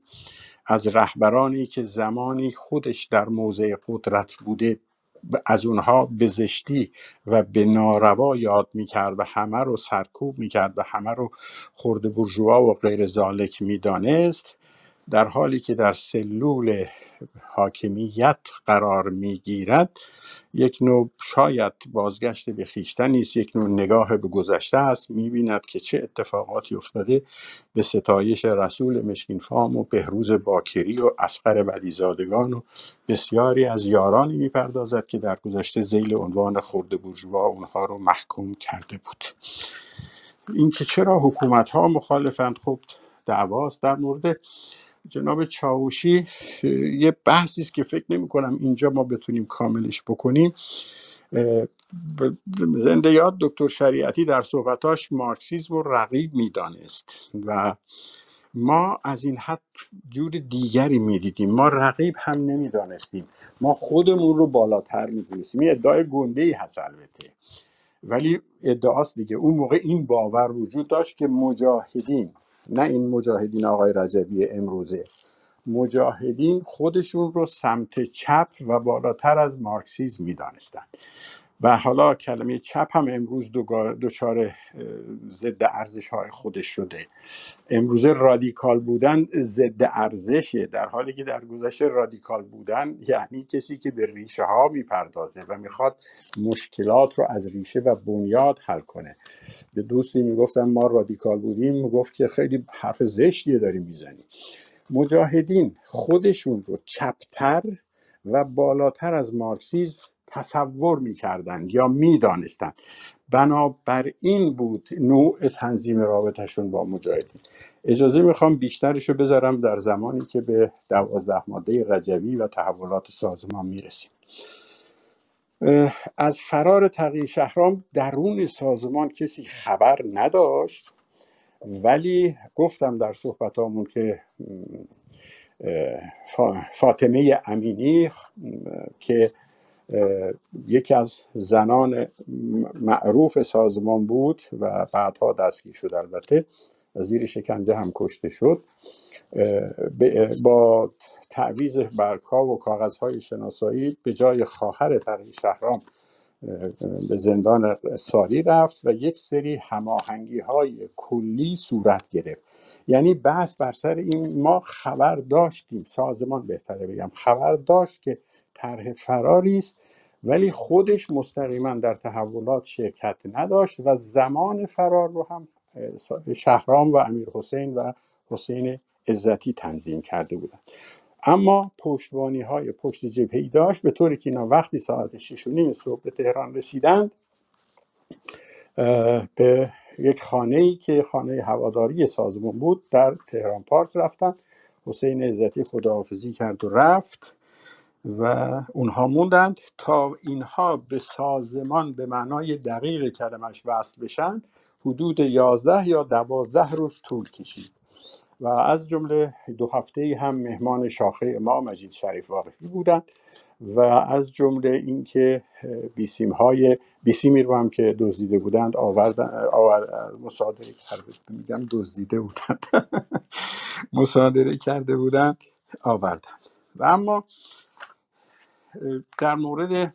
از رهبرانی که زمانی خودش در موضع قدرت بوده از اونها به زشتی و به ناروا یاد می‌کرد و همه رو سرکوب می‌کرد و همه رو خرد برجوا و غیر زالک می‌دانست در حالی که در سلول حاکمیت قرار می‌گیرد یک نوع شاید بازگشت به خویشتن نیست یک نوع نگاه به گذشته است. می‌بیند که چه اتفاقاتی افتاده به ستایش رسول مشکین فام و بهروز باکری و اسقر بدیزادگان و بسیاری از یارانی می‌پردازد که در گذشته زیل عنوان خرد بورژوا اونها رو محکوم کرده بود. اینکه چرا حکومت ها مخالفند خب دعواست. در مورد جناب چاوشی یه بحثی است که فکر نمی کنم اینجا ما بتونیم کاملش بکنیم. زنده یاد دکتر شریعتی در صحبتاش مارکسیزم و رقیب می‌دانست و ما از این حد جور دیگری می‌دیدیم ما رقیب هم نمی‌دانستیم ما خودمون رو بالاتر می‌دونستیم این ادعای گنده ای هست البته. ولی ادعاست دیگه. اون موقع این باور وجود داشت که مجاهدین نه این مجاهدین آقای رجوی امروزه. مجاهدین خودشون رو سمت چپ و بالاتر از مارکسیزم می‌دانستند. و حالا کلمه چپ هم امروز اه، ضد ارزش های خودش شده. امروزه رادیکال بودن ضد ارزشه در حالی که در گذشته رادیکال بودن یعنی کسی که به ریشه ها می‌پردازه و می‌خواد مشکلات رو از ریشه و بنیاد حل کنه. به دوستی می‌گفتم ما رادیکال بودیم می‌گفت که خیلی حرف زشتیه داری می‌زنی مجاهدین خودشون رو چپتر و بالاتر از مارکسیزم تصور می‌کردند یا می‌دانستند بنابراین بود نوع تنظیم رابطهشون با مجاهدین. اجازه می‌خوام بیشترش رو بذارم در زمانی که به دوازده ماده رجوی و تحولات سازمان می‌رسیم. از فرار تقی شهرام درون سازمان کسی خبر نداشت ولی گفتم در صحبتامون که فا- فاطمه امینی که یکی از زنان معروف سازمان بود و بعدها دستگیر شد. البته زیر شکنجه هم کشته شد. با تعویز برگها و کاغذهای شناسایی به جای خواهر تقی شهرام به زندان ساری رفت و یک سری هماهنگی های کلی صورت گرفت. یعنی بحث بر سر این ما خبر داشتیم. سازمان بهتره بگم خبر داشت که طرح فراری است ولی خودش مستقیما در تحولات شرکت نداشت و زمان فرار رو هم شهرام و امیر حسین و حسین عزتی تنظیم کرده بودند. اما پشتوانی های پشت جبهه داشت به طوری که اینا وقتی ساعت شش و صبح به تهران رسیدند به یک خانه ای که خانه هواداری سازمان بود در تهران پارس رفتن حسین عزتی خداحافظی کرد و رفت. و اونها موندند تا اینها به سازمان به معنای دقیق کلمش وصل بشن حدود یازده یا دوازده روز طول کشید. و از جمله دو هفته هم مهمان شاخه ما مجید شریف واقفی بودند و از جمله اینکه بیسیم های بیسیمی رو هم که دزدیده بودند آوردن آور مصادره کرده میگم دزدیده بودند. مصادره کرده بودند آوردند و اما در مورد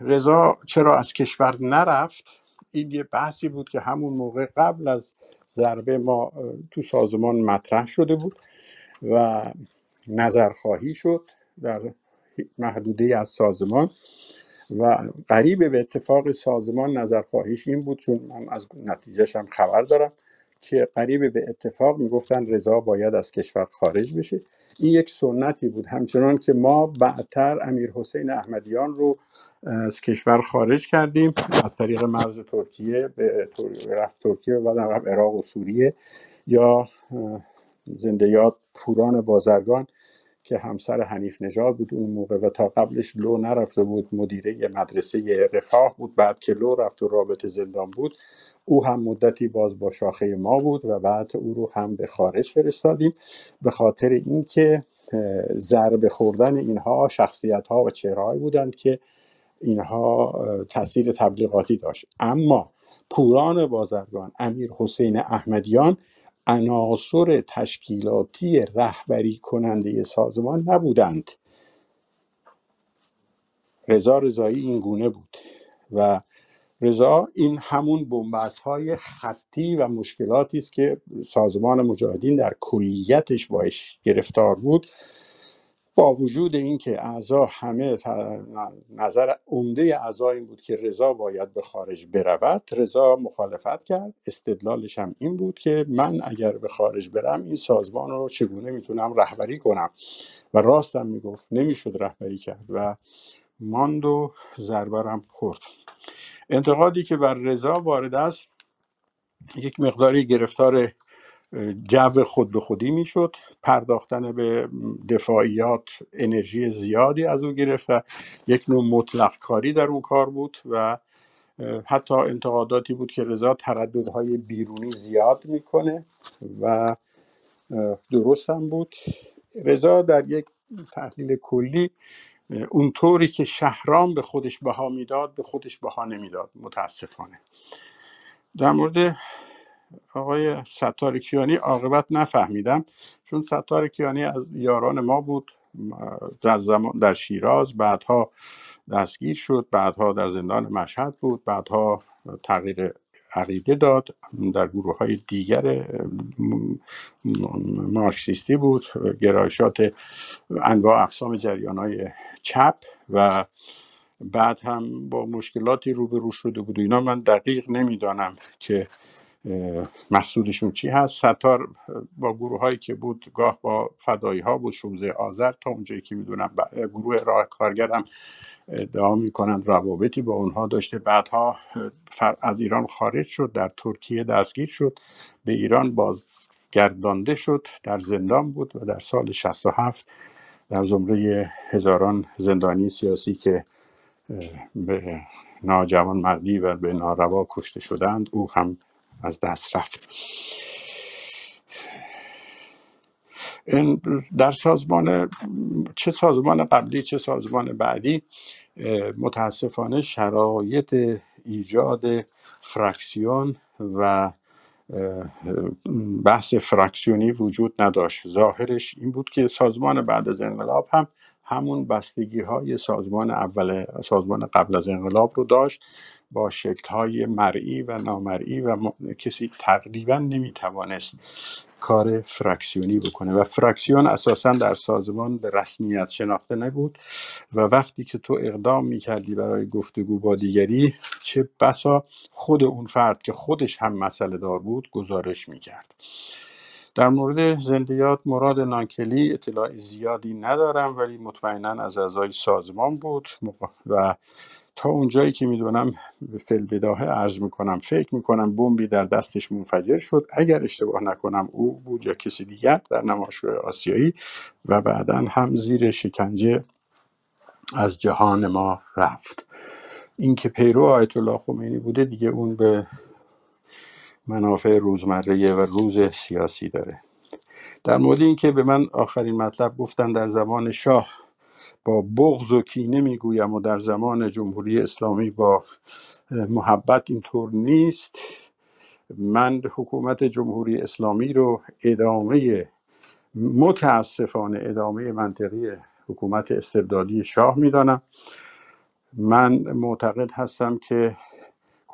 رضا چرا از کشور نرفت این یه بحثی بود که همون موقع قبل از ضربه ما تو سازمان مطرح شده بود و نظرخواهی شد در محدوده از سازمان و قریب به اتفاق سازمان نظرخواهیش این بود چون من از نتیجهش هم خبر دارم. که قریب به اتفاق می‌گفتن رضا باید از کشور خارج بشه. این یک سنتی بود. همچنان که ما بعدتر امیر حسین احمدیان رو از کشور خارج کردیم. از طریق مرز ترکیه به رفت ترکیه و بعد رفت عراق و سوریه. یا زنده یاد پوران بازرگان که همسر حنیف نژاد بود اون موقع و تا قبلش لو نرفته بود. مدیره مدرسه رفاه بود. بعد که لو رفت و رابط زندان بود او هم مدتی باز با شاخه ما بود و بعد او رو هم به خارج فرستادیم به خاطر اینکه ضربه خوردن اینها شخصیت ها و چهرههایی بودند که اینها تاثیر تبلیغاتی داشت. اما پوران بازرگان امیر حسین احمدیان عناصر تشکیلاتی رهبری کننده سازمان نبودند. رضا رضایی این گونه بود و رضا این همون بنبست های خطی و مشکلاتی است که سازمان مجاهدین در کلیتش باش گرفتار بود. با وجود اینکه اعضا همه نظر عمده اعضا این بود که رضا باید به خارج برود رضا مخالفت کرد. استدلالش هم این بود که من اگر به خارج برم این سازمان رو چگونه می‌تونم رهبری کنم؟ و راستم می‌گفت نمی‌شد رهبری کرد و ماند و ضربرم خورد. انتقادی که بر رضا وارد است یک مقداری گرفتار جو خود به خودی می‌شد. پرداختن به دفاعیات انرژی زیادی از او گرفت و یک نوع مطلق کاری در اون کار بود و حتی انتقاداتی بود که رضا ترددهای بیرونی زیاد می‌کنه و درست هم بود. رضا در یک تحلیل کلی اونطوری که شهرام به خودش بها می‌داد به خودش بها نمی‌داد متاسفانه. در مورد آقای ستار کیانی عاقبت نفهمیدم چون ستار کیانی از یاران ما بود در, زمان در شیراز بعدها دستگیر شد. بعدها در زندان مشهد بود. بعدها تغییر عقیده داد. در گروه های دیگر مارکسیستی بود. گرایشات انواع اقسام جریان های چپ و بعد هم با مشکلاتی روبرو شده بود و اینا. من دقیق نمی‌دانم که محصولشون چی هست؟ ستار با گروه هایی که بود گاه با فدایی ها بود 16 آذر تا اونجایی که می‌دونم گروه راه کارگرم ادعا می‌کنند روابطی با اونها داشته. بعدها از ایران خارج شد در ترکیه دستگیر شد به ایران بازگردانده شد در زندان بود و در سال 67 در زمره هزاران زندانی سیاسی که به ناجوان مردی و به ناروا کشته شدند او هم از دست رفت. در سازمان چه سازمان قبلی چه سازمان بعدی متاسفانه شرایط ایجاد فرکسیون و بحث فرکسیونی وجود نداشت. ظاهرش این بود که سازمان بعد از انقلاب هم همون بستگی های سازمان اول سازمان قبل از انقلاب رو داشت با شکل های مرئی و نامرئی و کسی تقریبا نمی‌توانست کار فرکسیونی بکنه و فرکسیون اساسا در سازمان به رسمیت شناخته نبود و وقتی که تو اقدام می‌کردی برای گفتگو با دیگری چه بسا خود اون فرد که خودش هم مسئله دار بود گزارش می‌کرد. در مورد زندیات مراد نانکلی اطلاع زیادی ندارم ولی مطمئنا از اعضای سازمان بود و تا اونجایی که می‌دونم فلبداهه عرض می‌کنم فکر می‌کنم بمبی در دستش منفجر شد. اگر اشتباه نکنم او بود یا کسی دیگر در نمایشگاه آسیایی و بعدا هم زیر شکنجه از جهان ما رفت. اینکه پیرو آیت الله خمینی بوده دیگه اون به منافع روزمره و روز سیاسی داره. در مورد اینکه به من آخرین مطلب گفتن در زمان شاه با بغض و کینه می‌گویم و در زمان جمهوری اسلامی با محبت اینطور نیست من حکومت جمهوری اسلامی رو ادامه متاسفانه ادامه منطقی حکومت استبدادی شاه می‌دانم. من معتقد هستم که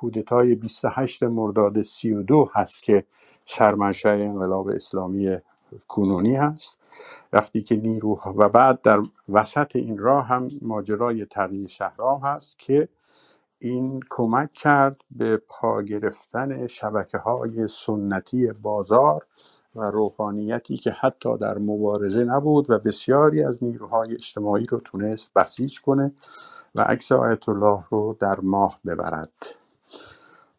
کودتای 28 مرداد 32 هست که سرمنشأ انقلاب اسلامی کنونی هست. وقتی که نیرو و بعد در وسط این راه هم ماجرای تغییر شهرام هست که این کمک کرد به پا گرفتن شبکه های سنتی بازار و روحانیتی که حتی در مبارزه نبود و بسیاری از نیروهای اجتماعی رو تونست بسیج کنه و عکس آیت الله رو در ماه ببرد.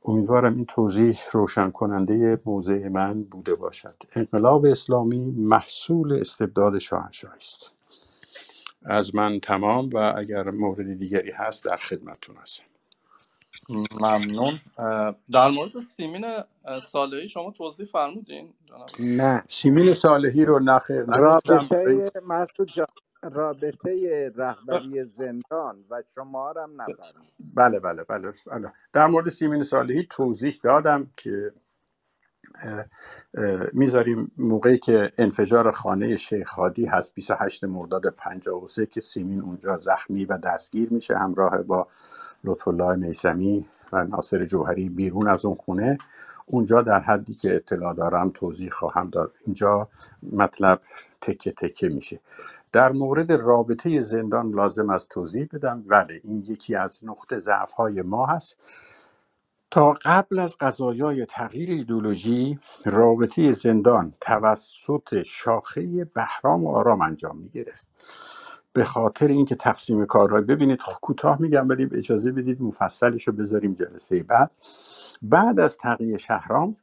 امیدوارم این توضیح روشن کننده موضع من بوده باشد. انقلاب اسلامی محصول استبداد شاهنشاهی است. از من تمام و اگر مورد دیگری هست در خدمتتون هستم. ممنون. در مورد سیمین صالحی شما توضیح فرمودین جناب؟ نه سیمین صالحی رو نخیر نگفتم رابطه مسعود جان. رابطه رهبری زندان و شما رو هم نفرمود بله بله بله بله. در مورد سیمین صالحی توضیح دادم که می‌ذاریم موقعی که انفجار خانه شیخ خادی هست 28 مرداد 53 که سیمین اونجا زخمی و دستگیر میشه همراه با لطف الله میسمی و ناصر جوهری بیرون از اون خونه. اونجا در حدی که اطلاع دارم توضیح خواهم داد. اینجا مطلب تکه تکه میشه. در مورد رابطه زندان لازم از توضیح بدم. بله این یکی از نقطه ضعف های ما هست. تا قبل از قضایای تغییر ایدولوژی رابطه زندان توسط شاخه بهرام و آرام انجام می گرفت به خاطر اینکه تقسیم کارهای ببینید کوتاه میگم ولی اجازه بدید مفصلش رو بذاریم جلسه بعد. بعد از تغییر شهرام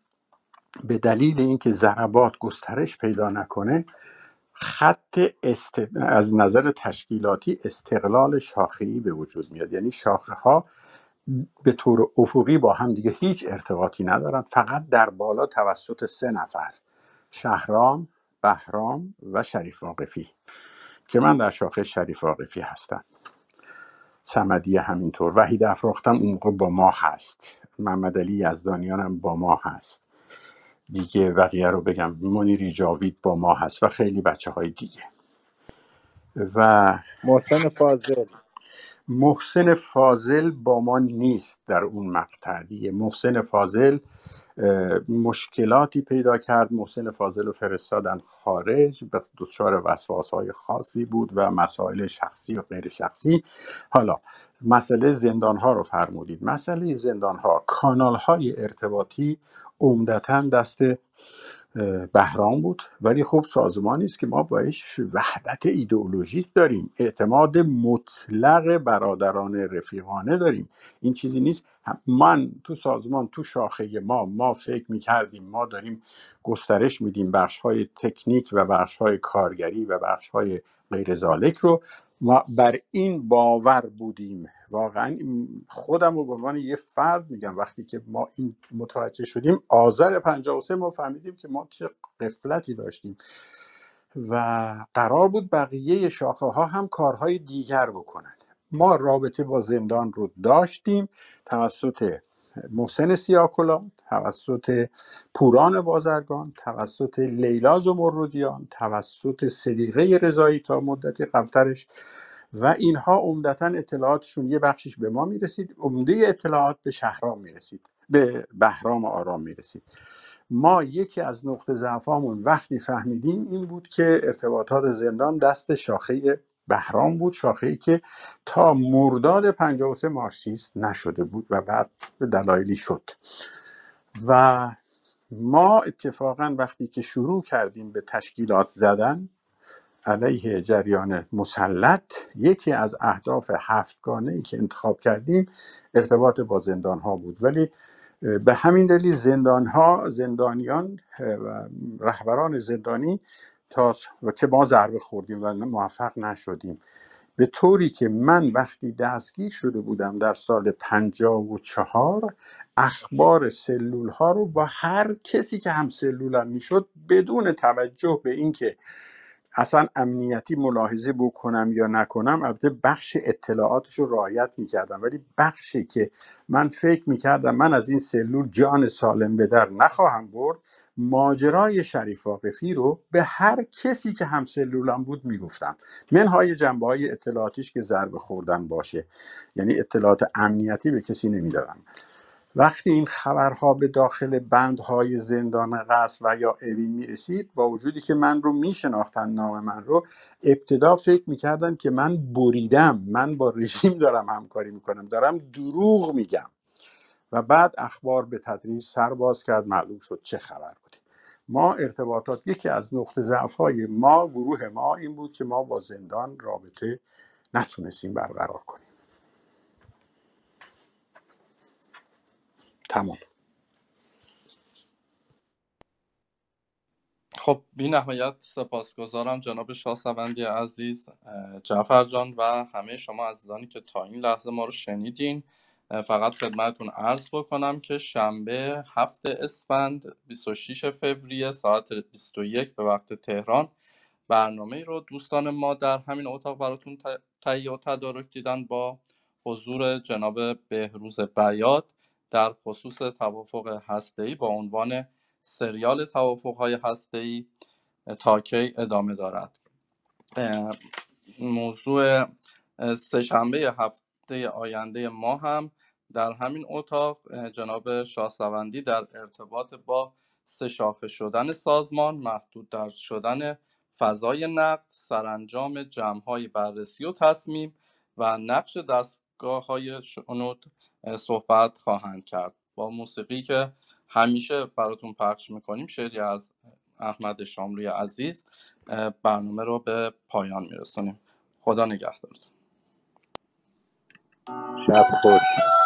به دلیل اینکه ضربات گسترش پیدا نکنه خط است... از نظر تشکیلاتی استقلال شاخه‌ای به وجود میاد. یعنی شاخه ها به طور افقی با هم دیگه هیچ ارتباطی ندارن. فقط در بالا توسط سه نفر شهرام بهرام و شریف واقفی که من در شاخه شریف واقفی هستم. صمدی همینطور. وحید افراختم اون موقع با ما هست. محمد علی یزدانیان هم با ما هست. دیگه بقیه رو بگم. منیری جاوید با ما هست و خیلی بچه های دیگه. و محسن فاضل. محسن فاضل با ما نیست در اون مقطع دیگه. محسن فاضل مشکلاتی پیدا کرد. محسن فاضل رو فرستادن خارج به دچار وسواس های خاصی بود و مسائل شخصی و غیر شخصی. حالا مسئله زندان ها رو فرمودید. مسئله زندان ها کانال های ارتباطی عمدتا دست بهرام بود. ولی خب سازمانی است که ما باش وحدت ایدئولوژیک داریم. اعتماد مطلق برادران رفیقانه داریم. این چیزی نیست. من تو سازمان تو شاخه ما ما فکر می‌کردیم ما داریم گسترش میدیم بخش های تکنیک و بخش های کارگری و بخش های غیر ذالک رو. ما بر این باور بودیم. واقعا خودم رو به عنوان یه فرد میگم. وقتی که ما این متوجه شدیم آذر 53 ما فهمیدیم که ما چه قفلتی داشتیم و قرار بود بقیه شاخه ها هم کارهای دیگر بکنن ما رابطه با زندان رو داشتیم توسط محسن سیاکلا توسط پوران بازرگان توسط لیلا زمردیان توسط صدیقه رضایی تا مدتی قبلترش و اینها عمدتا اطلاعاتشون یه بخشش به ما می‌رسید عمده اطلاعات به شهرام می‌رسید به بهرام آرام می‌رسید. ما یکی از نقطه ضعفامون وقتی فهمیدیم این بود که ارتباطات زندان دست شاخه بهرام بود شاخه که تا مرداد 53 مارکسیست نشده بود و بعد به دلایلی شد. و ما اتفاقا وقتی که شروع کردیم به تشکیلات زدن علیه جریان مسلط یکی از اهداف هفتگانه ای که انتخاب کردیم ارتباط با زندان ها بود. ولی به همین دلیل زندان ها زندانیان و رهبران زندانی تا و که ما ضربه خوردیم و موفق نشدیم. به طوری که من وقتی دستگیر شده بودم در سال پنجاه و چهار اخبار سلول ها رو با هر کسی که هم سلولم می‌شد بدون توجه به اینکه اصلا امنیتی ملاحظه بکنم یا نکنم البته بخش اطلاعاتش رو رعایت می‌کردم. ولی بخشی که من فکر می‌کردم من از این سلول جان سالم به در نخواهم برد ماجرای شریف واقفی رو به هر کسی که هم سلولم بود می‌گفتم. منهای جنبه های اطلاعاتیش که ضربه خوردن باشه. یعنی اطلاعات امنیتی به کسی نمی‌دادم. وقتی این خبرها به داخل بندهای زندان قصر و یا اوین می رسید با وجودی که من رو می شناختن نام من رو ابتدا فکر می‌کردن که من بریدم من با رژیم دارم همکاری می‌کنم دارم دروغ میگم. و بعد اخبار به تدریج سر باز کرد معلوم شد چه خبر بوده. ما ارتباطات یکی از نقطه ضعف ما گروه ما این بود که ما با زندان رابطه نتونستیم برقرار کنیم. تمام. خب بی نهایت سپاسگزارم جناب شاهسوندی عزیز جعفر جان و همه شما عزیزانی که تا این لحظه ما رو شنیدین. فقط خدمتتون عرض بکنم که شنبه هفت اسفند 26 فوریه ساعت 21 به وقت تهران برنامه رو دوستان ما در همین اتاق براتون تهیه و تدارک دیدن با حضور جناب بهروز بیات. در خصوص توافق هسته‌ای با عنوان سریال توافقهای هسته‌ای تا کی ادامه دارد. موضوع سهشنبه هفته آینده ما هم در همین اتاق جناب شاهسوندی در ارتباط با سه شاخه شدن سازمان محدود در شدن فضای نقد سرانجام جمعهای بررسی و تصمیم و نقش دستگاه های شنود صحبت خواهند کرد. با موسیقی که همیشه براتون پخش می‌کنیم شعری از احمد شاملوی عزیز برنامه رو به پایان میرسونیم. خدا نگهدارتون. شب خوش.